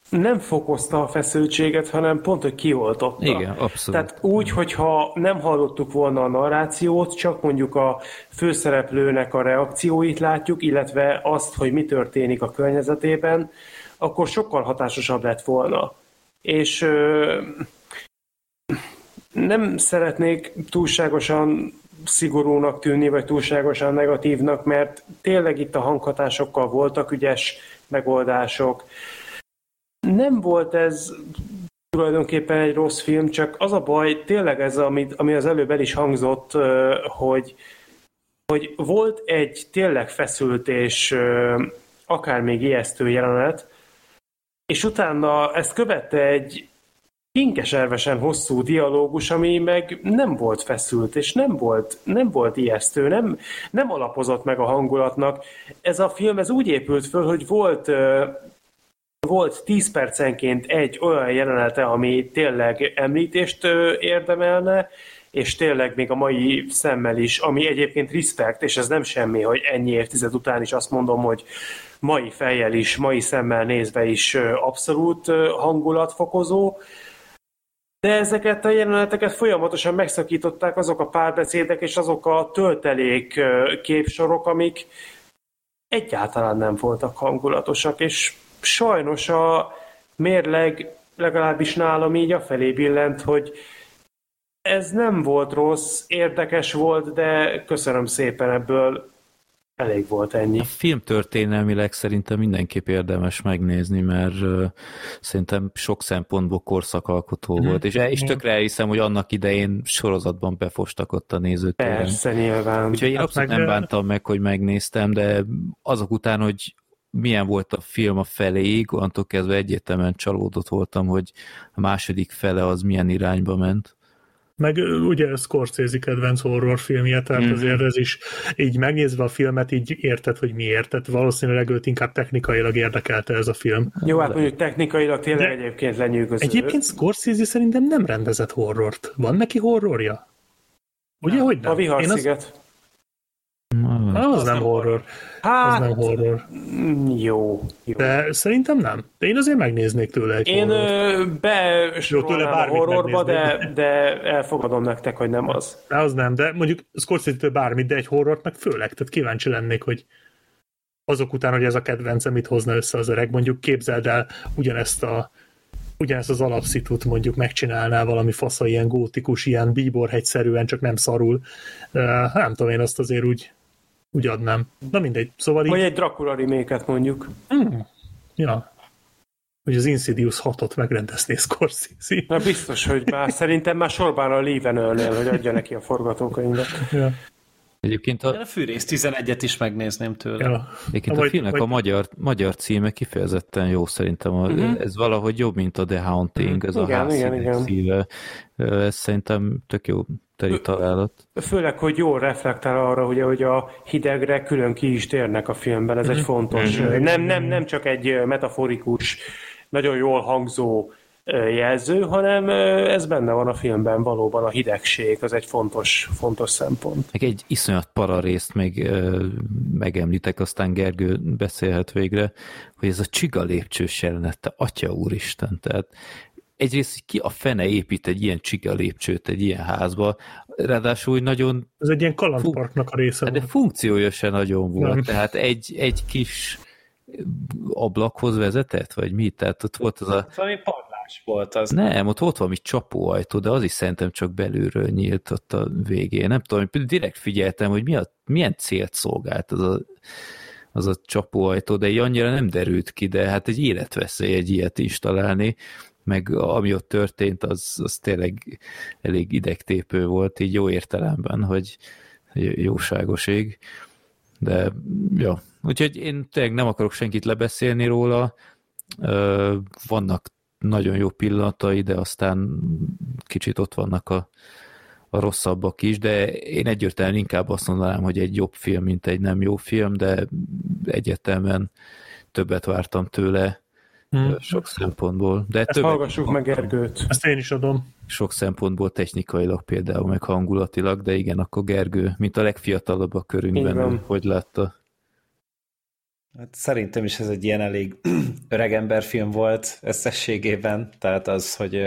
nem fokozta a feszültséget, hanem pont, hogy kioltotta. Igen, abszolút. Tehát úgy, hogyha nem hallottuk volna a narrációt, csak mondjuk a főszereplőnek a reakcióit látjuk, illetve azt, hogy mi történik a környezetében, akkor sokkal hatásosabb lett volna. És nem szeretnék túlságosan szigorúnak tűnni, vagy túlságosan negatívnak, mert tényleg itt a hanghatásokkal voltak ügyes megoldások. Nem volt ez tulajdonképpen egy rossz film, csak az a baj, tényleg ez, ami, ami az előbb el is hangzott, hogy, hogy volt egy tényleg feszült és akár még ijesztő jelenet, és utána ezt követte egy, kinkeservesen hosszú dialógus, ami meg nem volt feszült, és nem volt, nem volt ijesztő, nem, nem alapozott meg a hangulatnak. Ez a film ez úgy épült föl, hogy volt volt 10 percenként egy olyan jelenete, ami tényleg említést érdemelne, és tényleg még a mai szemmel is, ami egyébként respect, és ez nem semmi, hogy ennyi évtized után is azt mondom, hogy mai fejjel is, mai szemmel nézve is abszolút hangulatfokozó, de ezeket a jeleneteket folyamatosan megszakították azok a párbeszédek és azok a töltelék képsorok, amik egyáltalán nem voltak hangulatosak, és sajnos a mérleg legalábbis nálam így afelé billent, hogy ez nem volt rossz, érdekes volt, de köszönöm szépen ebből elég volt ennyi. A film történelmileg szerintem mindenképp érdemes megnézni, mert uh, szerintem sok szempontból korszakalkotó hmm. volt, és, és tökre elhiszem, hogy annak idején sorozatban befostak ott a nézőtéren. Persze, nyilván. Úgyhogy én hát abszolút nem bántam meg, hogy megnéztem, de azok után, hogy milyen volt a film a feléig, onnantól kezdve egyértelműen csalódott voltam, hogy a második fele az milyen irányba ment. Meg ugye Scorsese kedvenc horrorfilmje, tehát mm. azért ez is így megnézve a filmet, így érted, hogy miért. Tehát valószínűleg őt inkább technikailag érdekelte ez a film. Jó, hát mondjuk technikailag tényleg De egyébként lenyűgöző. Egyébként Scorsese szerintem nem rendezett horrort. Van neki horrorja? Ugye, nem. hogy nem? A Viharsziget. Az... Az, az nem horror. Hát, az nem horror. Jó, jó. De szerintem nem. De én azért megnéznék tőle egy Én besorolnám a horrorba, de, de elfogadom nektek, hogy nem az. De az nem, de mondjuk Scorsese-től bármit, de egy horrort meg főleg, tehát kíváncsi lennék, hogy azok után, hogy ez a kedvence mit hozna össze az öreg. Mondjuk képzeld el ugyanezt a ugyanezt az alapszitut mondjuk megcsinálná valami fasza, ilyen gótikus, ilyen bíborhegyszerűen, csak nem szarul. Uh, nem tudom, én azt azért úgy, úgy adnám. Na mindegy, szóval így... Vagy egy Dracula reméket mondjuk. Mm. Ja, hogy az Insidious 6-ot megrendezné Scorsese. Na biztos, hogy már szerintem már sorban a Levenölnél, hogy adja neki a forgatókönyvet. Ja. Egyébként a... a Fűrész 11-et is megnézném tőle. Ja. Egyébként a, a filmnek vagy... a magyar, magyar címe kifejezetten jó szerintem. A, uh-huh. Ez valahogy jobb, mint a The Haunting, ez igen, a ház igen, igen. szíve. Ez szerintem tök jó teri találat. Főleg, hogy jól reflektál arra, ugye, hogy a hidegre külön ki is térnek a filmben, ez egy mhm. fontos. Uh-huh. Nem, nem, nem csak egy metaforikus, nagyon jól hangzó jelző, hanem ez benne van a filmben valóban a hidegség, az egy fontos, fontos szempont. Meg egy iszonyat para részt még megemlítek, aztán Gergő beszélhet végre, hogy ez a csiga lépcsős jelenet, te atya úristen, tehát egyrészt ki a fene épít egy ilyen csiga lépcsőt egy ilyen házba, ráadásul nagyon... Ez egy ilyen kalandparknak a része hát De funkciója se nagyon volt, Nem. tehát egy, egy kis ablakhoz vezetett, vagy mi? Tehát ott volt az a... Valami más volt az. Nem, ott volt valami csapóajtó, de az is szerintem csak belülről nyílt ott a végén. Nem tudom, direkt figyeltem, hogy mi a, milyen célt szolgált az a, az a csapóajtó, de így annyira nem derült ki, de hát egy életveszély egy ilyet is találni, meg ami ott történt, az, az tényleg elég idegtépő volt, így jó értelemben, hogy jóságoség. De ja, úgyhogy én tényleg nem akarok senkit lebeszélni róla, vannak nagyon jó pillanatai, de aztán kicsit ott vannak a, a rosszabbak is, de én egyértelműen inkább azt mondanám, hogy egy jobb film, mint egy nem jó film, de egyértelműen többet vártam tőle hmm. sok szempontból. De Ezt többet, hallgassuk meg Gergőt. Ezt én is adom. Sok szempontból technikailag például, meg hangulatilag, de igen, akkor Gergő, mint a legfiatalabb a körünkben, hogy látta. Hát szerintem is ez egy ilyen elég *clears throat* öregember film volt összességében, tehát az, hogy,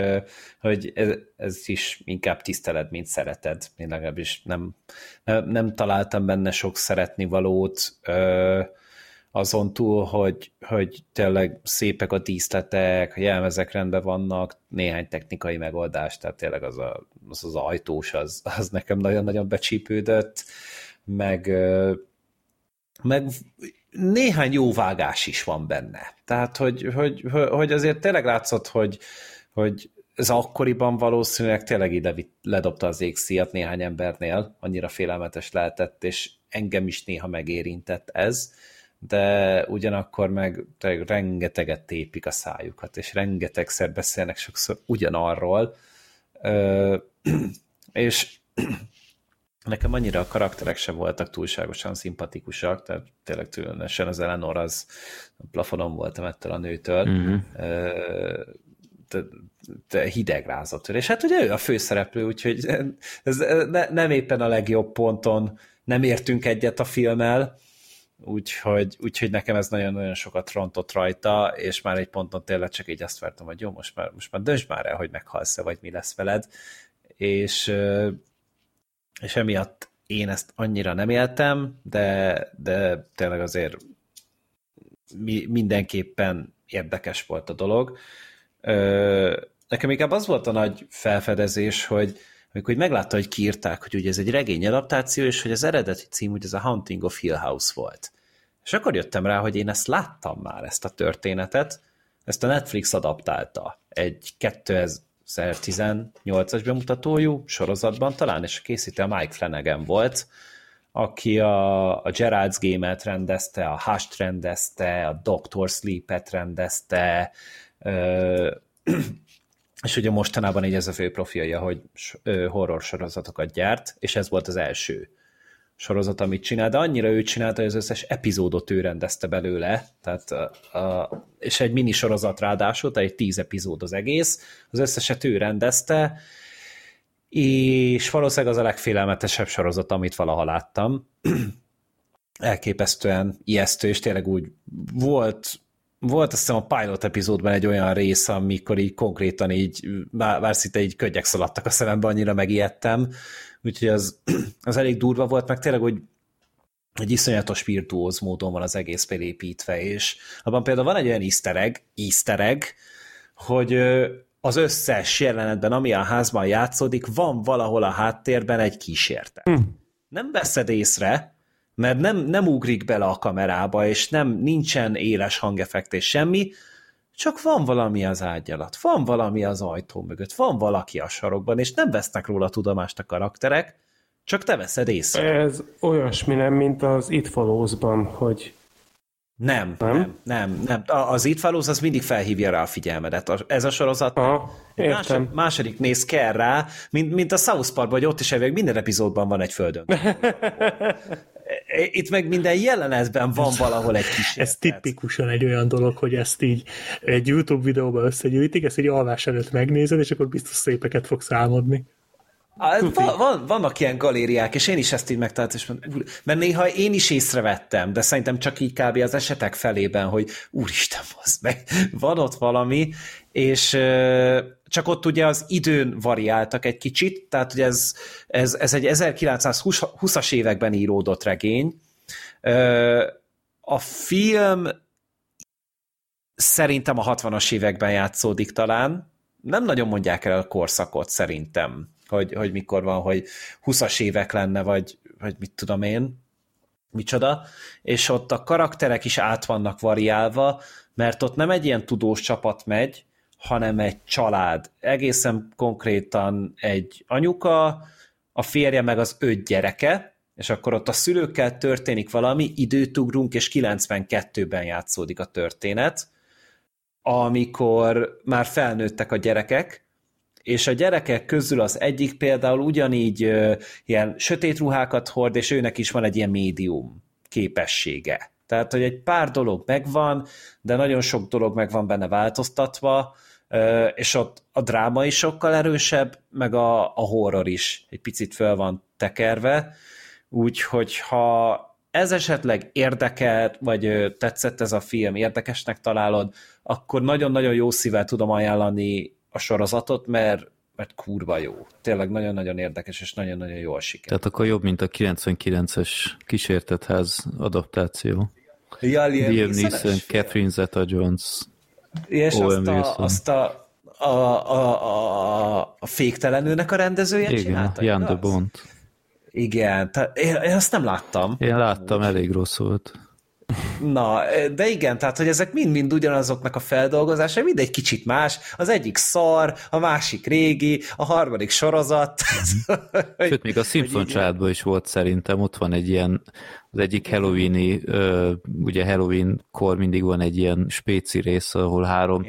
hogy ez, ez is inkább tiszteled, mint szereted. Én legalábbis nem, nem, nem találtam benne sok szeretni valót, azon túl, hogy, hogy tényleg szépek a díszletek, a jelmezek rendben vannak, néhány technikai megoldás, tehát tényleg az a, az, az ajtós, az, az nekem nagyon-nagyon becsípődött, meg meg néhány jó vágás is van benne. Tehát, hogy, hogy, hogy azért tényleg látszott, hogy, hogy ez akkoriban valószínűleg tényleg ide ledobta az égszíjat néhány embernél, annyira félelmetes lehetett, és engem is néha megérintett ez, de ugyanakkor meg rengeteget tépik a szájukat, és rengetegszer beszélnek sokszor ugyanarról, *clears throat* és *clears throat* Nekem annyira a karakterek sem voltak túlságosan szimpatikusak, tehát tényleg különösen az Eleanor az plafonon voltam ettől a nőtől, mm-hmm. de, de hideg rázott és hát ugye ő a főszereplő, úgyhogy ez ne, nem éppen a legjobb ponton nem értünk egyet a filmmel, úgyhogy, úgyhogy nekem ez nagyon-nagyon sokat rontott rajta, és már egy ponton tényleg csak így azt vártam, hogy jó, most már, most már dönts már el, hogy meghalsz-e, vagy mi lesz veled, és és emiatt én ezt annyira nem éltem, de, de tényleg azért mi, mindenképpen érdekes volt a dolog. Nekem inkább az volt a nagy felfedezés, hogy amikor meglátta, hogy kiírták, hogy ugye ez egy regény adaptáció, és hogy az eredeti cím ugye ez a Haunting of Hill House volt. És akkor jöttem rá, hogy én ezt láttam már, ezt a történetet, ezt a Netflix adaptálta egy 2000, 2018-as bemutatójú sorozatban talán, és a készítő Mike Flanagan volt, aki a, a Gerald's Game-et rendezte, a Hush-t rendezte, a Doctor Sleep-et rendezte, ö, és ugye mostanában így ez a fő profilja, hogy horror sorozatokat gyárt, és ez volt az első sorozat, amit csinál, de annyira ő csinálta, hogy az összes epizódot ő rendezte belőle, tehát a, és egy mini sorozat ráadásul, tehát egy tíz epizód az egész, az összeset ő rendezte, és valószínűleg az a legfélelmetesebb sorozat, amit valaha láttam. *clears throat* Elképesztően ijesztő, és tényleg úgy volt, volt azt hiszem a pilot epizódban egy olyan rész, amikor így konkrétan így, már, már szinte így ködgyek szaladtak a szemembe, annyira megijedtem, úgyhogy az, *clears throat* az elég durva volt, meg tényleg, hogy egy iszonyatos virtuóz módon van az egész felépítve, és abban például van egy olyan easter egg, easter egg hogy az összes jelenetben, ami a házban játszódik, van valahol a háttérben egy kísértet. Hm. Nem veszed észre, mert nem, nem ugrik bele a kamerába, és nem nincsen éles hangeffekt és semmi, csak van valami az ágy alatt, van valami az ajtó mögött, van valaki a sarokban, és nem vesznek róla tudomást a karakterek, csak te veszed észre. Ez olyasmi nem, mint az It Follows-ban, hogy nem, nem, nem, nem, nem. Az It Follows az mindig felhívja rá a figyelmedet. Ez a sorozat Aha, második, második néz kell rá, mint, mint a South Parkban, hogy ott is elvég minden epizódban van egy földön. *laughs* Itt meg minden jelenetben van valahol egy kis. Ez tipikusan egy olyan dolog, hogy ezt így egy YouTube videóban összegyűjtik, ezt egy alvás előtt megnézed, és akkor biztos szépeket fogsz álmodni. Van, van, vannak ilyen galériák, és én is ezt így megtaláltam, és mondom, mert néha én is észrevettem, de szerintem csak így kb. az esetek felében, hogy úristen, az meg, van ott valami, és csak ott ugye az időn variáltak egy kicsit, tehát ugye ez, ez, ez egy 1920-as években íródott regény. A film szerintem a 60-as években játszódik talán, nem nagyon mondják el a korszakot szerintem hogy, hogy mikor van, hogy 20-as évek lenne, vagy, vagy mit tudom én, micsoda, és ott a karakterek is át vannak variálva, mert ott nem egy ilyen tudós csapat megy, hanem egy család. Egészen konkrétan egy anyuka, a férje meg az öt gyereke, és akkor ott a szülőkkel történik valami, időt ugrunk, és 92-ben játszódik a történet, amikor már felnőttek a gyerekek, és a gyerekek közül az egyik például ugyanígy ilyen sötét ruhákat hord, és őnek is van egy ilyen médium képessége. Tehát, hogy egy pár dolog megvan, de nagyon sok dolog meg van benne változtatva, és ott a dráma is sokkal erősebb, meg a, a horror is egy picit föl van tekerve, úgyhogy ha ez esetleg érdekelt, vagy tetszett ez a film, érdekesnek találod, akkor nagyon-nagyon jó szívvel tudom ajánlani a sorozatot, mert, mert kurva jó. Tényleg nagyon-nagyon érdekes, és nagyon-nagyon jól sikerült. Tehát akkor jobb, mint a 99-es kísértetház adaptáció. Ja, Liam Neeson, Catherine Zeta-Jones, és azt a, azt a, a, a, a, a féktelenőnek a rendezője Igen, csinálta, Jan de Bond. Igen, tehát én, én azt nem láttam. Én láttam, elég rossz volt. Na, de igen, tehát, hogy ezek mind-mind ugyanazoknak a feldolgozása, mind egy kicsit más, az egyik szar, a másik régi, a harmadik sorozat. Mhm. *laughs* Sőt, még a Simpson családban is volt szerintem, ott van egy ilyen, az egyik Halloweeni, ugye Halloween-kor mindig van egy ilyen spéci rész, ahol három,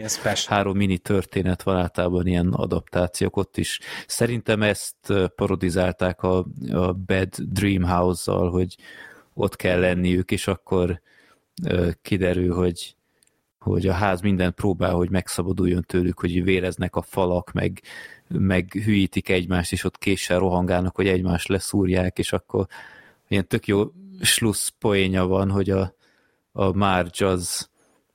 három mini történet van általában ilyen adaptációk, ott is. Szerintem ezt parodizálták a, a Bad Dream House-zal, hogy ott kell lenniük, és akkor kiderül, hogy, hogy a ház minden próbál, hogy megszabaduljon tőlük, hogy véreznek a falak, meg, meg hülyítik egymást, és ott késsel rohangálnak, hogy egymást leszúrják, és akkor ilyen tök jó slussz poénja van, hogy a, a Marge az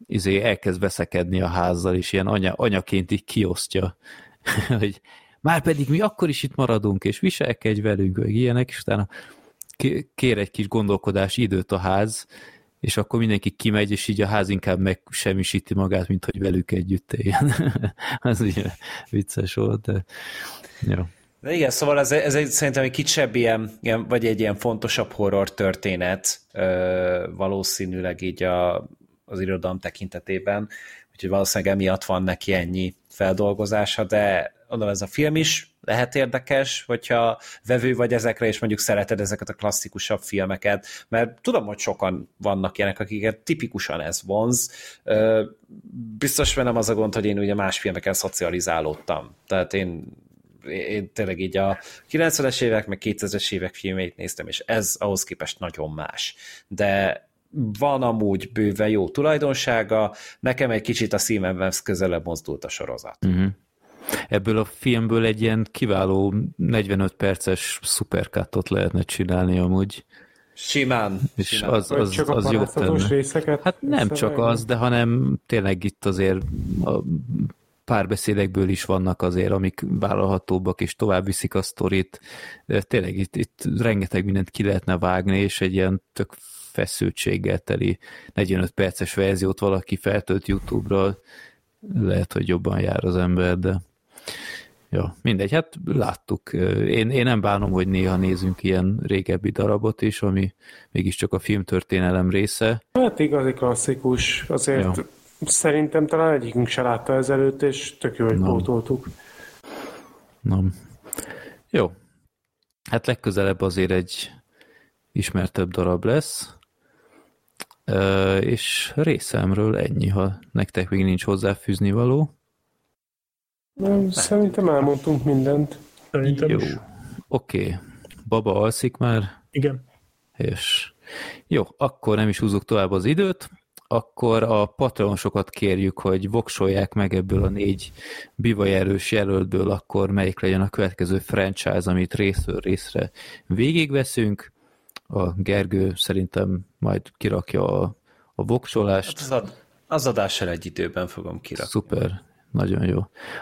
izé elkezd veszekedni a házzal, és ilyen anya, anyaként így kiosztja, *laughs* hogy már pedig mi akkor is itt maradunk, és viselkedj velünk, meg ilyenek, és utána kér egy kis gondolkodás időt a ház, és akkor mindenki kimegy, és így a ház inkább megsemmisíti magát, mint hogy velük együtt éljen. *laughs* az ugye vicces volt, de jó. De igen, szóval ez, ez egy, szerintem egy kicsebb ilyen, ilyen, vagy egy ilyen fontosabb horror történet, ö, valószínűleg így a, az irodalom tekintetében, úgyhogy valószínűleg emiatt van neki ennyi feldolgozása, de mondom, ez a film is lehet érdekes, hogyha vevő vagy ezekre, és mondjuk szereted ezeket a klasszikusabb filmeket, mert tudom, hogy sokan vannak ilyenek, akiket tipikusan ez vonz. Biztos nem az a gond, hogy én ugye más filmeken szocializálódtam. Tehát én én tényleg így a 90-es évek, meg 2000-es évek filmeit néztem, és ez ahhoz képest nagyon más. De van amúgy bőve jó tulajdonsága, nekem egy kicsit a szívemhez közelebb mozdult a sorozat. Uh-huh. Ebből a filmből egy ilyen kiváló 45 perces szuperkattot lehetne csinálni amúgy. Simán. És simán. az, az, csak az, az jobb tenne. részeket? Hát nem csak az, de hanem tényleg itt azért a párbeszédekből is vannak azért, amik vállalhatóbbak, és tovább viszik a sztorit. De tényleg itt, itt rengeteg mindent ki lehetne vágni, és egy ilyen tök feszültséggel teli 45 perces verziót valaki feltölt YouTube-ra, lehet, hogy jobban jár az ember, de Ja, mindegy, hát láttuk. Én, én nem bánom, hogy néha nézünk ilyen régebbi darabot is, ami mégiscsak a filmtörténelem része. Hát igazi klasszikus, azért ja. szerintem talán egyikünk se látta ezelőtt, és tök jó, hogy pótoltuk. Nem. Jó. Hát legközelebb azért egy ismertebb darab lesz, és részemről ennyi, ha nektek még nincs hozzáfűzni való. Nem, szerintem elmondtunk mindent. Szerintem Jó. Oké. Okay. Baba alszik már? Igen. És jó, akkor nem is húzzuk tovább az időt, akkor a patronosokat kérjük, hogy voksolják meg ebből a négy bivajerős jelöltből, akkor melyik legyen a következő franchise, amit részről részre végigveszünk. A Gergő szerintem majd kirakja a, a voksolást. Az, ad, az adással egy időben fogom kirakni. Szuper, nagyon jó.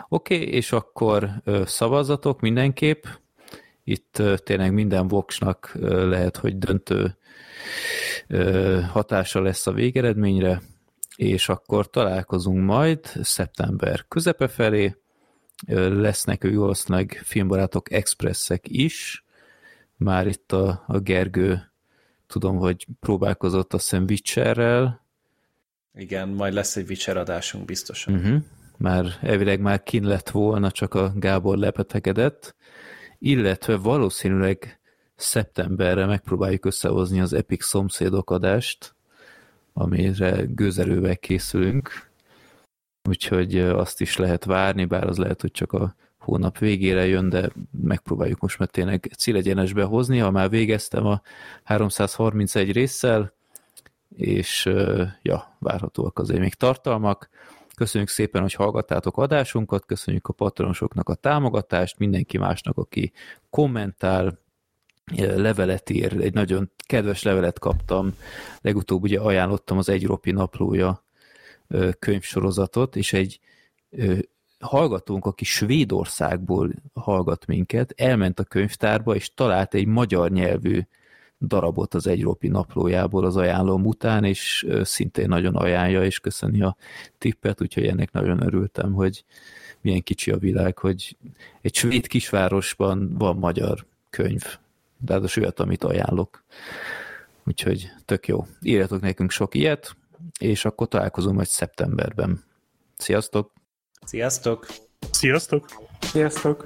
Oké, okay, és akkor szavazatok mindenképp. Itt tényleg minden voksnak lehet, hogy döntő hatása lesz a végeredményre, és akkor találkozunk majd szeptember közepe felé. Lesznek valószínűleg filmbarátok expresszek is. Már itt a, a Gergő tudom, hogy próbálkozott a hiszem Witcherrel. Igen, majd lesz egy Witcher adásunk biztosan. Uh-huh már elvileg már kin lett volna, csak a Gábor lepetegedett, illetve valószínűleg szeptemberre megpróbáljuk összehozni az Epic szomszédok adást, amire gőzerővel készülünk, úgyhogy azt is lehet várni, bár az lehet, hogy csak a hónap végére jön, de megpróbáljuk most már tényleg célegyenesbe hozni, ha már végeztem a 331 résszel, és ja, várhatóak azért még tartalmak. Köszönjük szépen, hogy hallgattátok adásunkat, köszönjük a patronosoknak a támogatást, mindenki másnak, aki kommentál, levelet ír, egy nagyon kedves levelet kaptam, legutóbb ugye ajánlottam az Egy Ropi naplója könyvsorozatot, és egy hallgatónk, aki Svédországból hallgat minket, elment a könyvtárba, és talált egy magyar nyelvű darabot az egy ropi naplójából az ajánlóm után, és szintén nagyon ajánlja, és köszöni a tippet, úgyhogy ennek nagyon örültem, hogy milyen kicsi a világ, hogy egy svéd kisvárosban van magyar könyv, de az olyat, amit ajánlok. Úgyhogy tök jó. Írjatok nekünk sok ilyet, és akkor találkozunk majd szeptemberben. Sziasztok! Sziasztok! Sziasztok! Sziasztok!